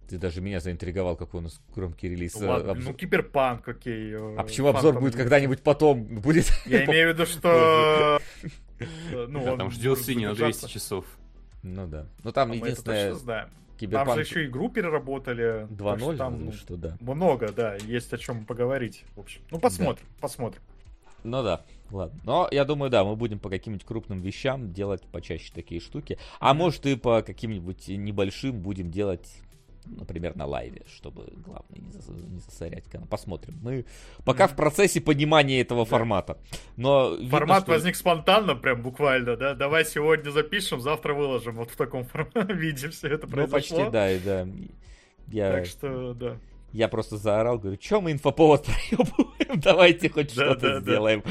[SPEAKER 2] Ты даже меня заинтриговал, какой у нас громкий релиз.
[SPEAKER 3] Ну, ладно,
[SPEAKER 2] обзор.
[SPEAKER 3] ну, киберпанк, окей. э,
[SPEAKER 2] А почему обзор будет
[SPEAKER 3] Menace.
[SPEAKER 2] когда-нибудь потом? Будет
[SPEAKER 3] Я имею в виду, что... э, Ну,
[SPEAKER 4] там ждет синий на
[SPEAKER 3] задержаться.
[SPEAKER 4] 200 часов.
[SPEAKER 2] Ну да. Ну там
[SPEAKER 3] А
[SPEAKER 2] единственное,
[SPEAKER 3] знаем. Там
[SPEAKER 2] киберпанк
[SPEAKER 3] же еще игру переработали.
[SPEAKER 2] 2.0,
[SPEAKER 3] так что там ну,
[SPEAKER 2] что, да.
[SPEAKER 3] много, да, есть о чем поговорить. В общем, ну посмотрим, посмотрим.
[SPEAKER 2] Ну да, ладно. Но я думаю, да, мы будем по каким-нибудь крупным вещам делать почаще такие штуки. А может и по каким-нибудь небольшим будем делать, например, на лайве, чтобы главное не, зас- не засорять канал. Посмотрим. Мы пока в процессе понимания этого формата. Но видно,
[SPEAKER 3] Формат
[SPEAKER 2] что-
[SPEAKER 3] возник спонтанно, прям буквально, да. Давай сегодня запишем, завтра выложим. Вот в таком виде все это
[SPEAKER 2] Ну,
[SPEAKER 3] произошло.
[SPEAKER 2] почти, да, и да. Я,
[SPEAKER 3] Так что, да.
[SPEAKER 2] я просто заорал, говорю, что мы инфоповод проебываем? Давайте хоть
[SPEAKER 3] Да,
[SPEAKER 2] что-то
[SPEAKER 3] да, да.
[SPEAKER 2] сделаем,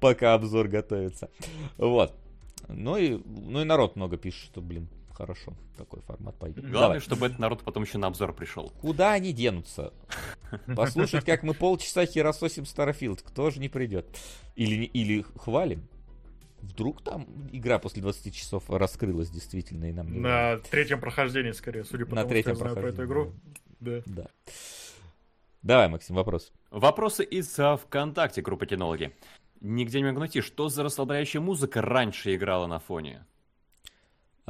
[SPEAKER 2] пока обзор готовится. Вот. Ну и, ну и народ много пишет, что, блин, хорошо, такой формат пойдет.
[SPEAKER 4] Главное,
[SPEAKER 2] Давай.
[SPEAKER 4] чтобы этот народ потом еще на обзор пришел.
[SPEAKER 2] Куда они денутся? Послушать, как мы полчаса херососим Starfield, кто же не придет? Или, или хвалим? Вдруг там игра после 20 часов раскрылась действительно, и нам не
[SPEAKER 3] На третьем прохождении, скорее, судя по
[SPEAKER 2] На
[SPEAKER 3] тому,
[SPEAKER 2] третьем
[SPEAKER 3] что я знаю про эту игру. Да.
[SPEAKER 2] Да. Давай, Максим, вопрос.
[SPEAKER 4] Вопросы из а, ВКонтакте, группа кинологи. Нигде не могу найти, что за расслабляющая музыка раньше играла на фоне?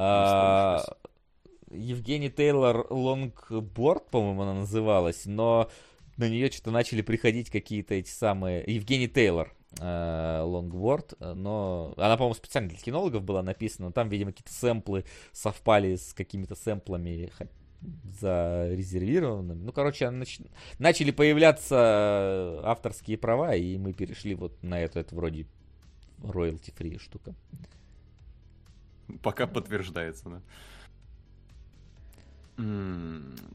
[SPEAKER 2] А, Евгений Тейлор Лонгборд, по-моему, она называлась, но на нее что-то начали приходить какие-то эти самые... Евгений Тейлор э, Лонгборд, но она, по-моему, специально для кинологов была написана, там, видимо, какие-то сэмплы совпали с какими-то сэмплами зарезервированными. Ну, короче, нач... начали появляться авторские права, и мы перешли вот на эту, это вроде royalty free штука.
[SPEAKER 4] Пока подтверждается, да.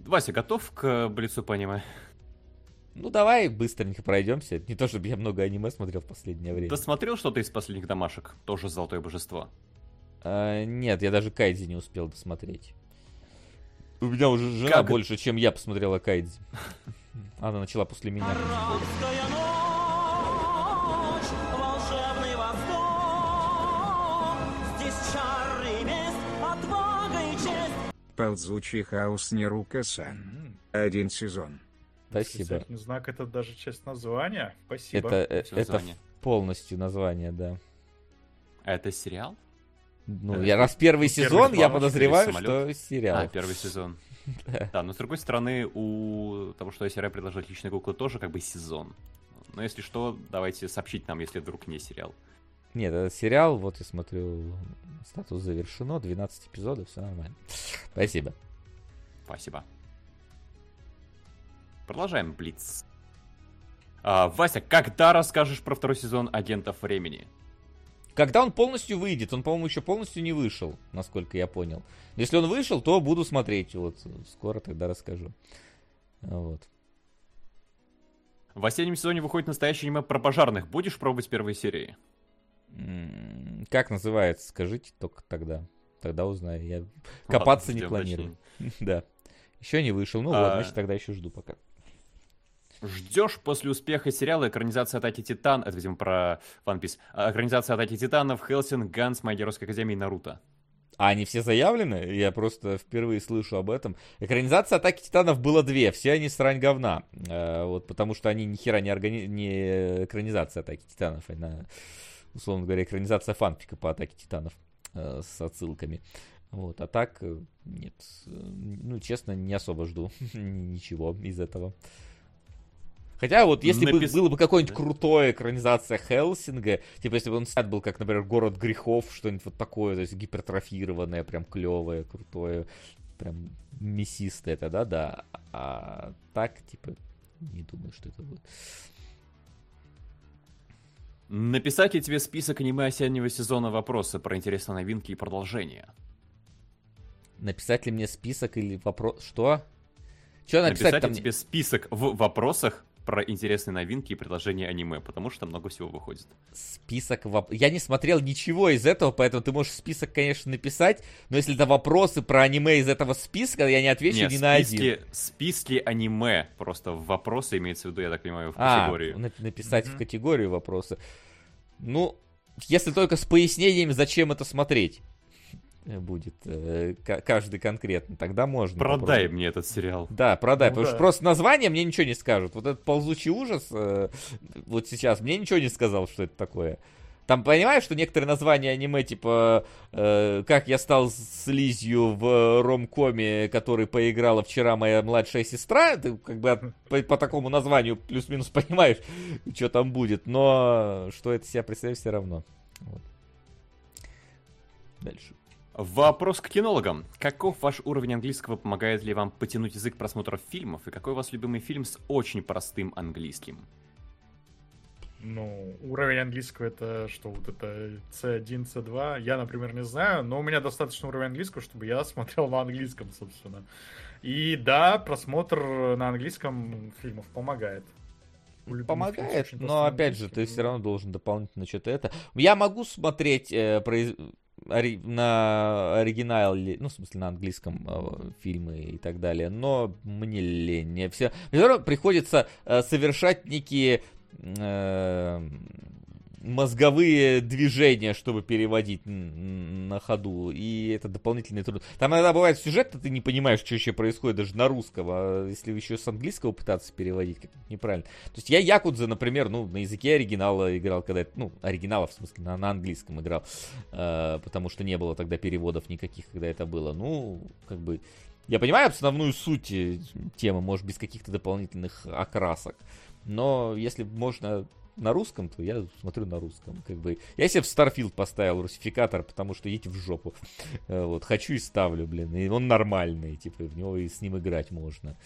[SPEAKER 4] Вася, готов к Блицу по аниме?
[SPEAKER 2] Ну, давай быстренько пройдемся. Не то, чтобы я много аниме смотрел в последнее время.
[SPEAKER 4] Ты смотрел что-то из последних домашек? Тоже «Золотое божество».
[SPEAKER 2] А, нет, я даже Кайдзи не успел досмотреть. У меня уже жена
[SPEAKER 4] Как-
[SPEAKER 2] больше, чем я посмотрела Кайдзи. Она начала после меня.
[SPEAKER 6] Ползучий хаос Нерука-сан. Один сезон.
[SPEAKER 2] Спасибо.
[SPEAKER 3] Восклицательный знак это даже часть названия. Спасибо.
[SPEAKER 2] Это, э, это
[SPEAKER 4] название.
[SPEAKER 2] полностью название, да.
[SPEAKER 4] Это сериал?
[SPEAKER 2] Ну,
[SPEAKER 4] Это
[SPEAKER 2] я раз первый
[SPEAKER 3] первый
[SPEAKER 2] сезон, я подозреваю, что сериал.
[SPEAKER 4] А, первый сезон. Да, но с другой стороны, у того, что SRI предложил отличные куклы, тоже как бы сезон. Но если что, давайте сообщить нам, если вдруг не сериал.
[SPEAKER 2] Нет, это сериал, вот я смотрю, статус завершено, 12 эпизодов, все нормально. Спасибо.
[SPEAKER 4] Спасибо. Продолжаем Блиц. А, Вася, когда расскажешь про второй сезон Агентов Времени?
[SPEAKER 2] Когда он полностью выйдет? Он, по-моему, еще полностью не вышел, насколько я понял. Если он вышел, то буду смотреть. Вот скоро тогда расскажу. Вот.
[SPEAKER 4] В осеннем сезоне выходит настоящее аниме про пожарных. Будешь пробовать первые серии?
[SPEAKER 2] Как называется? Скажите только тогда. Тогда узнаю. Я копаться
[SPEAKER 4] Ладно,
[SPEAKER 2] не планирую. Да. Еще не вышел. Ну
[SPEAKER 4] А.
[SPEAKER 2] вот, значит, тогда еще жду пока.
[SPEAKER 4] Ждешь после успеха сериала экранизация Атаки Титан, это, видимо, про One Piece, а, экранизация Атаки Титанов, Хелсинг, Ганс, Моя Геройская Академия и Наруто.
[SPEAKER 2] А они все заявлены? Я просто впервые слышу об этом. Экранизация Атаки Титанов было две. Все они срань говна. Э, вот потому что они ни хера не, органи... не экранизация Атаки Титанов. Она, условно говоря, экранизация фанфика по Атаке Титанов э, с отсылками. Вот, а так, э, нет. Э, Ну, честно, не особо жду ничего из этого. Хотя вот если бы
[SPEAKER 4] Напис-
[SPEAKER 2] было бы какое-нибудь крутое экранизация Хелсинга, типа если бы он снят был как, например, Город грехов, что-нибудь вот такое, то есть гипертрофированное, прям клевое, крутое, прям мясистое, тогда да. А так, типа, не думаю, что это будет.
[SPEAKER 4] Написать ли тебе список аниме осеннего сезона вопросы про интересные новинки и продолжения?
[SPEAKER 2] Написать ли мне список или вопрос... Что? Что написать
[SPEAKER 4] Написать
[SPEAKER 2] там?
[SPEAKER 4] тебе список в вопросах про интересные новинки и предложения аниме, потому что там много всего выходит.
[SPEAKER 2] Список воп- Я не смотрел ничего из этого, поэтому ты можешь список, конечно, написать, но если это вопросы про аниме из этого списка, я не отвечу
[SPEAKER 4] Нет,
[SPEAKER 2] ни на один.
[SPEAKER 4] списки, списки аниме, просто в вопросы имеется в виду, я так понимаю, в
[SPEAKER 2] А,
[SPEAKER 4] категорию.
[SPEAKER 2] нап- написать в
[SPEAKER 3] Мгм.
[SPEAKER 2] категорию вопросы. Ну, если только с пояснениями, зачем это смотреть будет э, ка- каждый конкретно, тогда можно.
[SPEAKER 4] Продай
[SPEAKER 2] попробовать.
[SPEAKER 4] мне этот сериал.
[SPEAKER 2] Да, продай,
[SPEAKER 3] Ну
[SPEAKER 2] потому
[SPEAKER 3] да.
[SPEAKER 2] что просто название мне ничего не скажут. Вот этот ползучий ужас э, вот сейчас мне ничего не сказал, что это такое. Там понимаешь, что некоторые названия аниме, типа э, «Как я стал слизью в ромкоме, который поиграла вчера моя младшая сестра», ты как бы от- по, по такому названию плюс-минус понимаешь, что там будет, но что это себя представляет все равно. Вот. Дальше.
[SPEAKER 4] Вопрос к кинологам. Каков ваш уровень английского? Помогает ли вам потянуть язык просмотров фильмов? И какой у вас любимый фильм с очень простым английским?
[SPEAKER 3] Ну, уровень английского это что, вот это C1, C2, я, например, не знаю, но у меня достаточно уровень английского, чтобы я смотрел на английском, собственно. И да, просмотр на английском фильмов помогает. Фильмов
[SPEAKER 2] Помогает, но опять же, ты все равно должен дополнительно что-то это. Я могу смотреть э, произ- ори- на оригинале, ну, в смысле, на английском э, фильмы и так далее, но мне лень. Мне все, равно приходится э, совершать некие э, мозговые движения, чтобы переводить на ходу, и это дополнительный труд. Там иногда бывает сюжет, ты не понимаешь, что еще происходит даже на русском, а если еще с английского пытаться переводить, неправильно. То есть я Якудза, например, ну, на языке оригинала играл, когда, ну, оригинала, в смысле, на, на английском играл, э, потому что не было тогда переводов никаких, когда это было. Ну, как бы, я понимаю основную суть э, темы, может, без каких-то дополнительных окрасок. Но если можно на русском, то я смотрю на русском. Как бы. Я себе в Starfield поставил русификатор, потому что идите в жопу. Э, Вот, хочу и ставлю, блин. И он нормальный, типа, в него и с ним играть можно.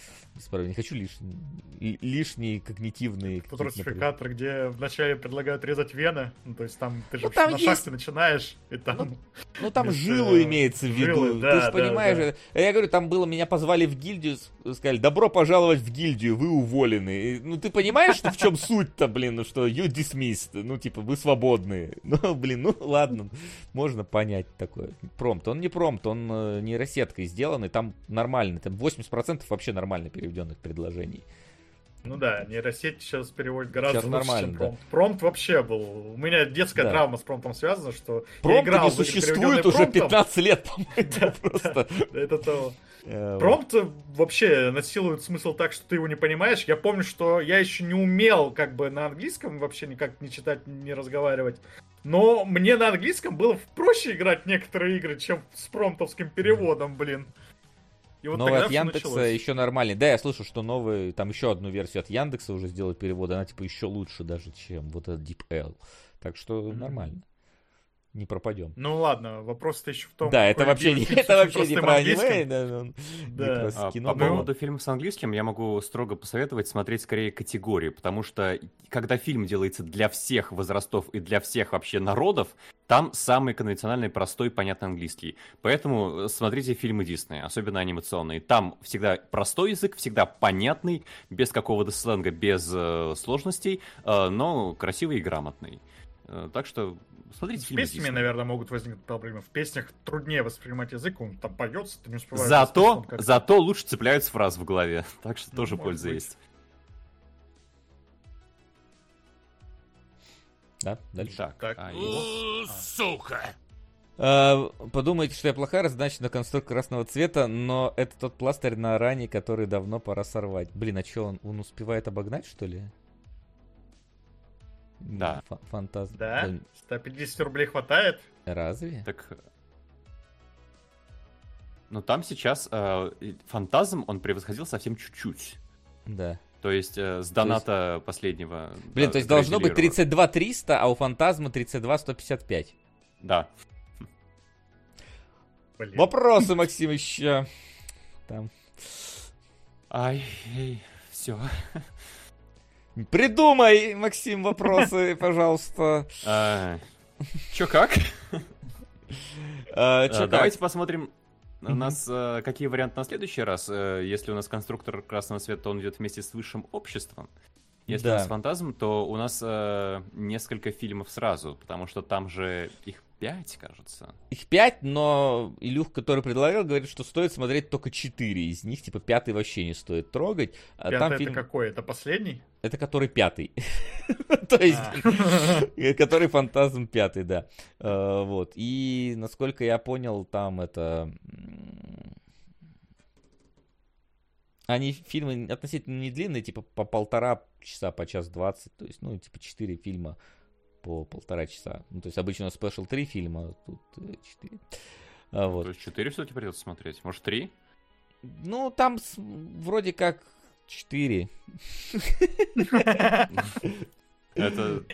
[SPEAKER 2] Не хочу лишний, ли- лишние когнитивные...
[SPEAKER 3] Тут
[SPEAKER 2] какие-то, например.
[SPEAKER 3] русификатор, где вначале предлагают резать вены, ну, то есть там ты же
[SPEAKER 2] Ну, там
[SPEAKER 3] на
[SPEAKER 2] есть-
[SPEAKER 3] шахте начинаешь, и там...
[SPEAKER 2] Ну там
[SPEAKER 3] Без,
[SPEAKER 2] жилу
[SPEAKER 3] э,
[SPEAKER 2] имеется в виду.
[SPEAKER 3] жилы,
[SPEAKER 2] Ты
[SPEAKER 3] да,
[SPEAKER 2] же
[SPEAKER 3] да,
[SPEAKER 2] понимаешь,
[SPEAKER 3] да.
[SPEAKER 2] это- я говорю, там было, меня позвали в гильдию, сказали, добро пожаловать в гильдию, вы уволены. И, ну ты понимаешь, что в чем суть-то, блин, ну что you dismissed, ну типа вы свободны. Ну блин, ну ладно, можно понять такое. Промпт, он не промпт, он э, нейросеткой сделанный, там нормальный, там 80% вообще нормально переведенных предложений.
[SPEAKER 3] Ну да, нейросеть сейчас переводит гораздо
[SPEAKER 2] Сейчас
[SPEAKER 3] лучше,
[SPEAKER 2] нормально,
[SPEAKER 3] чем
[SPEAKER 2] да.
[SPEAKER 3] промпт. Промпт вообще был... У меня детская
[SPEAKER 2] Да.
[SPEAKER 3] травма с промптом связана, что я
[SPEAKER 2] Промпт
[SPEAKER 3] играл
[SPEAKER 2] не существует уже
[SPEAKER 3] промптом.
[SPEAKER 2] 15 лет, по-моему, просто.
[SPEAKER 3] Это то.
[SPEAKER 2] Э.
[SPEAKER 3] Промпт вообще насилует смысл так, что ты его не понимаешь. Я помню, что я еще не умел как бы на английском вообще никак не читать, не разговаривать. Но мне на английском было проще играть некоторые игры, чем с промптовским переводом, блин. И вот
[SPEAKER 2] Новый от Яндекса
[SPEAKER 3] началось.
[SPEAKER 2] еще нормальный. Да, я слышу, что новый, там еще одну версию от Яндекса уже сделают перевод, она типа еще лучше даже, чем вот этот DeepL. Так что
[SPEAKER 3] Мгм.
[SPEAKER 2] нормально. Не пропадем.
[SPEAKER 3] Ну ладно, вопрос-то еще в том...
[SPEAKER 2] да, это вообще, не, это вообще не про аниме, да, он
[SPEAKER 3] Да.
[SPEAKER 4] А,
[SPEAKER 2] кино
[SPEAKER 4] По поводу фильмов с английским я могу строго посоветовать смотреть скорее категории, потому что когда фильм делается для всех возрастов и для всех вообще народов, там самый конвенциональный, простой, понятный английский. Поэтому э, смотрите фильмы Диснея, особенно анимационные. Там всегда простой язык, всегда понятный, без какого-то сленга, без э, сложностей, э, но красивый и грамотный. Э, так что смотрите
[SPEAKER 3] С
[SPEAKER 4] фильмы
[SPEAKER 3] песнями, наверное, могут возникнуть проблемы. В песнях труднее воспринимать язык, он там поется, ты не успеваешь.
[SPEAKER 4] Зато,
[SPEAKER 3] как-
[SPEAKER 4] зато лучше цепляются фразы в голове. Так что
[SPEAKER 3] Ну,
[SPEAKER 4] тоже польза
[SPEAKER 3] быть.
[SPEAKER 4] есть.
[SPEAKER 2] Да, дальше.
[SPEAKER 4] Так,
[SPEAKER 3] Так.
[SPEAKER 4] а, и-
[SPEAKER 5] Сука!
[SPEAKER 2] А, Подумаете, что я плохая, раздача конструктор красного цвета, но это тот пластырь на ране, который давно пора сорвать. Блин, а что, он, он успевает обогнать, что ли?
[SPEAKER 4] Да.
[SPEAKER 2] Фа- Фантаз...
[SPEAKER 3] Да? 150 рублей хватает?
[SPEAKER 2] Разве?
[SPEAKER 4] Так. Ну там сейчас э, фантазм он превосходил совсем чуть-чуть.
[SPEAKER 2] Да.
[SPEAKER 4] То есть э, с доната последнего.
[SPEAKER 2] Блин,
[SPEAKER 4] да,
[SPEAKER 2] то есть должно быть
[SPEAKER 4] Грейди
[SPEAKER 2] 32 300, а у Фантазма 32 155.
[SPEAKER 4] Леруа. Да.
[SPEAKER 3] Блин.
[SPEAKER 2] Вопросы, Максим, еще. Там.
[SPEAKER 4] Ай, все.
[SPEAKER 2] Придумай, Максим, вопросы, пожалуйста.
[SPEAKER 4] Чё как?
[SPEAKER 2] А,
[SPEAKER 4] Э,
[SPEAKER 2] чё как?
[SPEAKER 4] Давайте посмотрим. У нас э, какие варианты на следующий раз? Э, Если у нас конструктор красного цвета, то он идет вместе с высшим обществом. Если у
[SPEAKER 2] Да.
[SPEAKER 4] нас фантазм, то у нас э, несколько фильмов сразу, потому что там же их пять, кажется.
[SPEAKER 2] Их пять, но Илюх, который предлагал, говорит, что стоит смотреть только четыре из них. Типа пятый вообще не стоит трогать. А
[SPEAKER 3] Пятый
[SPEAKER 2] там
[SPEAKER 3] это
[SPEAKER 2] фильм...
[SPEAKER 3] какой? Это последний?
[SPEAKER 2] Это который пятый. То есть,
[SPEAKER 3] А.
[SPEAKER 2] который фантазм пятый, да. Э, Вот. И, насколько я понял, там это... Они фильмы относительно не длинные, типа по полтора часа, по час двадцать. То есть, ну, типа четыре фильма по полтора часа. Ну, то есть, обычно у нас спешл три фильма, а тут э, четыре. А,
[SPEAKER 4] То
[SPEAKER 2] Вот.
[SPEAKER 4] есть четыре все-таки придется смотреть. Может, три?
[SPEAKER 2] Ну, там с- вроде как четыре.
[SPEAKER 4] Это,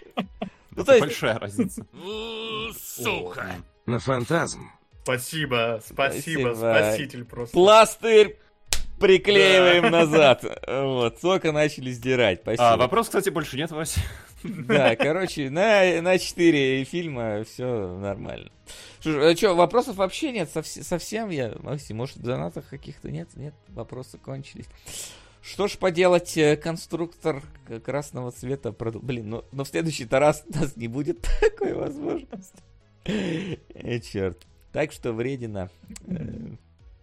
[SPEAKER 2] Ну, то
[SPEAKER 4] большая разница.
[SPEAKER 5] Сука!
[SPEAKER 1] На фантазм.
[SPEAKER 3] Спасибо, спасибо,
[SPEAKER 2] Спасибо.
[SPEAKER 3] спаситель просто.
[SPEAKER 2] Пластырь приклеиваем назад. Вот, только начали сдирать. Спасибо.
[SPEAKER 4] А, вопрос, кстати, больше нет, Вася.
[SPEAKER 2] Да, короче, на, на 4 фильма все нормально. Что, вопросов вообще нет? Совс- совсем я, Максим, может, в донатах каких-то нет? Нет, вопросы кончились. Что ж поделать, э, конструктор красного цвета, блин, ну, но в следующий-то раз у нас не будет такой возможности. Э, черт. Так что вредина.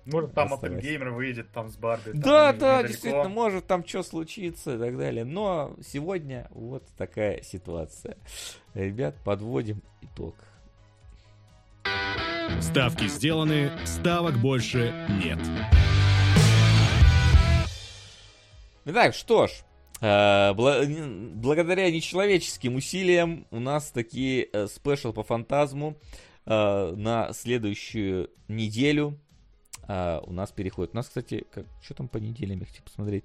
[SPEAKER 3] Может, там
[SPEAKER 2] Оставайся.
[SPEAKER 3] Оппенгеймер выйдет там с Барби.
[SPEAKER 2] Да, да,
[SPEAKER 3] недалеко.
[SPEAKER 2] действительно, может там что случиться и так далее. Но сегодня вот такая ситуация. Ребят, подводим итог.
[SPEAKER 7] Ставки сделаны, ставок больше нет.
[SPEAKER 2] Итак, что ж, э, благодаря нечеловеческим усилиям у нас такие э, special по Фантазму э, на следующую неделю э, у нас переходит. У нас, кстати, как, что там по неделям, я хочу посмотреть.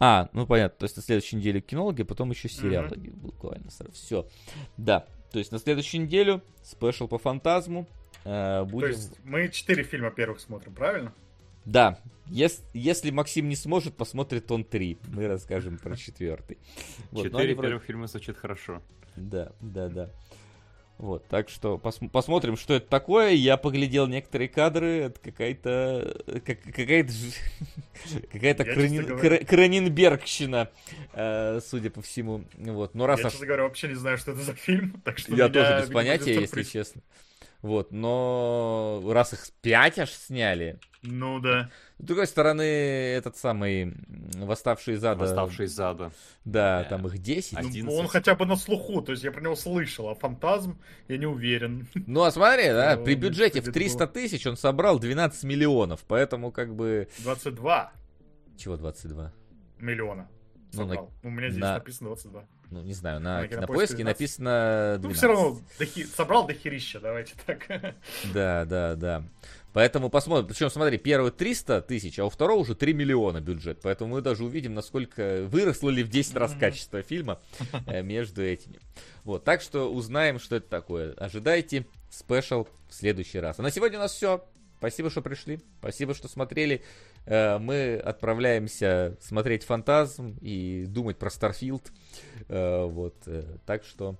[SPEAKER 2] А, ну понятно, то есть на следующей неделе кинологи, потом еще сериалы буквально сразу. Все. Да, то есть на следующую неделю special по Фантазму. э,
[SPEAKER 3] То
[SPEAKER 2] будем...
[SPEAKER 3] есть мы четыре фильма первых смотрим, правильно?
[SPEAKER 2] Да, ес- если Максим не сможет, посмотрит он три. Мы расскажем про четвертый. Вот,
[SPEAKER 4] Четыре
[SPEAKER 2] вроде-
[SPEAKER 4] первых фильма звучит хорошо.
[SPEAKER 2] Да, да, да. Вот, так что пос- посмотрим, что это такое. Я поглядел некоторые кадры. Это какая-то... э, как- какая-то... Какая-то Кранин-
[SPEAKER 3] честно говоря-
[SPEAKER 2] Кра- Краненбергщина, э, судя по всему. Вот, но раз
[SPEAKER 3] Я,
[SPEAKER 2] аж-
[SPEAKER 3] честно говоря, вообще не знаю, что это за фильм. Так что
[SPEAKER 2] Я тоже без понятия, если честно. Вот, но раз их пять аж сняли,
[SPEAKER 3] Ну да.
[SPEAKER 2] С другой стороны, этот самый «Восставший из ада»,
[SPEAKER 4] Восставший из ада.
[SPEAKER 2] да,
[SPEAKER 4] Да.
[SPEAKER 2] там их 10.
[SPEAKER 3] Ну,
[SPEAKER 4] 11.
[SPEAKER 3] он хотя бы на слуху, то есть я про него слышал, а фантазм я не уверен.
[SPEAKER 2] Ну, а смотри, да,
[SPEAKER 3] Ну,
[SPEAKER 2] при бюджете в
[SPEAKER 3] будет
[SPEAKER 2] 300 тысяч он собрал 12 миллионов, поэтому как бы...
[SPEAKER 3] 22
[SPEAKER 2] Чего 22?
[SPEAKER 3] миллиона.
[SPEAKER 2] Ну, на-
[SPEAKER 3] собрал. У меня здесь
[SPEAKER 2] на-
[SPEAKER 3] написано 22.
[SPEAKER 2] Ну, не знаю, на,
[SPEAKER 3] На
[SPEAKER 2] кинопоиске
[SPEAKER 3] Кинопоиске 12.
[SPEAKER 2] написано 12.
[SPEAKER 3] Ну, все равно дохи- собрал дохерища, давайте так.
[SPEAKER 2] Да, да, да. Поэтому посмотрим. Причем, смотри, первый 300 тысяч, а у второго уже 3 миллиона бюджет. Поэтому мы даже увидим, насколько выросло ли в 10 раз качество фильма э, между этими. Вот, так что узнаем, что это такое. Ожидайте спешл в следующий раз. А на сегодня у нас все. Спасибо, что пришли. Спасибо, что смотрели. Э, Мы отправляемся смотреть Фантазм и думать про Starfield. Э, Вот. Так что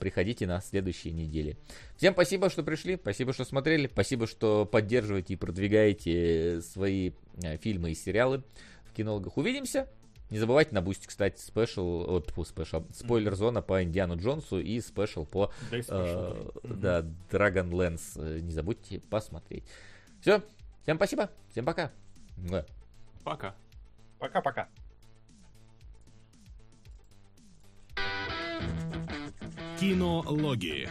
[SPEAKER 2] приходите на следующей неделе. Всем спасибо, что пришли, спасибо, что смотрели, спасибо, что поддерживаете и продвигаете свои э, фильмы и сериалы в кинологах. Увидимся. Не забывайте на Boosty, кстати, special, о, тьфу, special, спойлер зона по Индиану Джонсу и special по
[SPEAKER 3] Да и
[SPEAKER 2] э,
[SPEAKER 3] special.
[SPEAKER 2] да, Dragonlance. Э, Не забудьте посмотреть. Все, всем спасибо, всем пока.
[SPEAKER 4] Пока.
[SPEAKER 3] Пока-пока.
[SPEAKER 7] Кинологии.